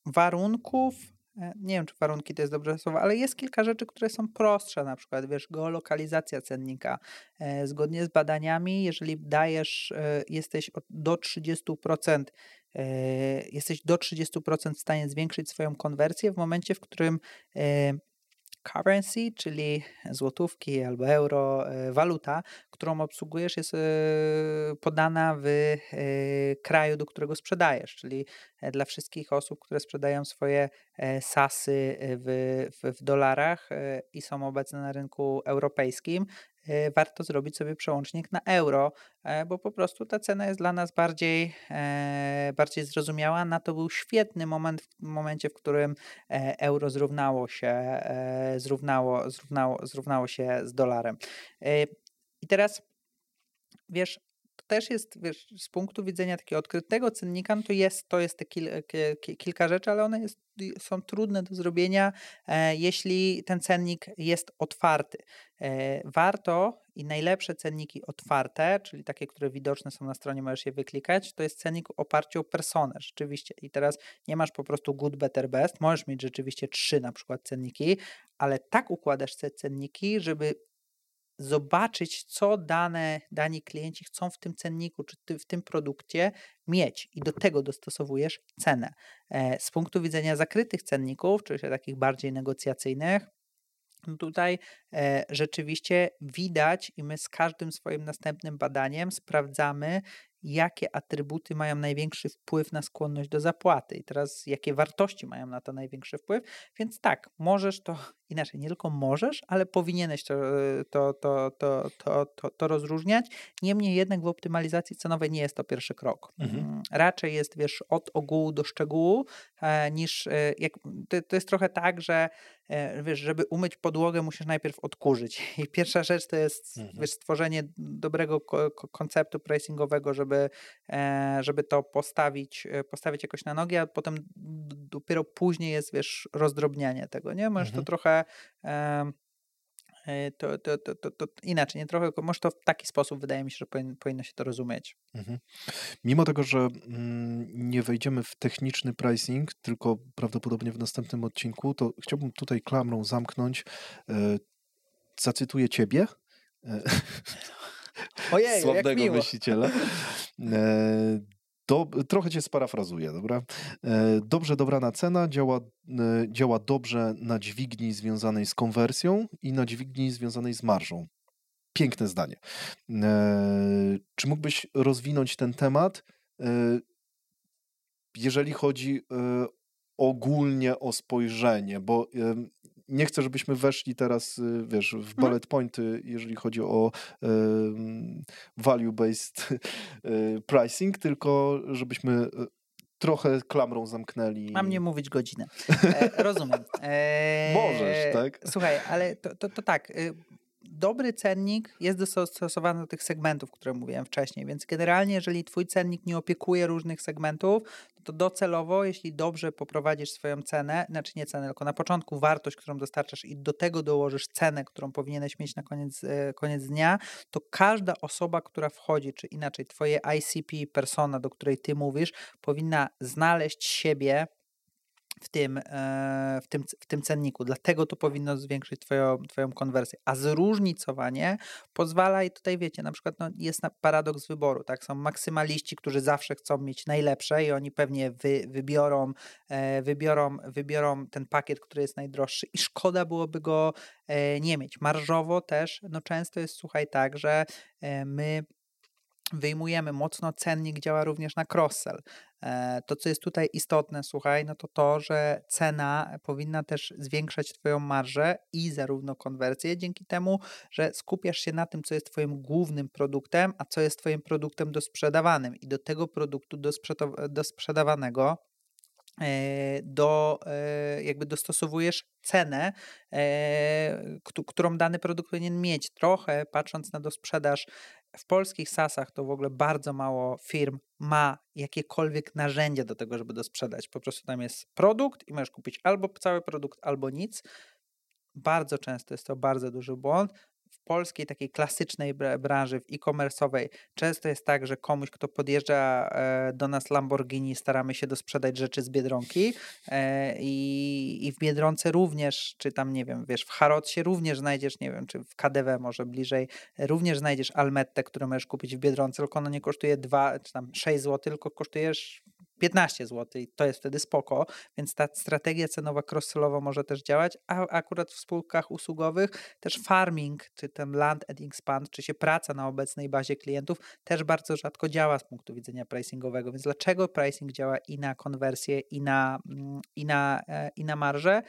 warunków, nie wiem, czy warunki to jest dobre słowo, ale jest kilka rzeczy, które są prostsze, na przykład, wiesz, geolokalizacja cennika. E, zgodnie z badaniami, jeżeli dajesz, e, jesteś do 30%, jesteś do 30% w stanie zwiększyć swoją konwersję w momencie, w którym currency, czyli złotówki albo euro, e, waluta, którą obsługujesz, jest e, podana w e, kraju, do którego sprzedajesz, czyli dla wszystkich osób, które sprzedają swoje sasy w, w, w dolarach i są obecne na rynku europejskim, warto zrobić sobie przełącznik na euro, e, bo po prostu ta cena jest dla nas bardziej, e, bardziej zrozumiała. Na to był świetny moment w momencie, w którym euro zrównało się, zrównało, zrównało, zrównało się z dolarem. I teraz wiesz, też jest, wiesz, z punktu widzenia takiego odkrytego cennika, no to jest, to jest te kil, kilka rzeczy, ale one jest, są trudne do zrobienia, e, jeśli ten cennik jest otwarty. E, warto i najlepsze cenniki otwarte, czyli takie, które widoczne są na stronie, możesz je wyklikać, to jest cennik w oparciu o personę, rzeczywiście. I teraz nie masz po prostu good, better, best, możesz mieć rzeczywiście trzy na przykład cenniki, ale tak układasz te cenniki, żeby zobaczyć, co dane, dani klienci chcą w tym cenniku, czy w tym produkcie mieć i do tego dostosowujesz cenę. E, z punktu widzenia zakrytych cenników, czyli takich bardziej negocjacyjnych, no tutaj e, rzeczywiście widać i my z każdym swoim następnym badaniem sprawdzamy, jakie atrybuty mają największy wpływ na skłonność do zapłaty i teraz jakie wartości mają na to największy wpływ. Więc tak, możesz to [LAUGHS] inaczej, nie tylko możesz, ale powinieneś to, to, to, to, to, to, to rozróżniać. Niemniej jednak w optymalizacji cenowej nie jest to pierwszy krok. Mhm. Mm, raczej jest, wiesz, od ogółu do szczegółu, e, niż e, jak, to, to jest trochę tak, że e, wiesz, żeby umyć podłogę, musisz najpierw odkurzyć. [LAUGHS] I pierwsza rzecz to jest mhm. wiesz, stworzenie dobrego ko konceptu pricingowego, żeby, żeby to postawić, postawić jakoś na nogi, a potem dopiero później jest, wiesz, rozdrobnianie tego, nie? Możesz mhm. to trochę to, to, to, to, to inaczej, nie trochę, może to w taki sposób wydaje mi się, że powinno, powinno się to rozumieć. Mhm. Mimo tego, że mm, nie wejdziemy w techniczny pricing, tylko prawdopodobnie w następnym odcinku, to chciałbym tutaj klamrą zamknąć. E, zacytuję ciebie. [LAUGHS] [LAUGHS] Ojej, sławnego jak myśliciela. E, do, trochę cię sparafrazuję, dobra? E, dobrze dobrana cena działa, e, działa dobrze na dźwigni związanej z konwersją i na dźwigni związanej z marżą. Piękne zdanie. Czy mógłbyś rozwinąć ten temat, jeżeli chodzi ogólnie o spojrzenie, bo nie chcę, żebyśmy weszli teraz, y, wiesz, w bullet pointy, jeżeli chodzi o value-based [LAUGHS] y, pricing, tylko żebyśmy y, trochę klamrą zamknęli. Mam nie mówić godzinę. [LAUGHS] E, rozumiem. E, Możesz, tak? Słuchaj, ale to, to, to tak. Dobry cennik jest dostosowany do tych segmentów, które mówiłem wcześniej, więc generalnie, jeżeli twój cennik nie opiekuje różnych segmentów, to docelowo, jeśli dobrze poprowadzisz swoją cenę, znaczy nie cenę, tylko na początku wartość, którą dostarczasz i do tego dołożysz cenę, którą powinieneś mieć na koniec, e, koniec dnia, to każda osoba, która wchodzi, czy inaczej twoje ICP, persona, do której ty mówisz, powinna znaleźć siebie w tym, e, w tym, w tym cenniku. Dlatego to powinno zwiększyć twoją, twoją konwersję. A zróżnicowanie pozwala, i tutaj wiecie, na przykład no, jest paradoks wyboru. Tak? Są maksymaliści, którzy zawsze chcą mieć najlepsze i oni pewnie wy, wybiorą, e, wybiorą, wybiorą ten pakiet, który jest najdroższy i szkoda byłoby go e, nie mieć. Marżowo też, no często jest, słuchaj, tak, że my wyjmujemy mocno cennik, działa również na cross-sell. E, To, co jest tutaj istotne, słuchaj, no to to, że cena powinna też zwiększać Twoją marżę i zarówno konwersję, dzięki temu, że skupiasz się na tym, co jest Twoim głównym produktem, a co jest Twoim produktem dosprzedawanym. I do tego produktu dosprzedaw- dosprzedawanego e, do, e, jakby dostosowujesz cenę, któ- którą dany produkt powinien mieć. Trochę patrząc na dosprzedaż w polskich SaaSach to w ogóle bardzo mało firm ma jakiekolwiek narzędzia do tego, żeby dosprzedać. Po prostu tam jest produkt i możesz kupić albo cały produkt, albo nic. Bardzo często jest to bardzo duży błąd. Polskiej takiej klasycznej bra- branży, w e-commerce'owej, często jest tak, że komuś, kto podjeżdża e, do nas Lamborghini, staramy się dosprzedać rzeczy z Biedronki e, i, i w Biedronce również, czy tam, nie wiem, wiesz, w Harrodsie również znajdziesz, nie wiem, czy w KDW może bliżej, również znajdziesz Almettę, którą możesz kupić w Biedronce, tylko ona nie kosztuje 2 czy tam 6 zł, tylko kosztujesz 15 zł i to jest wtedy spoko, więc ta strategia cenowa cross-sellowa może też działać, a akurat w spółkach usługowych też farming, czy ten land and expand, czy się praca na obecnej bazie klientów też bardzo rzadko działa z punktu widzenia pricingowego, więc dlaczego pricing działa i na konwersję, i na, mm, i na, e, i na marżę?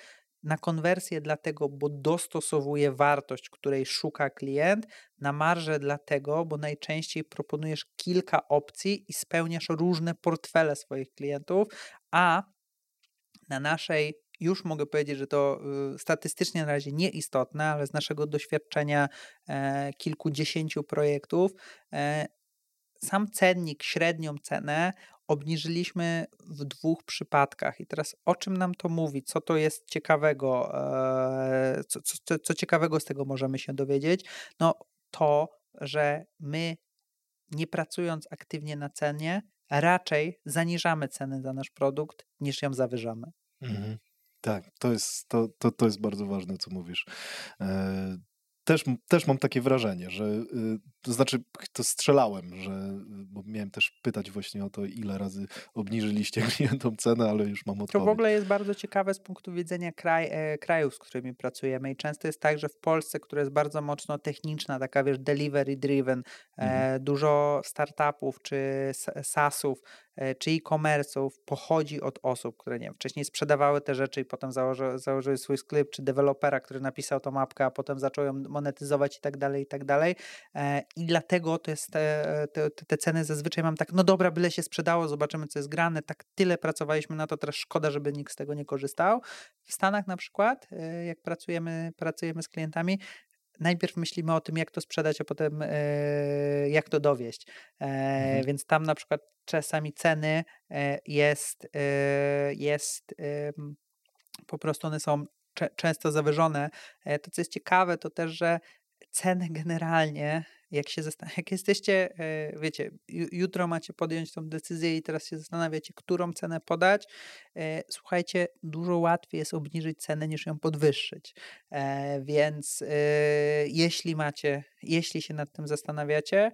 Na konwersję dlatego, bo dostosowuje wartość, której szuka klient, na marżę dlatego, bo najczęściej proponujesz kilka opcji i spełniasz różne portfele swoich klientów, a na naszej już mogę powiedzieć, że to y, statystycznie na razie nieistotne, ale z naszego doświadczenia e, kilkudziesięciu projektów, e, sam cennik, średnią cenę obniżyliśmy w dwóch przypadkach. I teraz o czym nam to mówi? Co to jest ciekawego? e, Co, co, co, ciekawego z tego możemy się dowiedzieć? No to, że my nie pracując aktywnie na cenie, raczej zaniżamy cenę za nasz produkt, niż ją zawyżamy. Mhm. Tak, to jest, to, to, to jest bardzo ważne, co mówisz. Też, też mam takie wrażenie, że y, to znaczy to strzelałem, że bo miałem też pytać właśnie o to, ile razy obniżyliście [LAUGHS] klientom cenę, ale już mam To odpowiedź. w ogóle jest bardzo ciekawe z punktu widzenia kraj, e, krajów, z którymi pracujemy i często jest tak, że w Polsce, która jest bardzo mocno techniczna, taka wiesz, delivery driven, Mhm. e, dużo startupów czy SaaSów, czy e-commerce'ów pochodzi od osób, które nie wiem, wcześniej sprzedawały te rzeczy i potem założy, założyły swój sklep, czy dewelopera, który napisał tą mapkę, a potem zaczął ją monetyzować i tak dalej, i tak dalej. E, I dlatego to jest te, te, te ceny zazwyczaj mam tak, no dobra, byle się sprzedało, zobaczymy, co jest grane. Tak tyle pracowaliśmy na to, teraz szkoda, żeby nikt z tego nie korzystał. W Stanach na przykład, e, jak pracujemy, pracujemy z klientami, najpierw myślimy o tym, jak to sprzedać, a potem e, jak to dowieść. E, Mhm. Więc tam na przykład czasami ceny e, jest, jest po prostu one są często zawyżone. To, co jest ciekawe, to też, że ceny generalnie, jak się [LAUGHS] jak jesteście, e, wiecie, jutro macie podjąć tą decyzję i teraz się zastanawiacie, którą cenę podać, e, słuchajcie, dużo łatwiej jest obniżyć cenę niż ją podwyższyć. E, więc jeśli macie, jeśli się nad tym zastanawiacie,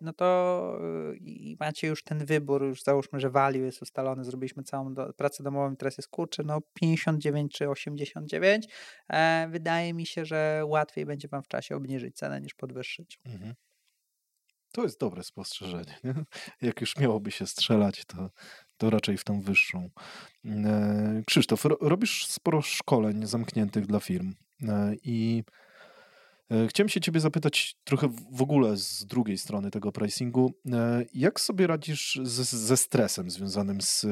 no to i macie już ten wybór, już załóżmy, że value jest ustalony, zrobiliśmy całą do, pracę domową, teraz jest kurczę, no 59 czy 89, wydaje mi się, że łatwiej będzie Wam w czasie obniżyć cenę niż podwyższyć. Mhm. To jest dobre spostrzeżenie. Nie? [LAUGHS] Jak już miałoby się strzelać, to, to raczej w tą wyższą. E, Krzysztof, robisz sporo szkoleń zamkniętych dla firm e, i e, Chciałem się ciebie zapytać trochę w ogóle z drugiej strony tego pricingu. Jak sobie radzisz ze, ze stresem związanym z,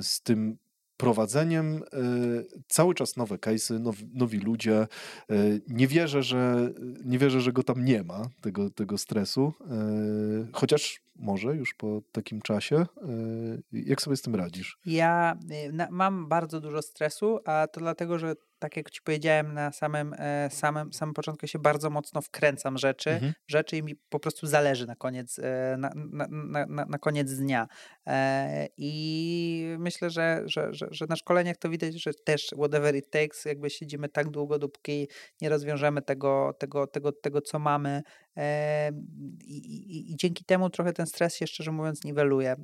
z tym prowadzeniem cały czas nowe case'y, nowi, nowi ludzie. Nie wierzę, że nie wierzę, że go tam nie ma, tego, tego stresu. Chociaż może już po takim czasie. Jak sobie z tym radzisz? Ja mam bardzo dużo stresu, a to dlatego, że tak jak ci powiedziałem na samym, e, samym, samym początku, się bardzo mocno wkręcam rzeczy, mhm. rzeczy i mi po prostu zależy na koniec, e, na, na, na, na, na koniec dnia. E, I myślę, że, że, że, że na szkoleniach to widać, że też whatever it takes, jakby siedzimy tak długo, dopóki nie rozwiążemy tego, tego, tego, tego co mamy. I, i, I dzięki temu trochę ten stres się, szczerze mówiąc, niweluje.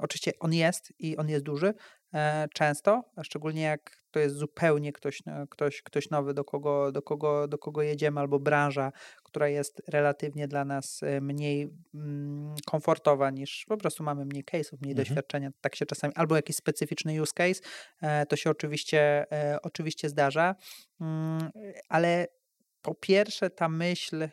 Oczywiście on jest i on jest duży, E, często, szczególnie jak to jest zupełnie ktoś, e, ktoś, ktoś nowy, do kogo, do, kogo, do kogo jedziemy, albo branża, która jest relatywnie dla nas e, mniej mm, komfortowa niż po prostu mamy mniej case'ów, mniej mhm. doświadczenia. Tak się czasami, albo jakiś specyficzny use case, to się oczywiście, oczywiście zdarza, mm, ale po pierwsze ta myśl,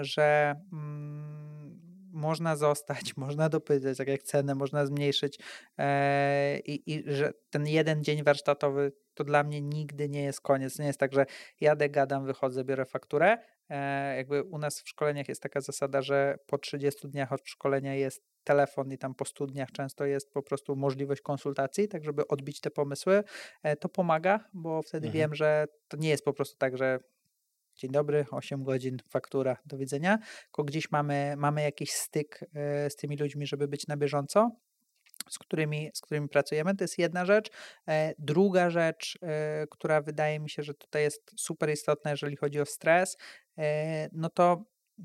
że mm, można zostać, [LAUGHS] można dopytać, tak jak cenę można zmniejszyć e, i, i że ten jeden dzień warsztatowy to dla mnie nigdy nie jest koniec. Nie jest tak, że jadę, gadam, wychodzę, biorę fakturę. E, jakby u nas w szkoleniach jest taka zasada, że po 30 dniach od szkolenia jest telefon i tam po 100 dniach często jest po prostu możliwość konsultacji, tak żeby odbić te pomysły. E, to pomaga, bo wtedy mhm. wiem, że to nie jest po prostu tak, że dzień dobry, 8 godzin, faktura, do widzenia, tylko gdzieś mamy, mamy jakiś styk e, z tymi ludźmi, żeby być na bieżąco z którymi, z którymi pracujemy. To jest jedna rzecz. E, druga rzecz, e, która wydaje mi się, że tutaj jest super istotna, jeżeli chodzi o stres, no to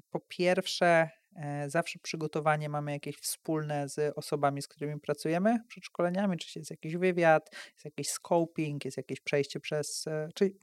po pierwsze zawsze przygotowanie mamy jakieś wspólne z osobami, z którymi pracujemy przed szkoleniami, czy jest jakiś wywiad, jest jakiś scoping, jest jakieś przejście przez. E, Czyli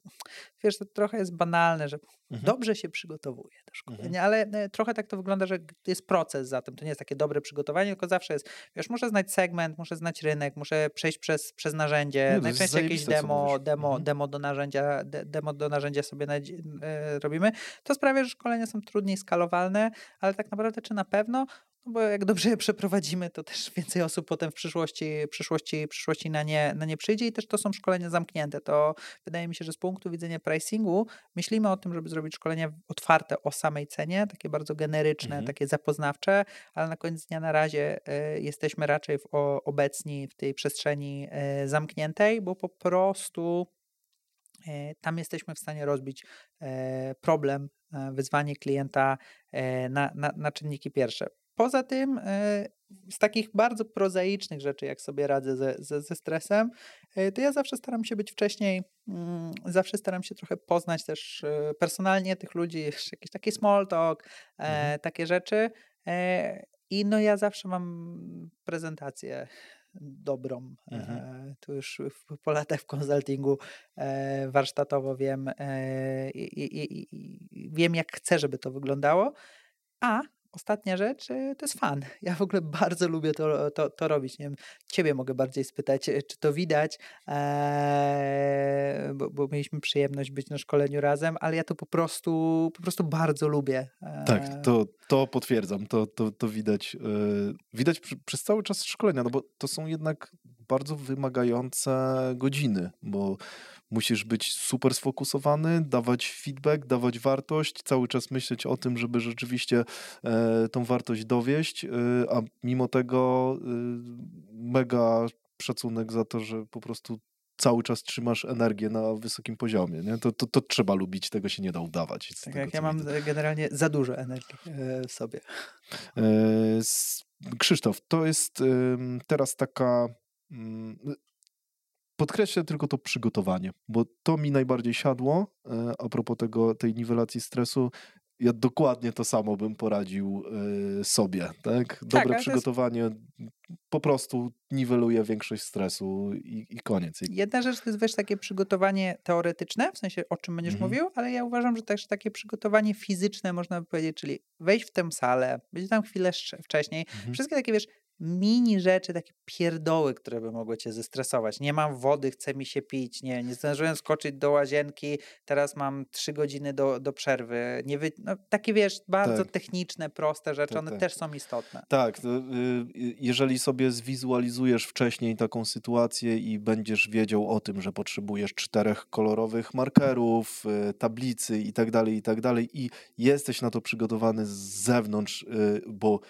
wiesz, to trochę jest banalne, że mhm. dobrze się przygotowuje do szkolenia, mhm. ale e, trochę tak to wygląda, że jest proces za tym. To nie jest takie dobre przygotowanie, tylko zawsze jest, wiesz, muszę znać segment, muszę znać rynek, muszę przejść przez, przez narzędzie, nie, najczęściej jakieś demo, demo, mhm. demo do narzędzia, de, demo do narzędzia sobie na, e, robimy. To sprawia, że szkolenia są trudniej skalowalne, ale tak naprawdę czy na pewno, no bo jak dobrze je przeprowadzimy, to też [LAUGHS] więcej osób potem w przyszłości, przyszłości, przyszłości na, nie, na nie przyjdzie i też to są szkolenia zamknięte. To wydaje mi się, że z punktu widzenia pricingu myślimy o tym, żeby zrobić szkolenia otwarte o samej cenie, takie bardzo generyczne, mhm. takie zapoznawcze, ale na koniec dnia na razie y, jesteśmy raczej w, o, obecni w tej przestrzeni y, zamkniętej, bo po prostu e, tam jesteśmy w stanie rozbić problem, wyzwanie klienta na, na, na czynniki pierwsze. Poza tym, e, z takich bardzo prozaicznych rzeczy, jak sobie radzę ze, ze, ze, stresem, e, to ja zawsze staram się być wcześniej, mm, zawsze staram się trochę poznać też e, personalnie tych ludzi, [LAUGHS] jakiś taki small talk, mhm. takie rzeczy. I no ja zawsze mam prezentację dobrą. Mhm. Tu już po latach w konsultingu warsztatowo wiem, i, i, i, wiem, jak chcę, żeby to wyglądało. A ostatnia rzecz y, to jest fan. Ja w ogóle bardzo lubię to, to, to robić. Nie wiem, ciebie mogę bardziej spytać, y, czy to widać, eee, bo, bo, mieliśmy przyjemność być na szkoleniu razem, ale ja to po prostu, po prostu bardzo lubię. Eee. Tak, to, to potwierdzam. To, to, to widać, yy, widać przy, przez cały czas szkolenia, no bo to są jednak bardzo wymagające godziny, bo musisz być super sfokusowany, dawać feedback, dawać wartość, cały czas myśleć o tym, żeby rzeczywiście e, tą wartość dowieść, e, a mimo tego e, mega szacunek za to, że po prostu cały czas trzymasz energię na wysokim poziomie. Nie? To, to, to trzeba lubić, tego się nie da udawać. Tak tego, jak ja mam widzę. generalnie za dużo energii e, w sobie. E, Krzysztof, to jest teraz taka. Mm, podkreślę tylko to przygotowanie, bo to mi najbardziej siadło e, a propos tego, tej niwelacji stresu ja dokładnie to samo bym poradził y, sobie, tak? Dobre tak, przygotowanie jest... po prostu niweluje większość stresu i, i, koniec. Jedna rzecz to jest wiesz, takie przygotowanie teoretyczne, w sensie o czym będziesz mhm. mówił, ale ja uważam, że też takie przygotowanie fizyczne można by powiedzieć, czyli wejść w tę salę, być tam chwilę wcześniej, mhm. wszystkie takie wiesz, mini rzeczy, takie pierdoły, które by mogły cię zestresować. Nie mam wody, chce mi się pić, nie, nie zdążyłem skoczyć do łazienki, teraz mam trzy godziny do, do przerwy. Nie wy... no, takie wiesz, bardzo tak. techniczne, proste rzeczy, tak, one tak. też są istotne. Tak, y, jeżeli sobie zwizualizujesz wcześniej taką sytuację i będziesz wiedział o tym, że potrzebujesz czterech kolorowych markerów, y, tablicy i tak dalej, i tak dalej i jesteś na to przygotowany z zewnątrz, y, bo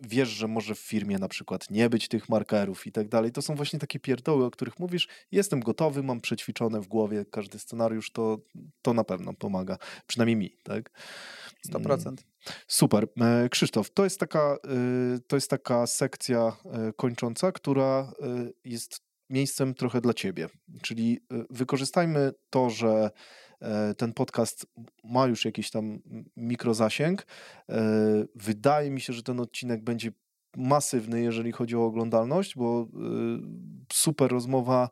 wiesz, że może w firmie na przykład nie być tych markerów i tak dalej. To są właśnie takie pierdoły, o których mówisz. Jestem gotowy, mam przećwiczone w głowie każdy scenariusz, to, to na pewno pomaga. Przynajmniej mi, tak? 100%. Mm, super. E, Krzysztof, to jest taka, e, to jest taka sekcja e, kończąca, która jest miejscem trochę dla ciebie. Czyli wykorzystajmy to, że ten podcast ma już jakiś tam mikrozasięg. E, wydaje mi się, że ten odcinek będzie masywny, jeżeli chodzi o oglądalność, bo e, super rozmowa.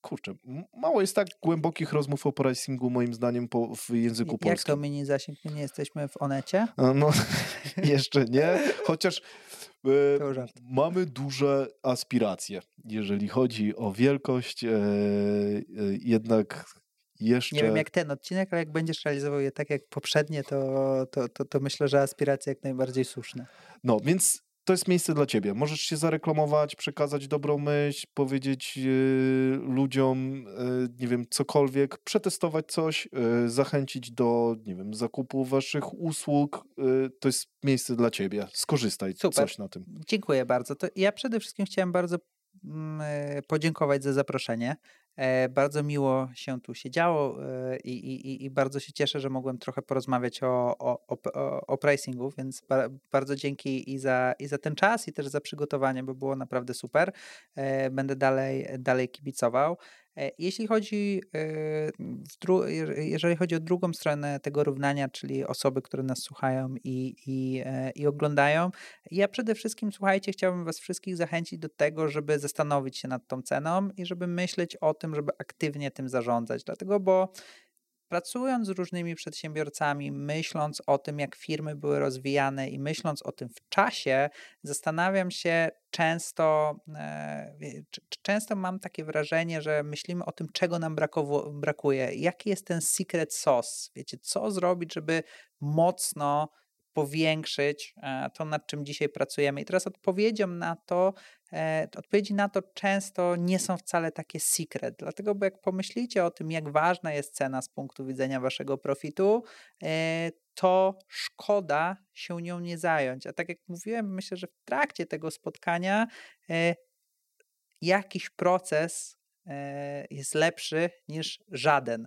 Kurczę, mało jest tak głębokich rozmów o pricingu, moim zdaniem, po, w języku Jak polskim. Jak to mini zasięg? My nie jesteśmy w Onecie? No, [LAUGHS] jeszcze nie, chociaż mamy duże aspiracje, jeżeli chodzi o wielkość. jednak jeszcze... Nie wiem jak ten odcinek, ale jak będziesz realizował je tak jak poprzednie, to, to, to, to myślę, że aspiracje jak najbardziej słuszne. No, więc to jest miejsce dla ciebie. Możesz się zareklamować, przekazać dobrą myśl, powiedzieć yy, ludziom, yy, nie wiem, cokolwiek, przetestować coś, yy, zachęcić do, nie wiem, zakupu waszych usług. To jest miejsce dla ciebie. Skorzystaj Super. coś na tym. Dziękuję bardzo. To ja przede wszystkim chciałem bardzo podziękować za zaproszenie. E, bardzo miło się tu siedziało e, i, i, i bardzo się cieszę, że mogłem trochę porozmawiać o, o, o, o pricingu, więc bardzo dzięki i za, i za ten czas, i też za przygotowanie, bo było naprawdę super. E, będę dalej, dalej kibicował. E, jeśli chodzi, e, jeżeli chodzi o drugą stronę tego równania, czyli osoby, które nas słuchają i, i, e, i oglądają, ja przede wszystkim, słuchajcie, chciałbym Was wszystkich zachęcić do tego, żeby zastanowić się nad tą ceną i żeby myśleć o tym, żeby aktywnie tym zarządzać. Dlatego, bo pracując z różnymi przedsiębiorcami, myśląc o tym, jak firmy były rozwijane i myśląc o tym w czasie, zastanawiam się często, e, często mam takie wrażenie, że myślimy o tym, czego nam brakuje, jaki jest ten secret sauce, wiecie, co zrobić, żeby mocno powiększyć e, to, nad czym dzisiaj pracujemy. I teraz odpowiedzią na to, e, odpowiedzi na to często nie są wcale takie secret, dlatego, bo jak pomyślicie o tym, jak ważna jest cena z punktu widzenia waszego profitu, e, to szkoda się nią nie zająć. A tak jak mówiłem, myślę, że w trakcie tego spotkania jakiś proces jest lepszy niż żaden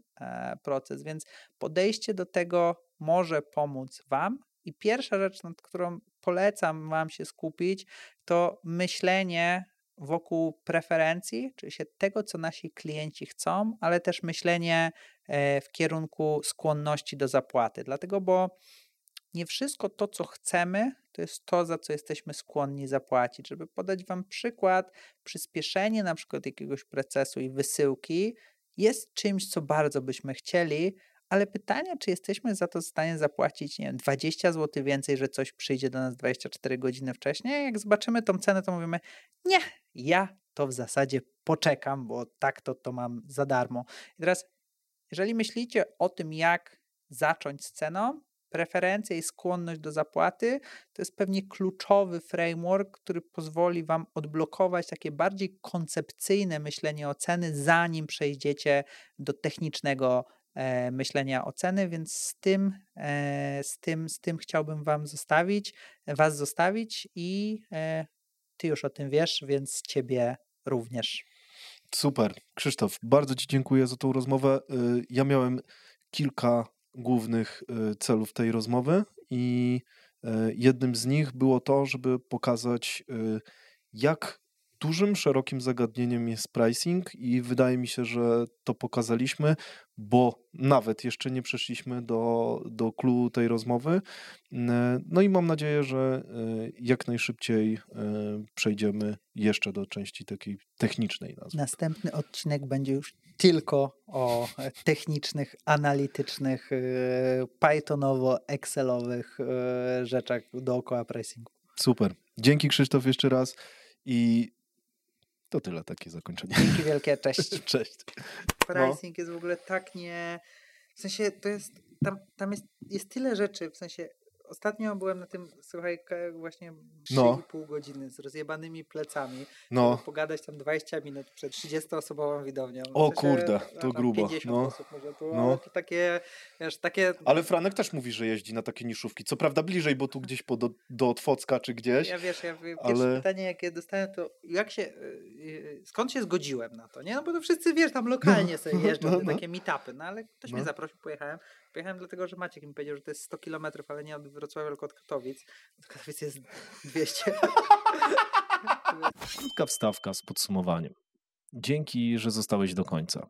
proces, więc podejście do tego może pomóc Wam, i pierwsza rzecz, nad którą polecam Wam się skupić, to myślenie wokół preferencji, czyli się tego, co nasi klienci chcą, ale też myślenie e, w kierunku skłonności do zapłaty. Dlatego, bo nie wszystko to, co chcemy, to jest to, za co jesteśmy skłonni zapłacić. Żeby podać Wam przykład, przyspieszenie na przykład jakiegoś procesu i wysyłki jest czymś, co bardzo byśmy chcieli, ale pytanie, czy jesteśmy za to w stanie zapłacić, nie wiem, 20 zł więcej, że coś przyjdzie do nas 24 godziny wcześniej? Jak zobaczymy tą cenę, to mówimy, nie, ja to w zasadzie poczekam, bo tak to, to mam za darmo. I teraz, jeżeli myślicie o tym, jak zacząć z ceną, preferencje i skłonność do zapłaty to jest pewnie kluczowy framework, który pozwoli Wam odblokować takie bardziej koncepcyjne myślenie o ceny, zanim przejdziecie do technicznego myślenia oceny, więc z tym, e, z tym, z tym chciałbym Wam zostawić, Was zostawić i e, Ty już o tym wiesz, więc Ciebie również. Super. Krzysztof, bardzo Ci dziękuję za tą rozmowę. Ja miałem kilka głównych celów tej rozmowy i jednym z nich było to, żeby pokazać, jak dużym, szerokim zagadnieniem jest pricing i wydaje mi się, że to pokazaliśmy, bo nawet jeszcze nie przeszliśmy do, do clue tej rozmowy. No i mam nadzieję, że e, jak najszybciej e, przejdziemy jeszcze do części takiej technicznej. Nazwy. Następny odcinek będzie już tylko o technicznych, analitycznych, e, Pythonowo-Excelowych rzeczach dookoła pricingu. Super. Dzięki Krzysztof jeszcze raz i to tyle, takie zakończenie. Dzięki wielkie, cześć. [LAUGHS] cześć. Pricing no. jest w ogóle tak nie... W sensie to jest, tam, tam jest, jest tyle rzeczy, w sensie ostatnio byłem na tym, słuchaj, właśnie 3,5 no. godziny z rozjebanymi plecami. No. Pogadać tam 20 minut przed 30-osobową widownią. O kurde, to grubo. 50 no. tu, no. ale to takie, wiesz, takie... Ale Franek też mówi, że jeździ na takie niszówki. Co prawda bliżej, bo tu gdzieś po do, do Otwocka czy gdzieś. Ja wiesz, ja pierwsze ale... pytanie, jakie dostałem, to jak się, y, y, skąd się zgodziłem na to, nie? No bo to wszyscy, wiesz, tam lokalnie [LAUGHS] sobie jeżdżą, no, no. takie meetupy, no ale ktoś mnie no. zaprosił, pojechałem. Pojechałem dlatego, że Maciek mi powiedział, że to jest 100 kilometrów, ale nie od Wrocławia, tylko od Katowic. Od Katowic jest 200. [LAUGHS] Krótka wstawka z podsumowaniem. Dzięki, że zostałeś do końca.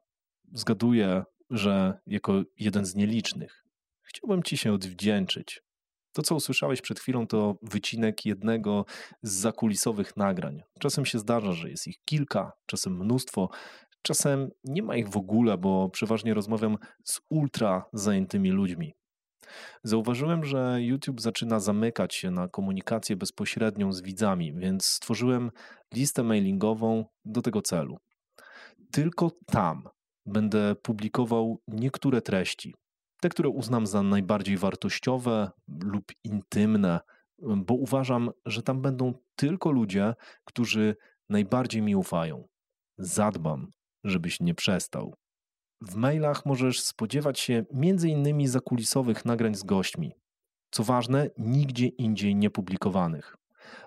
Zgaduję, że jako jeden z nielicznych chciałbym Ci się odwdzięczyć. To, co usłyszałeś przed chwilą, to wycinek jednego z zakulisowych nagrań. Czasem się zdarza, że jest ich kilka, czasem mnóstwo, czasem nie ma ich w ogóle, bo przeważnie rozmawiam z ultra zajętymi ludźmi. Zauważyłem, że YouTube zaczyna zamykać się na komunikację bezpośrednią z widzami, więc stworzyłem listę mailingową do tego celu. Tylko tam będę publikował niektóre treści, te, które uznam za najbardziej wartościowe lub intymne, bo uważam, że tam będą tylko ludzie, którzy najbardziej mi ufają. Zadbam, żebyś nie przestał. W mailach możesz spodziewać się m.in. zakulisowych nagrań z gośćmi. Co ważne, nigdzie indziej niepublikowanych.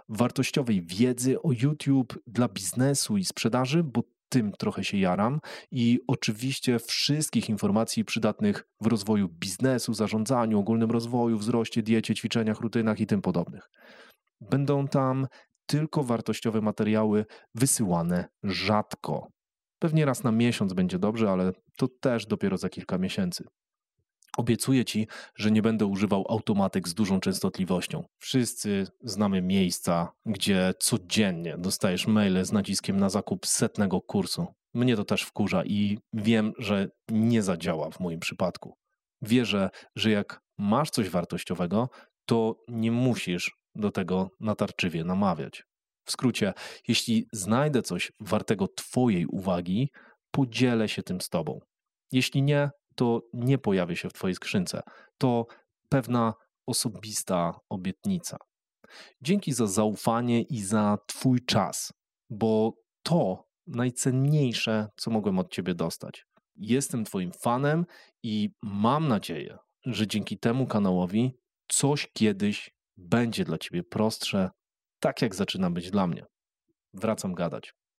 Wartościowej wiedzy o YouTube dla biznesu i sprzedaży, bo tym trochę się jaram, i oczywiście wszystkich informacji przydatnych w rozwoju biznesu, zarządzaniu, ogólnym rozwoju, wzroście, diecie, ćwiczeniach, rutynach i tym podobnych. Będą tam tylko wartościowe materiały wysyłane rzadko. Pewnie raz na miesiąc będzie dobrze, ale to też dopiero za kilka miesięcy. Obiecuję ci, że nie będę używał automatyk z dużą częstotliwością. Wszyscy znamy miejsca, gdzie codziennie dostajesz maile z naciskiem na zakup setnego kursu. Mnie to też wkurza i wiem, że nie zadziała w moim przypadku. Wierzę, że jak masz coś wartościowego, to nie musisz do tego natarczywie namawiać. W skrócie, jeśli znajdę coś wartego Twojej uwagi, podzielę się tym z Tobą. Jeśli nie, to nie pojawię się w Twojej skrzynce. To pewna osobista obietnica. Dzięki za zaufanie i za Twój czas, bo to najcenniejsze, co mogłem od Ciebie dostać. Jestem Twoim fanem i mam nadzieję, że dzięki temu kanałowi coś kiedyś będzie dla Ciebie prostsze, tak jak zaczyna być dla mnie. Wracam gadać.